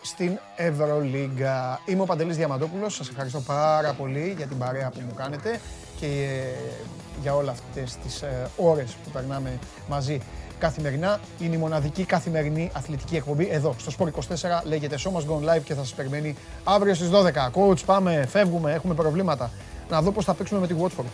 στην Ευρωλίγκα. Είμαι ο Παντελής Διαμαντόπουλος, σας ευχαριστώ πάρα πολύ για την παρέα που μου κάνετε και ε, για όλα αυτές τις ε, ώρες που περνάμε μαζί καθημερινά. Είναι η μοναδική καθημερινή αθλητική εκπομπή εδώ στο Sport 24. Λέγεται Show Must Go Live και θα σας περιμένει αύριο στις 12. Coach, πάμε, φεύγουμε, έχουμε προβλήματα να δω πώς θα παίξουμε με τη Watford.